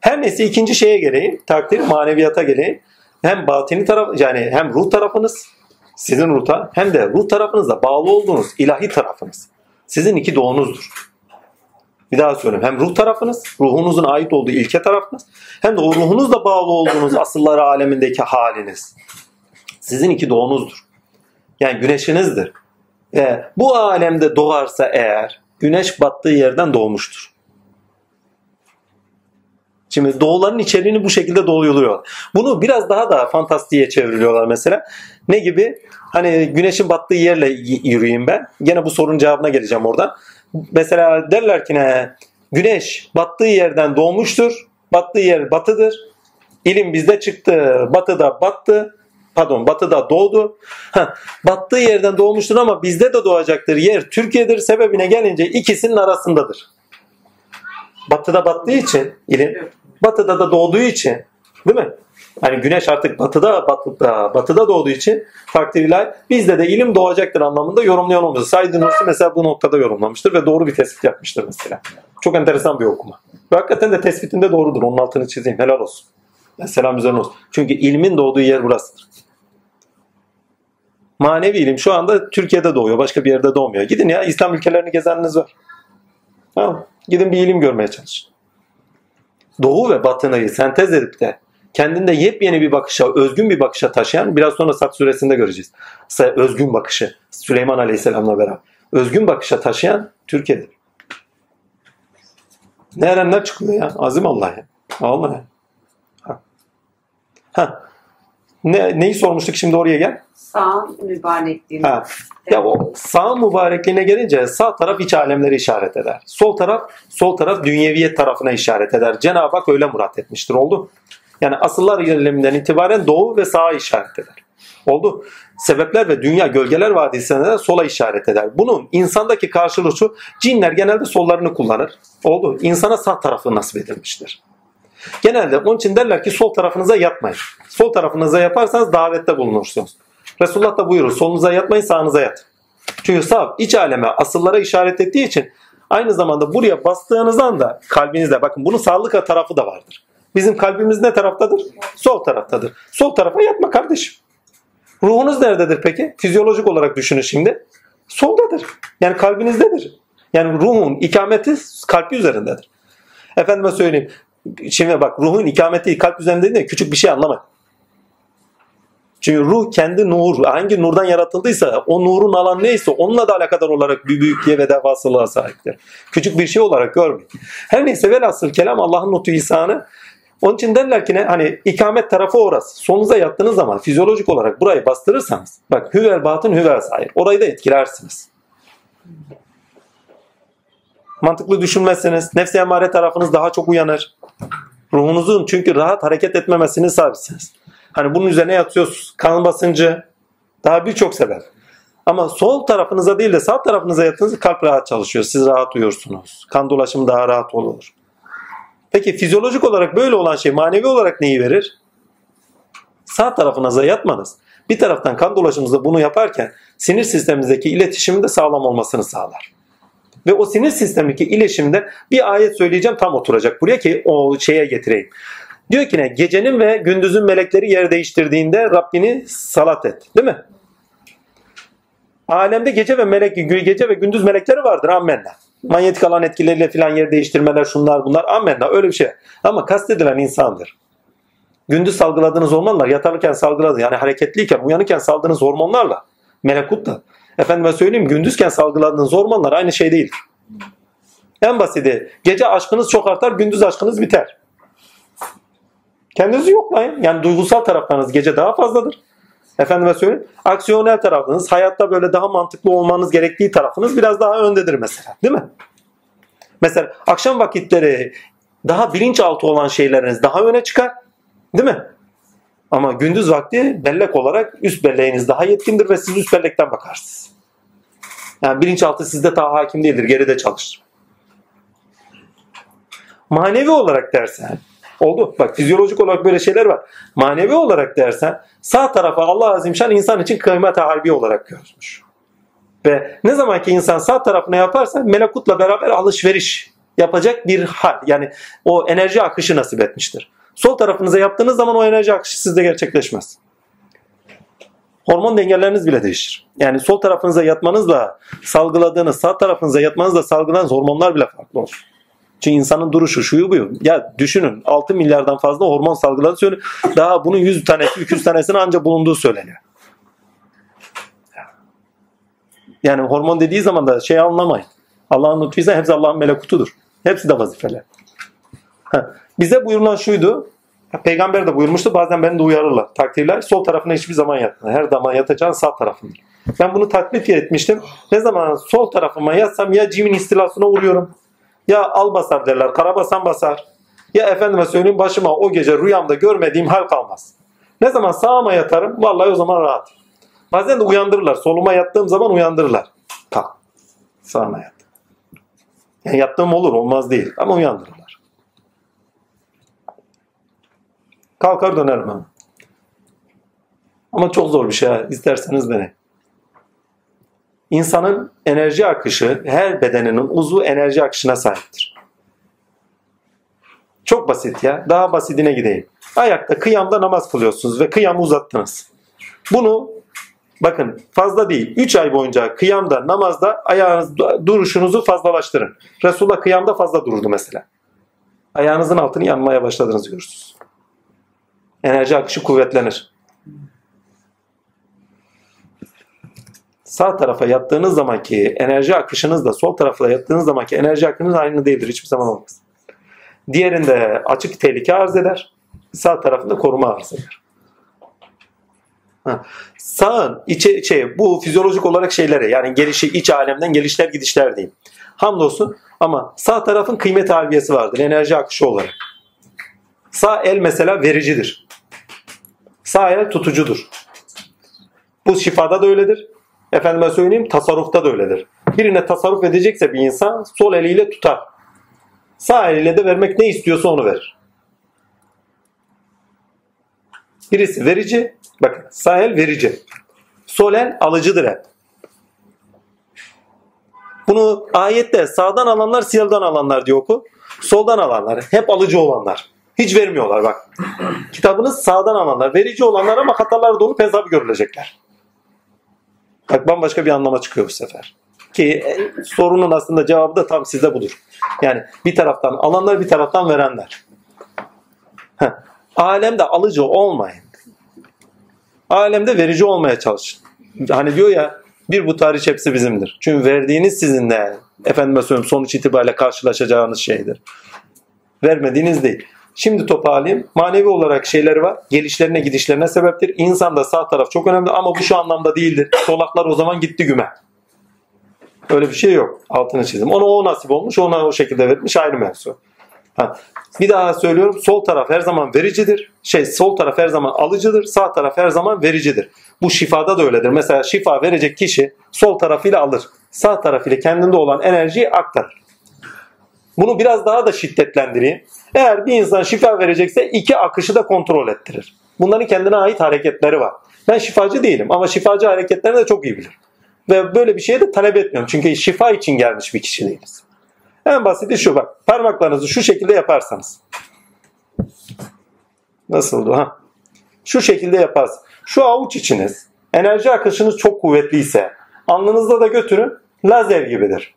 A: Her neyse ikinci şeye geleyim takdir maneviyata geleyim. Hem batini taraf yani hem ruh tarafınız sizin ruhta hem de ruh tarafınızla bağlı olduğunuz ilahi tarafınız. Sizin iki doğunuzdur. Bir daha söyleyeyim. Hem ruh tarafınız, ruhunuzun ait olduğu ilke tarafınız hem de o ruhunuzla bağlı olduğunuz asılları alemindeki haliniz. Sizin iki doğunuzdur. Yani güneşinizdir. E, bu alemde doğarsa eğer güneş battığı yerden doğmuştur. Şimdi doğuların içeriğini bu şekilde doluyorlar. Bunu biraz daha da fantastiğe çeviriyorlar mesela. Ne gibi? Hani güneşin battığı yerle yürüyeyim ben. Gene bu sorunun cevabına geleceğim oradan. Mesela derler ki ne? Güneş battığı yerden doğmuştur. Battığı yer batıdır. İlim bizde çıktı. Batıda battı. Pardon batıda doğdu. Heh, battığı yerden doğmuştur ama bizde de doğacaktır. Yer Türkiye'dir. Sebebine gelince ikisinin arasındadır. Batıda battığı için ilim, batıda da doğduğu için değil mi? Hani güneş artık batıda, batıda, batıda doğduğu için ilahi bizde de ilim doğacaktır anlamında yorumlayan olmuyor. Said mesela bu noktada yorumlamıştır ve doğru bir tespit yapmıştır mesela. Çok enteresan bir okuma. Ve hakikaten de tespitinde doğrudur. Onun altını çizeyim. Helal olsun. Selam üzerine olsun. Çünkü ilmin doğduğu yer burasıdır. Manevi ilim şu anda Türkiye'de doğuyor. Başka bir yerde doğmuyor. Gidin ya İslam ülkelerini gezeniniz var. Tamam. Gidin bir ilim görmeye çalışın. Doğu ve batınıyı sentez edip de kendinde yepyeni bir bakışa, özgün bir bakışa taşıyan biraz sonra Sat suresinde göreceğiz. Özgün bakışı Süleyman Aleyhisselam'la beraber. Özgün bakışa taşıyan Türkiye'dir. Ne erenler çıkıyor ya. Azim Allah ya. Allah ya. Ha. Ha. Ne, neyi sormuştuk şimdi oraya gel.
C: Sağ mübarekliğini.
A: Ha. Ya o sağ mübarekliğine gelince sağ taraf iç alemleri işaret eder. Sol taraf sol taraf dünyeviyet tarafına işaret eder. Cenab-ı Hak öyle murat etmiştir. Oldu. Yani asıllar iliminden itibaren doğu ve sağa işaret eder. Oldu. Sebepler ve dünya gölgeler vadisine de sola işaret eder. Bunun insandaki karşılığı şu. Cinler genelde sollarını kullanır. Oldu. İnsana sağ tarafı nasip edilmiştir. Genelde onun için derler ki sol tarafınıza yatmayın. Sol tarafınıza yaparsanız davette bulunursunuz. Resulullah da buyurur. Solunuza yatmayın sağınıza yat. Çünkü sağ iç aleme asıllara işaret ettiği için aynı zamanda buraya bastığınız anda kalbinizde bakın bunun sağlık tarafı da vardır. Bizim kalbimiz ne taraftadır? Sol taraftadır. Sol tarafa yatma kardeşim. Ruhunuz nerededir peki? Fizyolojik olarak düşünün şimdi. Soldadır. Yani kalbinizdedir. Yani ruhun ikameti kalp üzerindedir. Efendime söyleyeyim. Şimdi bak ruhun ikameti kalp üzerinde değil küçük bir şey anlamayın. Çünkü ruh kendi nur, hangi nurdan yaratıldıysa o nurun alan neyse onunla da alakadar olarak bir büyüklüğe ve devasılığa sahiptir. Küçük bir şey olarak görmeyin. Her neyse velhasıl kelam Allah'ın notu ihsanı. Onun için derler ki ne? Hani ikamet tarafı orası. Solunuza yattığınız zaman fizyolojik olarak burayı bastırırsanız bak hüvel batın hüvel sahip. Orayı da etkilersiniz. Mantıklı düşünmezseniz nefsi emare tarafınız daha çok uyanır. Ruhunuzun çünkü rahat hareket etmemesini sahipsiniz. Hani bunun üzerine yatıyorsunuz. Kan basıncı daha birçok sebep. Ama sol tarafınıza değil de sağ tarafınıza yatınız kalp rahat çalışıyor. Siz rahat uyursunuz. Kan dolaşımı daha rahat olur. Peki fizyolojik olarak böyle olan şey manevi olarak neyi verir? Sağ tarafınıza yatmanız. Bir taraftan kan dolaşımınızda bunu yaparken sinir sistemimizdeki iletişimin de sağlam olmasını sağlar. Ve o sinir sistemindeki iletişimde bir ayet söyleyeceğim tam oturacak buraya ki o şeye getireyim. Diyor ki ne? Gecenin ve gündüzün melekleri yer değiştirdiğinde Rabbini salat et. Değil mi? Alemde gece ve melek gece ve gündüz melekleri vardır. Ammenna. Manyetik alan etkileriyle filan yer değiştirmeler şunlar bunlar. Ammenna öyle bir şey. Ama kastedilen insandır. Gündüz salgıladığınız hormonlar yatarken salgıladığınız yani hareketliyken uyanırken saldığınız hormonlarla melekutla efendime söyleyeyim gündüzken salgıladığınız hormonlar aynı şey değil. En basiti gece aşkınız çok artar gündüz aşkınız biter. Kendinizi yoklayın. Yani duygusal taraflarınız gece daha fazladır. Efendime söyleyeyim. Aksiyonel tarafınız, hayatta böyle daha mantıklı olmanız gerektiği tarafınız biraz daha öndedir mesela. Değil mi? Mesela akşam vakitleri daha bilinçaltı olan şeyleriniz daha öne çıkar. Değil mi? Ama gündüz vakti bellek olarak üst belleğiniz daha yetkindir ve siz üst bellekten bakarsınız. Yani bilinçaltı sizde daha hakim değildir. Geride çalışır. Manevi olarak dersen Oldu. Bak fizyolojik olarak böyle şeyler var. Manevi olarak dersen sağ tarafa Allah Azimşan insan için kıymet harbi olarak görmüş. Ve ne zaman ki insan sağ tarafına yaparsa melekutla beraber alışveriş yapacak bir hal. Yani o enerji akışı nasip etmiştir. Sol tarafınıza yaptığınız zaman o enerji akışı sizde gerçekleşmez. Hormon dengeleriniz bile değişir. Yani sol tarafınıza yatmanızla salgıladığınız, sağ tarafınıza yatmanızla salgıladığınız hormonlar bile farklı olur. Çünkü insanın duruşu, şuyu buyu. Ya düşünün 6 milyardan fazla hormon salgıladığı söyleniyor. Daha bunun 100 tanesi, 200 tanesinin ancak bulunduğu söyleniyor. Yani hormon dediği zaman da şey anlamayın. Allah'ın lütfuysa hepsi Allah'ın melekutudur. Hepsi de vazifeler. Bize buyurulan şuydu. Peygamber de buyurmuştu. Bazen beni de uyarırlar. Takdirler. Sol tarafına hiçbir zaman yatma. Her zaman yatacağın sağ tarafındır. Ben bunu tatbik etmiştim. Ne zaman sol tarafıma yatsam ya cimin istilasına uğruyorum. Ya al basar derler. Karabasan basar. Ya efendime söyleyeyim başıma o gece rüyamda görmediğim hal kalmaz. Ne zaman sağıma yatarım vallahi o zaman rahat. Bazen de uyandırırlar. Soluma yattığım zaman uyandırırlar. Kalk. Sağına yat. Yani yattığım olur olmaz değil ama uyandırırlar. Kalkar dönerim ama. Ama çok zor bir şey. ha. İsterseniz deneyin. İnsanın enerji akışı her bedeninin uzvu enerji akışına sahiptir. Çok basit ya. Daha basitine gideyim. Ayakta kıyamda namaz kılıyorsunuz ve kıyamı uzattınız. Bunu bakın fazla değil. 3 ay boyunca kıyamda namazda ayağınız duruşunuzu fazlalaştırın. Resulullah kıyamda fazla dururdu mesela. Ayağınızın altını yanmaya başladığınızı görürsünüz. Enerji akışı kuvvetlenir. Sağ tarafa yattığınız zamanki enerji akışınızla sol tarafa yattığınız zamanki enerji akışınız aynı değildir. Hiçbir zaman olmaz. Diğerinde açık tehlike arz eder. Sağ tarafında koruma arz eder. Sağın içe, şey, bu fizyolojik olarak şeylere yani gelişi iç alemden gelişler gidişler diyeyim. Hamdolsun ama sağ tarafın kıymet harbiyesi vardır enerji akışı olarak. Sağ el mesela vericidir. Sağ el tutucudur. Bu şifada da öyledir. Efendime söyleyeyim tasarrufta da öyledir. Birine tasarruf edecekse bir insan sol eliyle tutar. Sağ eliyle de vermek ne istiyorsa onu verir. Birisi verici, bakın sağ el verici. Sol el alıcıdır hep. Bunu ayette sağdan alanlar siyahdan alanlar diyor oku. Soldan alanlar hep alıcı olanlar. Hiç vermiyorlar bak. Kitabınız sağdan alanlar. Verici olanlar ama hatalar dolu hesabı görülecekler. Bak bambaşka bir anlama çıkıyor bu sefer. Ki e, sorunun aslında cevabı da tam sizde budur. Yani bir taraftan alanlar bir taraftan verenler. Heh. Alemde alıcı olmayın. Alemde verici olmaya çalışın. Hani diyor ya bir bu tarih hepsi bizimdir. Çünkü verdiğiniz sizinle efendime söyleyeyim sonuç itibariyle karşılaşacağınız şeydir. Vermediğiniz değil. Şimdi toparlayayım. Manevi olarak şeyleri var. Gelişlerine gidişlerine sebeptir. İnsanda sağ taraf çok önemli ama bu şu anlamda değildir. Solaklar o zaman gitti güme. Öyle bir şey yok. Altını çizdim. Ona o nasip olmuş. Ona o şekilde verilmiş ayrı mevzu. Ha. Bir daha söylüyorum. Sol taraf her zaman vericidir. Şey sol taraf her zaman alıcıdır. Sağ taraf her zaman vericidir. Bu şifada da öyledir. Mesela şifa verecek kişi sol tarafıyla alır. Sağ tarafıyla kendinde olan enerjiyi aktarır. Bunu biraz daha da şiddetlendireyim. Eğer bir insan şifa verecekse iki akışı da kontrol ettirir. Bunların kendine ait hareketleri var. Ben şifacı değilim ama şifacı hareketlerini de çok iyi bilir. Ve böyle bir şeye de talep etmiyorum. Çünkü şifa için gelmiş bir kişi değiliz. En basiti şu bak. Parmaklarınızı şu şekilde yaparsanız. Nasıldı ha? Şu şekilde yaparsınız. Şu avuç içiniz enerji akışınız çok kuvvetliyse alnınızda da götürün lazer gibidir.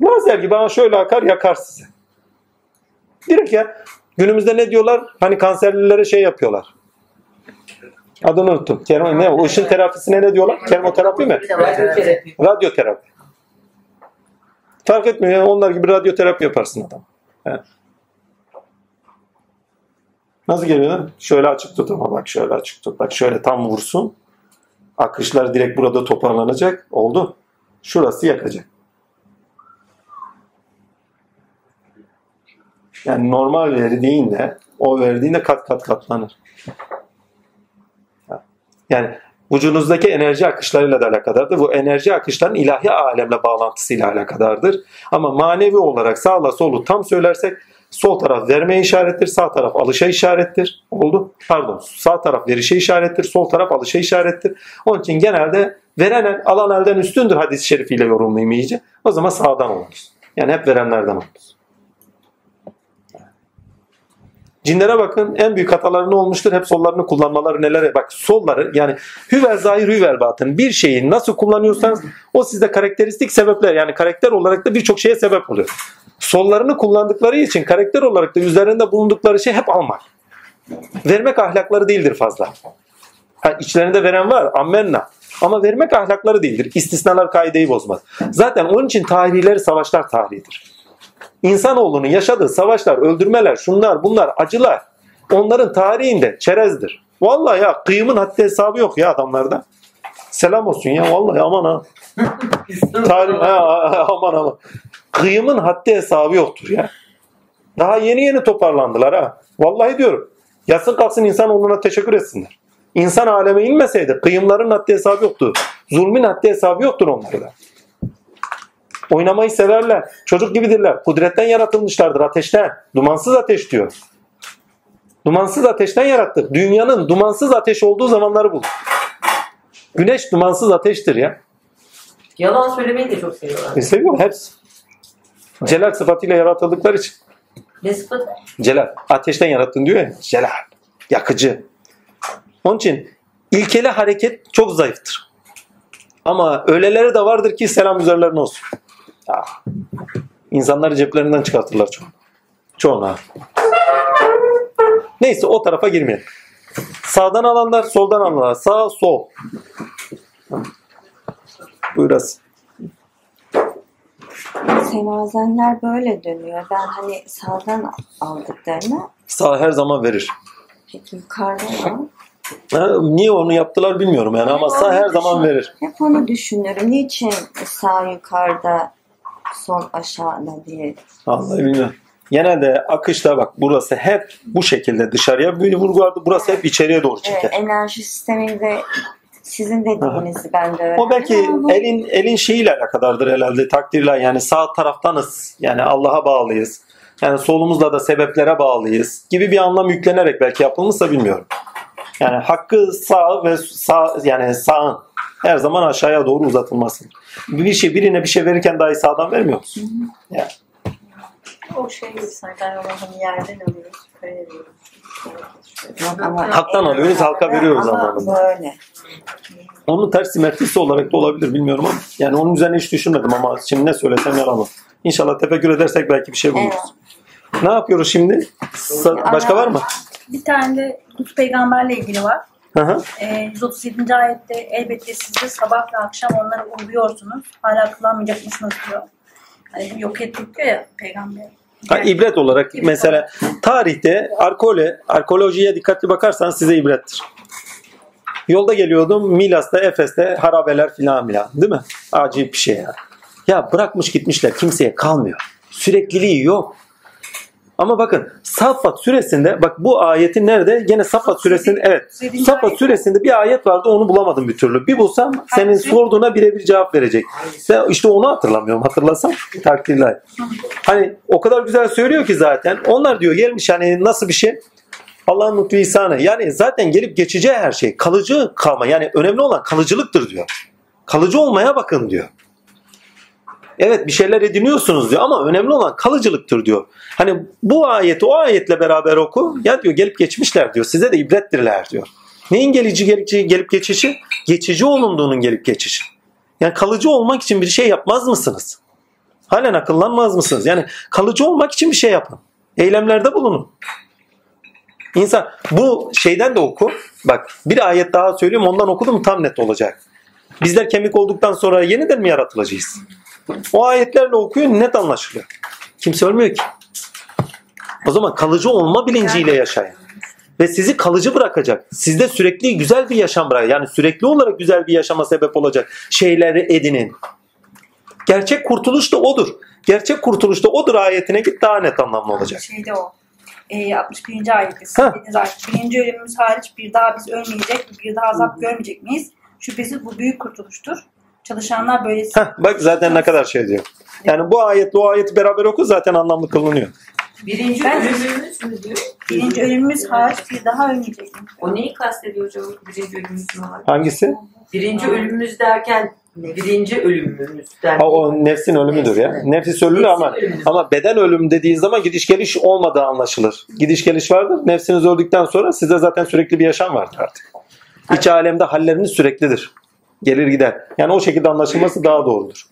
A: Lazer gibi ama şöyle akar yakar sizi. Direkt ya. Günümüzde ne diyorlar? Hani kanserlilere şey yapıyorlar. Adını unuttum. Kermo, ne? O ışın terapisine ne diyorlar? Kermoterapi mi?
E: Radyoterapi.
A: Fark etmiyor. ya, Onlar gibi radyoterapi yaparsın adam. He. Nasıl geliyor lan? Şöyle açık tut ama bak şöyle açık tut. Bak şöyle tam vursun. Akışlar direkt burada toparlanacak. Oldu. Şurası yakacak. Yani normal verdiğinde o verdiğinde kat kat katlanır. Yani vücudunuzdaki enerji akışlarıyla da alakadardır. Bu enerji akışların ilahi alemle bağlantısıyla alakadardır. Ama manevi olarak sağla solu tam söylersek Sol taraf vermeye işarettir, sağ taraf alışa işarettir. Oldu. Pardon. Sağ taraf verişe işarettir, sol taraf alışa işarettir. Onun için genelde veren el, alan elden üstündür hadis-i şerifiyle yorumlayayım iyice. O zaman sağdan oluruz. Yani hep verenlerden oluruz. Cinlere bakın en büyük hataları ne olmuştur? Hep sollarını kullanmaları nelere? Bak solları yani hüvel zahir hüvel batın bir şeyi nasıl kullanıyorsanız o sizde karakteristik sebepler yani karakter olarak da birçok şeye sebep oluyor. Sollarını kullandıkları için karakter olarak da üzerinde bulundukları şey hep almak. Vermek ahlakları değildir fazla. Ha, içlerinde veren var ammenna. Ama vermek ahlakları değildir. İstisnalar kaideyi bozmaz. Zaten onun için tarihleri savaşlar tarihidir. İnsanoğlunun yaşadığı savaşlar, öldürmeler, şunlar bunlar, acılar onların tarihinde çerezdir. Vallahi ya kıyımın haddi hesabı yok ya adamlarda. Selam olsun ya vallahi aman ha. Tarih, ha, aman aman. Kıyımın haddi hesabı yoktur ya. Daha yeni yeni toparlandılar ha. Vallahi diyorum. Yatsın kalksın insanoğluna teşekkür etsinler. İnsan aleme inmeseydi kıyımların haddi hesabı yoktu. Zulmün haddi hesabı yoktur onlarda. Oynamayı severler. Çocuk gibidirler. Kudretten yaratılmışlardır ateşten. Dumansız ateş diyor. Dumansız ateşten yarattık. Dünyanın dumansız ateş olduğu zamanları bul. Güneş dumansız ateştir ya.
B: Yalan söylemeyi de çok seviyorlar.
A: E seviyor hepsi. Celal sıfatıyla yaratıldıkları için.
B: Ne sıfatı?
A: Celal. Ateşten yarattın diyor ya. Celal. Yakıcı. Onun için ilkeli hareket çok zayıftır. Ama öyleleri de vardır ki selam üzerlerine olsun. Ah. İnsanları ceplerinden çıkartırlar. Çoğunu ha. Neyse o tarafa girmeyelim. Sağdan alanlar, soldan alanlar. Sağ, sol. Buyurasın.
F: Semazenler böyle dönüyor. Ben hani sağdan aldıklarını
A: Sağ her zaman verir.
F: peki yukarıda var.
A: Ha, niye onu yaptılar bilmiyorum yani ama sağ her zaman verir.
F: Hep onu düşünürüm. Niçin sağ yukarıda, sol aşağıda diye.
A: Vallahi bilmiyorum. Genelde akışta bak burası hep bu şekilde dışarıya bir vurgu vardı. Burası hep içeriye doğru
F: Evet,
A: çeker.
F: enerji sisteminde sizin dediğinizi ben de öğrendim.
A: O belki
F: ama bu-
A: elin elin şeyiyle alakadardır herhalde takdirle yani sağ taraftanız yani Allah'a bağlıyız. Yani solumuzla da sebeplere bağlıyız gibi bir anlam yüklenerek belki yapılmışsa bilmiyorum. Yani hakkı sağ ve sağ yani sağın her zaman aşağıya doğru uzatılması. Bir şey birine bir şey verirken dahi sağdan vermiyor musun? Yani.
D: O şey gibi sanki Allah'ın yerden alıyoruz, yukarıya veriyoruz.
F: Yok ama
A: Haktan alıyoruz, halka veriyoruz
F: ama
A: anlamında.
F: Böyle.
A: Onun ters simetrisi olarak da olabilir bilmiyorum ama yani onun üzerine hiç düşünmedim ama şimdi ne söylesem yalan olur. İnşallah tefekkür edersek belki bir şey buluruz.
F: Evet.
A: Ne yapıyoruz şimdi? Sa- Başka var mı?
D: Bir tane de Lut peygamberle ilgili var.
A: Hı.
D: Ee, 137. ayette elbette siz de sabah ve akşam onları uğurluyorsunuz. Hala kullanmayacak mısınız diyor. Hani yok ettik diyor ya peygamber.
A: Ha, ibret olarak
D: İbret
A: mesela tarihte arkole, arkeolojiye dikkatli bakarsanız size ibrettir. Yolda geliyordum Milas'ta, Efes'te harabeler filan filan değil mi? Acayip bir şey ya. Ya bırakmış gitmişler kimseye kalmıyor. Sürekliliği yok. Ama bakın Saffat suresinde bak bu ayetin nerede? Gene Saffat suresinde evet. Saffat suresinde bir ayet vardı onu bulamadım bir türlü. Bir bulsam senin sorduğuna birebir cevap verecek. İşte onu hatırlamıyorum. Hatırlasam takdirler. Hani o kadar güzel söylüyor ki zaten. Onlar diyor gelmiş hani nasıl bir şey? Allah'ın lütfu ihsanı. Yani zaten gelip geçeceği her şey. Kalıcı kalma. Yani önemli olan kalıcılıktır diyor. Kalıcı olmaya bakın diyor. Evet bir şeyler ediniyorsunuz diyor ama önemli olan kalıcılıktır diyor. Hani bu ayeti o ayetle beraber oku. Ya diyor gelip geçmişler diyor. Size de ibrettirler diyor. Neyin gelici gelip, gelip geçişi? Geçici olunduğunun gelip geçişi. Yani kalıcı olmak için bir şey yapmaz mısınız? Halen akıllanmaz mısınız? Yani kalıcı olmak için bir şey yapın. Eylemlerde bulunun. İnsan bu şeyden de oku. Bak bir ayet daha söyleyeyim ondan okudum tam net olacak. Bizler kemik olduktan sonra yeniden mi yaratılacağız? O ayetlerle okuyun net anlaşılıyor. Kimse ölmüyor ki. O zaman kalıcı olma bilinciyle yaşayın. Ve sizi kalıcı bırakacak. Sizde sürekli güzel bir yaşam bırakacak. Yani sürekli olarak güzel bir yaşama sebep olacak şeyleri edinin. Gerçek kurtuluş da odur. Gerçek kurtuluş da odur ayetine git daha net anlamlı olacak.
D: Şeyde o. E, 61. ayette dediğiniz ayet. Birinci ölümümüz hariç bir daha biz ölmeyecek, bir daha azap görmeyecek miyiz? Şüphesiz bu büyük kurtuluştur. Çalışanlar böylesi.
A: Heh, bak zaten ne kadar şey diyor. Yani bu ayetle o ayeti beraber oku zaten anlamlı kılınıyor.
B: Birinci
D: Ben-
B: ölümümüz mü diyor?
D: Birinci ölümümüz hariç bir daha ölmeyecek.
B: O neyi kastediyor hocam? Birinci ölümümüz var?
A: Hangisi?
B: Birinci ölümümüz derken birinci ölümümüzden.
A: Ha, o nefsin ölümüdür ya. Nefis ölür ama
B: Nefsin ölümü.
A: ama beden ölüm dediğin zaman gidiş geliş olmadığı anlaşılır. Gidiş geliş vardır. Nefsiniz öldükten sonra size zaten sürekli bir yaşam vardır artık. İç alemde halleriniz süreklidir. Gelir gider. Yani o şekilde anlaşılması daha doğrudur.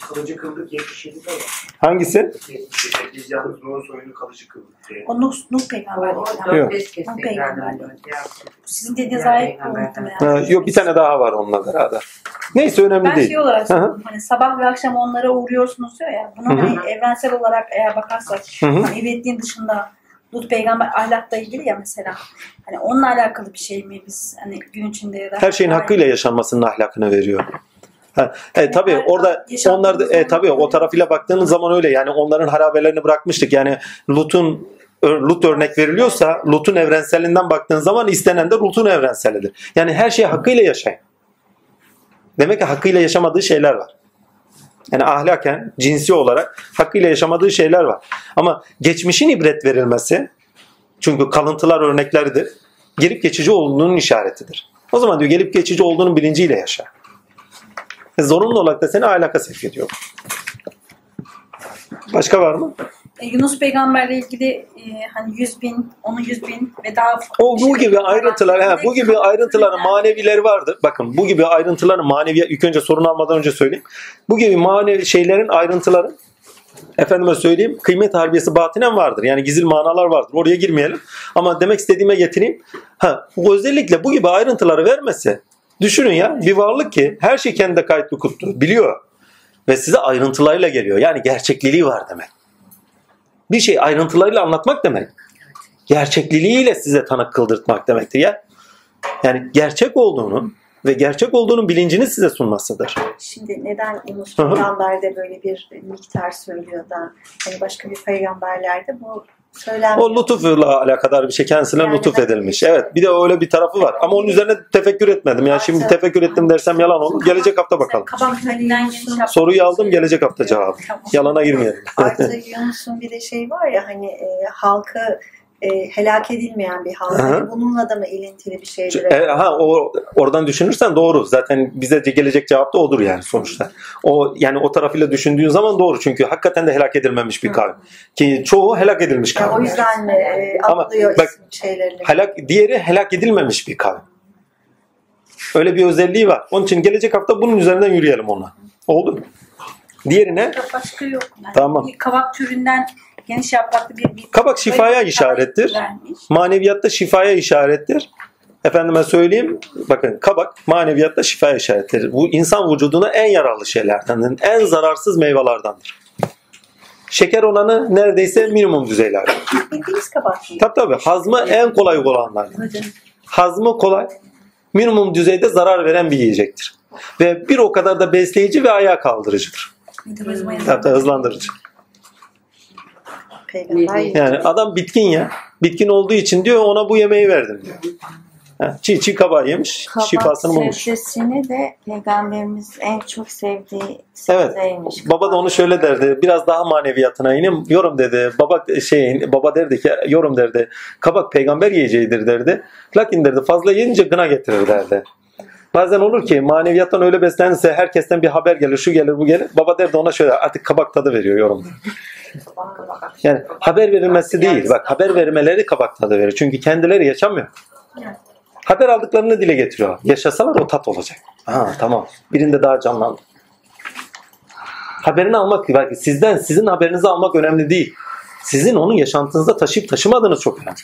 G: Kalıcı kıldık 77'de var.
A: Hangisi?
G: 77'de biz yalnız Nuh'un soyunu kalıcı kıldık diye.
D: O Nuh, Nuh
B: dört
A: Yok.
B: tekrardan
D: peygamber. Sizin dediğiniz ayet muhtemelen.
A: Ha, yok bir tane daha var onunla beraber. Neyse önemli
D: Ben
A: değil.
D: şey olarak
A: Hı hı.
D: söylüyorum, hani sabah ve akşam onlara uğruyorsunuz diyor ya. Bunu
A: Hı hı.
D: hani evrensel olarak eğer bakarsak
A: Hı hı.
D: hani ebediyetliğin dışında Lut peygamber ahlakla ilgili ya mesela. Hani onunla alakalı bir şey mi biz hani gün içinde ya da
A: Her şeyin hakkıyla yaşanmasının ahlakını veriyor. Ha, e, tabii orada onlar da e, tabii o tarafıyla baktığınız zaman öyle yani onların harabelerini bırakmıştık. Yani Lut'un Lut örnek veriliyorsa Lut'un evrenselinden baktığın zaman istenen de Lut'un evrenselidir. Yani her şeyi hakkıyla yaşayın. Demek ki hakkıyla yaşamadığı şeyler var. Yani ahlaken, cinsi olarak hakkıyla yaşamadığı şeyler var. Ama geçmişin ibret verilmesi çünkü kalıntılar örnekleridir. Gelip geçici olduğunun işaretidir. O zaman diyor gelip geçici olduğunun bilinciyle yaşa. E, zorunlu olarak da seni ahlaka sevk ediyor. Başka var mı?
D: E, Yunus peygamberle ilgili e, hani 100 bin, onun 100 bin ve daha
A: O bu gibi ayrıntılar, he, bu gibi ayrıntıların manevileri vardır. Bakın bu gibi ayrıntıların manevi ilk önce sorunu almadan önce söyleyeyim. Bu gibi manevi şeylerin ayrıntıları efendime söyleyeyim kıymet harbiyesi batinen vardır. Yani gizli manalar vardır. Oraya girmeyelim. Ama demek istediğime getireyim. Ha, özellikle bu gibi ayrıntıları vermesi düşünün ya bir varlık ki her şey kendine kayıtlı kutlu biliyor. Ve size ayrıntılarıyla geliyor. Yani gerçekliliği var demek. Bir şey ayrıntılarıyla anlatmak demek gerçekliliğiyle size tanık kıldırtmak demektir ya. Yani gerçek olduğunu ve gerçek olduğunun bilincini size sunmasıdır.
H: Şimdi neden Yunus peygamberde böyle bir miktar söylüyor da hani başka bir peygamberlerde bu söylenmiyor.
A: O lütufla alakadar bir şey kendisine
H: Yani
A: lütuf edilmiş. Evet bir de öyle bir tarafı var. Ama onun üzerine tefekkür etmedim. Yani şimdi tefekkür ettim dersem yalan olur. Gelecek hafta bakalım.
D: kabak.
A: Soruyu aldım gelecek hafta cevabı. Yalana girmeyelim.
H: Artı Yunus'un bir de şey var ya hani e, halkı e, helak edilmeyen bir halk. Hani bununla da mı ilintili bir şeydir?
A: E, ha o oradan düşünürsen doğru. Zaten bize gelecek cevap da odur yani sonuçta. O yani o tarafıyla düşündüğün zaman doğru. Çünkü hakikaten de helak edilmemiş bir kavim. Ki çoğu helak edilmiş
H: Yani o
A: kavim.
H: yüzden mi e,
A: Ama
H: atlıyor
A: bak-
H: isim şeylerini?
A: Helak, diğeri helak edilmemiş bir kavim. Öyle bir özelliği var. Onun için gelecek hafta bunun üzerinden yürüyelim ona. Oldu mu? Diğerine
D: Başka yok. Yani
A: Tamam.
D: Bir kabak türünden geniş yapraklı bir, bir
A: kabak şifaya işarettir.
D: vermiş.
A: Maneviyatta şifaya işarettir. Efendime söyleyeyim. Bakın kabak maneviyatta şifaya işarettir. Bu insan vücuduna en yararlı şeylerden, en zararsız meyvelerdendir. Şeker oranı neredeyse minimum düzeylerde.
H: Bildiğimiz kabak.
A: Tabii tabii. Hazmı en kolay olanlar. Hazmı kolay. Minimum düzeyde zarar veren bir yiyecektir. Ve bir o kadar da besleyici ve ayağa kaldırıcıdır. Tabii tabii hızlandırıcı.
H: Peygamber
A: Yani adam bitkin ya. Bitkin olduğu için diyor ona bu yemeği verdim diyor. Ha, çiğ çiğ kabağı yemiş.
F: Kabak
A: şifasını bulmuş.
F: sebzesini de peygamberimiz en çok sevdiği
A: Evet. Baba da onu şöyle derdi. Biraz daha maneviyatına ineyim. Yorum dedi. Baba şey baba derdi ki yorum derdi. Kabak peygamber yiyeceğidir derdi. Lakin derdi fazla yiyince gına getirir derdi. Bazen olur ki maneviyattan öyle beslenirse herkesten bir haber gelir, şu gelir, bu gelir. Baba derdi ona şöyle artık kabak tadı veriyor yorumda. Yani haber verilmesi değil. Bak haber vermeleri kabak tadı verir. Çünkü kendileri yaşamıyor. Haber aldıklarını dile getiriyor. Yaşasalar o tat olacak. Ha tamam. Birinde daha canlandı. Haberini almak, bak sizden sizin haberinizi almak önemli değil. Sizin onun yaşantınızda taşıyıp taşımadığınız çok önemli.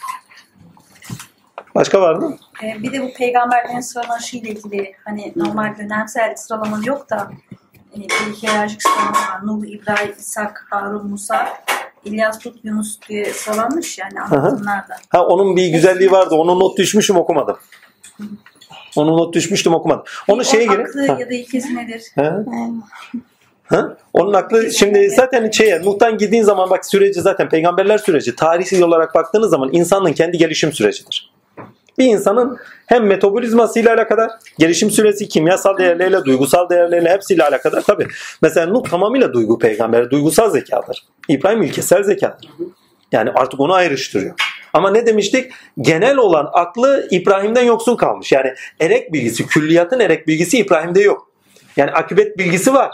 A: Başka var mı?
D: Ee, bir de bu peygamberlerin sıralanışı ile ilgili hani normal dönemsel sıralama yok da e, bir hiyerarşik sıralama var. Nuh, İbrahim, İshak, Harun, Musa, İlyas, Lut, Yunus diye sıralanmış yani anlatımlarda.
A: Ha onun bir güzelliği vardı. Onu not düşmüşüm okumadım. Onu not düşmüştüm okumadım. Onu şeye
D: Onun
A: girin.
D: aklı
A: Ha.
D: ya da ilkesi nedir?
A: Ha? Ha? Onun aklı şimdi zaten şeye Nuh'tan gittiğin zaman bak süreci zaten peygamberler süreci tarihi olarak baktığınız zaman insanlığın kendi gelişim sürecidir. Bir insanın hem metabolizmasıyla alakadar, gelişim süresi, kimyasal değerleriyle, duygusal değerleriyle hepsiyle alakadar. Tabi mesela Nuh tamamıyla duygu peygamberi, duygusal zekadır. İbrahim ilkesel zekadır. Yani artık onu ayrıştırıyor. Ama ne demiştik? Genel olan aklı İbrahim'den yoksun kalmış. Yani erek bilgisi, külliyatın erek bilgisi İbrahim'de yok. Yani akıbet bilgisi var.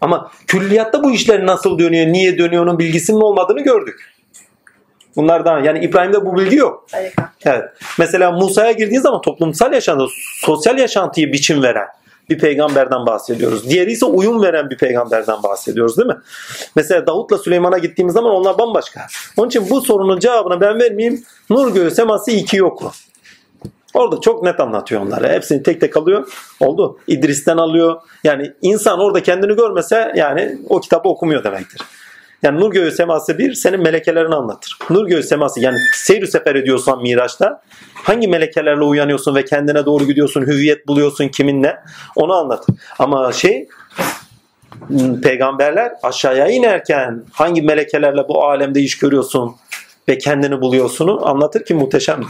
A: Ama külliyatta bu işler nasıl dönüyor, niye dönüyor onun bilgisinin olmadığını gördük. Bunlardan yani İbrahim'de bu bilgi yok.
H: Harika.
A: Evet. Mesela Musa'ya girdiği zaman toplumsal yaşantı, sosyal yaşantıyı biçim veren bir peygamberden bahsediyoruz. Diğeri ise uyum veren bir peygamberden bahsediyoruz değil mi? Mesela Davut'la Süleyman'a gittiğimiz zaman onlar bambaşka. Onun için bu sorunun cevabını ben vermeyeyim. Nur göğü seması iki yok. Orada çok net anlatıyor onları. Hepsini tek tek alıyor. Oldu. İdris'ten alıyor. Yani insan orada kendini görmese yani o kitabı okumuyor demektir. Yani nur göğü seması bir senin melekelerini anlatır. Nur göğü seması yani seyir sefer ediyorsan Miraç'ta hangi melekelerle uyanıyorsun ve kendine doğru gidiyorsun, hüviyet buluyorsun kiminle onu anlatır. Ama şey peygamberler aşağıya inerken hangi melekelerle bu alemde iş görüyorsun ve kendini buluyorsunu anlatır ki muhteşem.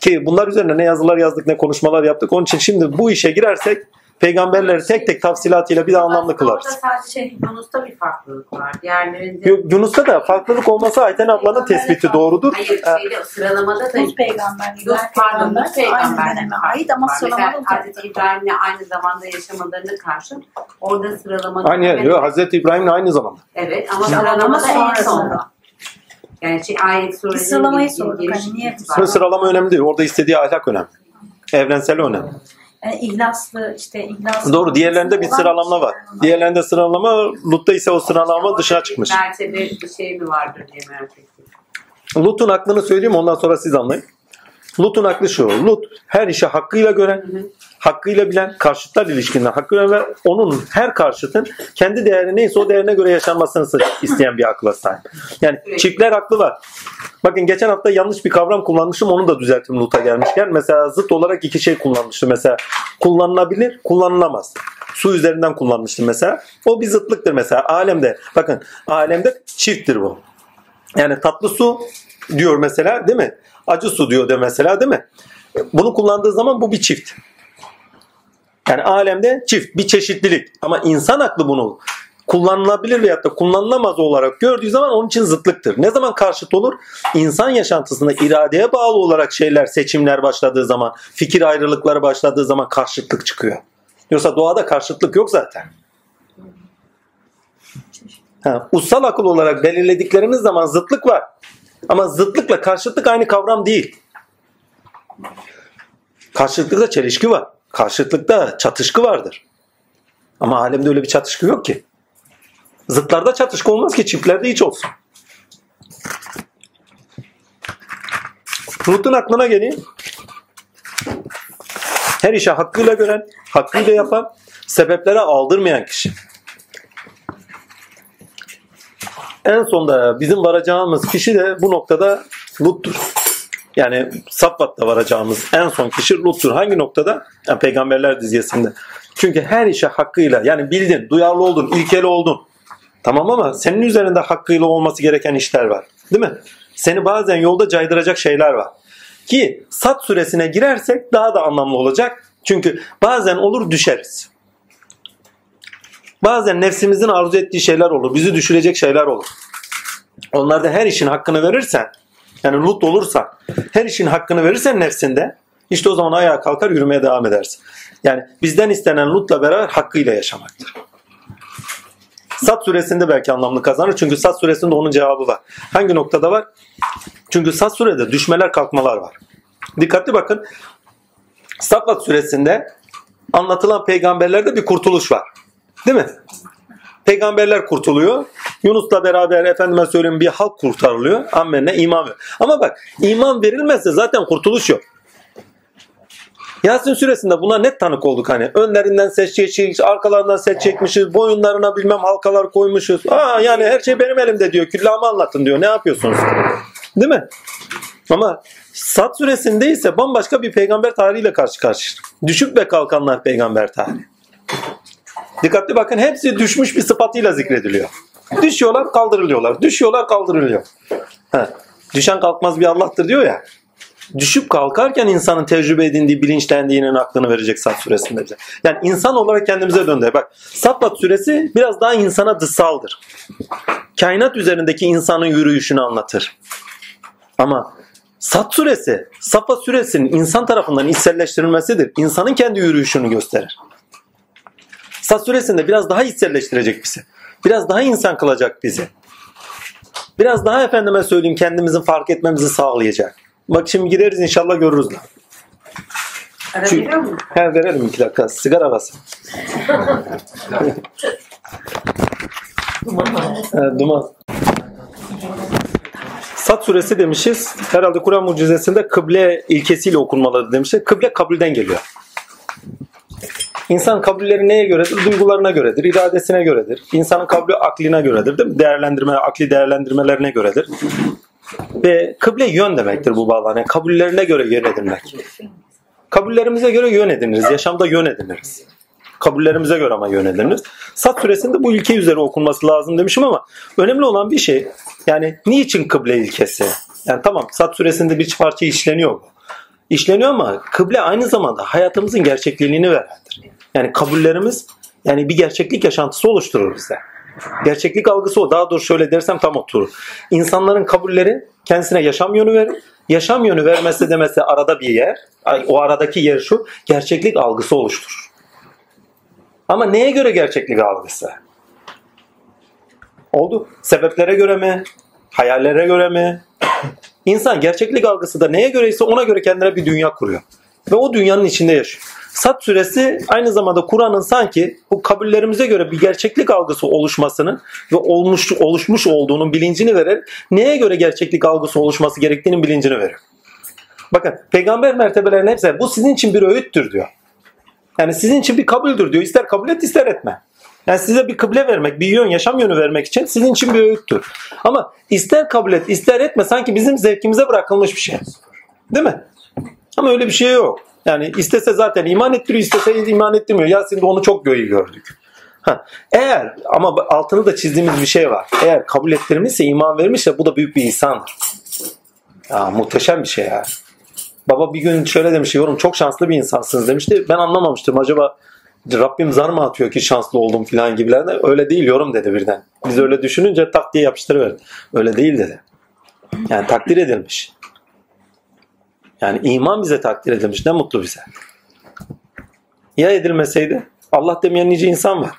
A: Ki bunlar üzerine ne yazılar yazdık ne konuşmalar yaptık. Onun için şimdi bu işe girersek peygamberleri tek tek tafsilatıyla bir de anlamlı kılarız.
C: Orada sadece şey, Yunus'ta bir farklılık var. Diğerlerinde
A: Yok, Yunus'ta da farklılık olması Ayten ablanın tespiti doğrudur.
C: Hayır
A: Ee,
C: şeyde sıralamada da
D: Nus peygamber,
C: Yunus pardon
D: peygamber
C: Nus peygamber.
D: aynı döneme ait ama sıralamada
C: Hazreti. İbrahim'le aynı zamanda yaşamalarına karşın orada sıralamada
A: Aynı yer. Yok, Hazreti İbrahim'le aynı zamanda.
C: Evet ama sıralamada
D: ama
C: en sonda. Yani şey ayet surenin
D: Biz sıralamayı sorduk, hani niye
A: sıralama önemli değil. Orada istediği ahlak önemli. Evrensel önemli.
D: Yani ihlaslı işte ihlaslı.
A: Doğru. Diğerlerinde bir
D: olan
A: sıralama var. Diğerlerinde sıralama, Lut'ta ise o sıralama dışına çıkmış.
C: Mertebe bir şey mi vardır diye merak ettim.
A: Lut'un aklını söyleyeyim ondan sonra siz anlayın. Lut'un aklı şu. Lut her işi hakkıyla gören, hakkıyla bilen, karşıtlar ilişkinden hakkıyla ve onun her karşıtın kendi değeri neyse o değerine göre yaşanmasını isteyen bir akla sahip. Yani çiftler aklı var. Bakın geçen hafta yanlış bir kavram kullanmışım onu da düzelttim Lut'a gelmişken. Mesela zıt olarak iki şey kullanmıştım. Mesela kullanılabilir, kullanılamaz. Su üzerinden kullanmıştım mesela. O bir zıtlıktır mesela. Alemde bakın alemde çifttir bu. Yani tatlı su diyor mesela değil mi? Acı su diyor de mesela değil mi? Bunu kullandığı zaman bu bir çift. Yani alemde çift bir çeşitlilik ama insan aklı bunu kullanılabilir veyahut da kullanılamaz olarak gördüğü zaman onun için zıtlıktır. Ne zaman karşıt olur? İnsan yaşantısında iradeye bağlı olarak şeyler, seçimler başladığı zaman, fikir ayrılıkları başladığı zaman karşıtlık çıkıyor. Yoksa doğada karşıtlık yok zaten. Ha, ussal akıl olarak belirlediklerimiz zaman zıtlık var. Ama zıtlıkla karşıtlık aynı kavram değil. Karşıtlıkta çelişki var. Karşıtlıkta çatışkı vardır. Ama alemde öyle bir çatışkı yok ki. Zıtlarda çatışkı olmaz ki çiftlerde hiç olsun. Lut'un aklına geleyim. Her işe hakkıyla gören, hakkıyla yapan, sebeplere aldırmayan kişi. En sonda bizim varacağımız kişi de bu noktada Lut'tur. Yani Safvat'ta varacağımız en son kişi Lut'tur. Hangi noktada? Yani Peygamberler dizgesinde. Çünkü her işe hakkıyla yani bildin, duyarlı oldun, ilkeli oldun. Tamam ama senin üzerinde hakkıyla olması gereken işler var. Değil mi? Seni bazen yolda caydıracak şeyler var. Ki Sat süresine girersek daha da anlamlı olacak. Çünkü bazen olur düşeriz. Bazen nefsimizin arzu ettiği şeyler olur. Bizi düşürecek şeyler olur. Onlarda her işin hakkını verirsen yani lut olursa her işin hakkını verirsen nefsinde işte o zaman ayağa kalkar yürümeye devam edersin. Yani bizden istenen lutla beraber hakkıyla yaşamaktır. Sat suresinde belki anlamlı kazanır. Çünkü Sat suresinde onun cevabı var. Hangi noktada var? Çünkü Sat surede düşmeler kalkmalar var. Dikkatli bakın. Safat suresinde anlatılan peygamberlerde bir kurtuluş var. Değil mi? Peygamberler kurtuluyor. Yunus'la beraber efendime söyleyeyim bir halk kurtarılıyor. Ammenine iman ver. Ama bak iman verilmezse zaten kurtuluş yok. Yasin suresinde buna net tanık olduk hani. Önlerinden ses çekmişiz, arkalarından ses çekmişiz, boyunlarına bilmem halkalar koymuşuz. Aa yani her şey benim elimde diyor. Küllamı anlatın diyor. Ne yapıyorsunuz? Değil mi? Ama Sat suresinde ise bambaşka bir peygamber tarihiyle karşı karşıya. Düşüp ve kalkanlar peygamber tarihi. Dikkatli bakın hepsi düşmüş bir sıfatıyla zikrediliyor. Düşüyorlar kaldırılıyorlar. Düşüyorlar kaldırılıyor. Ha. Düşen kalkmaz bir Allah'tır diyor ya. düşüp kalkarken insanın tecrübe edindiği, bilinçlendiğinin aklını verecek Sat suresinde bize. Yani insan olarak kendimize döndür. Bak Saffat suresi biraz daha insana dışsaldır. Kainat üzerindeki insanın yürüyüşünü anlatır. Ama Sat suresi, Safa suresinin insan tarafından içselleştirilmesidir. İnsanın kendi yürüyüşünü gösterir. Sat suresinde biraz daha içselleştirecek bizi. Biraz daha insan kılacak bizi. Biraz daha efendime söyleyeyim kendimizin fark etmemizi sağlayacak. Bak şimdi gideriz inşallah görürüz. lan.
C: Ara musun?
A: He verelim iki dakika. Sigara bas. He, duman. Sat suresi demişiz. Herhalde Kur'an mucizesinde kıble ilkesiyle okunmaları demişler. Kıble kabulden geliyor. İnsan kabulleri neye göredir? Duygularına göredir, iradesine göredir. İnsanın kabulü akline göredir değil mi? Değerlendirme, akli değerlendirmelerine göredir. Ve kıble yön demektir bu bağlar. Yani kabullerine göre yön edinmek. Kabullerimize göre yön ediniriz. Yaşamda yön ediniriz. Kabullerimize göre ama yön ediniriz. Sat suresinde bu ilke üzere okunması lazım demişim ama önemli olan bir şey yani niçin kıble ilkesi? Yani tamam Sat suresinde bir parça işleniyor bu. İşleniyor ama kıble aynı zamanda hayatımızın gerçekliğini verendir. Yani kabullerimiz yani bir gerçeklik yaşantısı oluşturur bize. Gerçeklik algısı o. Daha doğrusu şöyle dersem tam oturur. İnsanların kabulleri kendisine yaşam yönü verir. Yaşam yönü vermesi demesi arada bir yer. O aradaki yer şu. Gerçeklik algısı oluşturur. Ama neye göre gerçeklik algısı? Oldu. Sebeplere göre mi? Hayallere göre mi? İnsan gerçeklik algısı da neye göreyse ona göre kendine bir dünya kuruyor. Ve o dünyanın içinde yaşıyor. Sat suresi aynı zamanda Kur'an'ın sanki bu kabullerimize göre bir gerçeklik algısı oluşmasının ve olmuş oluşmuş olduğunun bilincini verir. Neye göre gerçeklik algısı oluşması gerektiğinin bilincini verir. Bakın peygamber mertebelerinin hepsi bu sizin için bir öğüttür diyor. Yani sizin için bir kabuldür diyor. İster kabul et ister etme. Yani size bir kıble vermek, bir yön, yaşam yönü vermek için sizin için bir öğüttür. Ama ister kabul et, ister etme sanki bizim zevkimize bırakılmış bir şey. Değil mi? Ama öyle bir şey yok. Yani istese zaten iman ettiriyor, istese iman ettirmiyor. Yasin'de onu çok göğü gördük. Eğer ama altını da çizdiğimiz bir şey var. Eğer kabul ettirmişse, iman vermişse bu da büyük bir ihsandır. Ya, muhteşem bir şey ya. Baba bir gün şöyle demiş, yorum çok şanslı bir insansınız demişti. Ben anlamamıştım. Acaba Rabbim zar mı atıyor ki şanslı oldum falan gibilerde. Öyle değil yorum dedi birden. Biz öyle düşününce tak diye yapıştırıverdi. Öyle değil dedi. Yani takdir edilmiş. Yani iman bize takdir edilmiş. Ne mutlu bize. Ya edilmeseydi? Allah demeyen nice insan var.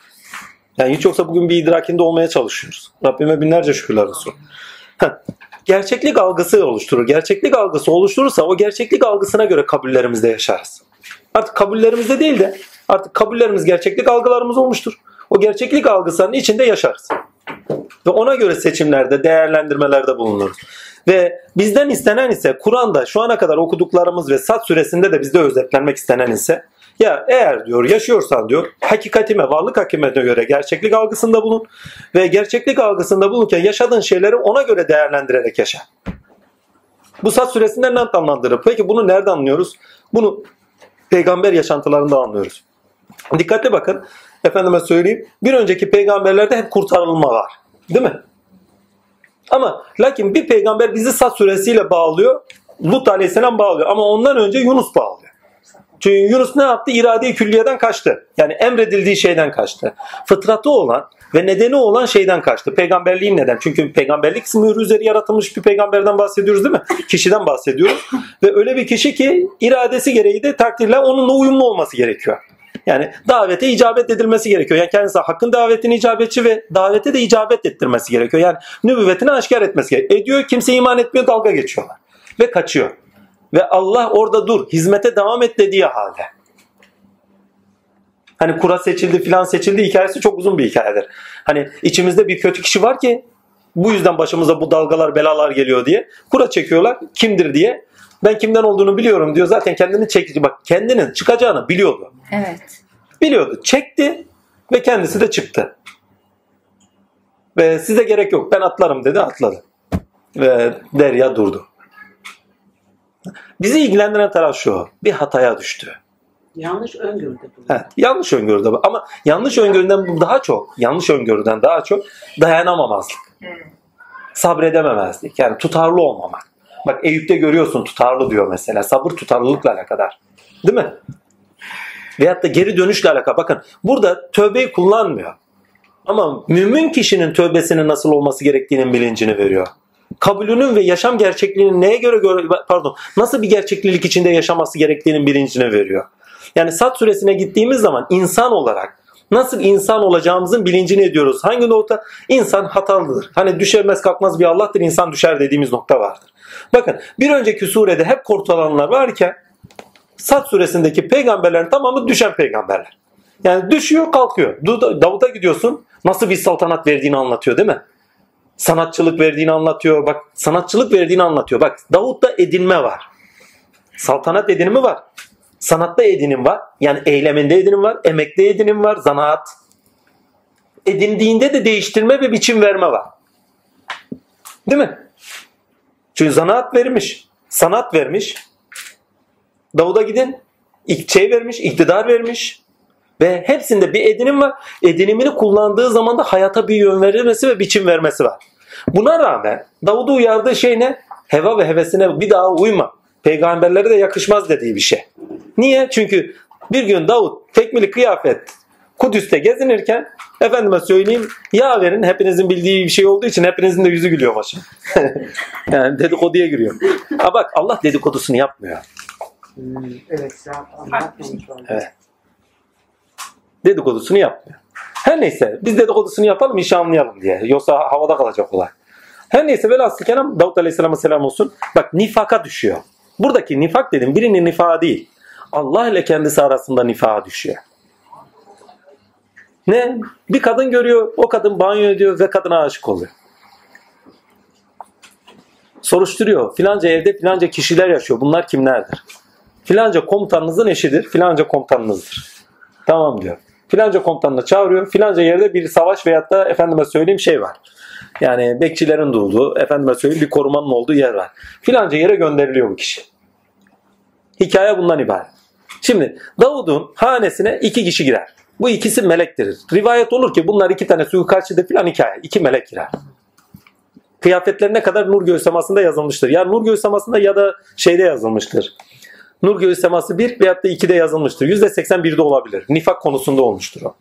A: Yani hiç yoksa bugün bir idrakinde olmaya çalışıyoruz. Rabbime binlerce şükürler olsun. Gerçeklik algısı oluşturur. Gerçeklik algısı oluşturursa o gerçeklik algısına göre kabullerimizde yaşarız. Artık kabullerimizde değil de artık kabullerimiz gerçeklik algılarımız olmuştur. O gerçeklik algısının içinde yaşarız. Ve ona göre seçimlerde, değerlendirmelerde bulunuruz. Ve bizden istenen ise Kur'an'da şu ana kadar okuduklarımız ve Sat suresinde de bizde özetlenmek istenen ise ya eğer diyor yaşıyorsan diyor hakikatime, varlık hakimine göre gerçeklik algısında bulun ve gerçeklik algısında bulunurken yaşadığın şeyleri ona göre değerlendirerek yaşa. Bu Sat suresinden ne anlandırır? Peki bunu nerede anlıyoruz? Bunu peygamber yaşantılarında anlıyoruz. Dikkatli bakın. Efendime söyleyeyim. Bir önceki peygamberlerde hep kurtarılma var. Değil mi? Ama lakin bir peygamber bizi Sat suresiyle bağlıyor. Lut aleyhisselam bağlıyor. Ama ondan önce Yunus bağlıyor. Çünkü Yunus ne yaptı? İrade-i külliyeden kaçtı. Yani emredildiği şeyden kaçtı. Fıtratı olan ve nedeni olan şeyden kaçtı. Peygamberliğin neden? Çünkü peygamberlik mührü üzeri yaratılmış bir peygamberden bahsediyoruz değil mi? Kişiden bahsediyoruz. ve öyle bir kişi ki iradesi gereği de takdirle onunla uyumlu olması gerekiyor. Yani davete icabet edilmesi gerekiyor. Yani kendisi hakkın davetini icabetçi ve davete de icabet ettirmesi gerekiyor. Yani nübüvvetini aşikar etmesi gerekiyor. Ediyor kimse iman etmiyor dalga geçiyorlar. Ve kaçıyor. Ve Allah orada dur hizmete devam et dediği halde. Hani kura seçildi filan seçildi hikayesi çok uzun bir hikayedir. Hani içimizde bir kötü kişi var ki bu yüzden başımıza bu dalgalar belalar geliyor diye kura çekiyorlar kimdir diye. Ben kimden olduğunu biliyorum diyor. Zaten kendini çekici bak kendinin çıkacağını biliyordu.
F: Evet.
A: Biliyordu. Çekti ve kendisi de çıktı. Ve size gerek yok ben atlarım dedi atladı. Ve derya durdu. Bizi ilgilendiren taraf şu. Bir hataya düştü.
C: Yanlış öngörüde bulundu.
A: Evet, yanlış öngörüde ama yanlış öngörüden daha çok, yanlış öngörüden daha çok dayanamamazlık. Sabredememezlik. Yani tutarlı olmamak. Bak Eyüp'te görüyorsun tutarlı diyor mesela. Sabır tutarlılıkla alakadar. Değil mi? Veyahut da geri dönüşle alakalı. Bakın burada tövbeyi kullanmıyor. Ama mümin kişinin tövbesinin nasıl olması gerektiğinin bilincini veriyor. Kabulünün ve yaşam gerçekliğinin neye göre, göre pardon nasıl bir gerçeklilik içinde yaşaması gerektiğinin bilincini veriyor. Yani Sat suresine gittiğimiz zaman insan olarak nasıl insan olacağımızın bilincini ediyoruz. Hangi nokta? İnsan hatalıdır. Hani düşermez kalkmaz bir Allah'tır insan düşer dediğimiz nokta vardır. Bakın bir önceki surede hep kurtulanlar varken Sat suresindeki peygamberlerin tamamı düşen peygamberler. Yani düşüyor kalkıyor. Davut'a gidiyorsun nasıl bir saltanat verdiğini anlatıyor değil mi? Sanatçılık verdiğini anlatıyor. Bak sanatçılık verdiğini anlatıyor. Bak Davut'ta edinme var. Saltanat edinimi var. Sanatta edinim var. Yani eyleminde edinim var. Emekte edinim var. Zanaat. Edindiğinde de değiştirme ve biçim verme var. Değil mi? Çünkü zanaat vermiş. Sanat vermiş. Davud'a gidin. Şey vermiş. iktidar vermiş. Ve hepsinde bir edinim var. Edinimini kullandığı zaman da hayata bir yön verilmesi ve biçim vermesi var. Buna rağmen Davud'u uyardığı şey ne? Heva ve hevesine bir daha uyma. Peygamberlere de yakışmaz dediği bir şey. Niye? Çünkü bir gün Davut tekmili kıyafet Kudüs'te gezinirken efendime söyleyeyim yağ verin hepinizin bildiği bir şey olduğu için hepinizin de yüzü gülüyor maşa. yani dedikoduya giriyor. Ha bak Allah dedikodusunu yapmıyor.
I: Evet, anlatmamış oldun.
A: Evet. Dedikodusunu yapmıyor. Her neyse biz dedikodusunu yapalım işi anlayalım diye. Yoksa havada kalacak olay. Her neyse velhasıl kelam Davut Aleyhisselam'a selam olsun. Bak nifaka düşüyor. Buradaki nifak dedim birinin nifağı değil. Allah ile kendisi arasında nifağa düşüyor. Ne? Bir kadın görüyor, o kadın banyo ediyor ve kadına aşık oluyor. Soruşturuyor. Filanca evde filanca kişiler yaşıyor. Bunlar kimlerdir? Filanca komutanınızın eşidir. Filanca komutanınızdır. Tamam diyor. Filanca komutanını çağırıyor. Filanca yerde bir savaş veyahut da efendime söyleyeyim şey var. Yani bekçilerin durduğu, efendime söyleyeyim bir korumanın olduğu yer var. Filanca yere gönderiliyor bu kişi. Hikaye bundan ibaret. Şimdi Davud'un hanesine iki kişi girer. Bu ikisi melektir. Rivayet olur ki bunlar iki tane suikastçıdır filan hikaye. İki melek girer. Kıyafetlerine kadar Nur Göğüs Seması'nda yazılmıştır. Ya Nur Göğüs Seması'nda ya da şeyde yazılmıştır. Nur Göğüs Seması 1 veyahut da 2'de yazılmıştır. %81'de olabilir. Nifak konusunda olmuştur o.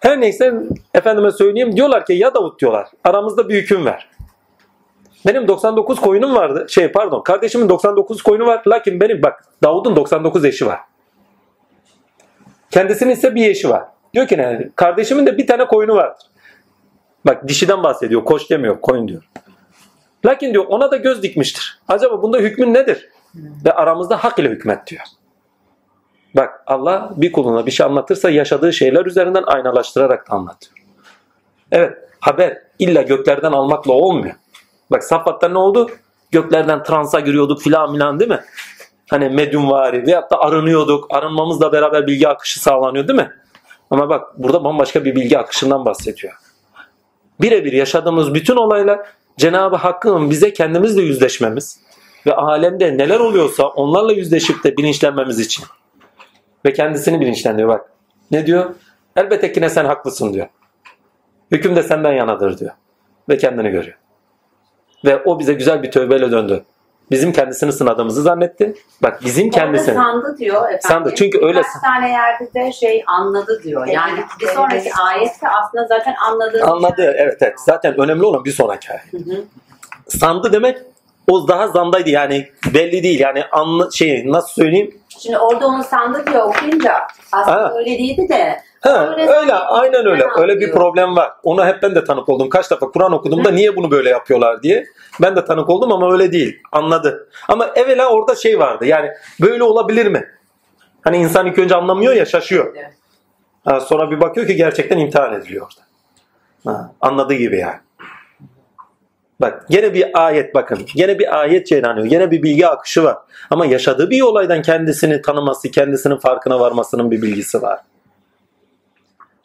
A: Her neyse efendime söyleyeyim diyorlar ki ya Davut diyorlar aramızda bir hüküm ver. Benim 99 koyunum vardı. Şey pardon kardeşimin 99 koyunu var. Lakin benim bak Davud'un 99 eşi var. Kendisinin ise bir eşi var. Diyor ki ne? Kardeşimin de bir tane koyunu vardır. Bak dişiden bahsediyor. Koç demiyor. Koyun diyor. Lakin diyor ona da göz dikmiştir. Acaba bunda hükmün nedir? Ve aramızda hak ile hükmet diyor. Bak Allah bir kuluna bir şey anlatırsa yaşadığı şeyler üzerinden aynalaştırarak da anlatıyor. Evet haber illa göklerden almakla olmuyor. Bak Safat'ta ne oldu? Göklerden transa giriyorduk filan filan değil mi? Hani medyumvari veyahut da arınıyorduk. Arınmamızla beraber bilgi akışı sağlanıyor değil mi? Ama bak burada bambaşka bir bilgi akışından bahsediyor. Birebir yaşadığımız bütün olaylar Cenab-ı Hakk'ın bize kendimizle yüzleşmemiz ve alemde neler oluyorsa onlarla yüzleşip de bilinçlenmemiz için. Ve kendisini bilinçlendiriyor bak. Ne diyor? Elbette ki ne sen haklısın diyor. Hüküm de senden yanadır diyor. Ve kendini görüyor. Ve o bize güzel bir tövbeyle döndü. Bizim kendisini sınadığımızı zannetti. Bak bizim kendisini.
C: Orada sandı diyor efendim.
A: Sandı, çünkü öyle-
C: Birkaç tane yerde de şey anladı diyor. Yani bir sonraki ayette aslında zaten anladığı.
A: Anladı evet evet. Zaten önemli olan bir sonraki ayet.
C: Hı hı.
A: Sandı demek o daha zandaydı yani belli değil yani anla, şey nasıl söyleyeyim
C: Şimdi orada onu sandı diyor okuyunca aslında
A: Ha.
C: öyle değildi de.
A: Ha,
C: Öyle
A: öyle aynen öyle. Öyle bir problem var. Ona hep ben de tanık oldum. Kaç defa Kur'an okuduğumda niye bunu böyle yapıyorlar diye. Ben de tanık oldum ama öyle değil. Anladı. Ama evvela orada şey vardı. Yani böyle olabilir mi? Hani insan ilk önce anlamıyor ya şaşıyor.
C: Evet.
A: Sonra bir bakıyor ki gerçekten imtihan ediliyor orada. Ha, anladığı gibi yani. Bak gene bir ayet bakın. Gene bir ayet cereyanıyor. Gene bir bilgi akışı var. Ama yaşadığı bir olaydan kendisini tanıması, kendisinin farkına varmasının bir bilgisi var.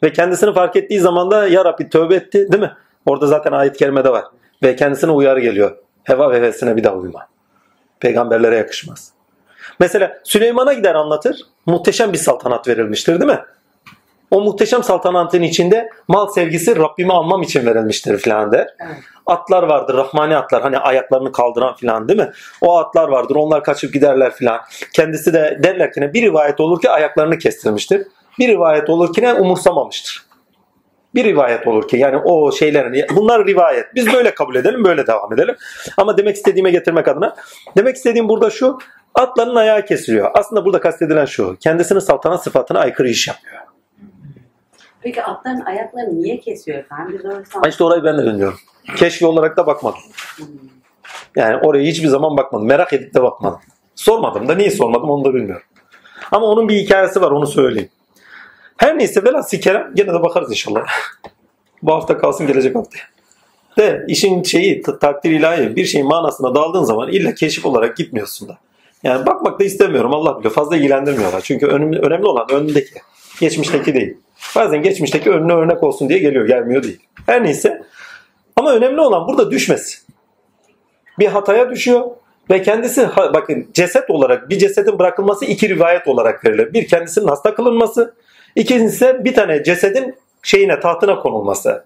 A: Ve kendisini fark ettiği zaman da ya Rabbi tövbe etti değil mi? Orada zaten ayet-i kerimede var. Ve kendisine uyarı geliyor. Heva ve hevesine bir daha uyma. Peygamberlere yakışmaz. Mesela Süleyman'a gider anlatır. Muhteşem bir saltanat verilmiştir değil mi? O muhteşem saltanatın içinde mal sevgisi Rabbimi anmam için verilmiştir filan der. Atlar vardır, rahmani atlar hani ayaklarını kaldıran filan değil mi? O atlar vardır, onlar kaçıp giderler filan. Kendisi de derler ki bir rivayet olur ki ayaklarını kestirmiştir. Bir rivayet olur ki ne umursamamıştır. Bir rivayet olur ki yani o şeylerin bunlar rivayet. Biz böyle kabul edelim, böyle devam edelim. Ama demek istediğime getirmek adına demek istediğim burada şu atların ayağı kesiliyor. Aslında burada kastedilen şu. Kendisinin saltanat sıfatına aykırı iş yapıyor.
C: Peki atların ayaklarını niye kesiyor efendim? Biz
A: İşte orayı ben de bilmiyorum. Keşfi olarak da bakmadım. Yani oraya hiçbir zaman bakmadım. Merak edip de bakmadım. Sormadım da niye sormadım onu da bilmiyorum. Ama onun bir hikayesi var onu söyleyeyim. Her neyse velhasıl kerem gene de bakarız inşallah. Bu hafta kalsın gelecek haftaya. De işin şeyi takdir ilahi bir şeyin manasına daldığın zaman illa keşif olarak gitmiyorsun da. Yani bakmak da istemiyorum Allah biliyor. Fazla ilgilendirmiyorlar. Çünkü önemli, önemli olan önündeki. Geçmişteki değil. Bazen geçmişteki önüne örnek olsun diye geliyor. Gelmiyor değil. Her neyse. Ama önemli olan burada düşmesi. Bir hataya düşüyor ve kendisi bakın ceset olarak bir cesedin bırakılması iki rivayet olarak verilir. Bir kendisinin hasta kılınması, ikincisi bir tane cesedin şeyine tahtına konulması.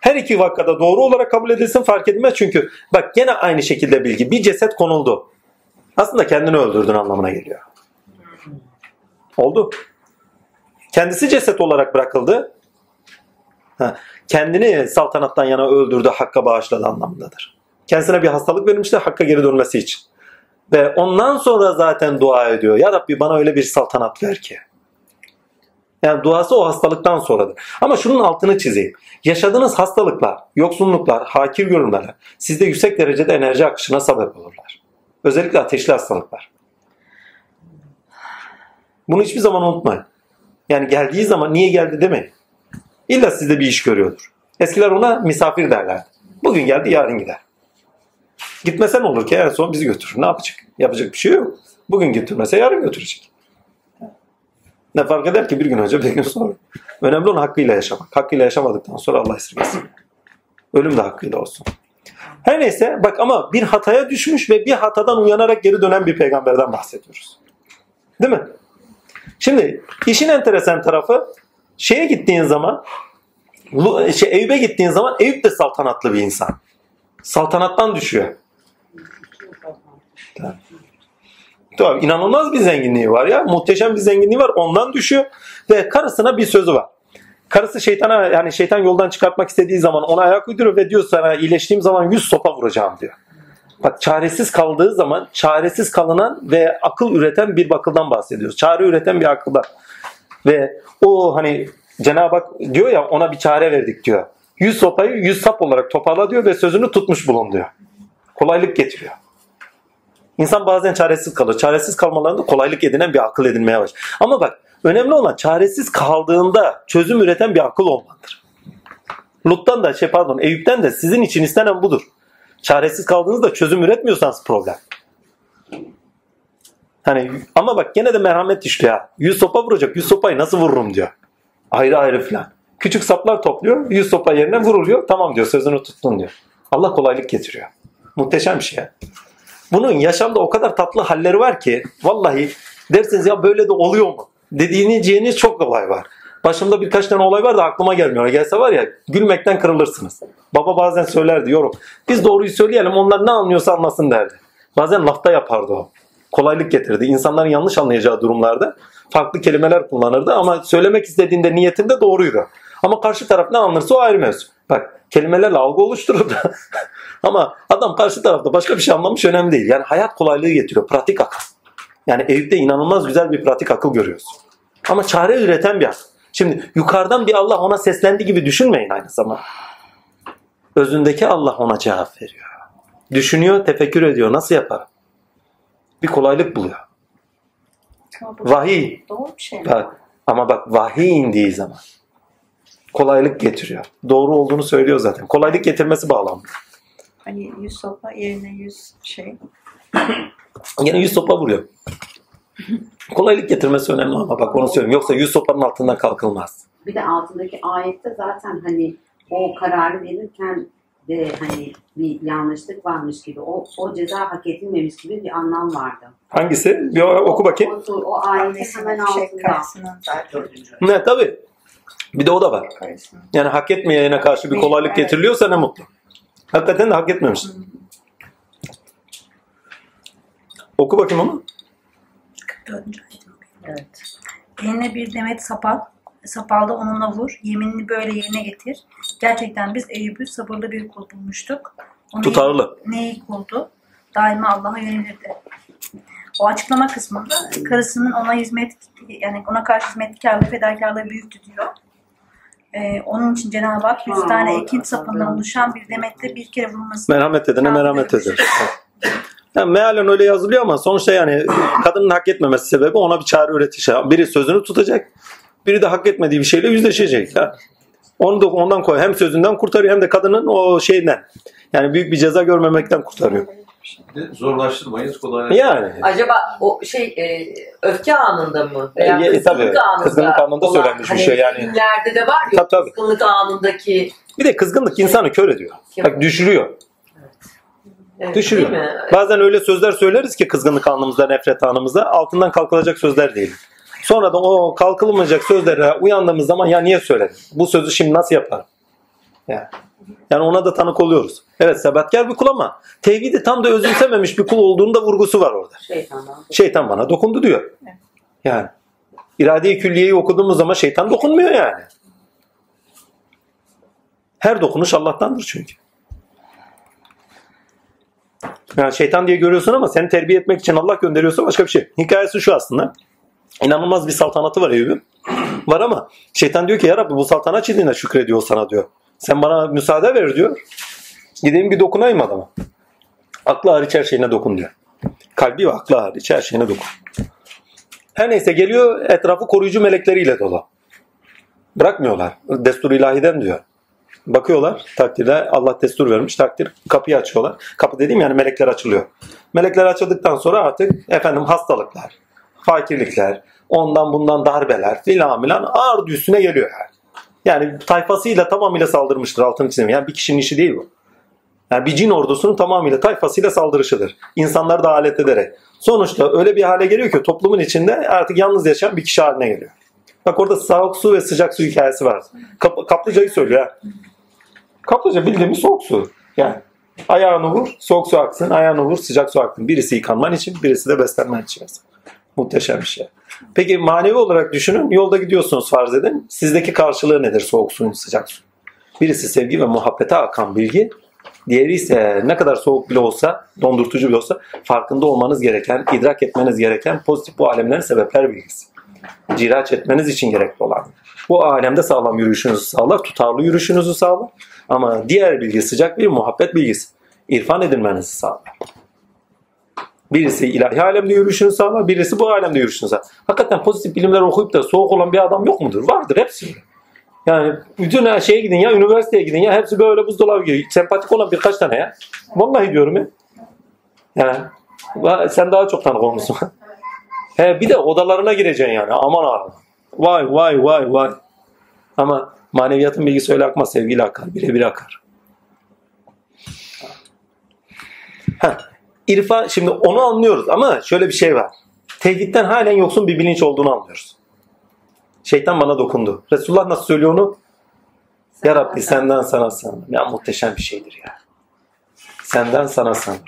A: Her iki vakada doğru olarak kabul edilsin fark edilmez çünkü bak gene aynı şekilde bilgi. Bir ceset konuldu. Aslında kendini öldürdün anlamına geliyor. Oldu. Kendisi ceset olarak bırakıldı. Kendini saltanattan yana öldürdü, hakka bağışladı anlamındadır. Kendisine bir hastalık verilmişti hakka geri dönmesi için. Ve ondan sonra zaten dua ediyor. Ya Rabbi bana öyle bir saltanat ver ki. Yani duası o hastalıktan sonradır. Ama şunun altını çizeyim. Yaşadığınız hastalıklar, yoksunluklar, hakir görünmeler sizde yüksek derecede enerji akışına sebep olurlar. Özellikle ateşli hastalıklar. Bunu hiçbir zaman unutmayın. Yani geldiği zaman niye geldi demeyin. İlla sizde bir iş görüyordur. Eskiler ona misafir derlerdi. Bugün geldi yarın gider. Gitmesen olur ki en son bizi götürür. Ne yapacak? Yapacak bir şey yok. Bugün götürmese yarın götürecek. Ne fark eder ki bir gün önce bir gün sonra. Önemli olan hakkıyla yaşamak. Hakkıyla yaşamadıktan sonra Allah esirgesin. Ölüm de hakkıyla olsun. Her neyse bak ama bir hataya düşmüş ve bir hatadan uyanarak geri dönen bir peygamberden bahsediyoruz. Değil mi? Şimdi işin enteresan tarafı şeye gittiğin zaman şey, Eyüp'e gittiğin zaman Eyüp de saltanatlı bir insan. Saltanattan düşüyor. Tabii inanılmaz bir zenginliği var ya. Muhteşem bir zenginliği var. Ondan düşüyor ve karısına bir sözü var. Karısı şeytana yani şeytan yoldan çıkartmak istediği zaman ona ayak uyduruyor ve diyor sana iyileştiğim zaman yüz sopa vuracağım diyor. Bak çaresiz kaldığı zaman çaresiz kalınan ve akıl üreten bir bakıldan bahsediyoruz. Çare üreten bir akıldan. Ve o hani Cenab-ı Hak diyor ya ona bir çare verdik diyor. Yüz sopayı yüz sap olarak toparla diyor ve sözünü tutmuş bulun diyor. Kolaylık getiriyor. İnsan bazen çaresiz kalır. Çaresiz kalmalarında kolaylık edinen bir akıl edinmeye başlar. Ama bak önemli olan çaresiz kaldığında çözüm üreten bir akıl olmalıdır. Lut'tan da şey pardon Eyüp'ten de sizin için istenen budur. Çaresiz kaldığınızda çözüm üretmiyorsanız problem. Hani ama bak gene de merhamet işliyor. ha. Yüz sopa vuracak. Yüz sopayı nasıl vururum diyor. Ayrı ayrı filan. Küçük saplar topluyor. Yüz sopa yerine vuruluyor. Tamam diyor sözünü tuttun diyor. Allah kolaylık getiriyor. Muhteşem bir şey. ya. Bunun yaşamda o kadar tatlı halleri var ki vallahi dersiniz ya böyle de oluyor mu? Dediğiniz çok olay var. Başımda birkaç tane olay var da aklıma gelmiyor. Gelse var ya gülmekten kırılırsınız. Baba bazen söylerdi yorum. Biz doğruyu söyleyelim onlar ne anlıyorsa anlasın derdi. Bazen lafta yapardı o. Kolaylık getirdi. İnsanların yanlış anlayacağı durumlarda farklı kelimeler kullanırdı ama söylemek istediğinde niyetinde doğruydu. Ama karşı taraf ne anlarsa o ayrı mevzu. Bak kelimelerle algı oluştururdu. ama adam karşı tarafta başka bir şey anlamış önemli değil. Yani hayat kolaylığı getiriyor. Pratik akıl. Yani Eyüp'te inanılmaz güzel bir pratik akıl görüyoruz. Ama çare üreten bir akıl. Şimdi yukarıdan bir Allah ona seslendi gibi düşünmeyin aynı zamanda. Özündeki Allah ona cevap veriyor. Düşünüyor, tefekkür ediyor. Nasıl yapar? Bir kolaylık buluyor. Vahiy.
H: şey?
A: Bak, ama bak vahiy indiği zaman kolaylık getiriyor. Doğru olduğunu söylüyor zaten. Kolaylık getirmesi bağlamlı.
H: Hani yüz sopa yerine yüz şey.
A: Yine yüz sopa vuruyor. Kolaylık getirmesi önemli ama bak onu söyleyeyim. Yoksa yüz sopanın altından kalkılmaz.
C: Bir de altındaki ayette zaten hani o kararı verirken de hani bir yanlışlık varmış gibi, o, o ceza hak edilmemiş gibi bir anlam vardı.
A: Hangisi? Bir oku bakayım.
C: O, o, o ayetin hemen
H: şey
C: altında.
A: Ne tabii. Bir de o da var. Yani hak etmeyene karşı bir kolaylık getiriliyorsa ne mutlu. Hakikaten de hak etmemiş. Oku bakayım onu.
J: Evet.
D: Eline bir demet sapal, sapalda onunla vur. Yeminini böyle yerine getir. Gerçekten biz Eyüp'ü sabırlı bir kul bulmuştuk. Onu
A: Tutarlı.
D: Neyi kuldu? Daima Allah'a yönelirdi. O açıklama kısmında karısının ona hizmet yani ona karşı hizmetkarlığı, fedakarlığı büyüktü diyor. Ee, onun için Cenab-ı Hak yüz tane ekin sapından oluşan bir demette bir kere vurması.
A: Merhamet edene merhamet eder. Yani mealen öyle yazılıyor ama sonuçta yani kadının hak etmemesi sebebi ona bir çare üretişi. Biri sözünü tutacak, biri de hak etmediği bir şeyle yüzleşecek. Ha. Onu da ondan koy. Hem sözünden kurtarıyor hem de kadının o şeyden. Yani büyük bir ceza görmemekten kurtarıyor.
K: Zorlaştırmayız kolay.
A: Yani.
B: Acaba o şey e, öfke anında mı?
A: E, e, tabii. Kızgınlık anında
B: olan-
A: söylenmiş bir şey yani.
B: Filmlerde de var ya
A: Tabii, tabii.
B: kızgınlık anındaki
A: Bir de kızgınlık insanı kör ediyor. Bak düşürüyor.
B: evet,
A: Düşürüyor. Bazen öyle sözler söyleriz ki kızgınlık anımızda, nefret anımızda altından kalkılacak sözler değil. Sonra da o kalkılmayacak sözlere uyandığımız zaman ya niye söyledim? Bu sözü şimdi nasıl yaparım? Yani, yani ona da tanık oluyoruz. Evet sebatkar bir kul ama tevhidi tam da özümsememiş bir kul olduğunu da vurgusu var orada.
C: Şeytandan.
A: Şeytan bana dokundu diyor. Yani irade-i külliyeyi okuduğumuz zaman şeytan dokunmuyor yani. Her dokunuş Allah'tandır çünkü. Yani şeytan diye görüyorsun ama seni terbiye etmek için Allah gönderiyorsa başka bir şey. Hikayesi şu aslında. İnanılmaz bir saltanatı var Eyüp'ün. Var ama şeytan diyor ki ya Rabbi bu saltanat çizdiğine şükrediyor sana diyor. Sen bana müsaade ver diyor. Gideyim bir dokunayım adama. Aklı hariç her şeyine dokun diyor. Kalbi ve aklı hariç her şeyine dokun. Her neyse geliyor etrafı koruyucu melekleriyle dolu. Bırakmıyorlar. Destur ilahiden diyor. Bakıyorlar takdirde Allah destur vermiş takdir kapıyı açıyorlar. Kapı dediğim yani melekler açılıyor. Melekler açıldıktan sonra artık efendim hastalıklar, fakirlikler, ondan bundan darbeler filan filan ağır üstüne geliyor yani. Yani tayfasıyla tamamıyla saldırmıştır altını çizeyim. Yani bir kişinin işi değil bu. Yani bir cin ordusunun tamamıyla tayfasıyla saldırışıdır. İnsanları da alet ederek. Sonuçta öyle bir hale geliyor ki toplumun içinde artık yalnız yaşayan bir kişi haline geliyor. Bak orada soğuk su ve sıcak su hikayesi var. Kap- kaplıcayı söylüyor ha. Kaplıca bildiğimiz soğuk su. Yani ayağını vur, soğuk su aksın, ayağını vur, sıcak su aksın. Birisi yıkanman için, birisi de beslenmen için. Muhteşem bir şey. Peki manevi olarak düşünün, yolda gidiyorsunuz farz edin. Sizdeki karşılığı nedir soğuk suyun, sıcak su? Birisi sevgi ve muhabbete akan bilgi, Diğeri ise ne kadar soğuk bile olsa, dondurtucu bile olsa farkında olmanız gereken, idrak etmeniz gereken pozitif bu alemlerin sebepler bilgisi. Ciraç etmeniz için gerekli olan. Bu alemde sağlam yürüyüşünüzü sağlar, tutarlı yürüyüşünüzü sağlar. Ama diğer bilgi sıcak bir muhabbet bilgisi. İrfan edilmenizi sağlar. Birisi ilahi alemde yürüyüşünü sağlar, birisi bu alemde yürüyüşünü sağlar. Hakikaten pozitif bilimler okuyup da soğuk olan bir adam yok mudur? Vardır hepsi. Yani bütün her şeye gidin ya, üniversiteye gidin ya, hepsi böyle buzdolabı gibi. Sempatik olan birkaç tane ya. Vallahi diyorum ya. Yani sen daha çok tanık olmuşsun. He bir de odalarına gireceksin yani. Aman abi. Vay vay vay vay. Ama maneviyatın bilgisi öyle akmaz. Sevgiyle akar. Birebir akar. Heh. İrfan şimdi onu anlıyoruz ama şöyle bir şey var. Tevhidden halen yoksun bir bilinç olduğunu anlıyoruz. Şeytan bana dokundu. Resulullah nasıl söylüyor onu? Ya Rabbi senden sana sanırım. Ya muhteşem bir şeydir ya. Senden sana sanırım.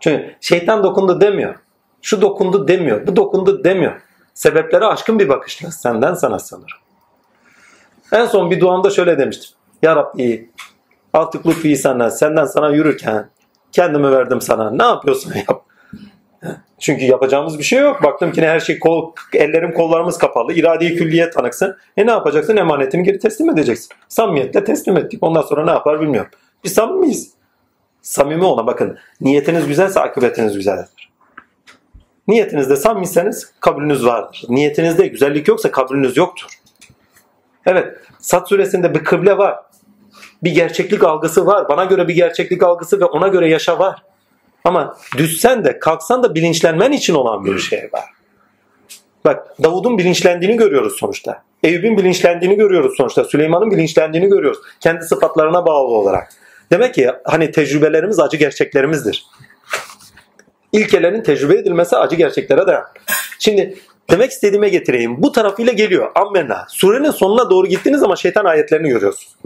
A: Çünkü şeytan dokundu demiyor. Şu dokundu demiyor. Bu dokundu demiyor. Sebeplere aşkın bir bakışla senden sana sanırım. En son bir duamda şöyle demiştim. Ya Rabbi artık lütfi senden, senden sana yürürken kendimi verdim sana. Ne yapıyorsun yap. Çünkü yapacağımız bir şey yok. Baktım ki ne her şey kol, ellerim kollarımız kapalı. İrade-i külliye tanıksın. E ne yapacaksın? Emanetini geri teslim edeceksin. Samimiyetle teslim ettik. Ondan sonra ne yapar bilmiyorum. Biz samimiyiz. Samimi olma bakın. Niyetiniz güzelse akıbetiniz güzeldir. Niyetinizde samiyseniz kabulünüz vardır. Niyetinizde güzellik yoksa kabulünüz yoktur. Evet. Sat suresinde bir kıble var. Bir gerçeklik algısı var. Bana göre bir gerçeklik algısı ve ona göre yaşa var. Ama düşsen de kalksan da bilinçlenmen için olan bir şey var. Bak Davud'un bilinçlendiğini görüyoruz sonuçta. Eyüp'ün bilinçlendiğini görüyoruz sonuçta. Süleyman'ın bilinçlendiğini görüyoruz. Kendi sıfatlarına bağlı olarak. Demek ki hani tecrübelerimiz acı gerçeklerimizdir. İlkelerin tecrübe edilmesi acı gerçeklere dayanır. Şimdi Demek istediğime getireyim. Bu tarafıyla geliyor. Ammenna. Surenin sonuna doğru gittiğiniz zaman şeytan ayetlerini görüyorsunuz.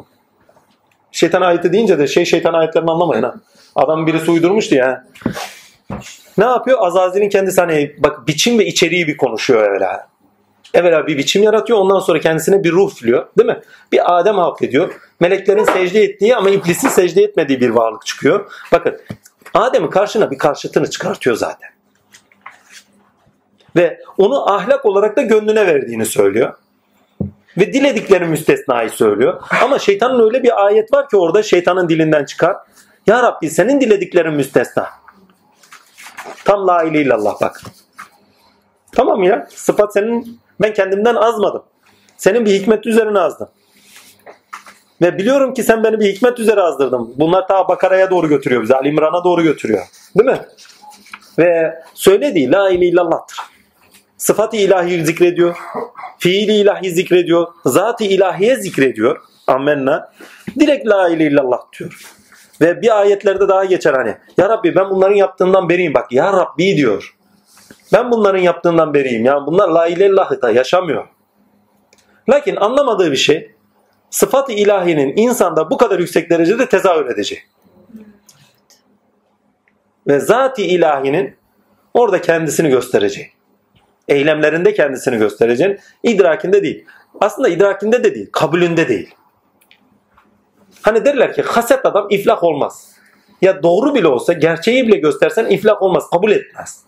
A: Şeytan ayeti deyince de şey şeytan ayetlerini anlamayın ha. Adam birisi uydurmuştu ya. Ne yapıyor? Azazil'in kendisi hani bak biçim ve içeriği bir konuşuyor öyle. Evvela bir biçim yaratıyor ondan sonra kendisine bir ruh üflüyor. Değil mi? Bir Adem halk ediyor. Meleklerin secde ettiği ama iblisin secde etmediği bir varlık çıkıyor. Bakın Adem'in karşına bir karşıtını çıkartıyor zaten. Ve onu ahlak olarak da gönlüne verdiğini söylüyor. Ve diledikleri müstesnayı söylüyor. Ama şeytanın öyle bir ayet var ki orada şeytanın dilinden çıkar. Ya Rabbi senin dilediklerin müstesna. Tam la ilahe illallah bak. Tamam ya sıfat senin ben kendimden azmadım. Senin bir hikmet üzerine azdım. Ve biliyorum ki sen beni bir hikmet üzere azdırdın. Bunlar ta Bakara'ya doğru götürüyor bizi. Ali İmran'a doğru götürüyor. Değil mi? Ve söylediği la ilahe illallah'tır. Sıfat-ı ilahi zikrediyor. Fiili ilahi zikrediyor. Zat-ı ilahiye zikrediyor. Ammenna. Direkt la ilahe illallah diyor. Ve bir ayetlerde daha geçer hani. Ya Rabbi ben bunların yaptığından beriyim. Bak ya Rabbi diyor. Ben bunların yaptığından beriyim. Yani bunlar la ilahe da yaşamıyor. Lakin anlamadığı bir şey sıfat-ı ilahinin insanda bu kadar yüksek derecede tezahür edeceği. Ve zat-ı ilahinin orada kendisini göstereceği. Eylemlerinde kendisini göstereceğin, idrakinde değil. Aslında idrakinde de değil, kabulünde değil. Hani derler ki haset adam iflah olmaz. Ya doğru bile olsa, gerçeği bile göstersen iflah olmaz, kabul etmez.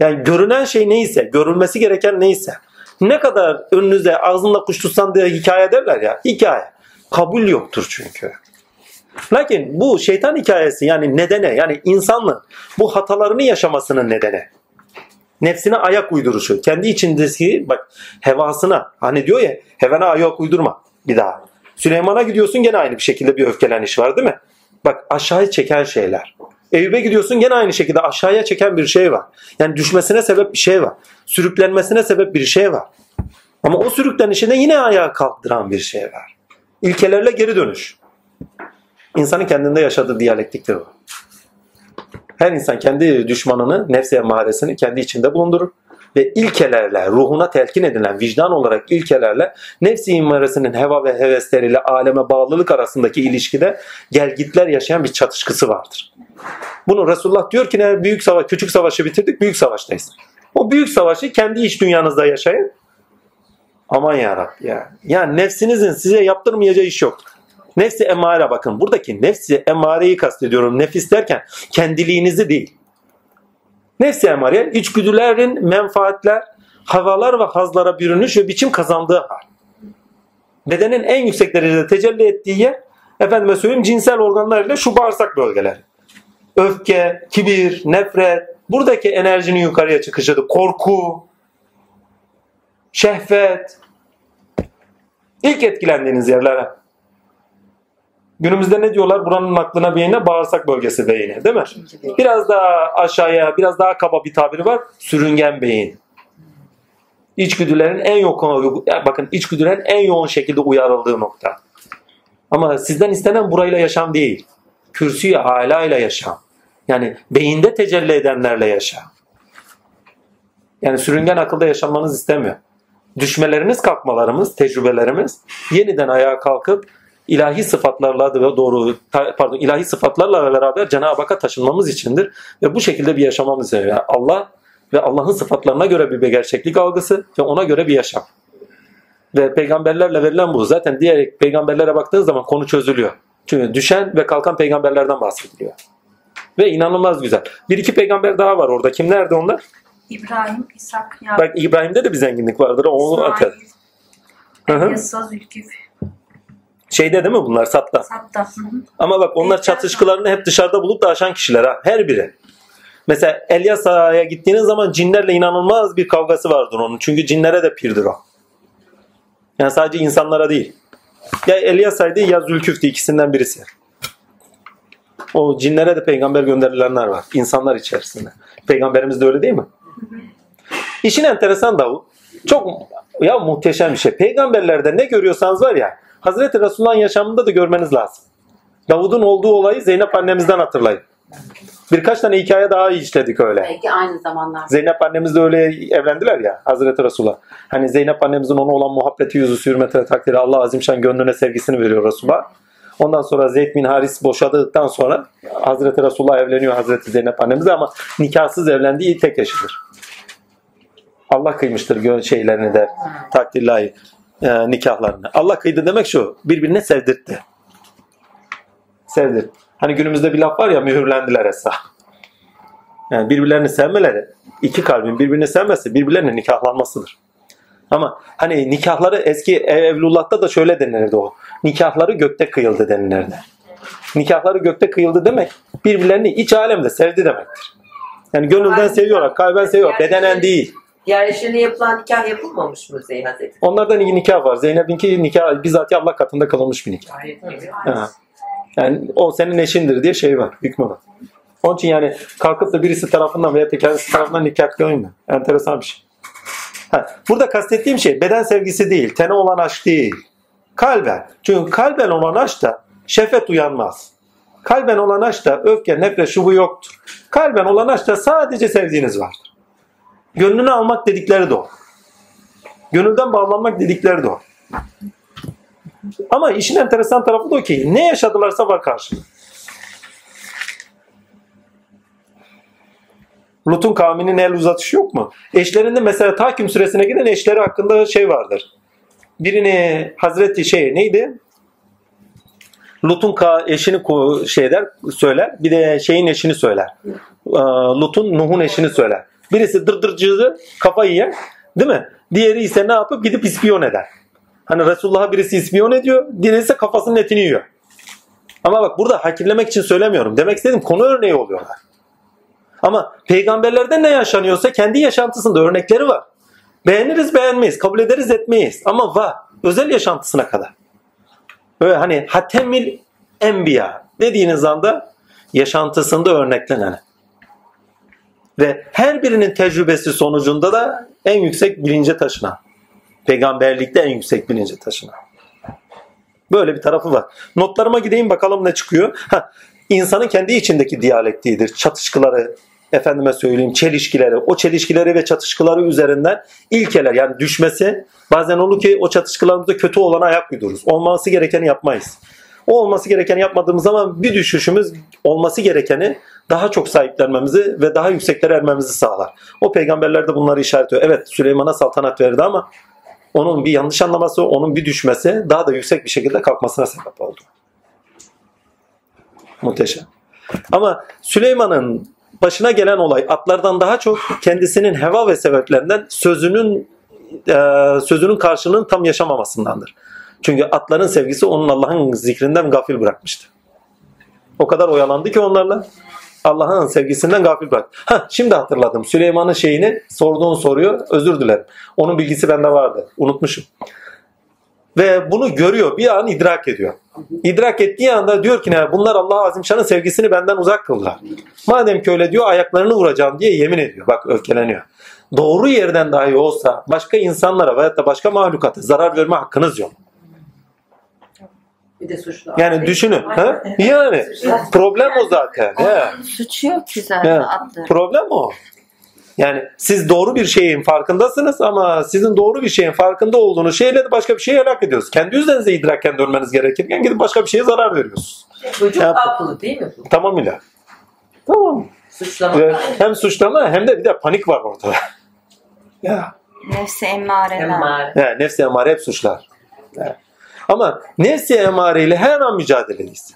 A: Yani görünen şey neyse, görülmesi gereken neyse. Ne kadar önünüze ağzında kuş tutsan diye hikaye derler ya. Hikaye. Kabul yoktur çünkü. Lakin bu şeytan hikayesi yani nedene yani insanlığın bu hatalarını yaşamasının nedeni. Nefsine ayak uyduruşu. Kendi içindeki bak hevasına hani diyor ya hevana ayak uydurma bir daha. Süleyman'a gidiyorsun gene aynı bir şekilde bir öfkeleniş var değil mi? Bak aşağıya çeken şeyler. Eyüp'e gidiyorsun gene aynı şekilde aşağıya çeken bir şey var. Yani düşmesine sebep bir şey var. Sürüklenmesine sebep bir şey var. Ama o sürüklenişine yine ayağa kalktıran bir şey var. İlkelerle geri dönüş. İnsanın kendinde yaşadığı diyalektiktir o. Her insan kendi düşmanını, nefsi emaresini kendi içinde bulundurur. Ve ilkelerle, ruhuna telkin edilen vicdan olarak ilkelerle nefsi imaresinin heva ve hevesleriyle aleme bağlılık arasındaki ilişkide gelgitler yaşayan bir çatışkısı vardır. Bunu Resulullah diyor ki ne büyük savaş, küçük savaşı bitirdik, büyük savaştayız. O büyük savaşı kendi iç dünyanızda yaşayın. Aman ya ya. Yani nefsinizin size yaptırmayacağı iş yok. Nefsi emare bakın. Buradaki nefsi emareyi kastediyorum. Nefis derken kendiliğinizi değil. Nefsi emare içgüdülerin menfaatler, havalar ve hazlara bürünüş ve biçim kazandığı hal. Bedenin en yüksek derecede tecelli ettiği yer efendime söyleyeyim cinsel organlarıyla şu bağırsak bölgeleri. Öfke, kibir, nefret, buradaki enerjinin yukarıya çıkışıdır. Korku, şehvet. İlk etkilendiğiniz yerlere. Günümüzde ne diyorlar? Buranın aklına beyine bağırsak bölgesi beyni değil mi? Biraz daha aşağıya, biraz daha kaba bir tabiri var. Sürüngen beyin. İçgüdülerin en yoğun, bakın içgüdülerin en yoğun şekilde uyarıldığı nokta. Ama sizden istenen burayla yaşam değil. Kürsüye hala ile yaşam. Yani beyinde tecelli edenlerle yaşa. Yani sürüngen akılda yaşamanız istemiyor. Düşmeleriniz, kalkmalarımız, tecrübelerimiz yeniden ayağa kalkıp ilahi sıfatlarla da doğru pardon ilahi sıfatlarla beraber Cenab-ı Hakk'a taşınmamız içindir ve bu şekilde bir yaşamamız yani Allah ve Allah'ın sıfatlarına göre bir gerçeklik algısı ve ona göre bir yaşam. Ve peygamberlerle verilen bu. Zaten diğer peygamberlere baktığınız zaman konu çözülüyor. Çünkü düşen ve kalkan peygamberlerden bahsediliyor. Ve inanılmaz güzel. Bir iki peygamber daha var orada. Kimlerdi onlar?
D: İbrahim, İshak, Yakup,
A: Bak İbrahim'de de bir zenginlik vardır. Onu atar. Hı hı.
D: Yasa, Zülküf,
A: Şeyde değil mi bunlar?
D: Hı hı.
A: Ama bak onlar çatışkılarını hep dışarıda bulup da aşan kişiler ha. Her biri. Mesela Elyasa'ya gittiğiniz zaman cinlerle inanılmaz bir kavgası vardır onun. Çünkü cinlere de pirdir o. Yani sadece insanlara değil. Ya Elyasa'ydı ya Zülküf'tü ikisinden birisi. O cinlere de peygamber gönderilenler var. insanlar içerisinde. Peygamberimiz de öyle değil mi? İşin enteresan da bu. Çok ya muhteşem bir şey. Peygamberlerde ne görüyorsanız var ya Hazreti Resulullah'ın yaşamında da görmeniz lazım. Davud'un olduğu olayı Zeynep annemizden hatırlayın. Birkaç tane hikaye daha işledik öyle.
C: Belki aynı zamanlarda.
A: Zeynep annemiz de öyle evlendiler ya Hazreti Resulullah. Hani Zeynep annemizin ona olan muhabbeti, yüzü, hürmeti ve takdiri Allah Azimşan gönlüne sevgisini veriyor Resulullah. Ondan sonra Zeyd bin Haris boşadıktan sonra Hazreti Resulullah evleniyor Hazreti Zeynep annemizle ama nikahsız evlendiği tek eşidir. Allah kıymıştır şeylerini de takdirlahi e, nikahlarını. Allah kıydı demek şu birbirine sevdirtti. Sevdir. Hani günümüzde bir laf var ya mühürlendiler hesap. Yani birbirlerini sevmeleri, iki kalbin birbirini sevmesi birbirlerine nikahlanmasıdır. Ama hani nikahları eski ev- evlullah'ta da şöyle denirdi o. Nikahları gökte kıyıldı denilirdi. Nikahları gökte kıyıldı demek birbirlerini iç alemde sevdi demektir. Yani gönülden seviyorlar, kalben seviyor, bedenen değil.
L: Yerleşimde yapılan nikah yapılmamış mı Zey Hazretleri?
A: Onlardan iki nikah var. Zeynep'inki nikah bizzat Allah katında kılınmış bir nikah. Ha. Yani o senin eşindir diye şey var, hükmü var. Onun için yani kalkıp da birisi tarafından veya da kendisi tarafından nikah kılınmıyor. Enteresan bir şey. Ha, burada kastettiğim şey beden sevgisi değil, tene olan aşk değil. Kalben. Çünkü kalben olan aşkta şefet uyanmaz. Kalben olan aşkta öfke, nefret, şubu yoktur. Kalben olan aşkta sadece sevdiğiniz vardır. Gönlünü almak dedikleri de o. Gönülden bağlanmak dedikleri de o. Ama işin enteresan tarafı da o ki ne yaşadılarsa var karşılığı. Lut'un kavminin el uzatışı yok mu? Eşlerinde mesela Taküm süresine giden eşleri hakkında şey vardır. Birini Hazreti şey neydi? Lut'un eşini şey der, söyler. Bir de şeyin eşini söyler. Ee, Lut'un Nuh'un eşini söyler. Birisi dırdırcığı kafa yiyen değil mi? Diğeri ise ne yapıp gidip ispiyon eder. Hani Resulullah'a birisi ispiyon ediyor, diğeri ise kafasının etini yiyor. Ama bak burada hakirlemek için söylemiyorum. Demek istediğim konu örneği oluyorlar. Ama peygamberlerde ne yaşanıyorsa kendi yaşantısında örnekleri var. Beğeniriz beğenmeyiz, kabul ederiz etmeyiz. Ama var. Özel yaşantısına kadar. Böyle hani hatemil enbiya dediğiniz anda yaşantısında örneklenen. Ve her birinin tecrübesi sonucunda da en yüksek bilince taşınan. Peygamberlikte en yüksek bilince taşınan. Böyle bir tarafı var. Notlarıma gideyim bakalım ne çıkıyor. Ha, insanın kendi içindeki diyalektiğidir. Çatışkıları, efendime söyleyeyim çelişkileri, o çelişkileri ve çatışkıları üzerinden ilkeler yani düşmesi bazen olur ki o çatışkılarımızda kötü olana ayak uydururuz. Olması gerekeni yapmayız. O olması gerekeni yapmadığımız zaman bir düşüşümüz olması gerekeni daha çok sahiplenmemizi ve daha yükseklere ermemizi sağlar. O peygamberler de bunları işaret ediyor. Evet Süleyman'a saltanat verdi ama onun bir yanlış anlaması, onun bir düşmesi daha da yüksek bir şekilde kalkmasına sebep oldu. Muhteşem. Ama Süleyman'ın başına gelen olay atlardan daha çok kendisinin heva ve sebeplerinden sözünün e, sözünün karşılığını tam yaşamamasındandır. Çünkü atların sevgisi onun Allah'ın zikrinden gafil bırakmıştı. O kadar oyalandı ki onlarla Allah'ın sevgisinden gafil bırak. Ha şimdi hatırladım. Süleyman'ın şeyini sorduğun soruyu özür dilerim. Onun bilgisi bende vardı. Unutmuşum. Ve bunu görüyor. Bir an idrak ediyor. İdrak ettiği anda diyor ki ne bunlar Allah Azimşan'ın sevgisini benden uzak kıldılar. Madem ki öyle diyor ayaklarını vuracağım diye yemin ediyor. Bak öfkeleniyor. Doğru yerden dahi olsa başka insanlara veyahut da başka mahlukata zarar verme hakkınız yok.
L: Bir de suçlu.
A: Yani düşünün. Ha? Yani problem o zaten. He.
F: Suçu yok ki zaten atların.
A: Problem o. Yani siz doğru bir şeyin farkındasınız ama sizin doğru bir şeyin farkında olduğunuz şeyle de başka bir şey helak ediyorsunuz. Kendi üzerinize idrakken dönmeniz gerekirken gidip başka bir şeye zarar veriyorsunuz.
L: Çocuk
A: Yap-
L: aklı değil mi bu?
A: Tamamıyla. Tamam.
L: Suçlama.
A: Ve hem suçlama hem de bir de panik var ortada. Ya.
F: Nefsi emmareden.
L: Emmare.
A: He, nefsi emare hep suçlar. He. Ama nefsi emare ile her an mücadeledeyiz.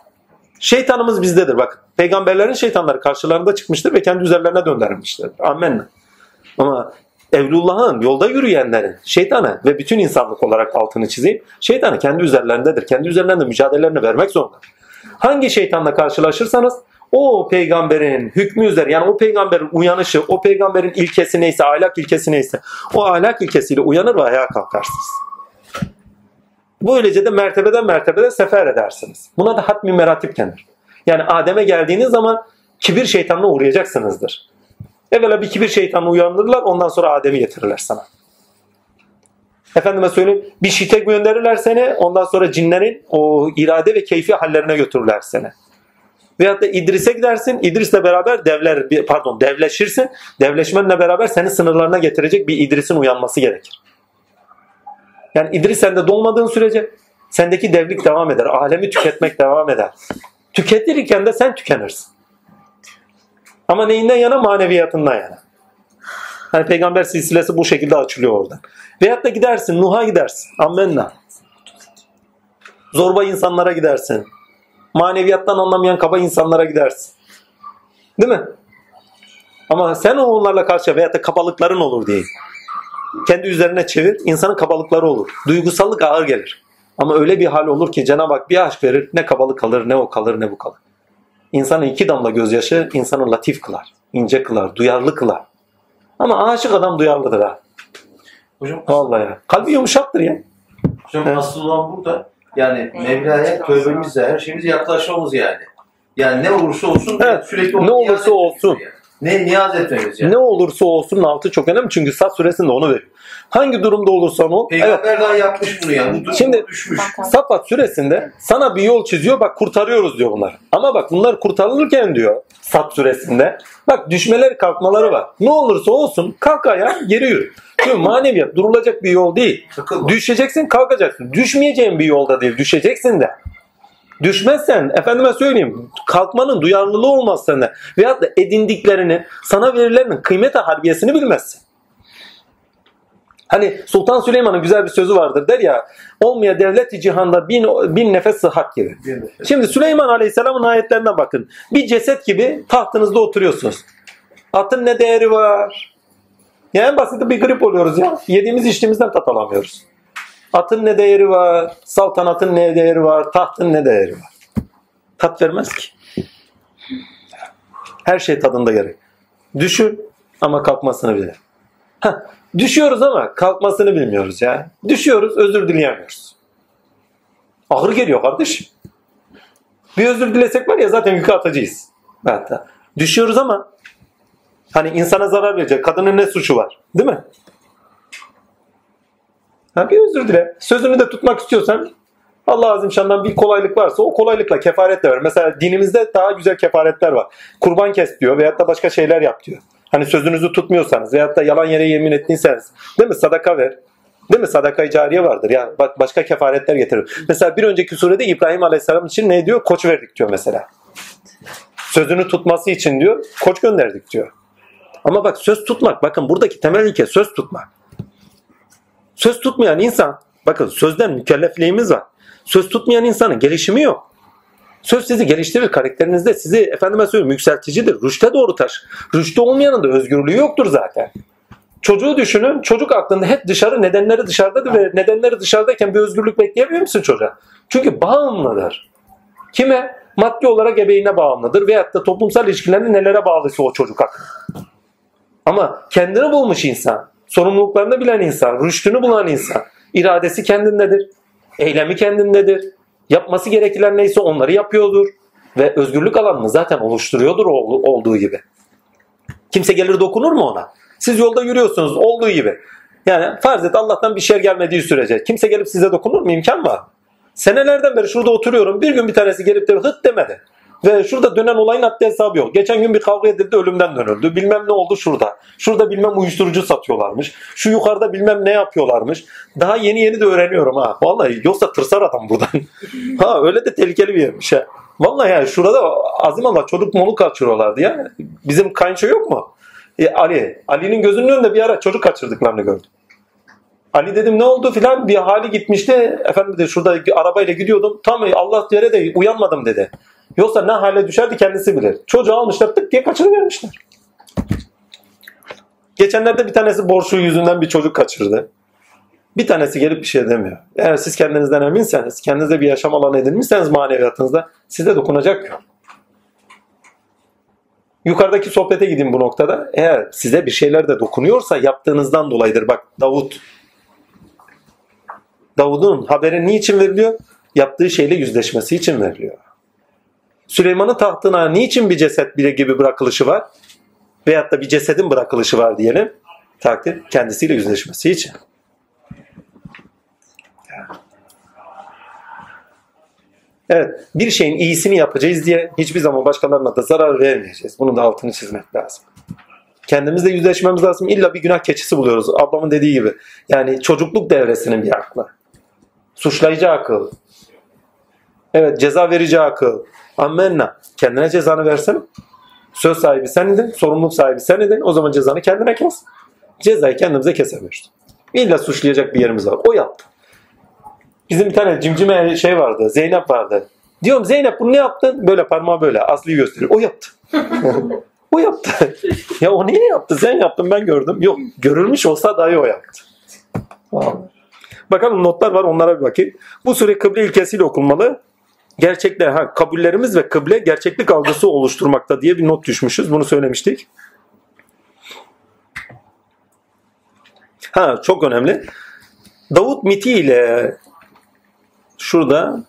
A: Şeytanımız bizdedir. Bak peygamberlerin şeytanları karşılarında çıkmıştır ve kendi üzerlerine döndürülmüştür. Amen. Ama Evlullah'ın yolda yürüyenlerin şeytanı ve bütün insanlık olarak altını çizeyim. Şeytanı kendi üzerlerindedir. Kendi üzerlerinde mücadelelerini vermek zorunda. Hangi şeytanla karşılaşırsanız o peygamberin hükmü üzere yani o peygamberin uyanışı, o peygamberin ilkesi neyse, ahlak ilkesi neyse o ahlak ilkesiyle uyanır ve ayağa kalkarsınız. Böylece de mertebeden mertebede sefer edersiniz. Buna da hatmi meratip denir. Yani Adem'e geldiğiniz zaman kibir şeytanına uğrayacaksınızdır. Evvela bir kibir şeytanını uyandırırlar ondan sonra Adem'i getirirler sana. Efendime söyleyeyim bir şite gönderirler seni ondan sonra cinlerin o irade ve keyfi hallerine götürürler seni. Veyahut da İdris'e gidersin. İdris'le beraber devler, pardon devleşirsin. Devleşmenle beraber seni sınırlarına getirecek bir İdris'in uyanması gerekir. Yani İdris sende dolmadığın sürece sendeki devlik devam eder. Alemi tüketmek devam eder. Tüketirken de sen tükenirsin. Ama neyinden yana? Maneviyatından yana. Hani peygamber silsilesi bu şekilde açılıyor orada. Veyahut da gidersin, Nuh'a gidersin. Ammenna. Zorba insanlara gidersin. Maneviyattan anlamayan kaba insanlara gidersin. Değil mi? Ama sen onlarla karşı veyahut da kabalıkların olur değil. Kendi üzerine çevir, insanın kabalıkları olur. Duygusallık ağır gelir. Ama öyle bir hal olur ki Cenab-ı Hak bir aşk verir, ne kabalık kalır, ne o kalır, ne bu kalır. İnsanın iki damla gözyaşı insanı latif kılar, ince kılar, duyarlı kılar. Ama aşık adam duyarlıdır ha.
K: Hocam,
A: Vallahi ya. Kalbi yumuşaktır ya.
K: hocam
A: Evet.
K: asıl olan burada. Yani. Mevla'ya tövbemizle, her şeyimize yaklaşmamız yani. Yani ne olursa olsun
A: Evet.
K: sürekli
A: Ne olursa olsun.
K: yani. Ne niyaz etmemiz yani.
A: Ne olursa olsun altı çok önemli çünkü Sat suresinde onu veriyor. Hangi durumda olursan ol. Evet.
K: Peygamber daha yapmış bunu yani. Bu
A: Şimdi-
K: düşmüş.
A: Safat suresinde sana bir yol çiziyor bak kurtarıyoruz diyor bunlar. Ama bak bunlar kurtarılırken diyor Sat suresinde bak düşmeler kalkmaları var. Ne olursa olsun kalk ayağa geri yürü. Diyor, maneviyat durulacak bir yol değil.
K: Takılma.
A: Düşeceksin kalkacaksın. Düşmeyeceğin bir yolda değil düşeceksin de. Düşmezsen efendime söyleyeyim kalkmanın duyarlılığı olmaz sende. Veyahut da edindiklerini sana verilenin kıymete harbiyesini bilmezsin. Hani Sultan Süleyman'ın güzel bir sözü vardır der ya olmaya devlet-i cihanda bin, bin nefes sıhhat gibi. Şimdi Süleyman Aleyhisselam'ın ayetlerine bakın. Bir ceset gibi tahtınızda oturuyorsunuz. Atın ne değeri var? Ya en basiti bir grip oluyoruz ya. Yediğimiz içtiğimizden tat alamıyoruz. Atın ne değeri var? Saltanatın ne değeri var? Tahtın ne değeri var? Tat vermez ki. Her şey tadında gerek. Düşün ama kalkmasını bile. Heh, düşüyoruz ama kalkmasını bilmiyoruz ya. Düşüyoruz özür dileyemiyoruz. Ağır geliyor kardeşim. Bir özür dilesek var ya zaten yükü atacağız. Hatta. Düşüyoruz ama hani insana zarar verecek. Kadının ne suçu var? Değil mi? Ha, bir özür dile. Sözünü de tutmak istiyorsan Allah azim şandan bir kolaylık varsa o kolaylıkla kefaret de ver. Mesela dinimizde daha güzel kefaretler var. Kurban kes diyor veyahut da başka şeyler yap diyor. Hani sözünüzü tutmuyorsanız veyahut da yalan yere yemin ettiyseniz değil mi sadaka ver. Değil mi? Sadaka-i cariye vardır. Ya bak başka kefaretler getirir. Mesela bir önceki surede İbrahim Aleyhisselam için ne diyor? Koç verdik diyor mesela. Sözünü tutması için diyor koç gönderdik diyor. Ama bak söz tutmak bakın buradaki temel ilke söz tutmak. Söz tutmayan insan bakın sözden mükellefliğimiz var. Söz tutmayan insanın gelişimi yok. Söz sizi geliştirir karakterinizde sizi efendime söyleyeyim yükselticidir. Rüşte doğru taşır. Rüşte olmayanın da özgürlüğü yoktur zaten. Çocuğu düşünün. Çocuk aklında hep dışarı nedenleri dışarıdadır ve nedenleri dışarıdayken bir özgürlük bekleyemiyor musun çocuğa? Çünkü bağımlıdır. Kime? Maddi olarak ebeğine bağımlıdır veyahut da toplumsal ilişkilerinde nelere bağlısı o çocuk hakkında. Ama kendini bulmuş insan, sorumluluklarını bilen insan, rüştünü bulan insan, iradesi kendindedir, eylemi kendindedir, yapması gerekilen neyse onları yapıyordur ve özgürlük alanını zaten oluşturuyordur ol- olduğu gibi. Kimse gelir dokunur mu ona? Siz yolda yürüyorsunuz olduğu gibi. Yani farz et Allah'tan bir şey gelmediği sürece kimse gelip size dokunur mu? İmkan var. Senelerden beri şurada oturuyorum. Bir gün bir tanesi gelip de hıt demedi. Ve şurada dönen olayın haddi hesabı yok. Geçen gün bir kavga edildi ölümden dönüldü. Bilmem ne oldu şurada. Şurada bilmem uyuşturucu satıyorlarmış. Şu yukarıda bilmem ne yapıyorlarmış. Daha yeni yeni de öğreniyorum ha. Vallahi yoksa tırsar adam buradan. ha öyle de tehlikeli bir yermiş ha. Vallahi yani şurada azim Allah çocuk molu kaçırıyorlardı ya. Bizim kayınço yok mu? E, Ali. Ali'nin gözünün önünde bir ara çocuk kaçırdıklarını gördüm. Ali dedim ne oldu filan bir hali gitmişti. Efendim de şurada arabayla gidiyordum. Tam Allah yere de uyanmadım dedi. Yoksa ne hale düşerdi kendisi bilir. Çocuğu almışlar tık diye kaçırıvermişler. Geçenlerde bir tanesi borçlu yüzünden bir çocuk kaçırdı. Bir tanesi gelip bir şey demiyor. Eğer siz kendinizden eminseniz, kendinize bir yaşam alanı edinmişseniz maneviyatınızda size dokunacak yok. Yukarıdaki sohbete gidin bu noktada. Eğer size bir şeyler de dokunuyorsa yaptığınızdan dolayıdır. Bak Davut. Davud'un haberi niçin veriliyor? Yaptığı şeyle yüzleşmesi için veriliyor. Süleyman'ın tahtına niçin bir ceset bile gibi bırakılışı var? Veyahut da bir cesedin bırakılışı var diyelim. Takdir kendisiyle yüzleşmesi için. Evet, bir şeyin iyisini yapacağız diye hiçbir zaman başkalarına da zarar vermeyeceğiz. Bunun da altını çizmek lazım. Kendimizle yüzleşmemiz lazım. İlla bir günah keçisi buluyoruz. Ablamın dediği gibi. Yani çocukluk devresinin bir aklı. Suçlayıcı akıl. Evet, ceza verici akıl. Ammenna. Kendine cezanı versene. Söz sahibi sen idin, sorumluluk sahibi sen idin. O zaman cezanı kendine kes. Cezayı kendimize kesemiyoruz. İlla suçlayacak bir yerimiz var. O yaptı. Bizim bir tane cimcime şey vardı. Zeynep vardı. Diyorum Zeynep bunu ne yaptın? Böyle parmağı böyle. Aslı'yı gösteriyor. O yaptı. o yaptı. ya o niye yaptı? Sen yaptın ben gördüm. Yok görülmüş olsa dahi o yaptı. Vallahi. Bakalım notlar var onlara bir bakayım. Bu sure kıble ilkesiyle okunmalı. Gerçekler, ha, kabullerimiz ve kıble gerçeklik algısı oluşturmakta diye bir not düşmüşüz. Bunu söylemiştik. Ha çok önemli. Davut miti ile şurada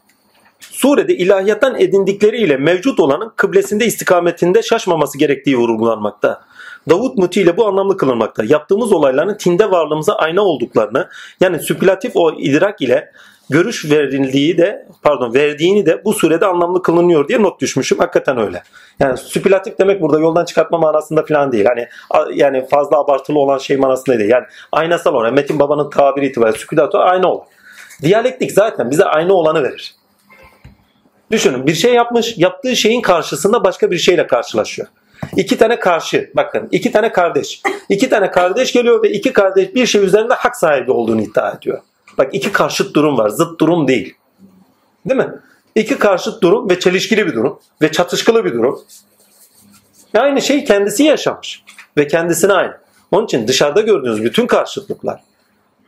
A: surede ilahiyattan edindikleriyle mevcut olanın kıblesinde istikametinde şaşmaması gerektiği vurgulanmakta. Davut muti ile bu anlamlı kılınmakta. Yaptığımız olayların tinde varlığımıza ayna olduklarını yani süpülatif o idrak ile görüş verildiği de pardon verdiğini de bu surede anlamlı kılınıyor diye not düşmüşüm. Hakikaten öyle. Yani süpülatif demek burada yoldan çıkartma manasında falan değil. Hani yani fazla abartılı olan şey manasında değil. Yani aynasal olan Metin Baba'nın tabiri itibariyle süpülatör ayna olan. Diyalektik zaten bize aynı olanı verir. Düşünün bir şey yapmış, yaptığı şeyin karşısında başka bir şeyle karşılaşıyor. İki tane karşı, bakın iki tane kardeş. İki tane kardeş geliyor ve iki kardeş bir şey üzerinde hak sahibi olduğunu iddia ediyor. Bak iki karşıt durum var, zıt durum değil. Değil mi? İki karşıt durum ve çelişkili bir durum ve çatışkılı bir durum. Aynı şey kendisi yaşamış ve kendisine aynı. Onun için dışarıda gördüğünüz bütün karşıtlıklar,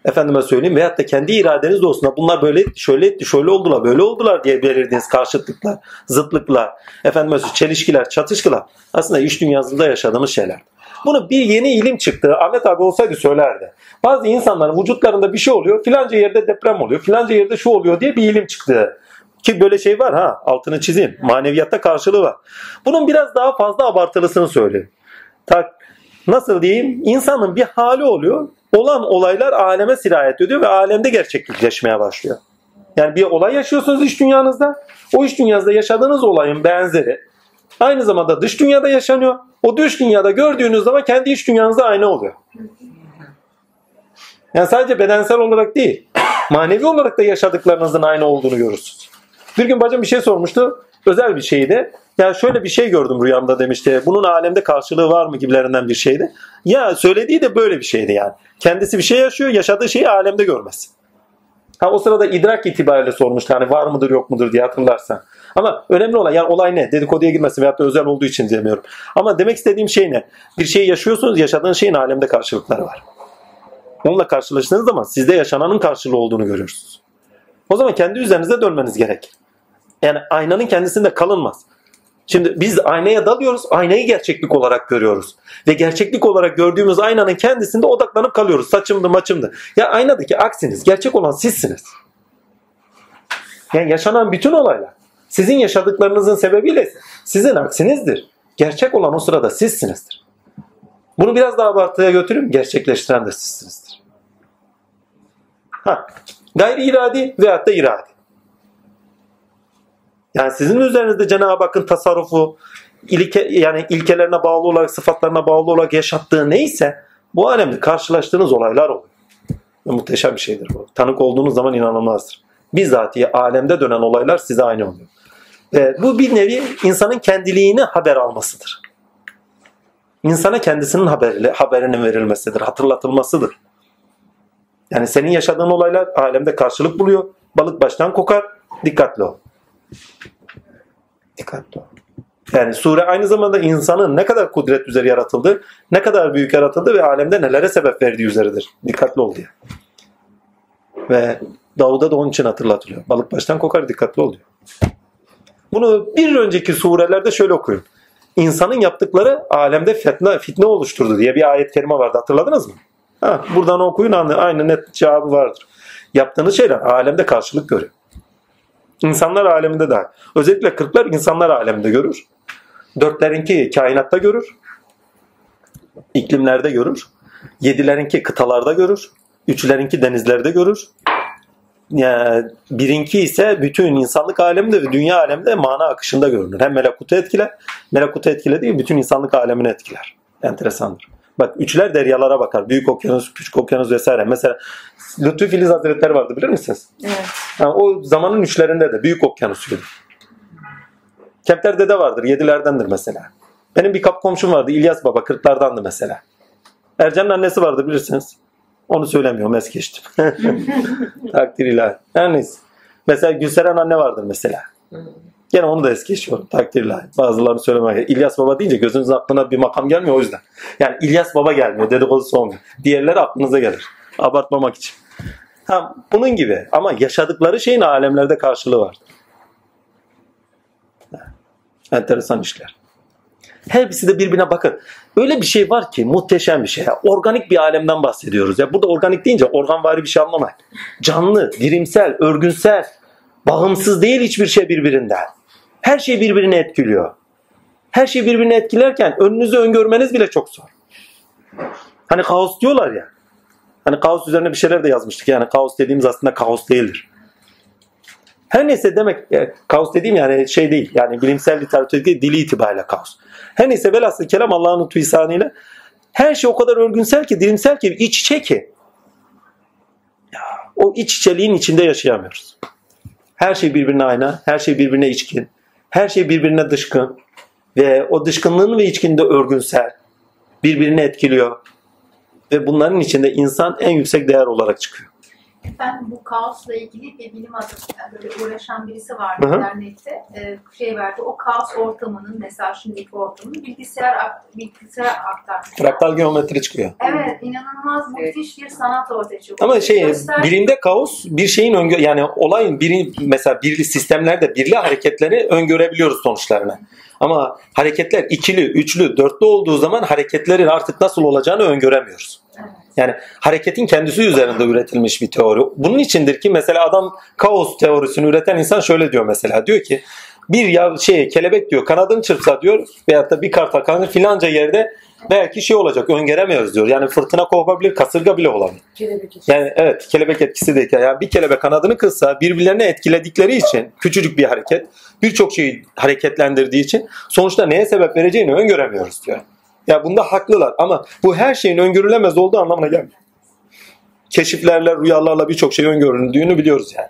A: efendime söyleyeyim veyahut da kendi iradeniz de olsun bunlar böyle etti, şöyle etti, şöyle oldular, böyle oldular diye belirdiğiniz karşıtlıklar, zıtlıklar, efendime söyleyeyim çelişkiler, çatışkılar aslında iş dünyasında yaşadığımız şeyler. Bunu bir yeni ilim çıktı. Ahmet abi olsaydı söylerdi. Bazı insanların vücutlarında bir şey oluyor. Filanca yerde deprem oluyor. Filanca yerde şu oluyor diye bir ilim çıktı. Ki böyle şey var ha altını çizeyim. Maneviyatta karşılığı var. Bunun biraz daha fazla abartılısını söyleyeyim. Tak, nasıl diyeyim? İnsanın bir hali oluyor. Olan olaylar aleme sirayet ediyor ve alemde gerçekleşmeye başlıyor. Yani bir olay yaşıyorsunuz iç dünyanızda. O iç dünyanızda yaşadığınız olayın benzeri aynı zamanda dış dünyada yaşanıyor. O dış dünyada gördüğünüz zaman kendi iç dünyanızda aynı oluyor. Yani sadece bedensel olarak değil, manevi olarak da yaşadıklarınızın aynı olduğunu görürsünüz. Bir gün bacım bir şey sormuştu. Özel bir şeydi. Ya şöyle bir şey gördüm rüyamda demişti. Bunun alemde karşılığı var mı gibilerinden bir şeydi. Ya söylediği de böyle bir şeydi yani. Kendisi bir şey yaşıyor, yaşadığı şeyi alemde görmez. Ha o sırada idrak itibariyle sormuştu hani var mıdır yok mudur diye hatırlarsan. Ama önemli olan yani olay ne? Dedikoduya girmesin veyahut da özel olduğu için demiyorum. Ama demek istediğim şey ne? Bir şey yaşıyorsunuz, yaşadığınız şeyin alemde karşılıkları var. Onunla karşılaştığınız zaman sizde yaşananın karşılığı olduğunu görürsünüz. O zaman kendi üzerinize dönmeniz gerek. Yani aynanın kendisinde kalınmaz. Şimdi biz aynaya dalıyoruz, aynayı gerçeklik olarak görüyoruz. Ve gerçeklik olarak gördüğümüz aynanın kendisinde odaklanıp kalıyoruz. Saçımdı maçımdı. Ya aynadaki aksiniz, gerçek olan sizsiniz. Yani yaşanan bütün olaylar sizin yaşadıklarınızın sebebiyle sizin aksinizdir. Gerçek olan o sırada sizsinizdir. Bunu biraz daha abartıya götürün, gerçekleştiren de sizsinizdir. Ha, gayri iradi veyahut da iradi. Yani sizin üzerinizde Cenab-ı Hakk'ın tasarrufu, ilke, yani ilkelerine bağlı olarak, sıfatlarına bağlı olarak yaşattığı neyse bu alemde karşılaştığınız olaylar oluyor. Muhteşem bir şeydir bu. Tanık olduğunuz zaman inanılmazdır. Bizzatihi alemde dönen olaylar size aynı oluyor. Ve bu bir nevi insanın kendiliğini haber almasıdır. İnsana kendisinin haberli, haberinin verilmesidir, hatırlatılmasıdır. Yani senin yaşadığın olaylar alemde karşılık buluyor. Balık baştan kokar. Dikkatli ol. Dikkatli ol. Yani sure aynı zamanda insanın ne kadar kudret üzeri yaratıldı, ne kadar büyük yaratıldı ve alemde nelere sebep verdiği üzeridir. Dikkatli ol diye. Ve Davud'a da onun için hatırlatılıyor. Balık baştan kokar dikkatli ol diyor. Bunu bir önceki surelerde şöyle okuyun. İnsanın yaptıkları alemde fitne, fitne oluşturdu diye bir ayet kerime vardı. Hatırladınız mı? Ha, buradan okuyun aynı net cevabı vardır. Yaptığınız şeyler alemde karşılık görüyor. İnsanlar aleminde de. Özellikle kırklar insanlar aleminde görür. Dörtlerinki kainatta görür. iklimlerde görür. Yedilerinki kıtalarda görür. Üçlerinki denizlerde görür. Yani birinki ise bütün insanlık aleminde ve dünya aleminde mana akışında görünür. Hem melakutu etkiler, melakutu etkilediği bütün insanlık alemini etkiler. Enteresandır. Bak üçler deryalara bakar. Büyük okyanus, küçük okyanus vesaire. Mesela Lütfü Filiz Hazretleri vardı bilir misiniz?
F: Evet.
A: Ha, o zamanın üçlerinde de büyük okyanusuydu. Kempler'de de vardır. Yedilerdendir mesela. Benim bir kap komşum vardı. İlyas Baba. Kırklardandı mesela. Ercan'ın annesi vardı bilirsiniz. Onu söylemiyorum. Es geçtim. Takdir ilahi. Her neyse. Mesela Gülseren anne vardır mesela. Gene onu da es geçiyorum. Takdir ilahi. Bazılarını söylemeye. İlyas Baba deyince gözünüzün aklına bir makam gelmiyor o yüzden. Yani İlyas Baba gelmiyor. Dedikodusu olmuyor. Diğerleri aklınıza gelir. Abartmamak için. Ha, bunun gibi ama yaşadıkları şeyin alemlerde karşılığı var. Enteresan işler. Hepsi de birbirine bakın. Öyle bir şey var ki muhteşem bir şey. Organik bir alemden bahsediyoruz. Ya burada organik deyince organvari bir şey anlamayın. Canlı, dirimsel, örgünsel, bağımsız değil hiçbir şey birbirinden. Her şey birbirini etkiliyor. Her şey birbirini etkilerken önünüzü öngörmeniz bile çok zor. Hani kaos diyorlar ya. Hani kaos üzerine bir şeyler de yazmıştık. Yani kaos dediğimiz aslında kaos değildir. Her neyse demek e, kaos dediğim yani şey değil. Yani bilimsel literatürdeki dili itibariyle kaos. Her neyse velhasıl kelam Allah'ın lütfu ihsanıyla her şey o kadar örgünsel ki, dilimsel ki, iç içe ki. O iç içeliğin içinde yaşayamıyoruz. Her şey birbirine ayna, her şey birbirine içkin, her şey birbirine dışkın ve o dışkınlığın ve içkinde örgünsel, birbirini etkiliyor ve bunların içinde insan en yüksek değer olarak çıkıyor.
M: Efendim bu kaosla ilgili bir bilim adamı yani böyle uğraşan birisi
A: hı.
M: internette. Ee, şey verdi. O kaos ortamının mesela şimdiki ortamının bilgisayar akt- bilgisayar aktarmış.
A: Fraktal geometri çıkıyor.
M: Evet, inanılmaz müthiş bir sanat ortaya çıkıyor.
A: Ama şey
M: Göster-
A: bilimde kaos bir şeyin öngö yani olayın biri mesela birli sistemlerde birli hareketleri öngörebiliyoruz sonuçlarını. Ama hareketler ikili, üçlü, dörtlü olduğu zaman hareketlerin artık nasıl olacağını öngöremiyoruz. Yani hareketin kendisi üzerinde üretilmiş bir teori. Bunun içindir ki mesela adam kaos teorisini üreten insan şöyle diyor mesela. Diyor ki bir ya şey kelebek diyor kanadını çırpsa diyor veyahut da bir kartal kanadı filanca yerde belki şey olacak öngöremiyoruz diyor. Yani fırtına kopabilir, kasırga bile olabilir. Yani evet kelebek etkisi de yani bir kelebek kanadını kırsa birbirlerini etkiledikleri için küçücük bir hareket birçok şeyi hareketlendirdiği için sonuçta neye sebep vereceğini öngöremiyoruz diyor. Ya bunda haklılar ama bu her şeyin öngörülemez olduğu anlamına gelmiyor. Keşiflerle, rüyalarla birçok şey öngörüldüğünü biliyoruz yani.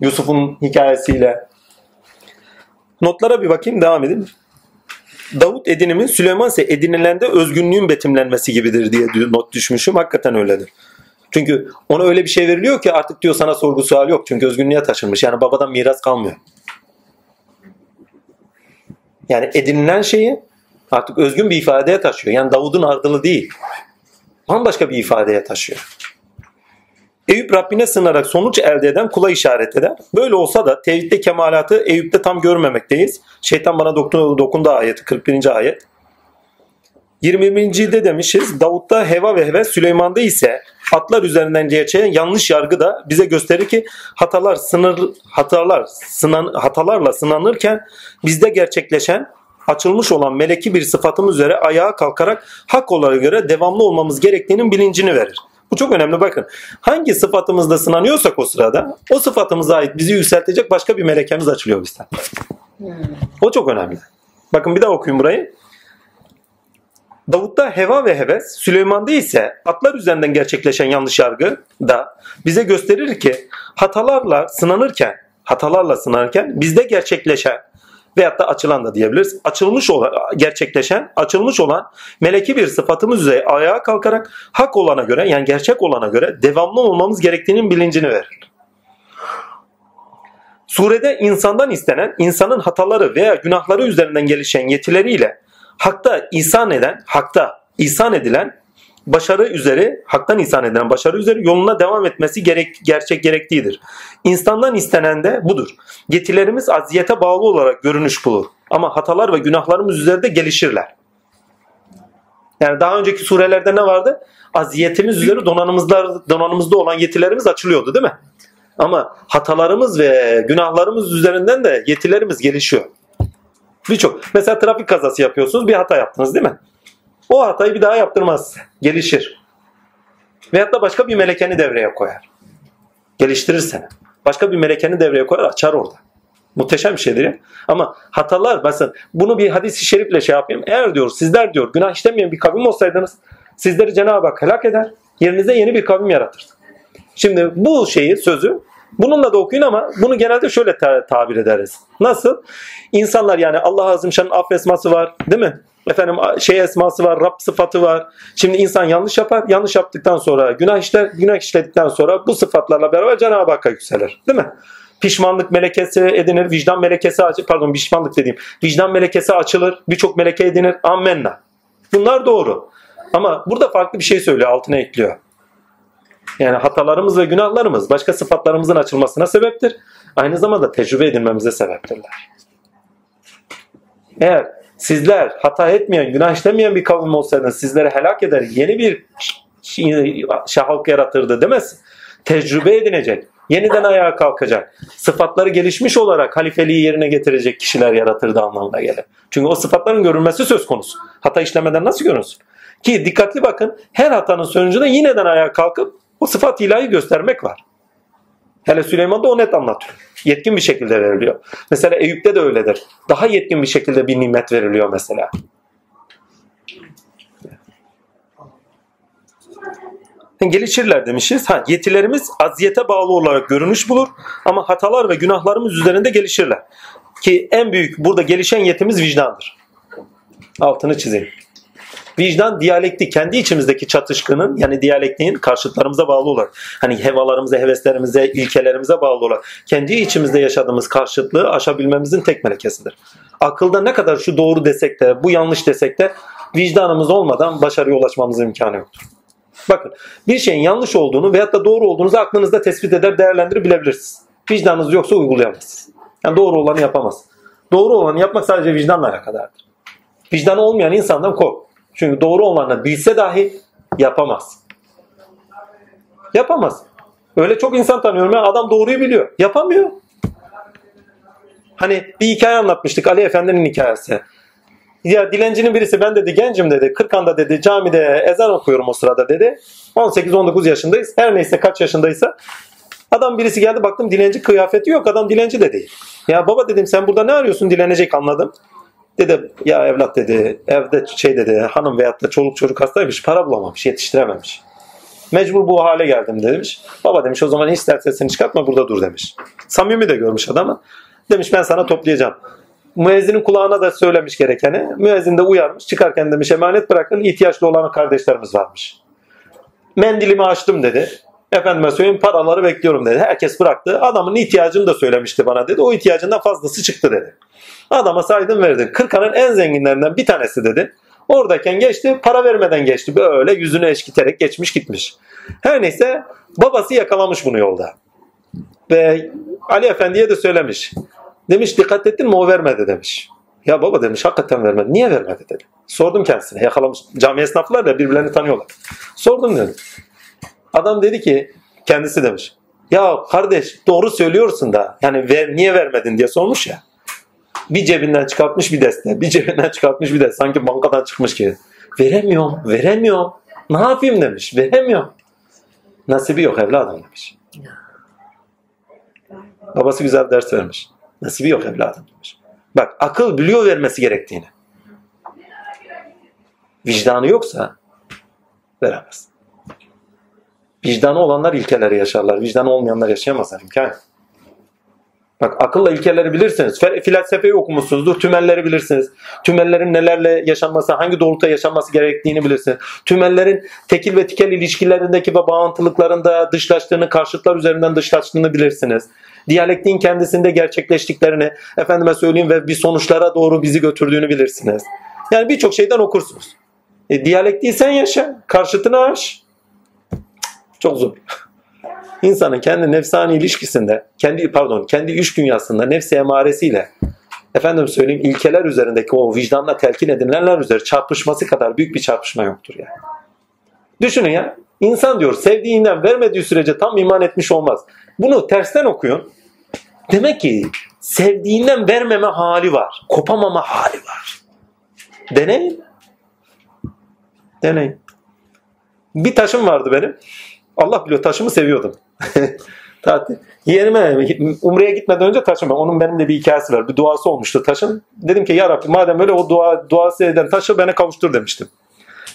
A: Yusuf'un hikayesiyle. Notlara bir bakayım devam edin. Davut edinimin Süleyman ise edinilende özgünlüğün betimlenmesi gibidir diye not düşmüşüm. Hakikaten öyledir. Çünkü ona öyle bir şey veriliyor ki artık diyor sana sorgu sual yok. Çünkü özgünlüğe taşınmış. Yani babadan miras kalmıyor. Yani edinilen şeyi artık özgün bir ifadeye taşıyor. Yani Davud'un ardılı değil. Bambaşka bir ifadeye taşıyor. Eyüp Rabbine sığınarak sonuç elde eden kula işaret eder. Böyle olsa da tevhidde kemalatı Eyüp'te tam görmemekteyiz. Şeytan bana dokundu, dokundu ayeti 41. ayet. 21. de demişiz Davut'ta heva ve heves Süleyman'da ise atlar üzerinden gerçeğe yanlış yargı da bize gösterir ki hatalar sınır hatalar sınan, hatalarla sınanırken bizde gerçekleşen açılmış olan meleki bir sıfatımız üzere ayağa kalkarak hak olarak göre devamlı olmamız gerektiğinin bilincini verir. Bu çok önemli bakın. Hangi sıfatımızda sınanıyorsak o sırada o sıfatımıza ait bizi yükseltecek başka bir melekemiz açılıyor bizden. O çok önemli. Bakın bir daha okuyun burayı. Davut'ta heva ve heves, Süleyman'da ise atlar üzerinden gerçekleşen yanlış yargı da bize gösterir ki hatalarla sınanırken, hatalarla sınanırken bizde gerçekleşen veyahut da açılan da diyebiliriz. Açılmış olan, gerçekleşen, açılmış olan meleki bir sıfatımız üzere ayağa kalkarak hak olana göre yani gerçek olana göre devamlı olmamız gerektiğinin bilincini verir. Surede insandan istenen, insanın hataları veya günahları üzerinden gelişen yetileriyle hakta ihsan eden, hakta ihsan edilen başarı üzere, haktan ihsan edilen başarı üzere yoluna devam etmesi gerek, gerçek gerektiğidir. İnsandan istenen de budur. Yetilerimiz aziyete bağlı olarak görünüş bulur. Ama hatalar ve günahlarımız üzerinde gelişirler. Yani daha önceki surelerde ne vardı? Aziyetimiz üzere donanımızda, donanımızda olan yetilerimiz açılıyordu değil mi? Ama hatalarımız ve günahlarımız üzerinden de yetilerimiz gelişiyor. Birçok. Mesela trafik kazası yapıyorsunuz bir hata yaptınız değil mi? O hatayı bir daha yaptırmaz. Gelişir. Veyahut da başka bir melekeni devreye koyar. Geliştirir seni. Başka bir melekeni devreye koyar açar orada. Muhteşem bir şeydir ya. Ama hatalar mesela bunu bir hadis-i şerifle şey yapayım. Eğer diyor sizler diyor günah işlemeyen bir kavim olsaydınız sizleri Cenab-ı Hak helak eder. Yerinize yeni bir kavim yaratırdı. Şimdi bu şeyi sözü bununla da okuyun ama bunu genelde şöyle ta- tabir ederiz. Nasıl? İnsanlar yani Allah Azimşan'ın af esması var değil mi? Efendim şey esması var, Rab sıfatı var. Şimdi insan yanlış yapar. Yanlış yaptıktan sonra günah işler. Günah işledikten sonra bu sıfatlarla beraber Cenab-ı Hakk'a yükselir. Değil mi? Pişmanlık melekesi edinir. Vicdan melekesi açılır. Pardon pişmanlık dediğim. Vicdan melekesi açılır. Birçok meleke edinir. Ammenna. Bunlar doğru. Ama burada farklı bir şey söylüyor. Altına ekliyor. Yani hatalarımız ve günahlarımız başka sıfatlarımızın açılmasına sebeptir. Aynı zamanda tecrübe edinmemize sebeptirler. Eğer sizler hata etmeyen, günah işlemeyen bir kavim olsaydınız sizleri helak eder, yeni bir şahak yaratırdı demez. Tecrübe edinecek, yeniden ayağa kalkacak, sıfatları gelişmiş olarak halifeliği yerine getirecek kişiler yaratırdı anlamına gelir. Çünkü o sıfatların görülmesi söz konusu. Hata işlemeden nasıl görünsün? Ki dikkatli bakın her hatanın sonucunda yineden ayağa kalkıp o sıfat ilahi göstermek var. Hele Süleyman'da o net anlatıyor. Yetkin bir şekilde veriliyor. Mesela Eyüp'te de öyledir. Daha yetkin bir şekilde bir nimet veriliyor mesela. Gelişirler demişiz. Ha, yetilerimiz aziyete bağlı olarak görünüş bulur ama hatalar ve günahlarımız üzerinde gelişirler. Ki en büyük burada gelişen yetimiz vicdandır. Altını çizeyim. Vicdan diyalektik kendi içimizdeki çatışkının yani diyalektiğin karşıtlarımıza bağlı olarak hani hevalarımıza, heveslerimize, ilkelerimize bağlı olarak kendi içimizde yaşadığımız karşıtlığı aşabilmemizin tek melekesidir. Akılda ne kadar şu doğru desek de bu yanlış desek de vicdanımız olmadan başarıya ulaşmamızın imkanı yoktur. Bakın bir şeyin yanlış olduğunu veyahut da doğru olduğunuzu aklınızda tespit eder, değerlendirip bilebilirsiniz. Vicdanınız yoksa uygulayamazsınız. Yani doğru olanı yapamaz. Doğru olanı yapmak sadece vicdanla alakadardır. Vicdanı olmayan insandan kork. Çünkü doğru olanı bilse dahi yapamaz. Yapamaz. Öyle çok insan tanıyorum ya adam doğruyu biliyor. Yapamıyor. Hani bir hikaye anlatmıştık Ali Efendi'nin hikayesi. Ya dilencinin birisi ben dedi gencim dedi. Kırkan'da dedi camide ezan okuyorum o sırada dedi. 18-19 yaşındayız. Her neyse kaç yaşındaysa. Adam birisi geldi baktım dilenci kıyafeti yok. Adam dilenci de değil. Ya baba dedim sen burada ne arıyorsun dilenecek anladım. Dedi ya evlat dedi evde şey dedi hanım veyahut da çoluk çocuk hastaymış para bulamamış yetiştirememiş. Mecbur bu hale geldim demiş. Baba demiş o zaman ister sesini çıkartma burada dur demiş. Samimi de görmüş adamı. Demiş ben sana toplayacağım. Müezzinin kulağına da söylemiş gerekeni. Müezzin de uyarmış. Çıkarken demiş emanet bırakın ihtiyaçlı olan kardeşlerimiz varmış. Mendilimi açtım dedi. Efendime söyleyeyim paraları bekliyorum dedi. Herkes bıraktı. Adamın ihtiyacını da söylemişti bana dedi. O ihtiyacından fazlası çıktı dedi. Adama saydım verdim. Kırkanın en zenginlerinden bir tanesi dedi. Oradayken geçti. Para vermeden geçti. Böyle yüzünü eşkiterek geçmiş gitmiş. Her neyse babası yakalamış bunu yolda. Ve Ali Efendi'ye de söylemiş. Demiş dikkat ettin mi o vermedi demiş. Ya baba demiş hakikaten vermedi. Niye vermedi dedi. Sordum kendisine. Yakalamış. Cami esnaflar da birbirlerini tanıyorlar. Sordum dedim. Adam dedi ki kendisi demiş. Ya kardeş doğru söylüyorsun da yani ver, niye vermedin diye sormuş ya. Bir cebinden çıkartmış bir deste. Bir cebinden çıkartmış bir deste. Sanki bankadan çıkmış gibi. Veremiyorum. Veremiyorum. Ne yapayım demiş. Veremiyorum. Nasibi yok evladım demiş. Babası güzel ders vermiş. Nasibi yok evladım demiş. Bak akıl biliyor vermesi gerektiğini. Vicdanı yoksa veremez. Vicdanı olanlar ilkeleri yaşarlar. Vicdanı olmayanlar yaşayamazlar. İmkan yok. Bak akılla ilkeleri bilirsiniz. Felsefeyi okumuşsunuzdur. Tümelleri bilirsiniz. Tümellerin nelerle yaşanması, hangi doğrultuda yaşanması gerektiğini bilirsiniz. Tümellerin tekil ve tikel ilişkilerindeki ve bağıntılıklarında dışlaştığını, karşıtlar üzerinden dışlaştığını bilirsiniz. Diyalektiğin kendisinde gerçekleştiklerini, efendime söyleyeyim ve bir sonuçlara doğru bizi götürdüğünü bilirsiniz. Yani birçok şeyden okursunuz. E, diyalektiği sen yaşa, karşıtını aş. Çok zor. İnsanın kendi nefsani ilişkisinde, kendi pardon, kendi iş dünyasında nefsi emaresiyle efendim söyleyeyim ilkeler üzerindeki o vicdanla telkin edilenler üzeri çarpışması kadar büyük bir çarpışma yoktur yani. Düşünün ya, insan diyor sevdiğinden vermediği sürece tam iman etmiş olmaz. Bunu tersten okuyun. Demek ki sevdiğinden vermeme hali var. Kopamama hali var. Deneyin. Deneyin. Bir taşım vardı benim. Allah biliyor taşımı seviyordum. Tatil. Yeğenime Umre'ye gitmeden önce taşım. Onun benim de bir hikayesi var. Bir duası olmuştu taşın. Dedim ki ya Rabbi madem öyle o dua, duası eden taşı bana kavuştur demiştim.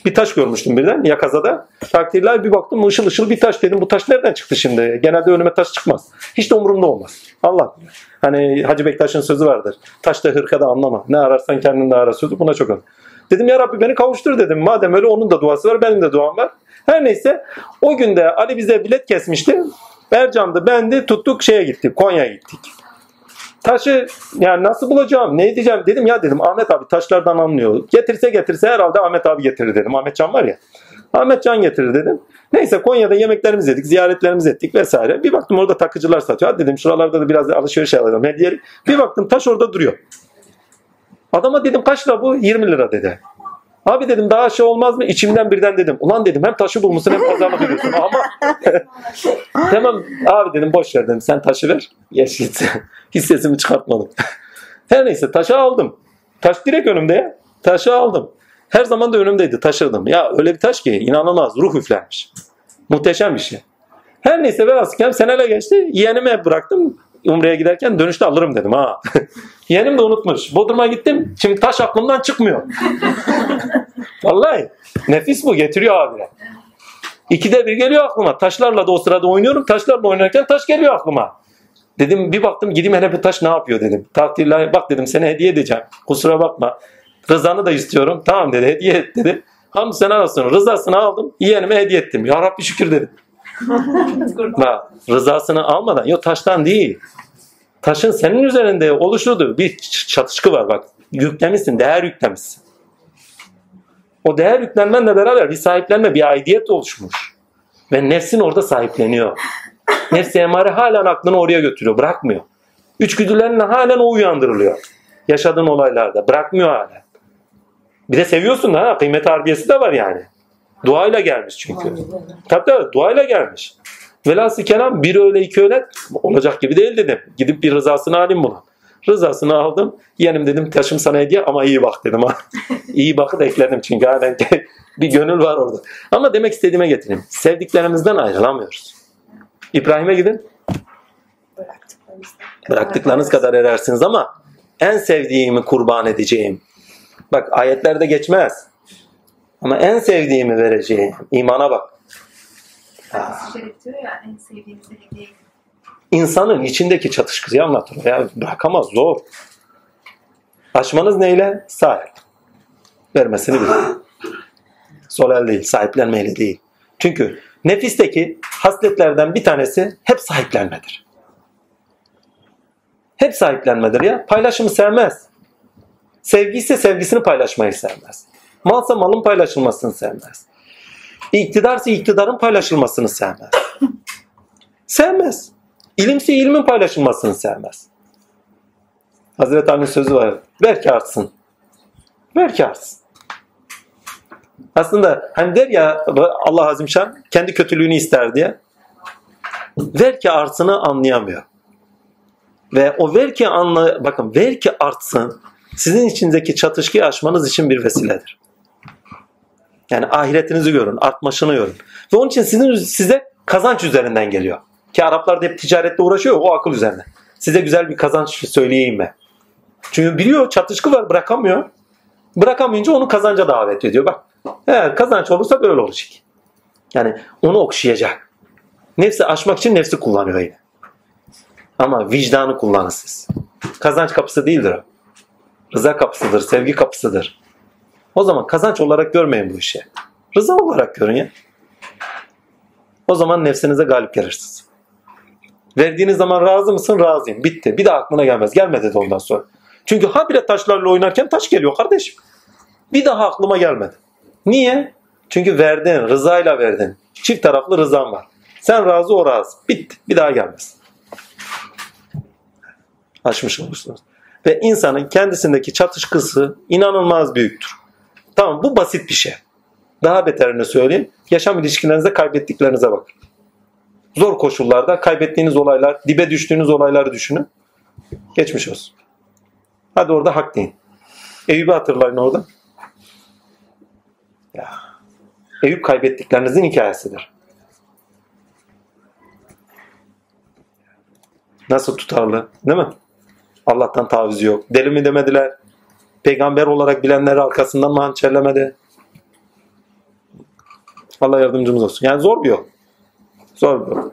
A: Bir taş görmüştüm birden yakazada. Takdirler bir baktım ışıl ışıl bir taş dedim. Bu taş nereden çıktı şimdi? Genelde önüme taş çıkmaz. Hiç de umurumda olmaz. Allah. Hani Hacı Bektaş'ın sözü vardır. Taşta hırkada anlama. Ne ararsan kendinde ara sözü buna çok önemli. Dedim ya Rabbi beni kavuştur dedim. Madem öyle onun da duası var benim de duam var. Her neyse o günde Ali bize bilet kesmişti. Ercan'dı ben de tuttuk şeye gittik Konya'ya gittik. Taşı yani nasıl bulacağım ne edeceğim dedim ya dedim Ahmet abi taşlardan anlıyor. Getirse getirse herhalde Ahmet abi getirir dedim. Ahmet Can var ya. Ahmet Can getirir dedim. Neyse Konya'da yemeklerimizi yedik, ziyaretlerimizi ettik vesaire. Bir baktım orada takıcılar satıyor. Hadi dedim şuralarda da biraz alışveriş yapalım. Hediye. Bir baktım taş orada duruyor. Adama dedim kaç lira bu? 20 lira dedi. Abi dedim daha şey olmaz mı? İçimden birden dedim. Ulan dedim hem taşı bulmuşsun hem pazarlık ediyorsun. Ama tamam abi dedim boş ver dedim. Sen taşı ver. Geç git. Hiç sesimi çıkartmadım. Her neyse taşı aldım. Taş direkt önümde ya. Taşı aldım. Her zaman da önümdeydi. Taşırdım. Ya öyle bir taş ki inanılmaz. Ruh üflenmiş. Muhteşem bir şey. Her neyse velhasıl seneler geçti. Yeğenime bıraktım. Umre'ye giderken dönüşte alırım dedim ha. Yeğenim de unutmuş. Bodrum'a gittim. Şimdi taş aklımdan çıkmıyor. Vallahi nefis bu getiriyor abire. İkide bir geliyor aklıma. Taşlarla da o sırada oynuyorum. Taşlarla oynarken taş geliyor aklıma. Dedim bir baktım gideyim hele bir taş ne yapıyor dedim. Takdirle bak dedim sana hediye edeceğim. Kusura bakma. Rızanı da istiyorum. Tamam dedi hediye et dedi. Hamd sana olsun. Rızasını aldım. Yeğenime hediye ettim. Ya Rabbi şükür dedim. Rızasını almadan. Yok taştan değil. Taşın senin üzerinde oluşturduğu bir çatışkı var bak. Yüklemişsin, değer yüklemişsin. O değer yüklenmenle beraber bir sahiplenme, bir aidiyet oluşmuş. Ve nefsin orada sahipleniyor. Nefsi emare halen aklını oraya götürüyor, bırakmıyor. Üçgüdülerinle halen o uyandırılıyor. Yaşadığın olaylarda. Bırakmıyor halen. Bir de seviyorsun da ha, kıymet harbiyesi de var yani. Duayla gelmiş çünkü. Tabii tabii duayla gelmiş. Velhasıl kelam bir öyle iki öyle olacak gibi değil dedim. Gidip bir rızasını alayım buna. Rızasını aldım. Yeğenim dedim taşım sana hediye ama iyi bak dedim ha. iyi bakı da ekledim çünkü halen bir gönül var orada. Ama demek istediğime getireyim. Sevdiklerimizden ayrılamıyoruz. İbrahim'e gidin. Bıraktıklarınız kadar erersiniz ama en sevdiğimi kurban edeceğim. Bak ayetlerde geçmez. Ama en sevdiğimi vereceğim. İmana bak.
M: Edin.
A: İnsanın içindeki çatışkıyı anlatır. Ya bırakamaz zor. Aşmanız neyle? El. Vermesini bilin. Sol el değil, sahiplenmeyle değil. Çünkü nefisteki hasletlerden bir tanesi hep sahiplenmedir. Hep sahiplenmedir ya. Paylaşımı sevmez. Sevgi ise sevgisini paylaşmayı sevmez. Malsa malın paylaşılmasını sevmez. İktidarsa iktidarın paylaşılmasını sevmez. sevmez. İlimse ilmin paylaşılmasını sevmez. Hazreti Ali'nin sözü var. Ver ki artsın. Ver ki artsın. Aslında hani der ya Allah Azimşan kendi kötülüğünü ister diye. Ver ki artsını anlayamıyor. Ve o ver ki anla bakın ver ki artsın sizin içindeki çatışkıyı aşmanız için bir vesiledir. Yani ahiretinizi görün, artmasını görün. Ve onun için sizin size kazanç üzerinden geliyor. Ki Araplar da hep ticaretle uğraşıyor o akıl üzerine. Size güzel bir kazanç söyleyeyim mi? Çünkü biliyor çatışkı var bırakamıyor. Bırakamayınca onu kazanca davet ediyor. Bak eğer kazanç olursa böyle olacak. Yani onu okşayacak. Nefsi aşmak için nefsi kullanıyor yine. Ama vicdanı kullanın siz. Kazanç kapısı değildir o. Rıza kapısıdır, sevgi kapısıdır. O zaman kazanç olarak görmeyin bu işi. Rıza olarak görün ya. O zaman nefsinize galip gelirsiniz. Verdiğiniz zaman razı mısın? Razıyım. Bitti. Bir daha aklına gelmez. Gelmedi de ondan sonra. Çünkü habire taşlarla oynarken taş geliyor kardeşim. Bir daha aklıma gelmedi. Niye? Çünkü verdin. Rızayla verdin. Çift taraflı rızan var. Sen razı o razı. Bitti. Bir daha gelmez. Açmış olursunuz. Ve insanın kendisindeki çatışkısı inanılmaz büyüktür. Tamam bu basit bir şey. Daha beterini söyleyeyim. Yaşam ilişkilerinizde kaybettiklerinize bakın. Zor koşullarda kaybettiğiniz olaylar, dibe düştüğünüz olayları düşünün. Geçmiş olsun. Hadi orada hak deyin. Eyüp'ü hatırlayın orada. Ya. Eyüp kaybettiklerinizin hikayesidir. Nasıl tutarlı değil mi? Allah'tan tavizi yok. Deli mi demediler? Peygamber olarak bilenleri arkasından mı hançerlemedi? Allah yardımcımız olsun. Yani zor bir yol. Zor bir yol.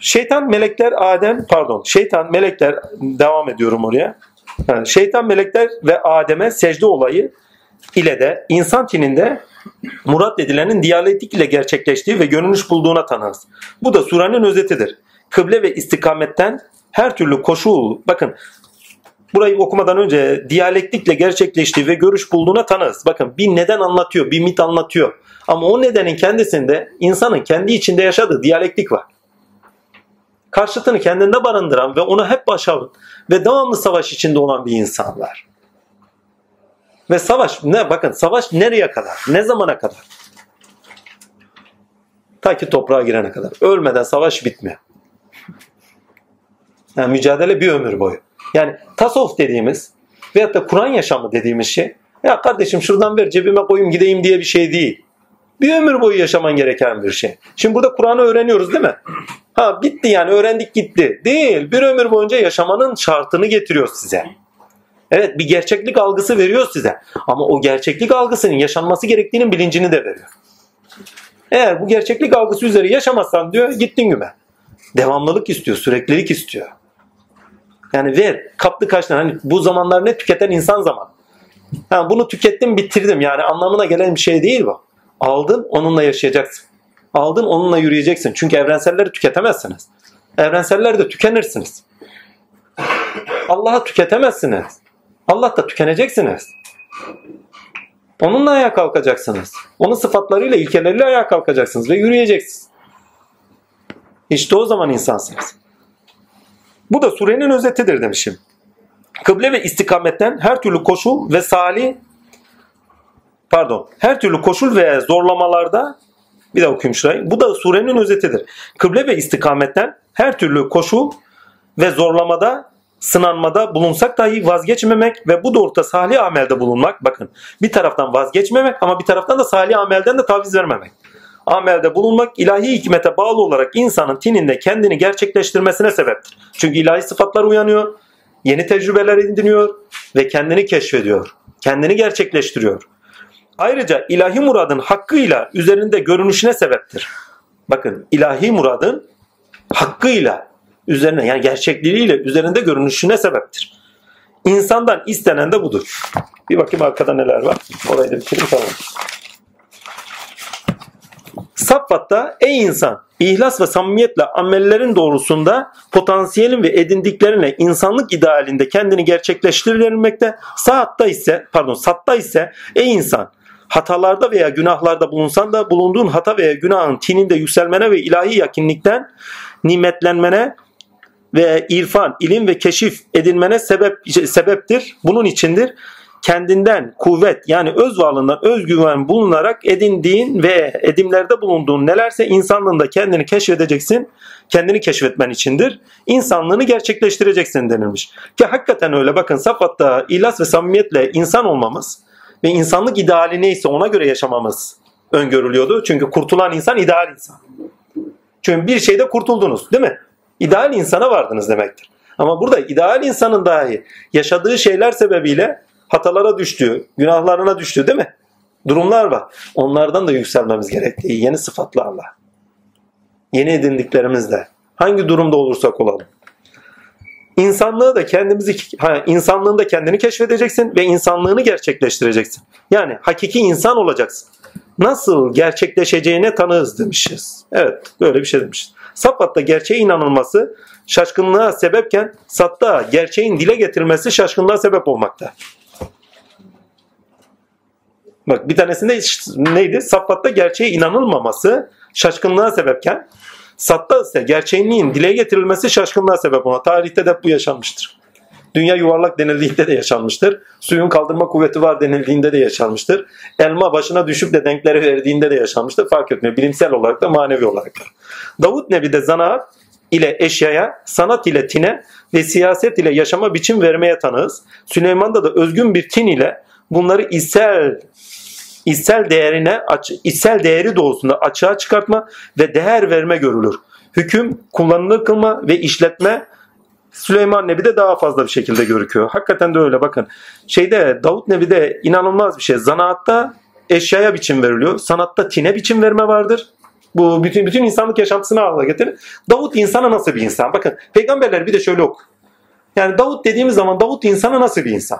A: Şeytan, melekler, Adem, pardon, şeytan, melekler, devam ediyorum oraya. Yani şeytan, melekler ve Adem'e secde olayı ile de insan tininde murat edilenin diyalektik ile gerçekleştiği ve görünüş bulduğuna tanırız. Bu da surenin özetidir. Kıble ve istikametten her türlü koşul, bakın burayı okumadan önce diyalektikle gerçekleştiği ve görüş bulduğuna tanırız. Bakın bir neden anlatıyor, bir mit anlatıyor. Ama o nedenin kendisinde insanın kendi içinde yaşadığı diyalektik var. Karşıtını kendinde barındıran ve onu hep başaran ve devamlı savaş içinde olan bir insan var. Ve savaş ne bakın savaş nereye kadar? Ne zamana kadar? Ta ki toprağa girene kadar. Ölmeden savaş bitmiyor. Yani mücadele bir ömür boyu. Yani tasavvuf dediğimiz veyahut da Kur'an yaşamı dediğimiz şey ya kardeşim şuradan ver cebime koyayım gideyim diye bir şey değil. Bir ömür boyu yaşaman gereken bir şey. Şimdi burada Kur'an'ı öğreniyoruz değil mi? Ha bitti yani öğrendik gitti. Değil. Bir ömür boyunca yaşamanın şartını getiriyor size. Evet bir gerçeklik algısı veriyor size. Ama o gerçeklik algısının yaşanması gerektiğinin bilincini de veriyor. Eğer bu gerçeklik algısı üzeri yaşamazsan diyor gittin güme. Devamlılık istiyor, süreklilik istiyor. Yani ver, kaplı kaçtan. Hani bu zamanlar ne tüketen insan zaman. Ha, bunu tükettim bitirdim yani anlamına gelen bir şey değil bu. Aldın onunla yaşayacaksın. Aldın onunla yürüyeceksin. Çünkü evrenselleri tüketemezsiniz. Evrenselleri de tükenirsiniz. Allah'ı tüketemezsiniz. Allah da tükeneceksiniz. Onunla ayağa kalkacaksınız. Onun sıfatlarıyla, ilkeleriyle ayağa kalkacaksınız ve yürüyeceksiniz. İşte o zaman insansınız. Bu da surenin özetidir demişim. Kıble ve istikametten her türlü koşul ve salih pardon her türlü koşul ve zorlamalarda bir daha okuyayım şurayı. Bu da surenin özetidir. Kıble ve istikametten her türlü koşul ve zorlamada sınanmada bulunsak dahi vazgeçmemek ve bu doğrultuda salih amelde bulunmak. Bakın bir taraftan vazgeçmemek ama bir taraftan da salih amelden de taviz vermemek. Amelde bulunmak ilahi hikmete bağlı olarak insanın tininde kendini gerçekleştirmesine sebeptir. Çünkü ilahi sıfatlar uyanıyor, yeni tecrübeler ediniyor ve kendini keşfediyor. Kendini gerçekleştiriyor. Ayrıca ilahi muradın hakkıyla üzerinde görünüşüne sebeptir. Bakın ilahi muradın hakkıyla üzerine yani gerçekliğiyle üzerinde görünüşüne sebeptir. İnsandan istenen de budur. Bir bakayım arkada neler var. Orayı da bitireyim tamam. Saffat'ta ey insan ihlas ve samimiyetle amellerin doğrusunda potansiyelin ve edindiklerine insanlık idealinde kendini gerçekleştirilmekte. Saatta ise pardon satta ise ey insan hatalarda veya günahlarda bulunsan da bulunduğun hata veya günahın tininde yükselmene ve ilahi yakinlikten nimetlenmene ve irfan, ilim ve keşif edilmene sebep sebeptir. Bunun içindir kendinden kuvvet yani öz varlığından özgüven bulunarak edindiğin ve edimlerde bulunduğun nelerse insanlığında kendini keşfedeceksin. Kendini keşfetmen içindir. İnsanlığını gerçekleştireceksin denilmiş. Ki hakikaten öyle bakın Safat'ta ilas ve samimiyetle insan olmamız ve insanlık ideali neyse ona göre yaşamamız öngörülüyordu. Çünkü kurtulan insan ideal insan. Çünkü bir şeyde kurtuldunuz değil mi? İdeal insana vardınız demektir. Ama burada ideal insanın dahi yaşadığı şeyler sebebiyle hatalara düştüğü, günahlarına düştüğü değil mi? Durumlar var. Onlardan da yükselmemiz gerektiği yeni sıfatlarla. Yeni edindiklerimizle. Hangi durumda olursak olalım. İnsanlığı da kendimizi, ha, insanlığın kendini keşfedeceksin ve insanlığını gerçekleştireceksin. Yani hakiki insan olacaksın. Nasıl gerçekleşeceğine tanığız demişiz. Evet böyle bir şey demişiz. Safat'ta gerçeğe inanılması şaşkınlığa sebepken satta gerçeğin dile getirilmesi şaşkınlığa sebep olmakta. Bak bir tanesinde neydi? Safat'ta gerçeğe inanılmaması şaşkınlığa sebepken satta ise gerçeğinliğin dile getirilmesi şaşkınlığa sebep ona. Tarihte de bu yaşanmıştır. Dünya yuvarlak denildiğinde de yaşanmıştır. Suyun kaldırma kuvveti var denildiğinde de yaşanmıştır. Elma başına düşüp de denkleri verdiğinde de yaşanmıştır. Fark etmiyor. Bilimsel olarak da manevi olarak da. Davut Nebi de zanaat ile eşyaya, sanat ile tine ve siyaset ile yaşama biçim vermeye tanığız. Süleyman'da da özgün bir tin ile bunları içsel içsel değerine içsel değeri doğusunda açığa çıkartma ve değer verme görülür. hüküm, kullanılır kılma ve işletme Süleyman Nebi'de daha fazla bir şekilde görüküyor. Hakikaten de öyle bakın. Şeyde Davut Nebi'de inanılmaz bir şey. Zanaatta eşyaya biçim veriliyor. Sanatta tine biçim verme vardır. Bu bütün bütün insanlık yaşantısını ağla getirir. Davut insana nasıl bir insan? Bakın peygamberler bir de şöyle oku. Yani Davut dediğimiz zaman Davut insana nasıl bir insan?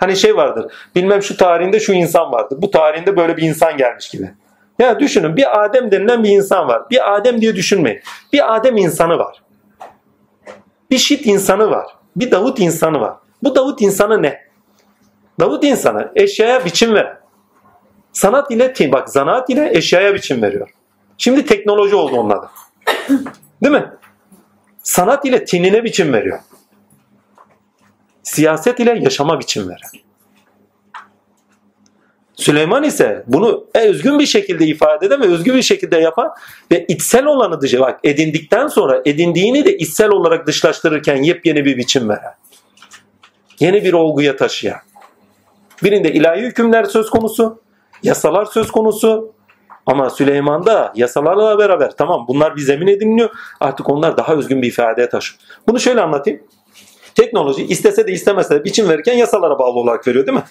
A: Hani şey vardır. Bilmem şu tarihinde şu insan vardır. Bu tarihinde böyle bir insan gelmiş gibi. Ya düşünün bir Adem denilen bir insan var. Bir Adem diye düşünmeyin. Bir Adem insanı var. Bir Şit insanı var. Bir Davut insanı var. Bu Davut insanı ne? Davut insanı eşyaya biçim veren. Sanat ile bak zanaat ile eşyaya biçim veriyor. Şimdi teknoloji oldu onun adı. Değil mi? Sanat ile tinine biçim veriyor. Siyaset ile yaşama biçim veren. Süleyman ise bunu özgün bir şekilde ifade eden ve özgün bir şekilde yapan ve içsel olanı dışı bak edindikten sonra edindiğini de içsel olarak dışlaştırırken yepyeni bir biçim veren. Yeni bir olguya taşıyan. Birinde ilahi hükümler söz konusu, yasalar söz konusu. Ama Süleyman'da yasalarla beraber tamam bunlar bir zemin ediniliyor. Artık onlar daha özgün bir ifadeye taşıyor. Bunu şöyle anlatayım. Teknoloji istese de istemese de biçim verirken yasalara bağlı olarak veriyor değil mi?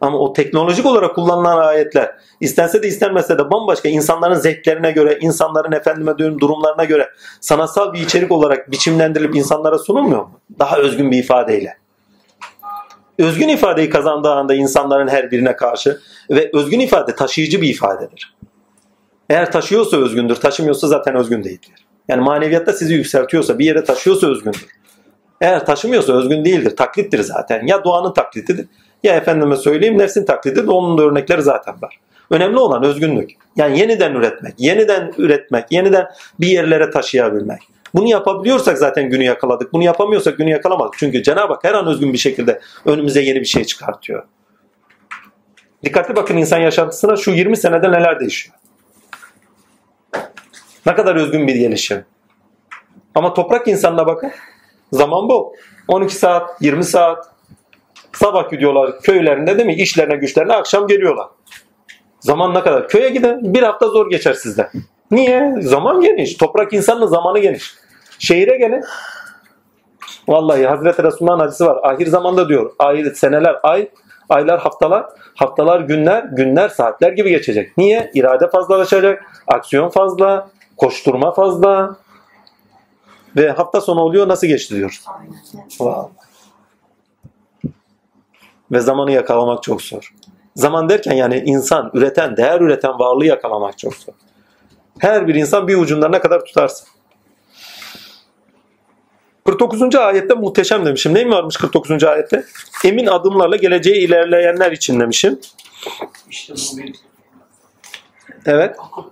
A: Ama o teknolojik olarak kullanılan ayetler istense de istenmese de bambaşka insanların zevklerine göre, insanların efendime diyorum durumlarına göre sanatsal bir içerik olarak biçimlendirilip insanlara sunulmuyor mu? Daha özgün bir ifadeyle. Özgün ifadeyi kazandığı anda insanların her birine karşı ve özgün ifade taşıyıcı bir ifadedir. Eğer taşıyorsa özgündür, taşımıyorsa zaten özgün değildir. Yani maneviyatta sizi yükseltiyorsa, bir yere taşıyorsa özgündür. Eğer taşımıyorsa özgün değildir, taklittir zaten. Ya doğanın taklididir ya efendime söyleyeyim nefsin taklididir. Onun da örnekleri zaten var. Önemli olan özgünlük. Yani yeniden üretmek, yeniden üretmek, yeniden bir yerlere taşıyabilmek. Bunu yapabiliyorsak zaten günü yakaladık. Bunu yapamıyorsak günü yakalamadık. Çünkü Cenab-ı Hak her an özgün bir şekilde önümüze yeni bir şey çıkartıyor. Dikkatli bakın insan yaşantısına şu 20 senede neler değişiyor. Ne kadar özgün bir gelişim. Ama toprak insanına bakın. Zaman bu. 12 saat, 20 saat. Sabah gidiyorlar köylerinde değil mi? İşlerine güçlerine akşam geliyorlar. Zaman ne kadar? Köye gidin bir hafta zor geçer sizde. Niye? Zaman geniş. Toprak insanın zamanı geniş. Şehire gelin. Vallahi Hazreti Resulullah'ın hadisi var. Ahir zamanda diyor. Ahir seneler ay, aylar haftalar, haftalar günler, günler saatler gibi geçecek. Niye? İrade fazlalaşacak, aksiyon fazla, koşturma fazla. Ve hafta sonu oluyor nasıl geçti. Vallahi. Ve zamanı yakalamak çok zor. Zaman derken yani insan, üreten, değer üreten varlığı yakalamak çok zor. Her bir insan bir ucundan ne kadar tutarsın. 49. ayette muhteşem demişim. Neyim varmış 49. ayette? Emin adımlarla geleceğe ilerleyenler için demişim.
G: İşte bu bir
A: Evet.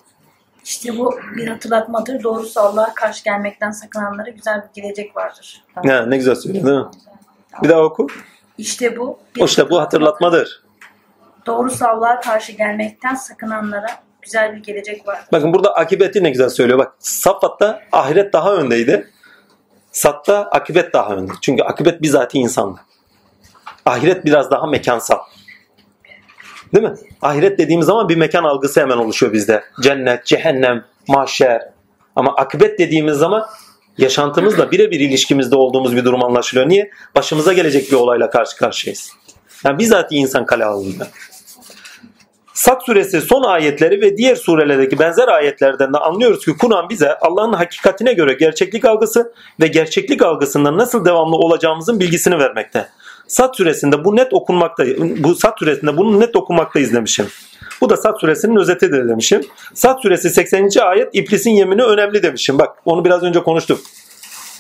D: İşte bu bir hatırlatmadır. Doğrusu Allah'a karşı gelmekten sakınanlara güzel bir gelecek vardır.
A: Ya, ne güzel söylüyor değil mi? Bir daha oku.
D: İşte bu bir
A: işte bu hatırlatmadır.
D: Doğrusu Allah'a karşı gelmekten sakınanlara güzel bir gelecek vardır.
A: Bakın burada akibeti ne güzel söylüyor. Bak Saffat'ta ahiret daha öndeydi. Sat'ta akibet daha önde. Çünkü akibet bizatihi insandı. Ahiret biraz daha mekansal. Değil mi? Ahiret dediğimiz zaman bir mekan algısı hemen oluşuyor bizde. Cennet, cehennem, mahşer. Ama akibet dediğimiz zaman yaşantımızla birebir ilişkimizde olduğumuz bir durum anlaşılıyor. Niye? Başımıza gelecek bir olayla karşı karşıyayız. Yani bizatihi insan kale alınıyor. Sad suresi son ayetleri ve diğer surelerdeki benzer ayetlerden de anlıyoruz ki Kur'an bize Allah'ın hakikatine göre gerçeklik algısı ve gerçeklik algısında nasıl devamlı olacağımızın bilgisini vermekte. Sad suresinde bu net okunmakta. Bu Sad suresinde bunu net okunmaktayız demişim. Bu da Sad suresinin özetidir demişim. Sad suresi 80. ayet iblisin yemini önemli demişim. Bak onu biraz önce konuştuk.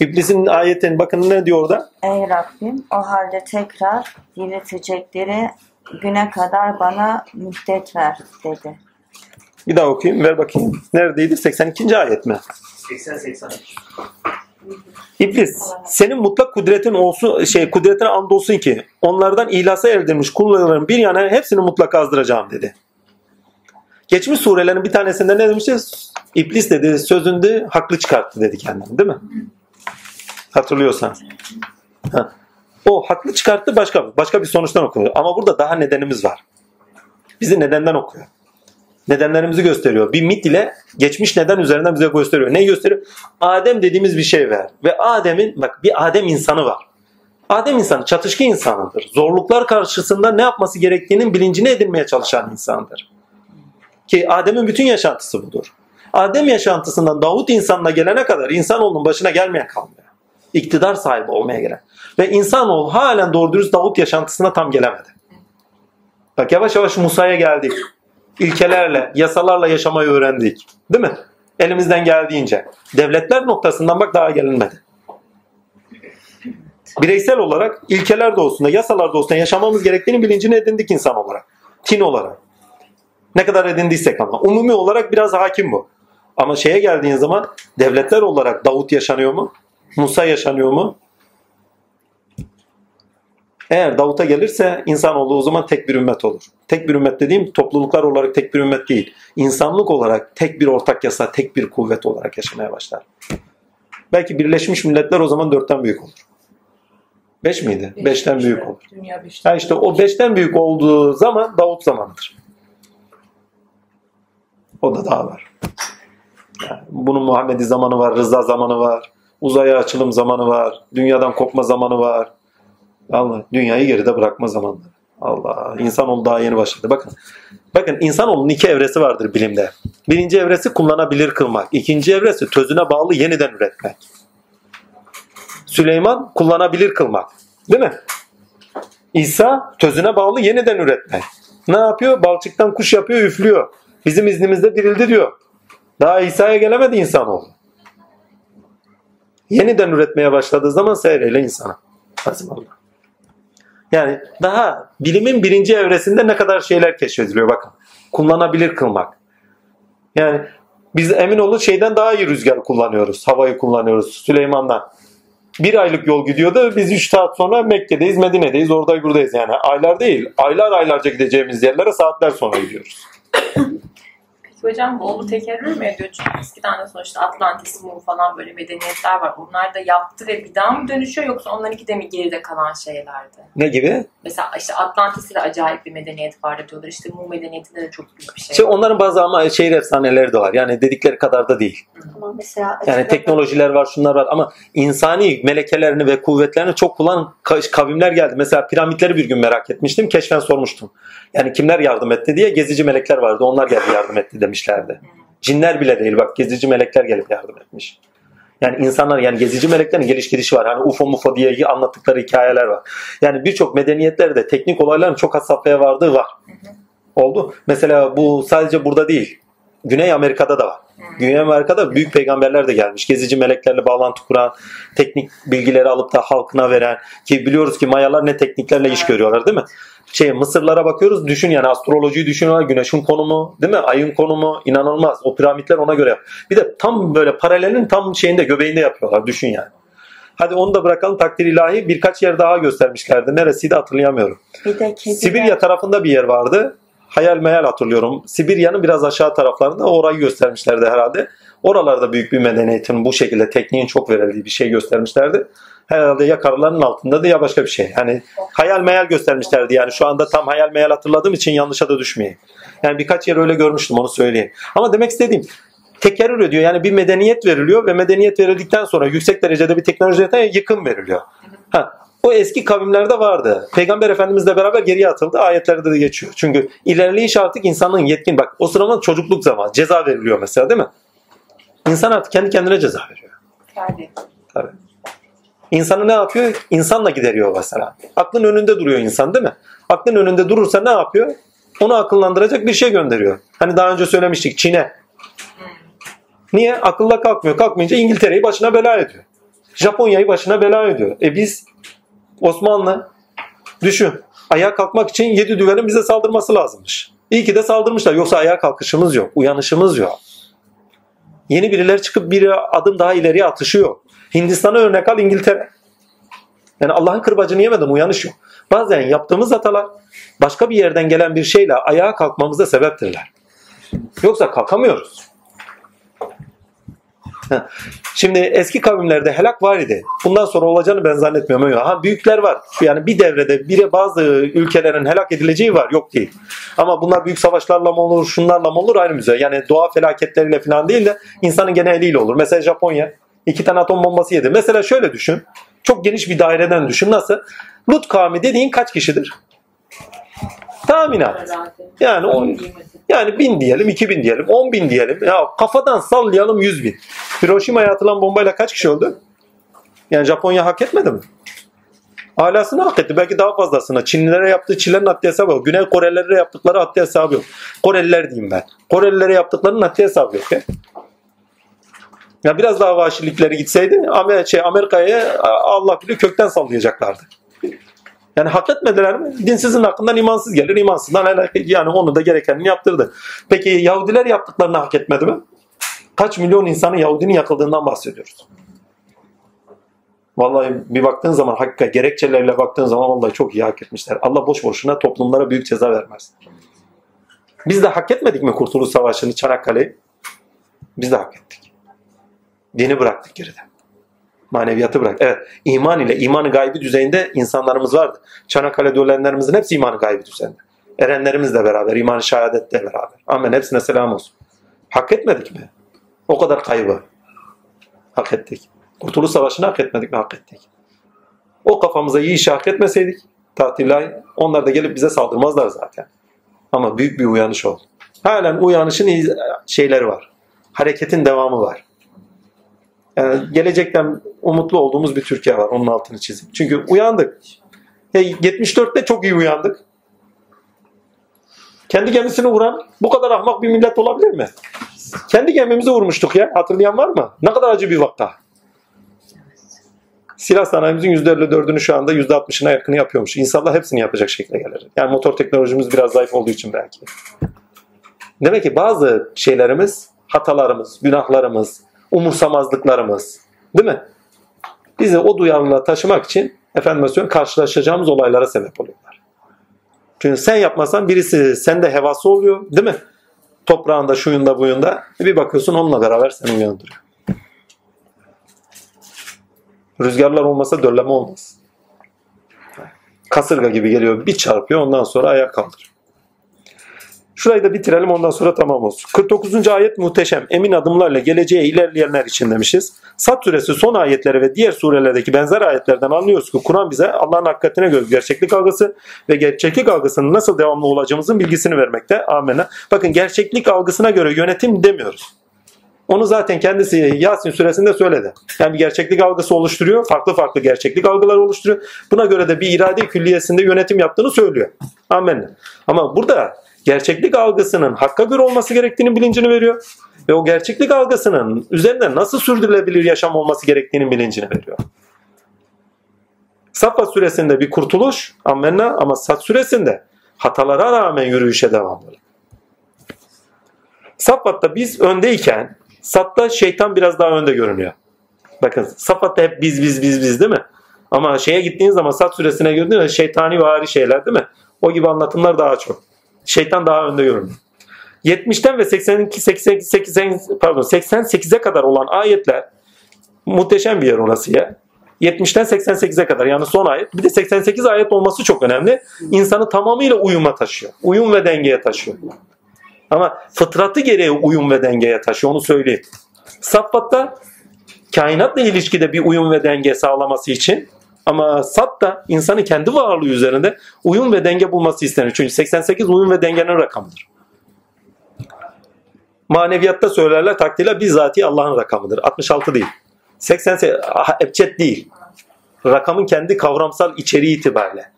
A: İblisin ayetin bakın ne diyor orada?
F: Ey Rabbim o halde tekrar diriltecekleri güne kadar bana müddet ver dedi.
A: Bir daha okuyayım ver bakayım. Neredeydi? 82. ayet mi?
G: 80-80.
A: İblis senin mutlak kudretin olsun şey kudretine andolsun ki onlardan ihlasa erdirmiş kullarının bir yana hepsini mutlaka azdıracağım dedi. Geçmiş surelerin bir tanesinde ne demişti? İblis dedi sözünde haklı çıkarttı dedi kendini değil mi? Hatırlıyorsan. Ha. O haklı çıkarttı başka başka bir sonuçtan okuyor. Ama burada daha nedenimiz var. Bizi nedenden okuyor. Nedenlerimizi gösteriyor. Bir mit ile geçmiş neden üzerinden bize gösteriyor. Neyi gösteriyor? Adem dediğimiz bir şey var. Ve Adem'in bak bir Adem insanı var. Adem insanı çatışkı insanıdır. Zorluklar karşısında ne yapması gerektiğinin bilincini edinmeye çalışan insandır. Ki Adem'in bütün yaşantısı budur. Adem yaşantısından Davut insanına gelene kadar insanoğlunun başına gelmeyen kalmıyor. İktidar sahibi olmaya gelen. Ve insanoğlu halen doğru dürüst Davut yaşantısına tam gelemedi. Bak yavaş yavaş Musa'ya geldik. İlkelerle, yasalarla yaşamayı öğrendik. Değil mi? Elimizden geldiğince. Devletler noktasından bak daha gelinmedi. Bireysel olarak ilkeler doğusunda, yasalar doğusunda yaşamamız gerektiğini bilincini edindik insan olarak. Tin olarak. Ne kadar edindiysek ama. Umumi olarak biraz hakim bu. Ama şeye geldiğin zaman devletler olarak Davut yaşanıyor mu? Musa yaşanıyor mu? Eğer Davut'a gelirse insanoğlu o zaman tek bir ümmet olur. Tek bir ümmet dediğim topluluklar olarak tek bir ümmet değil. İnsanlık olarak tek bir ortak yasa, tek bir kuvvet olarak yaşamaya başlar. Belki Birleşmiş Milletler o zaman dörtten büyük olur. Beş miydi? Beşten büyük olur.
L: Dünya.
A: Ha işte o beşten büyük olduğu zaman Davut zamanıdır. O da daha var. Yani bunun Muhammedi zamanı var, Rıza zamanı var, uzaya açılım zamanı var, dünyadan kopma zamanı var. Allah dünyayı geride bırakma zamanları. Allah insanoğlu daha yeni başladı. Bakın. Bakın insanoğlunun iki evresi vardır bilimde. Birinci evresi kullanabilir kılmak. İkinci evresi tözüne bağlı yeniden üretmek. Süleyman kullanabilir kılmak. Değil mi? İsa tözüne bağlı yeniden üretmek. Ne yapıyor? Balçıktan kuş yapıyor, üflüyor. Bizim iznimizde dirildi diyor. Daha İsa'ya gelemedi insanoğlu. Yeniden üretmeye başladığı zaman seyreyle insana. Hasbunallah. Yani daha bilimin birinci evresinde ne kadar şeyler keşfediliyor bakın. Kullanabilir kılmak. Yani biz emin olun şeyden daha iyi rüzgar kullanıyoruz. Havayı kullanıyoruz Süleyman'dan. Bir aylık yol gidiyordu. Biz 3 saat sonra Mekke'deyiz, Medine'deyiz, orada buradayız yani. Aylar değil, aylar aylarca gideceğimiz yerlere saatler sonra gidiyoruz.
L: Peki hocam bu tekerrür mü ediyor? Çünkü eskiden de sonuçta Atlantis, Mu falan böyle medeniyetler var. Onlar da yaptı ve bir daha mı dönüşüyor yoksa onlarınki de mi geride kalan şeylerdi?
A: Ne gibi?
L: Mesela işte Atlantis'te de acayip bir medeniyet vardı diyorlar. İşte Mu medeniyetinde de çok büyük bir şey
A: İşte
L: var.
A: onların bazı ama şehir efsaneleri de var. Yani dedikleri kadar da değil.
H: Ama mesela
A: Yani teknolojiler var, şunlar var ama insani melekelerini ve kuvvetlerini çok kullanan ka- kavimler geldi. Mesela piramitleri bir gün merak etmiştim. Keşfen sormuştum. Yani kimler yardım etti diye gezici melekler vardı. Onlar geldi yardım etti demişlerdi. Cinler bile değil bak gezici melekler gelip yardım etmiş. Yani insanlar yani gezici meleklerin geliş gidişi var. Hani UFO mufo diye anlattıkları hikayeler var. Yani birçok medeniyetlerde teknik olayların çok has safhaya vardığı var. Oldu. Mesela bu sadece burada değil. Güney Amerika'da da var. Güney Amerika'da büyük peygamberler de gelmiş. Gezici meleklerle bağlantı kuran, teknik bilgileri alıp da halkına veren ki biliyoruz ki Mayalar ne tekniklerle iş görüyorlar değil mi? Şey Mısırlara bakıyoruz düşün yani astrolojiyi düşünüyorlar. Güneşin konumu değil mi? Ayın konumu inanılmaz. O piramitler ona göre. Bir de tam böyle paralelin tam şeyinde göbeğinde yapıyorlar düşün yani. Hadi onu da bırakalım takdir ilahi birkaç yer daha göstermişlerdi. Neresiydi hatırlayamıyorum.
F: Bir de kediler.
A: Sibirya tarafında bir yer vardı. Hayal meyal hatırlıyorum. Sibirya'nın biraz aşağı taraflarında orayı göstermişlerdi herhalde. Oralarda büyük bir medeniyetin bu şekilde tekniğin çok verildiği bir şey göstermişlerdi. Herhalde ya karıların altında da ya başka bir şey. Yani hayal meyal göstermişlerdi. Yani şu anda tam hayal meyal hatırladığım için yanlışa da düşmeyeyim. Yani birkaç yer öyle görmüştüm onu söyleyeyim. Ama demek istediğim tekerrür ediyor. Yani bir medeniyet veriliyor ve medeniyet verildikten sonra yüksek derecede bir teknolojiden yıkım veriliyor. Ha, o eski kavimlerde vardı. Peygamber Efendimizle beraber geriye atıldı. Ayetlerde de geçiyor. Çünkü ilerleyiş artık insanın yetkin. Bak o sırada çocukluk zamanı. Ceza veriliyor mesela değil mi? İnsan artık kendi kendine ceza veriyor.
L: Ferdi.
A: Tabii. İnsanı ne yapıyor? İnsanla gideriyor mesela. Aklın önünde duruyor insan değil mi? Aklın önünde durursa ne yapıyor? Onu akıllandıracak bir şey gönderiyor. Hani daha önce söylemiştik Çin'e. Niye? Akılla kalkmıyor. Kalkmayınca İngiltere'yi başına bela ediyor. Japonya'yı başına bela ediyor. E biz Osmanlı düşün. Ayağa kalkmak için yedi düvenin bize saldırması lazımmış. İyi ki de saldırmışlar. Yoksa ayağa kalkışımız yok. Uyanışımız yok. Yeni birileri çıkıp bir adım daha ileriye atışıyor. Hindistan'a örnek al İngiltere. Yani Allah'ın kırbacını yemeden uyanış yok. Bazen yaptığımız hatalar başka bir yerden gelen bir şeyle ayağa kalkmamıza sebeptirler. Yoksa kalkamıyoruz. Şimdi eski kavimlerde helak var idi. Bundan sonra olacağını ben zannetmiyorum. Ha büyükler var. Yani bir devrede biri bazı ülkelerin helak edileceği var. Yok değil. Ama bunlar büyük savaşlarla mı olur, şunlarla mı olur ayrı müze. Yani doğa felaketleriyle falan değil de insanın gene eliyle olur. Mesela Japonya iki tane atom bombası yedi. Mesela şöyle düşün. Çok geniş bir daireden düşün. Nasıl? Lut kavmi dediğin kaç kişidir? Tahminat. Yani o, yani bin diyelim, iki bin diyelim, on bin diyelim. Ya kafadan sallayalım yüz bin. Hiroşima'ya atılan bombayla kaç kişi öldü? Yani Japonya hak etmedi mi? Alasını hak etti. Belki daha fazlasını. Çinlilere yaptığı Çinlerin haddi hesabı yok. Güney Korelilere yaptıkları haddi hesabı yok. Koreliler diyeyim ben. Korelilere yaptıklarının haddi hesabı yok. Ya. Ya biraz daha vahşilikleri gitseydi şey, Amerika'ya Allah bilir kökten sallayacaklardı. Yani hak etmediler mi? Dinsizin hakkından imansız gelir. imansızdan yani onu da gerekenini yaptırdı. Peki Yahudiler yaptıklarını hak etmedi mi? Kaç milyon insanın Yahudinin yakıldığından bahsediyoruz. Vallahi bir baktığın zaman hakika gerekçelerle baktığın zaman vallahi çok iyi hak etmişler. Allah boş boşuna toplumlara büyük ceza vermez. Biz de hak etmedik mi Kurtuluş Savaşı'nı Çanakkale'yi? Biz de hak ettik. Dini bıraktık geride. Maneviyatı bırak. Evet iman ile imanı gaybi düzeyinde insanlarımız vardı. Çanakkale'de ölenlerimizin hepsi imanı gaybi düzeyinde. Erenlerimiz de beraber, iman-ı şehadet de beraber. Amin. Hepsine selam olsun. Hak etmedik mi? O kadar kaybı. Hak ettik. Kurtuluş Savaşı'nı hak etmedik mi? Hak ettik. O kafamıza iyi işi hak etmeseydik tatilay onlar da gelip bize saldırmazlar zaten. Ama büyük bir uyanış oldu. Halen uyanışın şeyleri var. Hareketin devamı var. Yani gelecekten umutlu olduğumuz bir Türkiye var. Onun altını çizeyim. Çünkü uyandık. Ya 74'te çok iyi uyandık. Kendi gemisini vuran bu kadar ahmak bir millet olabilir mi? Kendi gemimizi vurmuştuk ya. Hatırlayan var mı? Ne kadar acı bir vaka. Silah sanayimizin %54'ünü şu anda %60'ına yakını yapıyormuş. İnşallah hepsini yapacak şekle gelir. Yani motor teknolojimiz biraz zayıf olduğu için belki. Demek ki bazı şeylerimiz, hatalarımız, günahlarımız, umursamazlıklarımız, değil mi? Bizi o duyarlılığa taşımak için efendim söyleyeyim karşılaşacağımız olaylara sebep oluyorlar. Çünkü sen yapmasan birisi sende hevası oluyor, değil mi? Toprağında, şuyunda, buyunda. E bir bakıyorsun onunla beraber seni uyandırıyor. Rüzgarlar olmasa dölleme olmaz. Kasırga gibi geliyor, bir çarpıyor ondan sonra ayağa kaldırıyor. Şurayı da bitirelim ondan sonra tamam olsun. 49. ayet muhteşem. Emin adımlarla geleceğe ilerleyenler için demişiz. Sat suresi son ayetleri ve diğer surelerdeki benzer ayetlerden anlıyoruz ki Kur'an bize Allah'ın hakikatine göre gerçeklik algısı ve gerçeklik algısının nasıl devamlı olacağımızın bilgisini vermekte. Amenna. Bakın gerçeklik algısına göre yönetim demiyoruz. Onu zaten kendisi Yasin suresinde söyledi. Yani bir gerçeklik algısı oluşturuyor. Farklı farklı gerçeklik algıları oluşturuyor. Buna göre de bir irade külliyesinde yönetim yaptığını söylüyor. Amenna. Ama burada gerçeklik algısının hakka göre olması gerektiğinin bilincini veriyor. Ve o gerçeklik algısının üzerinde nasıl sürdürülebilir yaşam olması gerektiğinin bilincini veriyor. Safa suresinde bir kurtuluş ammenna ama Sat suresinde hatalara rağmen yürüyüşe devamlı. Safat'ta biz öndeyken Sat'ta şeytan biraz daha önde görünüyor. Bakın Safat'ta hep biz biz biz biz değil mi? Ama şeye gittiğiniz zaman Sat suresine gördüğünüz şeytani vari şeyler değil mi? O gibi anlatımlar daha çok. Şeytan daha önde görünüyor. 70'ten ve 82 88 pardon 88'e kadar olan ayetler muhteşem bir yer orası ya. 70'ten 88'e kadar yani son ayet. Bir de 88 ayet olması çok önemli. İnsanı tamamıyla uyuma taşıyor. Uyum ve dengeye taşıyor. Ama fıtratı gereği uyum ve dengeye taşıyor onu söyleyeyim. Saffat'ta kainatla ilişkide bir uyum ve denge sağlaması için ama Sat da insanın kendi varlığı üzerinde uyum ve denge bulması istenir. Çünkü 88 uyum ve dengenin rakamıdır. Maneviyatta söylerler takdirle bizzati Allah'ın rakamıdır. 66 değil. 88 ah, ebced değil. Rakamın kendi kavramsal içeriği itibariyle.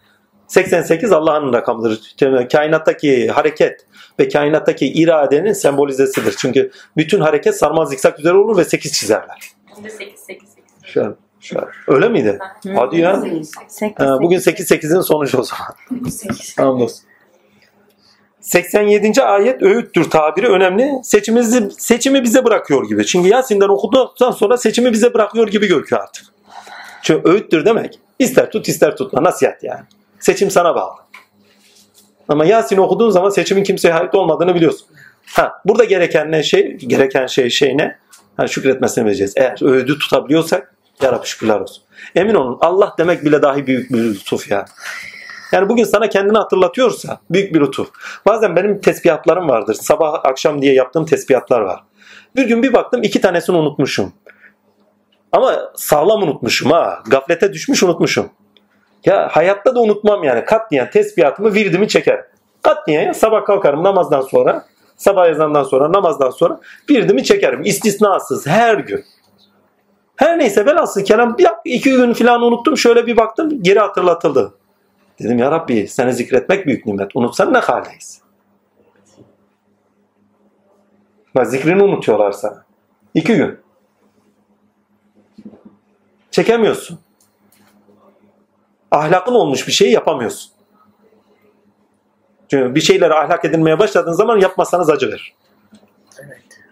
A: 88 Allah'ın rakamıdır. Kainattaki hareket ve kainattaki iradenin sembolizesidir. Çünkü bütün hareket sarmal zikzak üzere olur ve 8 çizerler.
L: Şimdi 8 8 8.
A: Şu an, şu an. Öyle miydi? Hadi ya. Ha, bugün 8-8'in sonucu o zaman. Hamdolsun. 87. ayet öğüttür tabiri önemli. Seçimizi, seçimi bize bırakıyor gibi. Çünkü Yasin'den okuduktan sonra seçimi bize bırakıyor gibi görünüyor artık. Çünkü öğüttür demek. İster tut ister tutma. Nasihat yani. Seçim sana bağlı. Ama Yasin okuduğun zaman seçimin kimseye ait olmadığını biliyorsun. Ha, burada gereken ne şey? Gereken şey şey ne? Ha, şükretmesini vereceğiz. Eğer öğüdü tutabiliyorsak ya Rabbi şükürler olsun. Emin olun Allah demek bile dahi büyük bir lütuf ya. Yani bugün sana kendini hatırlatıyorsa büyük bir lütuf. Bazen benim tesbihatlarım vardır. Sabah akşam diye yaptığım tesbihatlar var. Bir gün bir baktım iki tanesini unutmuşum. Ama sağlam unutmuşum ha. Gaflete düşmüş unutmuşum. Ya hayatta da unutmam yani. Kat diyen tesbihatımı virdimi çekerim. Kat diye sabah kalkarım namazdan sonra. Sabah ezandan sonra namazdan sonra virdimi çekerim. İstisnasız her gün. Her neyse velhasıl kelam bir iki gün falan unuttum. Şöyle bir baktım geri hatırlatıldı. Dedim ya Rabbi seni zikretmek büyük nimet. Unutsan ne haldeyiz? Bak zikrini unutuyorlar sana. İki gün. Çekemiyorsun. Ahlakın olmuş bir şeyi yapamıyorsun. Çünkü bir şeyleri ahlak edinmeye başladığın zaman yapmasanız acı verir.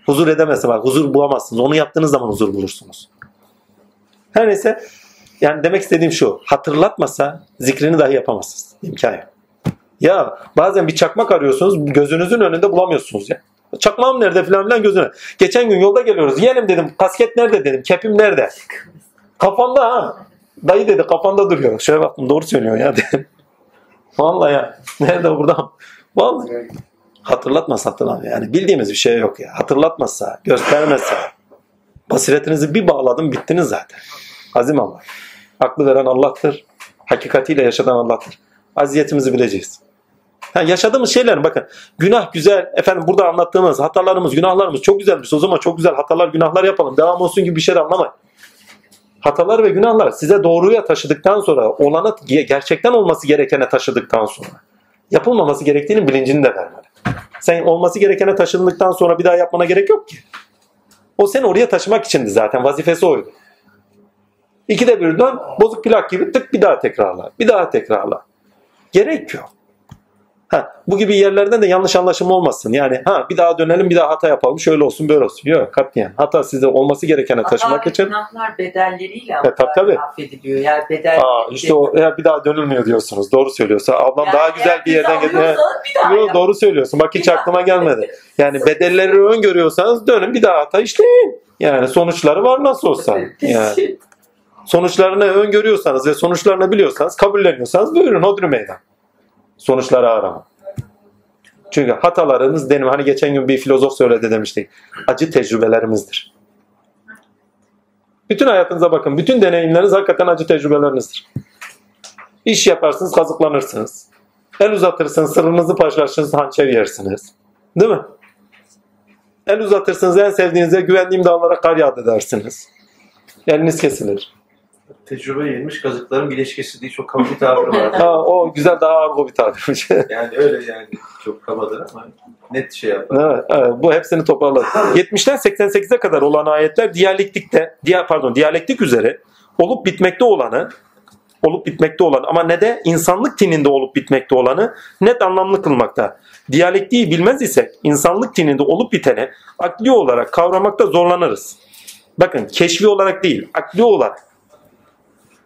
A: Huzur edemezsin bak. Huzur bulamazsınız. Onu yaptığınız zaman huzur bulursunuz. Her neyse yani demek istediğim şu. Hatırlatmasa zikrini dahi yapamazsınız. İmkan yok. Ya bazen bir çakmak arıyorsunuz gözünüzün önünde bulamıyorsunuz ya. Çakmağım nerede filan filan gözüne. Geçen gün yolda geliyoruz. Yeğenim dedim kasket nerede dedim. Kepim nerede? Kafamda ha. Dayı dedi kafanda duruyor. Şöyle baktım doğru söylüyor ya dedim. Vallahi ya. Nerede burada? Vallahi. Hatırlatmasa hatırlamıyor. Yani bildiğimiz bir şey yok ya. Hatırlatmasa, göstermezse. Basiretinizi bir bağladım bittiniz zaten. Azim Allah. Aklı veren Allah'tır. Hakikatiyle yaşatan Allah'tır. Aziyetimizi bileceğiz. Ha, yaşadığımız şeyler bakın günah güzel efendim burada anlattığımız hatalarımız günahlarımız çok güzelmiş o zaman çok güzel hatalar günahlar yapalım devam olsun gibi bir şey anlamayın. Hatalar ve günahlar size doğruya taşıdıktan sonra olanı gerçekten olması gerekene taşıdıktan sonra yapılmaması gerektiğinin bilincini de vermeli. Sen olması gerekene taşındıktan sonra bir daha yapmana gerek yok ki. O seni oraya taşımak içindi zaten vazifesi oydu. İkide birden bozuk plak gibi tık bir daha tekrarla. Bir daha tekrarla. Gerek yok. Ha, bu gibi yerlerden de yanlış anlaşılma olmasın. Yani ha bir daha dönelim bir daha hata yapalım şöyle olsun böyle olsun. Yok katiyen. Hata size olması gerekene taşımak için.
B: günahlar bedelleriyle
A: E, tabii, tabii.
B: affediliyor. Yani bedel
A: Aa, işte o ya bir daha dönülmüyor diyorsunuz. Doğru söylüyorsa. Ablam
B: Yani
A: daha güzel bir yerden
B: ceza
A: getirdi.
B: alıyorsanız bir daha
A: Yo,
B: yap.
A: doğru söylüyorsun. Bak hiç
B: Bir daha.
A: aklıma gelmedi. Yani bedelleri öngörüyorsanız dönün bir daha hata işleyin. Yani sonuçları var nasıl olsa. Yani sonuçlarını öngörüyorsanız ve sonuçlarını biliyorsanız kabulleniyorsanız buyurun hodri meydan. Sonuçları arama. Çünkü hatalarınız benim hani geçen gün bir filozof söyledi demiştik. Acı tecrübelerimizdir. Bütün hayatınıza bakın. Bütün deneyimleriniz hakikaten acı tecrübelerinizdir. İş yaparsınız kazıklanırsınız. El uzatırsınız sırrınızı paylaşırsınız hançer yersiniz. Değil mi? El uzatırsınız en sevdiğinize güvendiğim dağlara kar yağdı dersiniz. Eliniz kesilir.
K: Tecrübe yenilmiş kazıkların bileşkesi diye çok kaba bir tabir var.
A: Ha, o güzel daha ağır bir tabirmiş.
K: yani öyle yani çok kabadır ama net şey yapar.
A: Evet, evet, bu hepsini toparladı. 70'ten 88'e kadar olan ayetler diyalektikte, diya, pardon, diyalektik üzere olup bitmekte olanı, olup bitmekte olan ama ne de insanlık tininde olup bitmekte olanı net anlamlı kılmakta. Diyalektiği bilmez isek insanlık tininde olup biteni akli olarak kavramakta zorlanırız. Bakın keşfi olarak değil, akli olarak.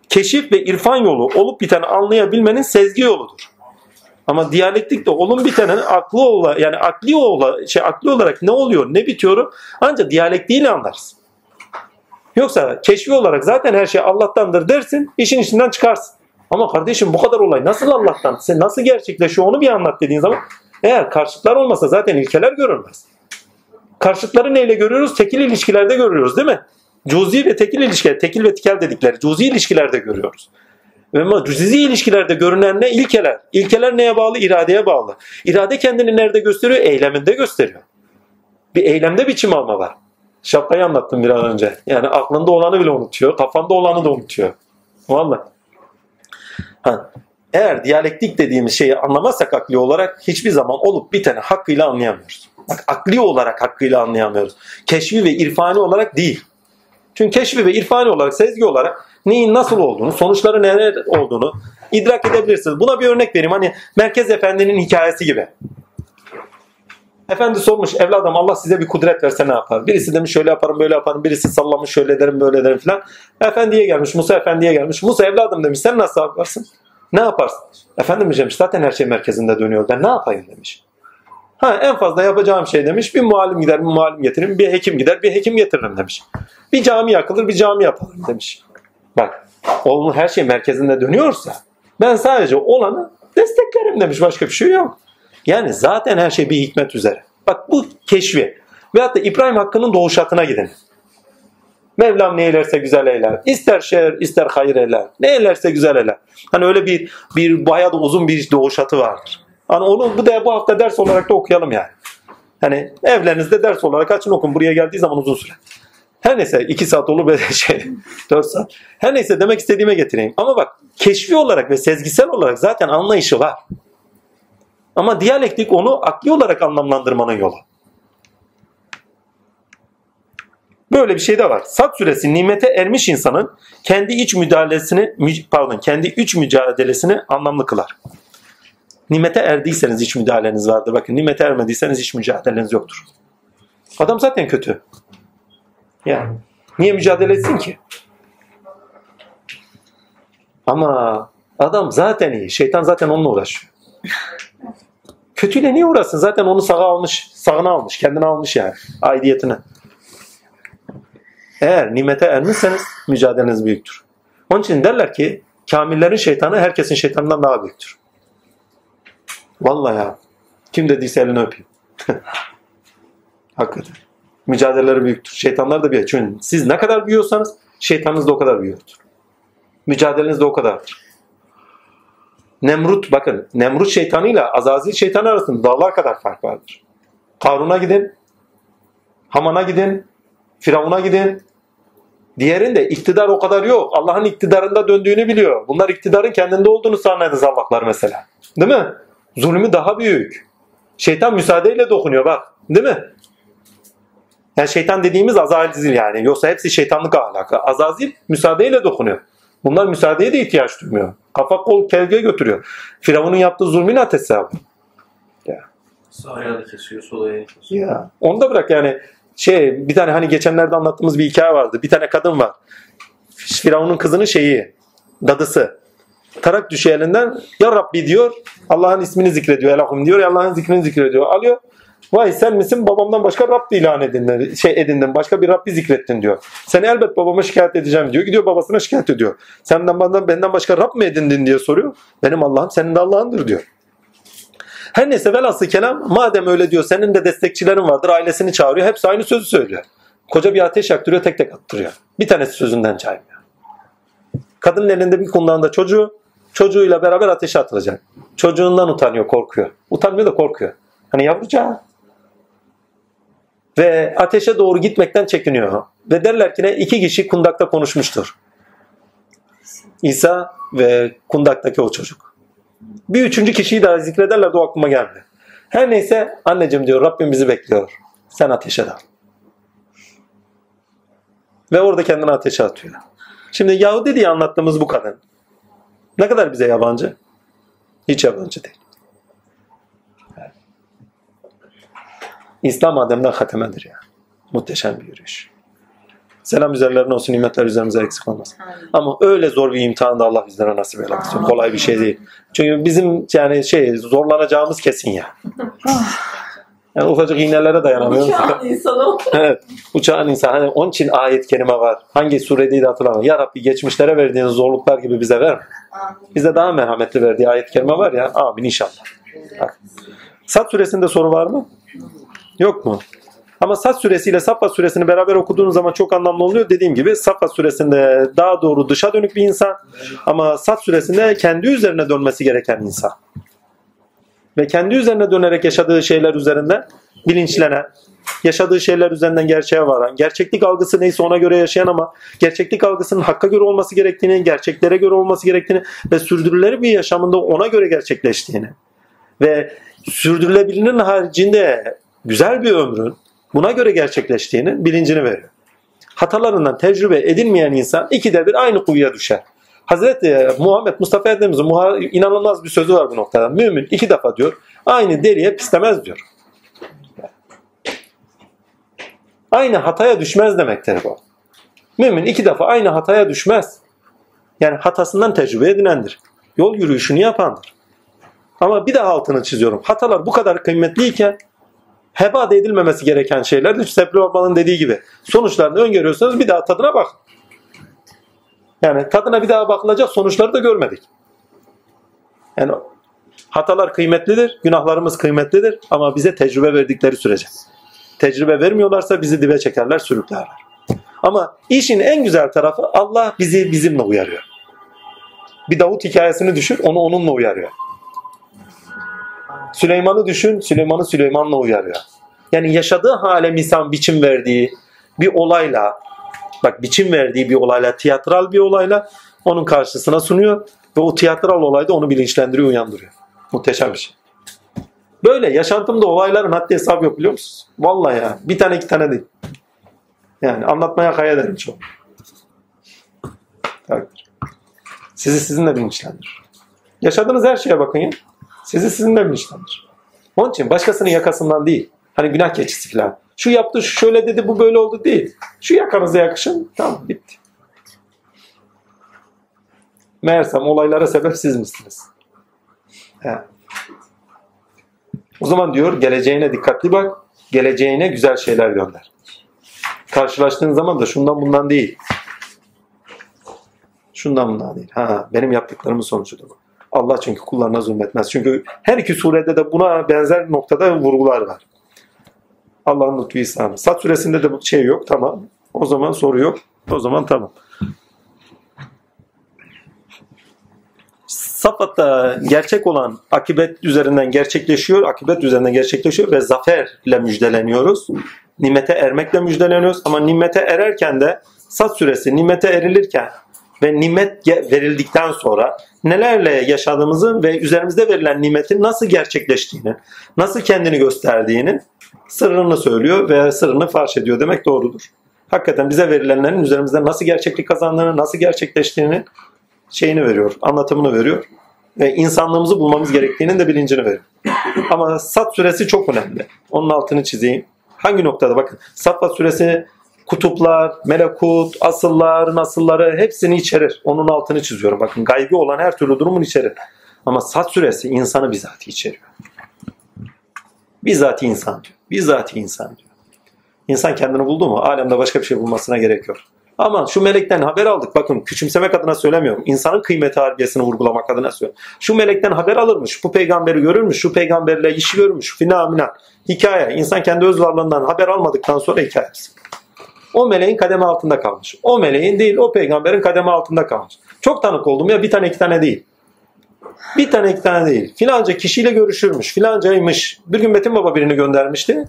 A: Keşif ve irfan yolu olup biteni anlayabilmenin sezgi yoludur. Ama diyalektikte olun bitenin aklı ola yani akli ola şey akli olarak ne oluyor, ne bitiyor ancak diyalektiğiyle anlarsın. Yoksa keşfi olarak zaten her şey Allah'tandır dersin, işin içinden çıkarsın. Ama kardeşim bu kadar olay nasıl Allah'tan? Sen nasıl gerçekleşiyor onu bir anlat dediğin zaman eğer karşıtlar olmasa zaten ilkeler görülmez. Karşıtları neyle görüyoruz? Tekil ilişkilerde görüyoruz değil mi? Cüzi ve tekil ilişkiler, tekil ve tikel dedikleri cüzi ilişkilerde görüyoruz. Ama cüzi ilişkilerde görünen ne? İlkeler. İlkeler neye bağlı? İradeye bağlı. İrade kendini nerede gösteriyor? Eyleminde gösteriyor. Bir eylemde biçim alma var. Şapkayı anlattım bir an önce. Yani aklında olanı bile unutuyor. Kafanda olanı da unutuyor. Vallahi. Ha. Eğer diyalektik dediğimiz şeyi anlamazsak akli olarak hiçbir zaman olup biteni hakkıyla anlayamıyoruz. Bak akli olarak hakkıyla anlayamıyoruz. Keşfi ve irfani olarak değil. Çünkü keşfi ve irfani olarak, sezgi olarak neyin nasıl olduğunu, sonuçları neler olduğunu idrak edebilirsiniz. Buna bir örnek vereyim. Hani Merkez Efendi'nin hikayesi gibi. Efendi sormuş evladım Allah size bir kudret verse ne yapar? Birisi demiş şöyle yaparım böyle yaparım. Birisi sallamış şöyle ederim böyle ederim filan. Efendiye gelmiş Musa Efendiye gelmiş. Musa evladım demiş sen nasıl yaparsın? Ne yaparsın? Efendim demiş zaten her şey merkezinde dönüyor. Ben ne yapayım demiş. Ha en fazla yapacağım şey demiş bir muallim gider bir muallim getiririm bir hekim gider bir hekim getiririm demiş. Bir cami yakılır bir cami yapalım demiş. Bak onun her şey merkezinde dönüyorsa ben sadece olanı desteklerim demiş başka bir şey yok. Yani zaten her şey bir hikmet üzere. Bak bu keşfi. Veyahut da İbrahim Hakkı'nın doğuşatına gidin. Mevlam ne eylerse güzel eyler. İster şer, ister hayır eyler. Ne eylerse güzel eyler. Hani öyle bir bir bayağı da uzun bir doğuşatı vardır. Hani onu bu da bu hafta ders olarak da okuyalım yani. Hani evlerinizde ders olarak açın okun. Buraya geldiği zaman uzun süre. Her neyse 2 saat olur böyle şey 4 saat. Her neyse demek istediğime getireyim. Ama bak keşfi olarak ve sezgisel olarak zaten anlayışı var. Ama diyalektik onu akli olarak anlamlandırmanın yolu. Böyle bir şey de var. Sat suresi nimete ermiş insanın kendi iç müdahalesini mü- pardon kendi iç mücadelesini anlamlı kılar. Nimete erdiyseniz iç müdahaleniz vardır. Bakın nimete ermediyseniz iç mücadeleniz yoktur. Adam zaten kötü. Yani niye mücadele etsin ki? Ama adam zaten iyi. Şeytan zaten onunla uğraşıyor. Kötüyle niye uğraşsın? Zaten onu sağa almış, sağına almış, kendine almış yani. Aidiyetine. Eğer nimete ermişseniz mücadeleniz büyüktür. Onun için derler ki kamillerin şeytanı herkesin şeytanından daha büyüktür. Vallahi ya. Kim dediyse elini öpeyim. Hakikaten. Mücadeleleri büyüktür. Şeytanlar da büyük. Çünkü siz ne kadar büyüyorsanız şeytanınız da o kadar büyüyordur. Mücadeleniz de o kadardır. Nemrut bakın Nemrut şeytanıyla Azazil şeytanı arasında dağlar kadar fark vardır. Karun'a gidin, Haman'a gidin, Firavun'a gidin. Diğerinde iktidar o kadar yok. Allah'ın iktidarında döndüğünü biliyor. Bunlar iktidarın kendinde olduğunu zannediniz Allah'lar mesela. Değil mi? Zulmü daha büyük. Şeytan müsaadeyle dokunuyor bak. Değil mi? Yani şeytan dediğimiz Azazil yani. Yoksa hepsi şeytanlık ahlakı. Azazil müsaadeyle dokunuyor. Bunlar müsaadeye de ihtiyaç duymuyor. Kafa kol kelge götürüyor. Firavun'un yaptığı zulmün ateşi abi.
K: Sağ ayağını kesiyor, sol ayağını kesiyor.
A: Ya. Onu da bırak yani şey bir tane hani geçenlerde anlattığımız bir hikaye vardı. Bir tane kadın var. Firavun'un kızının şeyi, dadısı. Tarak düşüyor elinden. Ya Rabbi diyor. Allah'ın ismini zikrediyor. Elahum diyor. Allah'ın zikrini zikrediyor. Alıyor. Vay sen misin babamdan başka Rab ilan edindin, şey edindin, başka bir Rabbi zikrettin diyor. Seni elbet babama şikayet edeceğim diyor. Gidiyor babasına şikayet ediyor. Senden benden, benden başka Rab mı edindin diye soruyor. Benim Allah'ım senin de Allah'ındır diyor. Her neyse velhasıl kelam madem öyle diyor senin de destekçilerin vardır ailesini çağırıyor. Hepsi aynı sözü söylüyor. Koca bir ateş yaktırıyor tek tek attırıyor. Bir tanesi sözünden caymıyor. Kadının elinde bir kundağında çocuğu çocuğuyla beraber ateşe atılacak. Çocuğundan utanıyor korkuyor. Utanmıyor da korkuyor. Hani yavrucağı. Ve ateşe doğru gitmekten çekiniyor. Ve derler ki ne? iki kişi kundakta konuşmuştur. İsa ve kundaktaki o çocuk. Bir üçüncü kişiyi daha zikrederler de o aklıma geldi. Her neyse anneciğim diyor Rabbim bizi bekliyor. Sen ateşe dal. Ve orada kendini ateşe atıyor. Şimdi Yahudi diye anlattığımız bu kadın. Ne kadar bize yabancı? Hiç yabancı değil. İslam ademden hatemedir ya. Muhteşem bir yürüyüş. Selam üzerlerine olsun, nimetler üzerimize eksik olmasın. Ama öyle zor bir imtihan da Allah bizlere nasip eylesin. Kolay bir şey değil. Çünkü bizim yani şey zorlanacağımız kesin ya. Yani ufacık iğnelere dayanamıyoruz.
B: Uçağın insanı.
A: evet. Uçağın insan. Hani onun için ayet kerime var. Hangi suredeydi hatırlamıyorum. Ya Rabbi geçmişlere verdiğin zorluklar gibi bize verme. Bize daha merhametli verdiği ayet kerime var ya. Amin inşallah. Bak. Sat suresinde soru var mı? Yok mu? Ama Sat suresiyle Saffat suresini beraber okuduğunuz zaman çok anlamlı oluyor. Dediğim gibi Saffat suresinde daha doğru dışa dönük bir insan ama Sat suresinde kendi üzerine dönmesi gereken insan. Ve kendi üzerine dönerek yaşadığı şeyler üzerinden bilinçlenen, yaşadığı şeyler üzerinden gerçeğe varan, gerçeklik algısı neyse ona göre yaşayan ama gerçeklik algısının hakka göre olması gerektiğini, gerçeklere göre olması gerektiğini ve sürdürülebilir bir yaşamında ona göre gerçekleştiğini ve sürdürülebilirinin haricinde güzel bir ömrün buna göre gerçekleştiğini bilincini veriyor. Hatalarından tecrübe edilmeyen insan ikide bir aynı kuyuya düşer. Hazreti Muhammed Mustafa Efendimiz'in inanılmaz bir sözü var bu noktada. Mümin iki defa diyor aynı deliye pislemez diyor. Aynı hataya düşmez demektir bu. Mümin iki defa aynı hataya düşmez. Yani hatasından tecrübe edinendir. Yol yürüyüşünü yapandır. Ama bir daha altını çiziyorum. Hatalar bu kadar kıymetliyken heba edilmemesi gereken şeylerdir. Sepri Baba'nın dediği gibi. Sonuçlarını öngörüyorsanız bir daha tadına bak. Yani tadına bir daha bakılacak sonuçları da görmedik. Yani hatalar kıymetlidir, günahlarımız kıymetlidir ama bize tecrübe verdikleri sürece. Tecrübe vermiyorlarsa bizi dibe çekerler, sürüklerler. Ama işin en güzel tarafı Allah bizi bizimle uyarıyor. Bir Davut hikayesini düşün, onu onunla uyarıyor. Süleyman'ı düşün, Süleyman'ı Süleyman'la uyarıyor. Yani yaşadığı hale misal biçim verdiği bir olayla, bak biçim verdiği bir olayla, tiyatral bir olayla onun karşısına sunuyor ve o tiyatral olayda onu bilinçlendiriyor, uyandırıyor. Muhteşem bir şey. Böyle yaşantımda olayların haddi hesabı yok biliyor musunuz? Vallahi ya. Bir tane iki tane değil. Yani anlatmaya kaya ederim çok. Takdir. Sizi sizinle bilinçlendirir. Yaşadığınız her şeye bakın ya. Sizi sizinle bilinçlendirir. Onun için başkasının yakasından değil. Hani günah keçisi falan. Şu yaptı, şu şöyle dedi, bu böyle oldu değil. Şu yakanıza yakışın, tamam bitti. Meğersem olaylara sebep siz misiniz? He. O zaman diyor geleceğine dikkatli bak, geleceğine güzel şeyler gönder. Karşılaştığın zaman da şundan bundan değil. Şundan bundan değil. Ha, benim yaptıklarımın sonucudur bu. Allah çünkü kullarına zulmetmez. Çünkü her iki surede de buna benzer noktada vurgular var. Allah'ın lütfu ihsanı. Sat suresinde de bu şey yok. Tamam. O zaman soru yok. O zaman tamam. Safat'ta gerçek olan akibet üzerinden gerçekleşiyor. Akibet üzerinden gerçekleşiyor ve zaferle müjdeleniyoruz. Nimete ermekle müjdeleniyoruz. Ama nimete ererken de Sat suresi nimete erilirken ve nimet verildikten sonra nelerle yaşadığımızı ve üzerimizde verilen nimetin nasıl gerçekleştiğini, nasıl kendini gösterdiğini sırrını söylüyor ve sırrını farş ediyor demek doğrudur. Hakikaten bize verilenlerin üzerimizde nasıl gerçeklik kazandığını, nasıl gerçekleştiğini şeyini veriyor, anlatımını veriyor. Ve insanlığımızı bulmamız gerektiğinin de bilincini veriyor. Ama Sat suresi çok önemli. Onun altını çizeyim. Hangi noktada? Bakın Saffat suresi kutuplar, melekut, asıllar, nasılları hepsini içerir. Onun altını çiziyorum. Bakın gaybi olan her türlü durumun içerir. Ama Sat suresi insanı bizzat içeriyor. Bizzati insan diyor. Bizzati insan diyor. İnsan kendini buldu mu alemde başka bir şey bulmasına gerek yok. Ama şu melekten haber aldık. Bakın küçümsemek adına söylemiyorum. İnsanın kıymeti harbiyesini vurgulamak adına söylüyorum. Şu melekten haber alırmış. Bu peygamberi görürmüş. Şu peygamberle işi görmüş. Fina mina. Hikaye. İnsan kendi öz varlığından haber almadıktan sonra hikayesi. O meleğin kademe altında kalmış. O meleğin değil o peygamberin kademe altında kalmış. Çok tanık oldum ya bir tane iki tane değil. Bir tane iki tane değil. Filanca kişiyle görüşürmüş. Filancaymış. Bir gün Metin Baba birini göndermişti.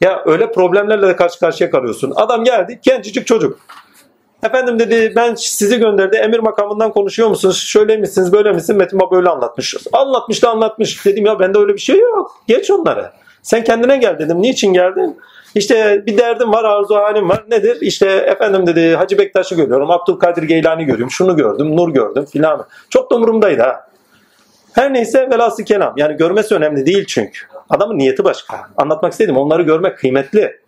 A: Ya öyle problemlerle de karşı karşıya kalıyorsun. Adam geldi gencecik çocuk. Efendim dedi ben sizi gönderdi emir makamından konuşuyor musunuz? Şöyle misiniz böyle misiniz? Metin Baba öyle anlatmış. Anlatmış da anlatmış. Dedim ya bende öyle bir şey yok. Geç onları. Sen kendine gel dedim. Niçin geldin? İşte bir derdim var, arzu halim var. Nedir? İşte efendim dedi Hacı Bektaş'ı görüyorum, Abdülkadir Geylani görüyorum, şunu gördüm, Nur gördüm filan. Çok da umurumdaydı ha. Her neyse velası kelam. Yani görmesi önemli değil çünkü. Adamın niyeti başka. Anlatmak istedim. Onları görmek kıymetli.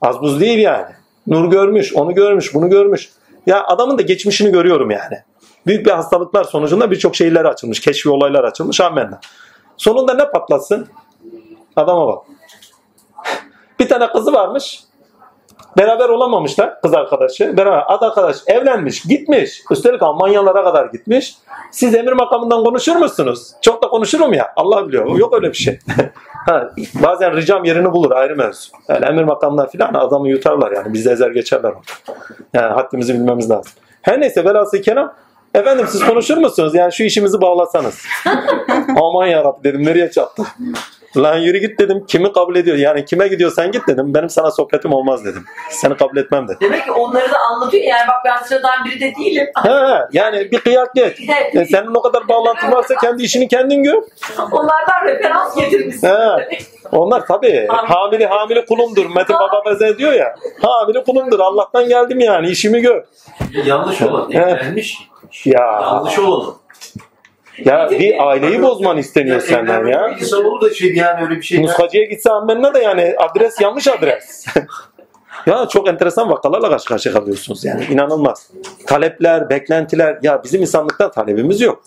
A: Az buz değil yani. Nur görmüş, onu görmüş, bunu görmüş. Ya adamın da geçmişini görüyorum yani. Büyük bir hastalıklar sonucunda birçok şeyler açılmış. Keşfi olaylar açılmış. Amenna. Sonunda ne patlasın? Adama bak. Bir tane kızı varmış. Beraber olamamışlar kız arkadaşı. Beraber ad arkadaş evlenmiş, gitmiş. Üstelik Almanyalara kadar gitmiş. Siz emir makamından konuşur musunuz? Çok da konuşurum ya. Allah biliyor. Yok öyle bir şey. ha, bazen ricam yerini bulur ayrı mevzu. Yani emir makamından filan adamı yutarlar yani. Bizi ezer geçerler. Yani haddimizi bilmemiz lazım. Her neyse velhasıl kelam Efendim siz konuşur musunuz? Yani şu işimizi bağlasanız. Aman yarabbim dedim nereye çattı? Lan yürü git dedim. Kimi kabul ediyor? Yani kime gidiyorsan git dedim. Benim sana sohbetim olmaz dedim. Seni kabul etmem dedim.
B: Demek ki onları da anlatıyor yani bak ben sıradan biri de değilim.
A: He, yani bir kıyak geç. E, senin o kadar bağlantın varsa kendi işini kendin gör.
B: Onlardan referans getirmişsin.
A: He. Onlar tabii hamile hamile kulumdur. Metin Baba Beze diyor ya. Hamile kulumdur. Allah'tan geldim yani. işimi gör.
K: Yanlış olan evlenmiş.
A: Ya.
K: Yanlış olanı.
A: Ya bir aileyi bozman isteniyor senden ya.
K: İnsan olur da şey yani öyle bir şey.
A: Nuskacıya gitse ammenna da yani adres yanlış adres. ya çok enteresan vakalarla karşı karşıya kalıyorsunuz yani inanılmaz. Talepler, beklentiler ya bizim insanlıktan talebimiz yok.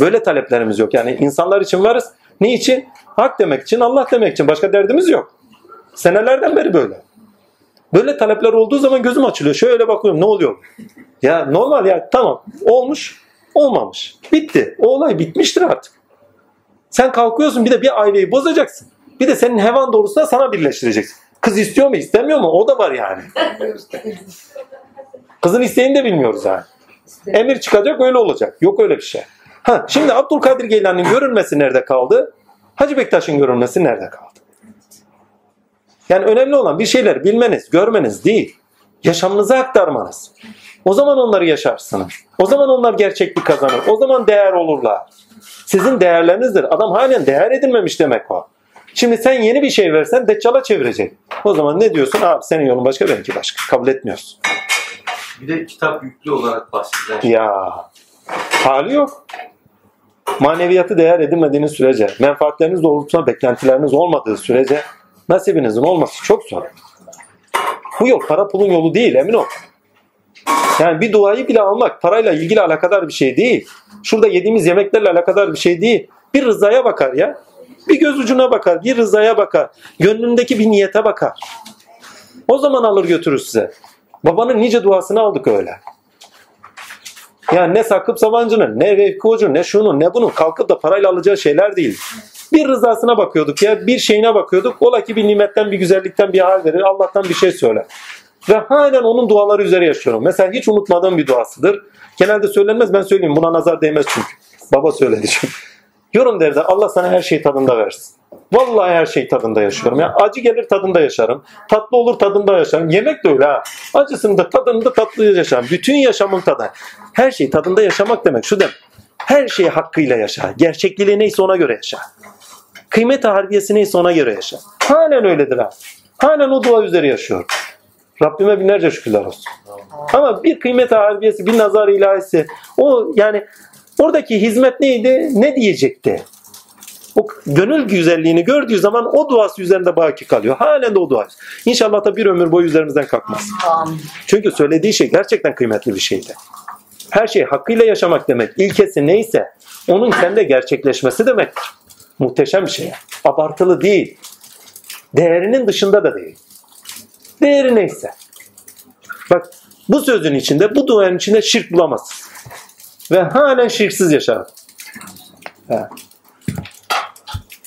A: Böyle taleplerimiz yok. Yani insanlar için varız. Ne için? Hak demek için, Allah demek için. Başka derdimiz yok. Senelerden beri böyle. Böyle talepler olduğu zaman gözüm açılıyor. Şöyle bakıyorum ne oluyor? Ya normal ya tamam olmuş olmamış. Bitti. O olay bitmiştir artık. Sen kalkıyorsun bir de bir aileyi bozacaksın. Bir de senin hevan doğrusuna sana birleştireceksin. Kız istiyor mu istemiyor mu o da var yani. Kızın isteğini de bilmiyoruz yani. Emir çıkacak öyle olacak. Yok öyle bir şey. Ha, şimdi Abdülkadir Geylani'nin görülmesi nerede kaldı? Hacı Bektaş'ın görülmesi nerede kaldı? Yani önemli olan bir şeyler bilmeniz, görmeniz değil. Yaşamınıza aktarmanız. O zaman onları yaşarsınız. O zaman onlar gerçeklik kazanır. O zaman değer olurlar. Sizin değerlerinizdir. Adam halen değer edilmemiş demek o. Şimdi sen yeni bir şey versen Deccal'a çevirecek. O zaman ne diyorsun? Abi senin yolun başka benimki başka. Kabul etmiyorsun.
K: Bir de kitap yüklü olarak bahsedilen
A: Ya hali yok. Maneviyatı değer edinmediğiniz sürece, menfaatleriniz doğrultusunda beklentileriniz olmadığı sürece nasibinizin olması çok zor. Bu yol para pulun yolu değil emin ol. Yani bir duayı bile almak parayla ilgili alakadar bir şey değil. Şurada yediğimiz yemeklerle alakadar bir şey değil. Bir rızaya bakar ya. Bir göz ucuna bakar, bir rızaya bakar. Gönlündeki bir niyete bakar. O zaman alır götürür size. Babanın nice duasını aldık öyle. Yani ne Sakıp Sabancı'nın, ne Vevki Hoca'nın, ne şunun, ne bunun kalkıp da parayla alacağı şeyler değil. Bir rızasına bakıyorduk ya, bir şeyine bakıyorduk. Ola ki bir nimetten, bir güzellikten bir hal verir, Allah'tan bir şey söyler. Ve halen onun duaları üzere yaşıyorum. Mesela hiç unutmadığım bir duasıdır. Genelde söylenmez, ben söyleyeyim. Buna nazar değmez çünkü. Baba söyledi çünkü. Yorum derdi, Allah sana her şey tadında versin. Vallahi her şey tadında yaşıyorum. Ya acı gelir tadında yaşarım. Tatlı olur tadında yaşarım. Yemek de öyle ha. Acısını da tadını da tatlı yaşarım. Bütün yaşamın tadı. Her şey tadında yaşamak demek şu demek. Her şeyi hakkıyla yaşa. Gerçekliği neyse ona göre yaşa. Kıymet harbiyesi neyse ona göre yaşa. Halen öyledir ha. Halen o dua üzere yaşıyor. Rabbime binlerce şükürler olsun. Ama bir kıymet harbiyesi, bir nazar ilahisi o yani oradaki hizmet neydi? Ne diyecekti? O gönül güzelliğini gördüğü zaman o duası üzerinde baki kalıyor. Halen de o dua. İnşallah da bir ömür boyu üzerimizden kalkmaz. Çünkü söylediği şey gerçekten kıymetli bir şeydi. Her şey hakkıyla yaşamak demek. İlkesi neyse onun sende gerçekleşmesi demektir. Muhteşem bir şey. Abartılı değil. Değerinin dışında da değil. Değeri neyse. Bak bu sözün içinde, bu duanın içinde şirk bulamazsın. Ve halen şirksiz yaşar. Ha.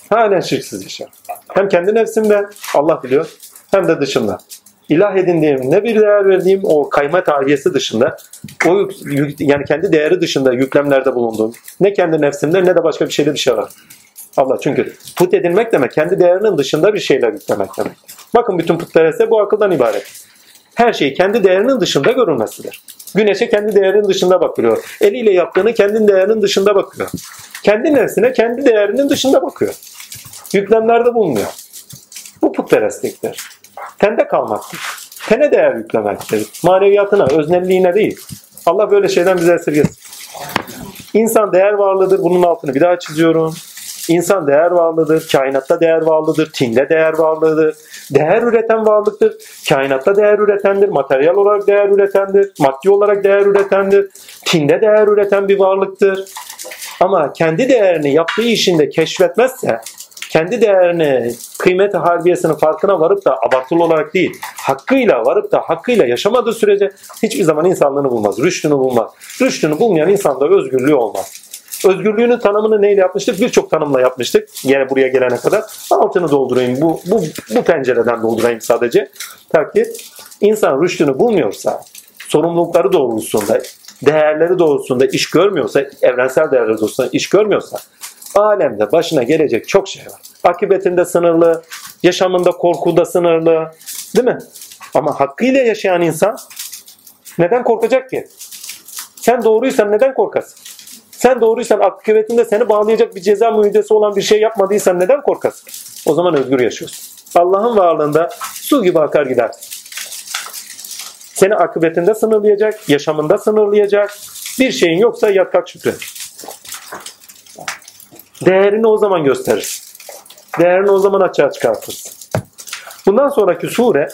A: Halen şirksiz yaşar. Hem kendi nefsimde Allah biliyor hem de dışında. İlah edindiğim ne bir değer verdiğim o kayma tarihiyesi dışında o yük- yani kendi değeri dışında yüklemlerde bulunduğum ne kendi nefsimde ne de başka bir şeyde bir şey var. Allah çünkü put edilmek demek kendi değerinin dışında bir şeyler yüklemek demek. Bakın bütün putperestler bu akıldan ibaret. Her şey kendi değerinin dışında görülmesidir. Güneşe kendi değerinin dışında bakıyor. Eliyle yaptığını kendi değerinin dışında bakıyor. Kendi nefsine kendi değerinin dışında bakıyor. Yüklemlerde bulunuyor. Bu putperestliktir. Tende kalmaktır. Tene değer yüklemektir. Maneviyatına, öznelliğine değil. Allah böyle şeyden bize esirgesin. İnsan değer varlığıdır. Bunun altını bir daha çiziyorum. İnsan değer varlığıdır. Kainatta değer varlığıdır. Tinde değer varlığıdır. Değer üreten varlıktır. Kainatta değer üretendir. Materyal olarak değer üretendir. Maddi olarak değer üretendir. Tinde değer üreten bir varlıktır. Ama kendi değerini yaptığı işinde keşfetmezse, kendi değerini, kıymeti harbiyesinin farkına varıp da abartılı olarak değil, hakkıyla varıp da hakkıyla yaşamadığı sürece hiçbir zaman insanlığını bulmaz, rüştünü bulmaz. Rüştünü bulmayan insanda özgürlüğü olmaz. Özgürlüğünün tanımını neyle yapmıştık? Birçok tanımla yapmıştık. Yine buraya gelene kadar. Altını doldurayım. Bu, bu, bu pencereden doldurayım sadece. Ta ki insan rüştünü bulmuyorsa, sorumlulukları doğrultusunda, değerleri doğrultusunda iş görmüyorsa, evrensel değerleri doğrultusunda iş görmüyorsa, alemde başına gelecek çok şey var. Akıbetinde sınırlı, yaşamında korkuda sınırlı, değil mi? Ama hakkıyla yaşayan insan neden korkacak ki? Sen doğruysan neden korkasın? Sen doğruysan akıbetinde seni bağlayacak bir ceza müjdesi olan bir şey yapmadıysan neden korkasın? O zaman özgür yaşıyorsun. Allah'ın varlığında su gibi akar gidersin. Seni akıbetinde sınırlayacak, yaşamında sınırlayacak. Bir şeyin yoksa yat kalk şükret. Değerini o zaman gösterirsin. Değerini o zaman açığa çıkartırsın. Bundan sonraki sure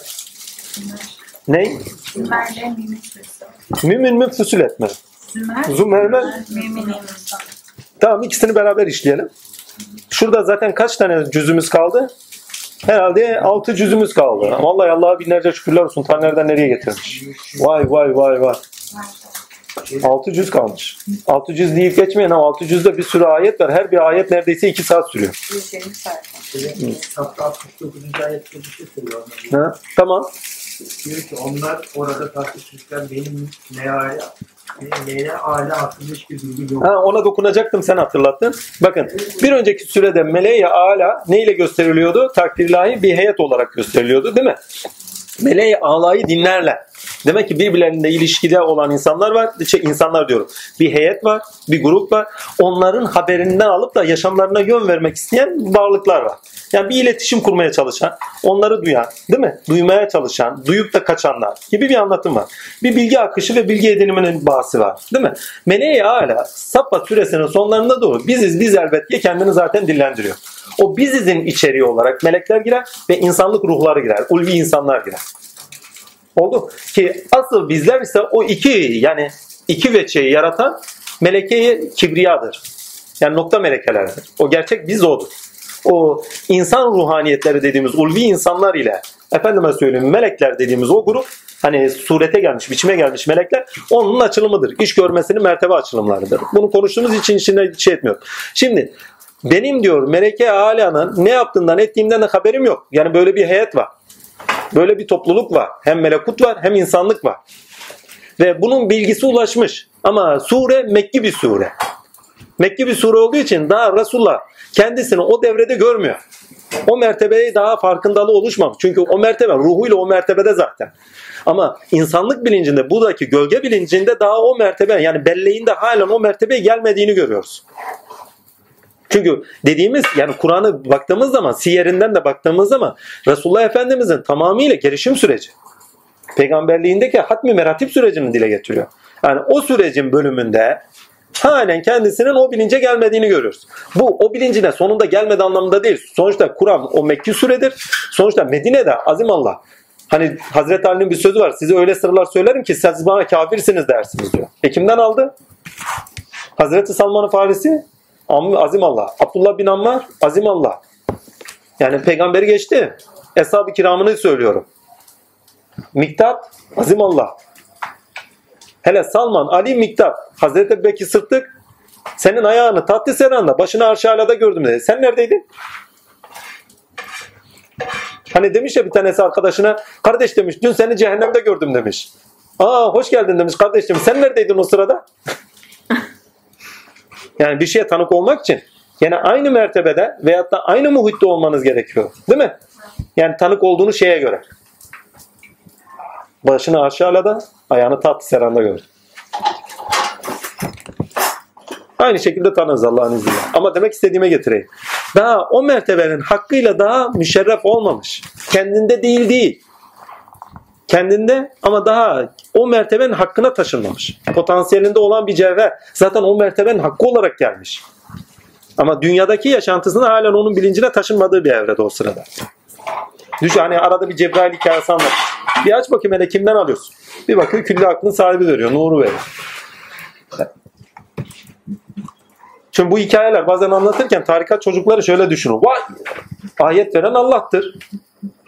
A: ne?
D: Mümin Süresi.
A: Mümin mi füsül etme.
D: Zümer,
A: Zümer'le. Tamam ikisini beraber işleyelim. Şurada zaten kaç tane cüzümüz kaldı? Herhalde 6 cüzümüz kaldı. Vallahi Allah'a binlerce şükürler olsun. Ta nereden nereye getirmiş. Vay vay vay vay. 6 cüz kalmış. 6 cüz deyip geçmeyin ama 6 cüzde bir sürü ayet var. Her bir ayet neredeyse 2 saat sürüyor.
H: 120 sayfa.
G: Hatta 69. ayette bir şey söylüyor. onlar.
A: Ha? Tamam.
G: Diyor ki onlar orada tartışırken benim meale, ala hakkında hiçbir bilgi yok.
A: Ha, ona dokunacaktım sen hatırlattın. Bakın bir önceki sürede meleği ala neyle gösteriliyordu? Takdirlahi bir heyet olarak gösteriliyordu değil mi? Meleği alayı dinlerler. Demek ki birbirlerinde ilişkide olan insanlar var. Şey, insanlar diyorum. Bir heyet var, bir grup var. Onların haberinden alıp da yaşamlarına yön vermek isteyen varlıklar var. Yani bir iletişim kurmaya çalışan, onları duyan, değil mi? Duymaya çalışan, duyup da kaçanlar gibi bir anlatım var. Bir bilgi akışı ve bilgi ediniminin bahsi var. Değil mi? Meleği hala Sappa süresinin sonlarında doğru biziz biz elbet diye kendini zaten dillendiriyor. O bizizin içeriği olarak melekler girer ve insanlık ruhları girer. Ulvi insanlar girer. Oldu. Ki asıl bizler ise o iki yani iki veçeyi yaratan melekeyi kibriyadır. Yani nokta melekelerdir. O gerçek biz odur. O insan ruhaniyetleri dediğimiz ulvi insanlar ile efendime söyleyeyim melekler dediğimiz o grup hani surete gelmiş, biçime gelmiş melekler onun açılımıdır. İş görmesinin mertebe açılımlarıdır. Bunu konuştuğumuz için içinde şey etmiyor. Şimdi benim diyor meleke alanın ne yaptığından ettiğimden de haberim yok. Yani böyle bir heyet var. Böyle bir topluluk var. Hem melekut var hem insanlık var. Ve bunun bilgisi ulaşmış. Ama sure Mekki bir sure. Mekki bir sure olduğu için daha Resulullah kendisini o devrede görmüyor. O mertebeye daha farkındalığı oluşmamış. Çünkü o mertebe ruhuyla o mertebede zaten. Ama insanlık bilincinde, buradaki gölge bilincinde daha o mertebe yani belleğinde halen o mertebeye gelmediğini görüyoruz. Çünkü dediğimiz yani Kur'an'ı baktığımız zaman, siyerinden de baktığımız zaman Resulullah Efendimizin tamamıyla gelişim süreci. Peygamberliğindeki hatmi meratip sürecini dile getiriyor. Yani o sürecin bölümünde halen kendisinin o bilince gelmediğini görüyoruz. Bu o bilincine sonunda gelmedi anlamında değil. Sonuçta Kur'an o Mekki süredir. Sonuçta Medine'de azim Allah. Hani Hazreti Ali'nin bir sözü var. Size öyle sırlar söylerim ki siz bana kafirsiniz dersiniz diyor. E kimden aldı? Hazreti Salman-ı Farisi Azim Allah. Abdullah bin Ammar Azim Allah. Yani peygamberi geçti. Eshab-ı kiramını söylüyorum. Miktat Azim Allah. Hele Salman, Ali Miktat. Hazreti Bekir Sıddık senin ayağını tatlı seranda başını arş alada gördüm dedi. Sen neredeydin? Hani demiş ya bir tanesi arkadaşına kardeş demiş dün seni cehennemde gördüm demiş. Aa hoş geldin demiş kardeşim sen neredeydin o sırada? Yani bir şeye tanık olmak için yine aynı mertebede veyahut da aynı muhitte olmanız gerekiyor. Değil mi? Yani tanık olduğunuz şeye göre. Başını aşağılada, ayağını tatlı seranda gördüm. Aynı şekilde tanırız Allah'ın izniyle. Ama demek istediğime getireyim. Daha o mertebenin hakkıyla daha müşerref olmamış. Kendinde değil değil. Kendinde ama daha o mertebenin hakkına taşınmamış. Potansiyelinde olan bir cevher. Zaten o mertebenin hakkı olarak gelmiş. Ama dünyadaki yaşantısında halen onun bilincine taşınmadığı bir evrede o sırada. Düşün hani arada bir Cebrail hikayesi anlat. Bir aç bakayım hele kimden alıyorsun? Bir bakıyor külli aklın sahibi veriyor. Nuru veriyor. Şimdi bu hikayeler bazen anlatırken tarikat çocukları şöyle düşünür. Vay ayet veren Allah'tır.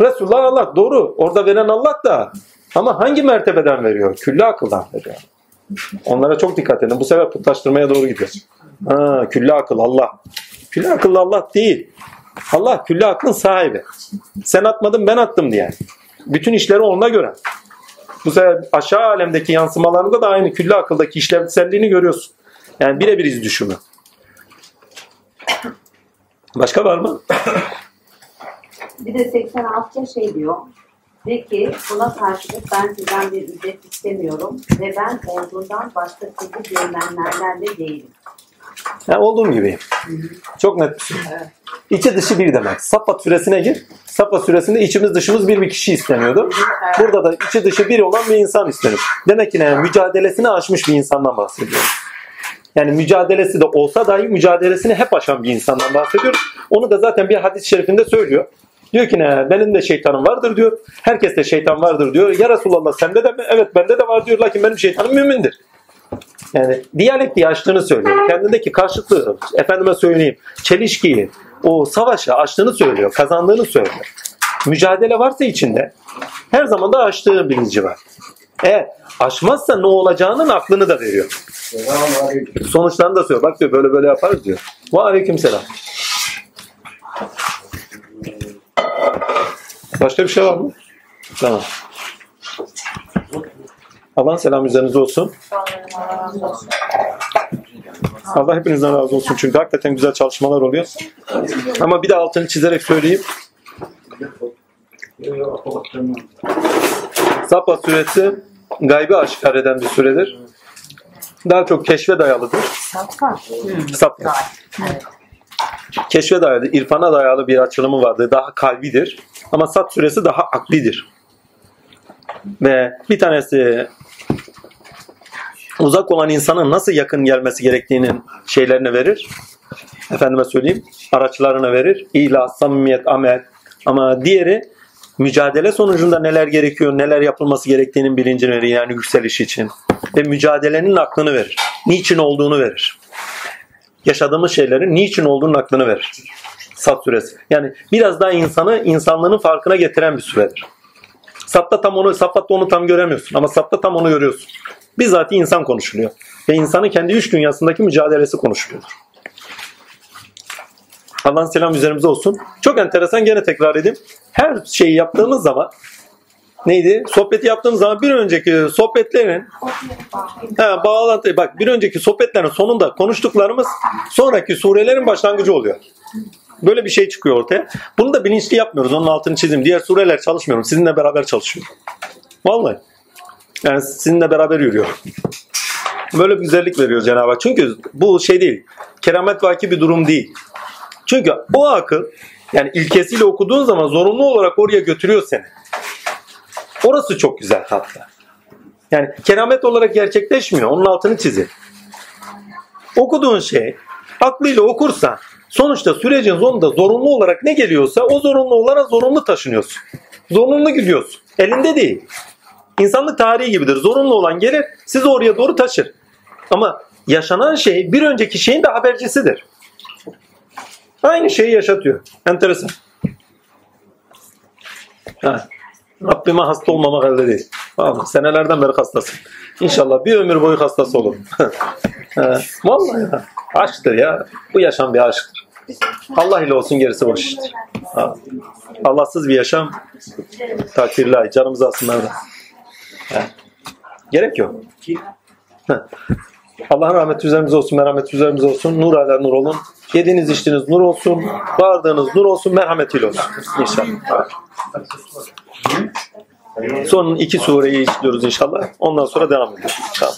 A: Resulullah Allah doğru. Orada veren Allah da ama hangi mertebeden veriyor? Külli akıldan veriyor. Onlara çok dikkat edin. Bu sefer putlaştırmaya doğru gidiyor. Ha, külli akıl Allah. Külli akıl Allah değil. Allah külli aklın sahibi. Sen atmadın ben attım diye. Bütün işleri ona göre. Bu sefer aşağı alemdeki yansımalarında da aynı külli akıldaki işlevselliğini görüyorsun. Yani birebir iz düşümü. Başka var mı?
C: Bir de 86'ya şey diyor. De ki buna karşılık ben sizden bir ücret istemiyorum ve ben olduğundan başka sizi görünenlerden de değilim.
A: Yani olduğum gibi. Çok net bir şey. İçi dışı bir demek. Safa süresine gir. Safa süresinde içimiz dışımız bir bir kişi isteniyordu. Burada da içi dışı bir olan bir insan isteniyor. Demek ki ne? mücadelesini aşmış bir insandan bahsediyoruz. Yani mücadelesi de olsa dahi mücadelesini hep aşan bir insandan bahsediyoruz. Onu da zaten bir hadis-i şerifinde söylüyor. Diyor ki ne? Benim de şeytanım vardır diyor. Herkeste şeytan vardır diyor. Ya Resulallah sende de mi? Evet bende de var diyor. Lakin benim şeytanım mümindir. Yani diyalektiği açtığını söylüyor. Kendindeki karşıtlığı, efendime söyleyeyim, çelişkiyi, o savaşı açtığını söylüyor, kazandığını söylüyor. Mücadele varsa içinde her zaman da aştığı bilinci var. Eğer aşmazsa ne olacağının aklını da veriyor. Sonuçlarını da söylüyor. Bak diyor böyle böyle yaparız diyor. Ve aleyküm selam. Başka bir şey var mı? Tamam. Allah'ın selamı üzerinize olsun. Allah hepinizden razı olsun çünkü hakikaten güzel çalışmalar oluyor. Ama bir de altını çizerek söyleyeyim. Safa suresi gaybi aşikar eden bir suredir. Daha çok keşfe dayalıdır.
C: Safa.
A: Safa. Keşfe dayalı, irfana dayalı bir açılımı vardır. Daha kalbidir. Ama Sat suresi daha aklidir. Ve bir tanesi uzak olan insanın nasıl yakın gelmesi gerektiğinin şeylerini verir. Efendime söyleyeyim. Araçlarını verir. İhlas, samimiyet, amel. Ama diğeri mücadele sonucunda neler gerekiyor, neler yapılması gerektiğinin bilincini verir. Yani yükseliş için. Ve mücadelenin aklını verir. Niçin olduğunu verir. Yaşadığımız şeylerin niçin olduğunun aklını verir. Sat suresi. Yani biraz daha insanı insanlığının farkına getiren bir süredir. Satta tam onu, Safat'ta onu tam göremiyorsun ama Satta tam onu görüyorsun. Bizzat insan konuşuluyor. Ve insanın kendi üç dünyasındaki mücadelesi konuşuluyor. Allah'ın selam üzerimize olsun. Çok enteresan gene tekrar edeyim. Her şeyi yaptığımız zaman neydi? Sohbeti yaptığımız zaman bir önceki sohbetlerin he, bağlantı bak bir önceki sohbetlerin sonunda konuştuklarımız sonraki surelerin başlangıcı oluyor. Böyle bir şey çıkıyor ortaya. Bunu da bilinçli yapmıyoruz. Onun altını çizim. Diğer sureler çalışmıyorum. Sizinle beraber çalışıyorum. Vallahi. Yani sizinle beraber yürüyor. Böyle bir güzellik veriyor Cenab-ı Hak. Çünkü bu şey değil. Keramet vaki bir durum değil. Çünkü o akıl yani ilkesiyle okuduğun zaman zorunlu olarak oraya götürüyor seni. Orası çok güzel hatta. Yani keramet olarak gerçekleşmiyor. Onun altını çizin. Okuduğun şey aklıyla okursan sonuçta sürecin sonunda zorunlu olarak ne geliyorsa o zorunlu olarak zorunlu taşınıyorsun. Zorunlu gidiyorsun. Elinde değil. İnsanlık tarihi gibidir. Zorunlu olan gelir sizi oraya doğru taşır. Ama yaşanan şey bir önceki şeyin de habercisidir. Aynı şeyi yaşatıyor. Enteresan. Ha. Rabbime hasta olmamak elde değil. Vallahi senelerden beri hastasın. İnşallah bir ömür boyu hastası olurum. Vallahi ya. Aşktır ya. Bu yaşam bir aşktır. Allah ile olsun gerisi boş iştir. Ha. Allahsız bir yaşam takdirli. Canımızı alsınlar da. Ha. Gerek yok. Ha. Allah'ın rahmeti üzerimize olsun, merhameti üzerimize olsun. Nur ala nur olun. Yediğiniz içtiğiniz nur olsun. Bağırdığınız nur olsun. Merhametiyle olsun. İnşallah. Son iki sureyi işliyoruz inşallah. Ondan sonra devam ediyoruz. İnşallah.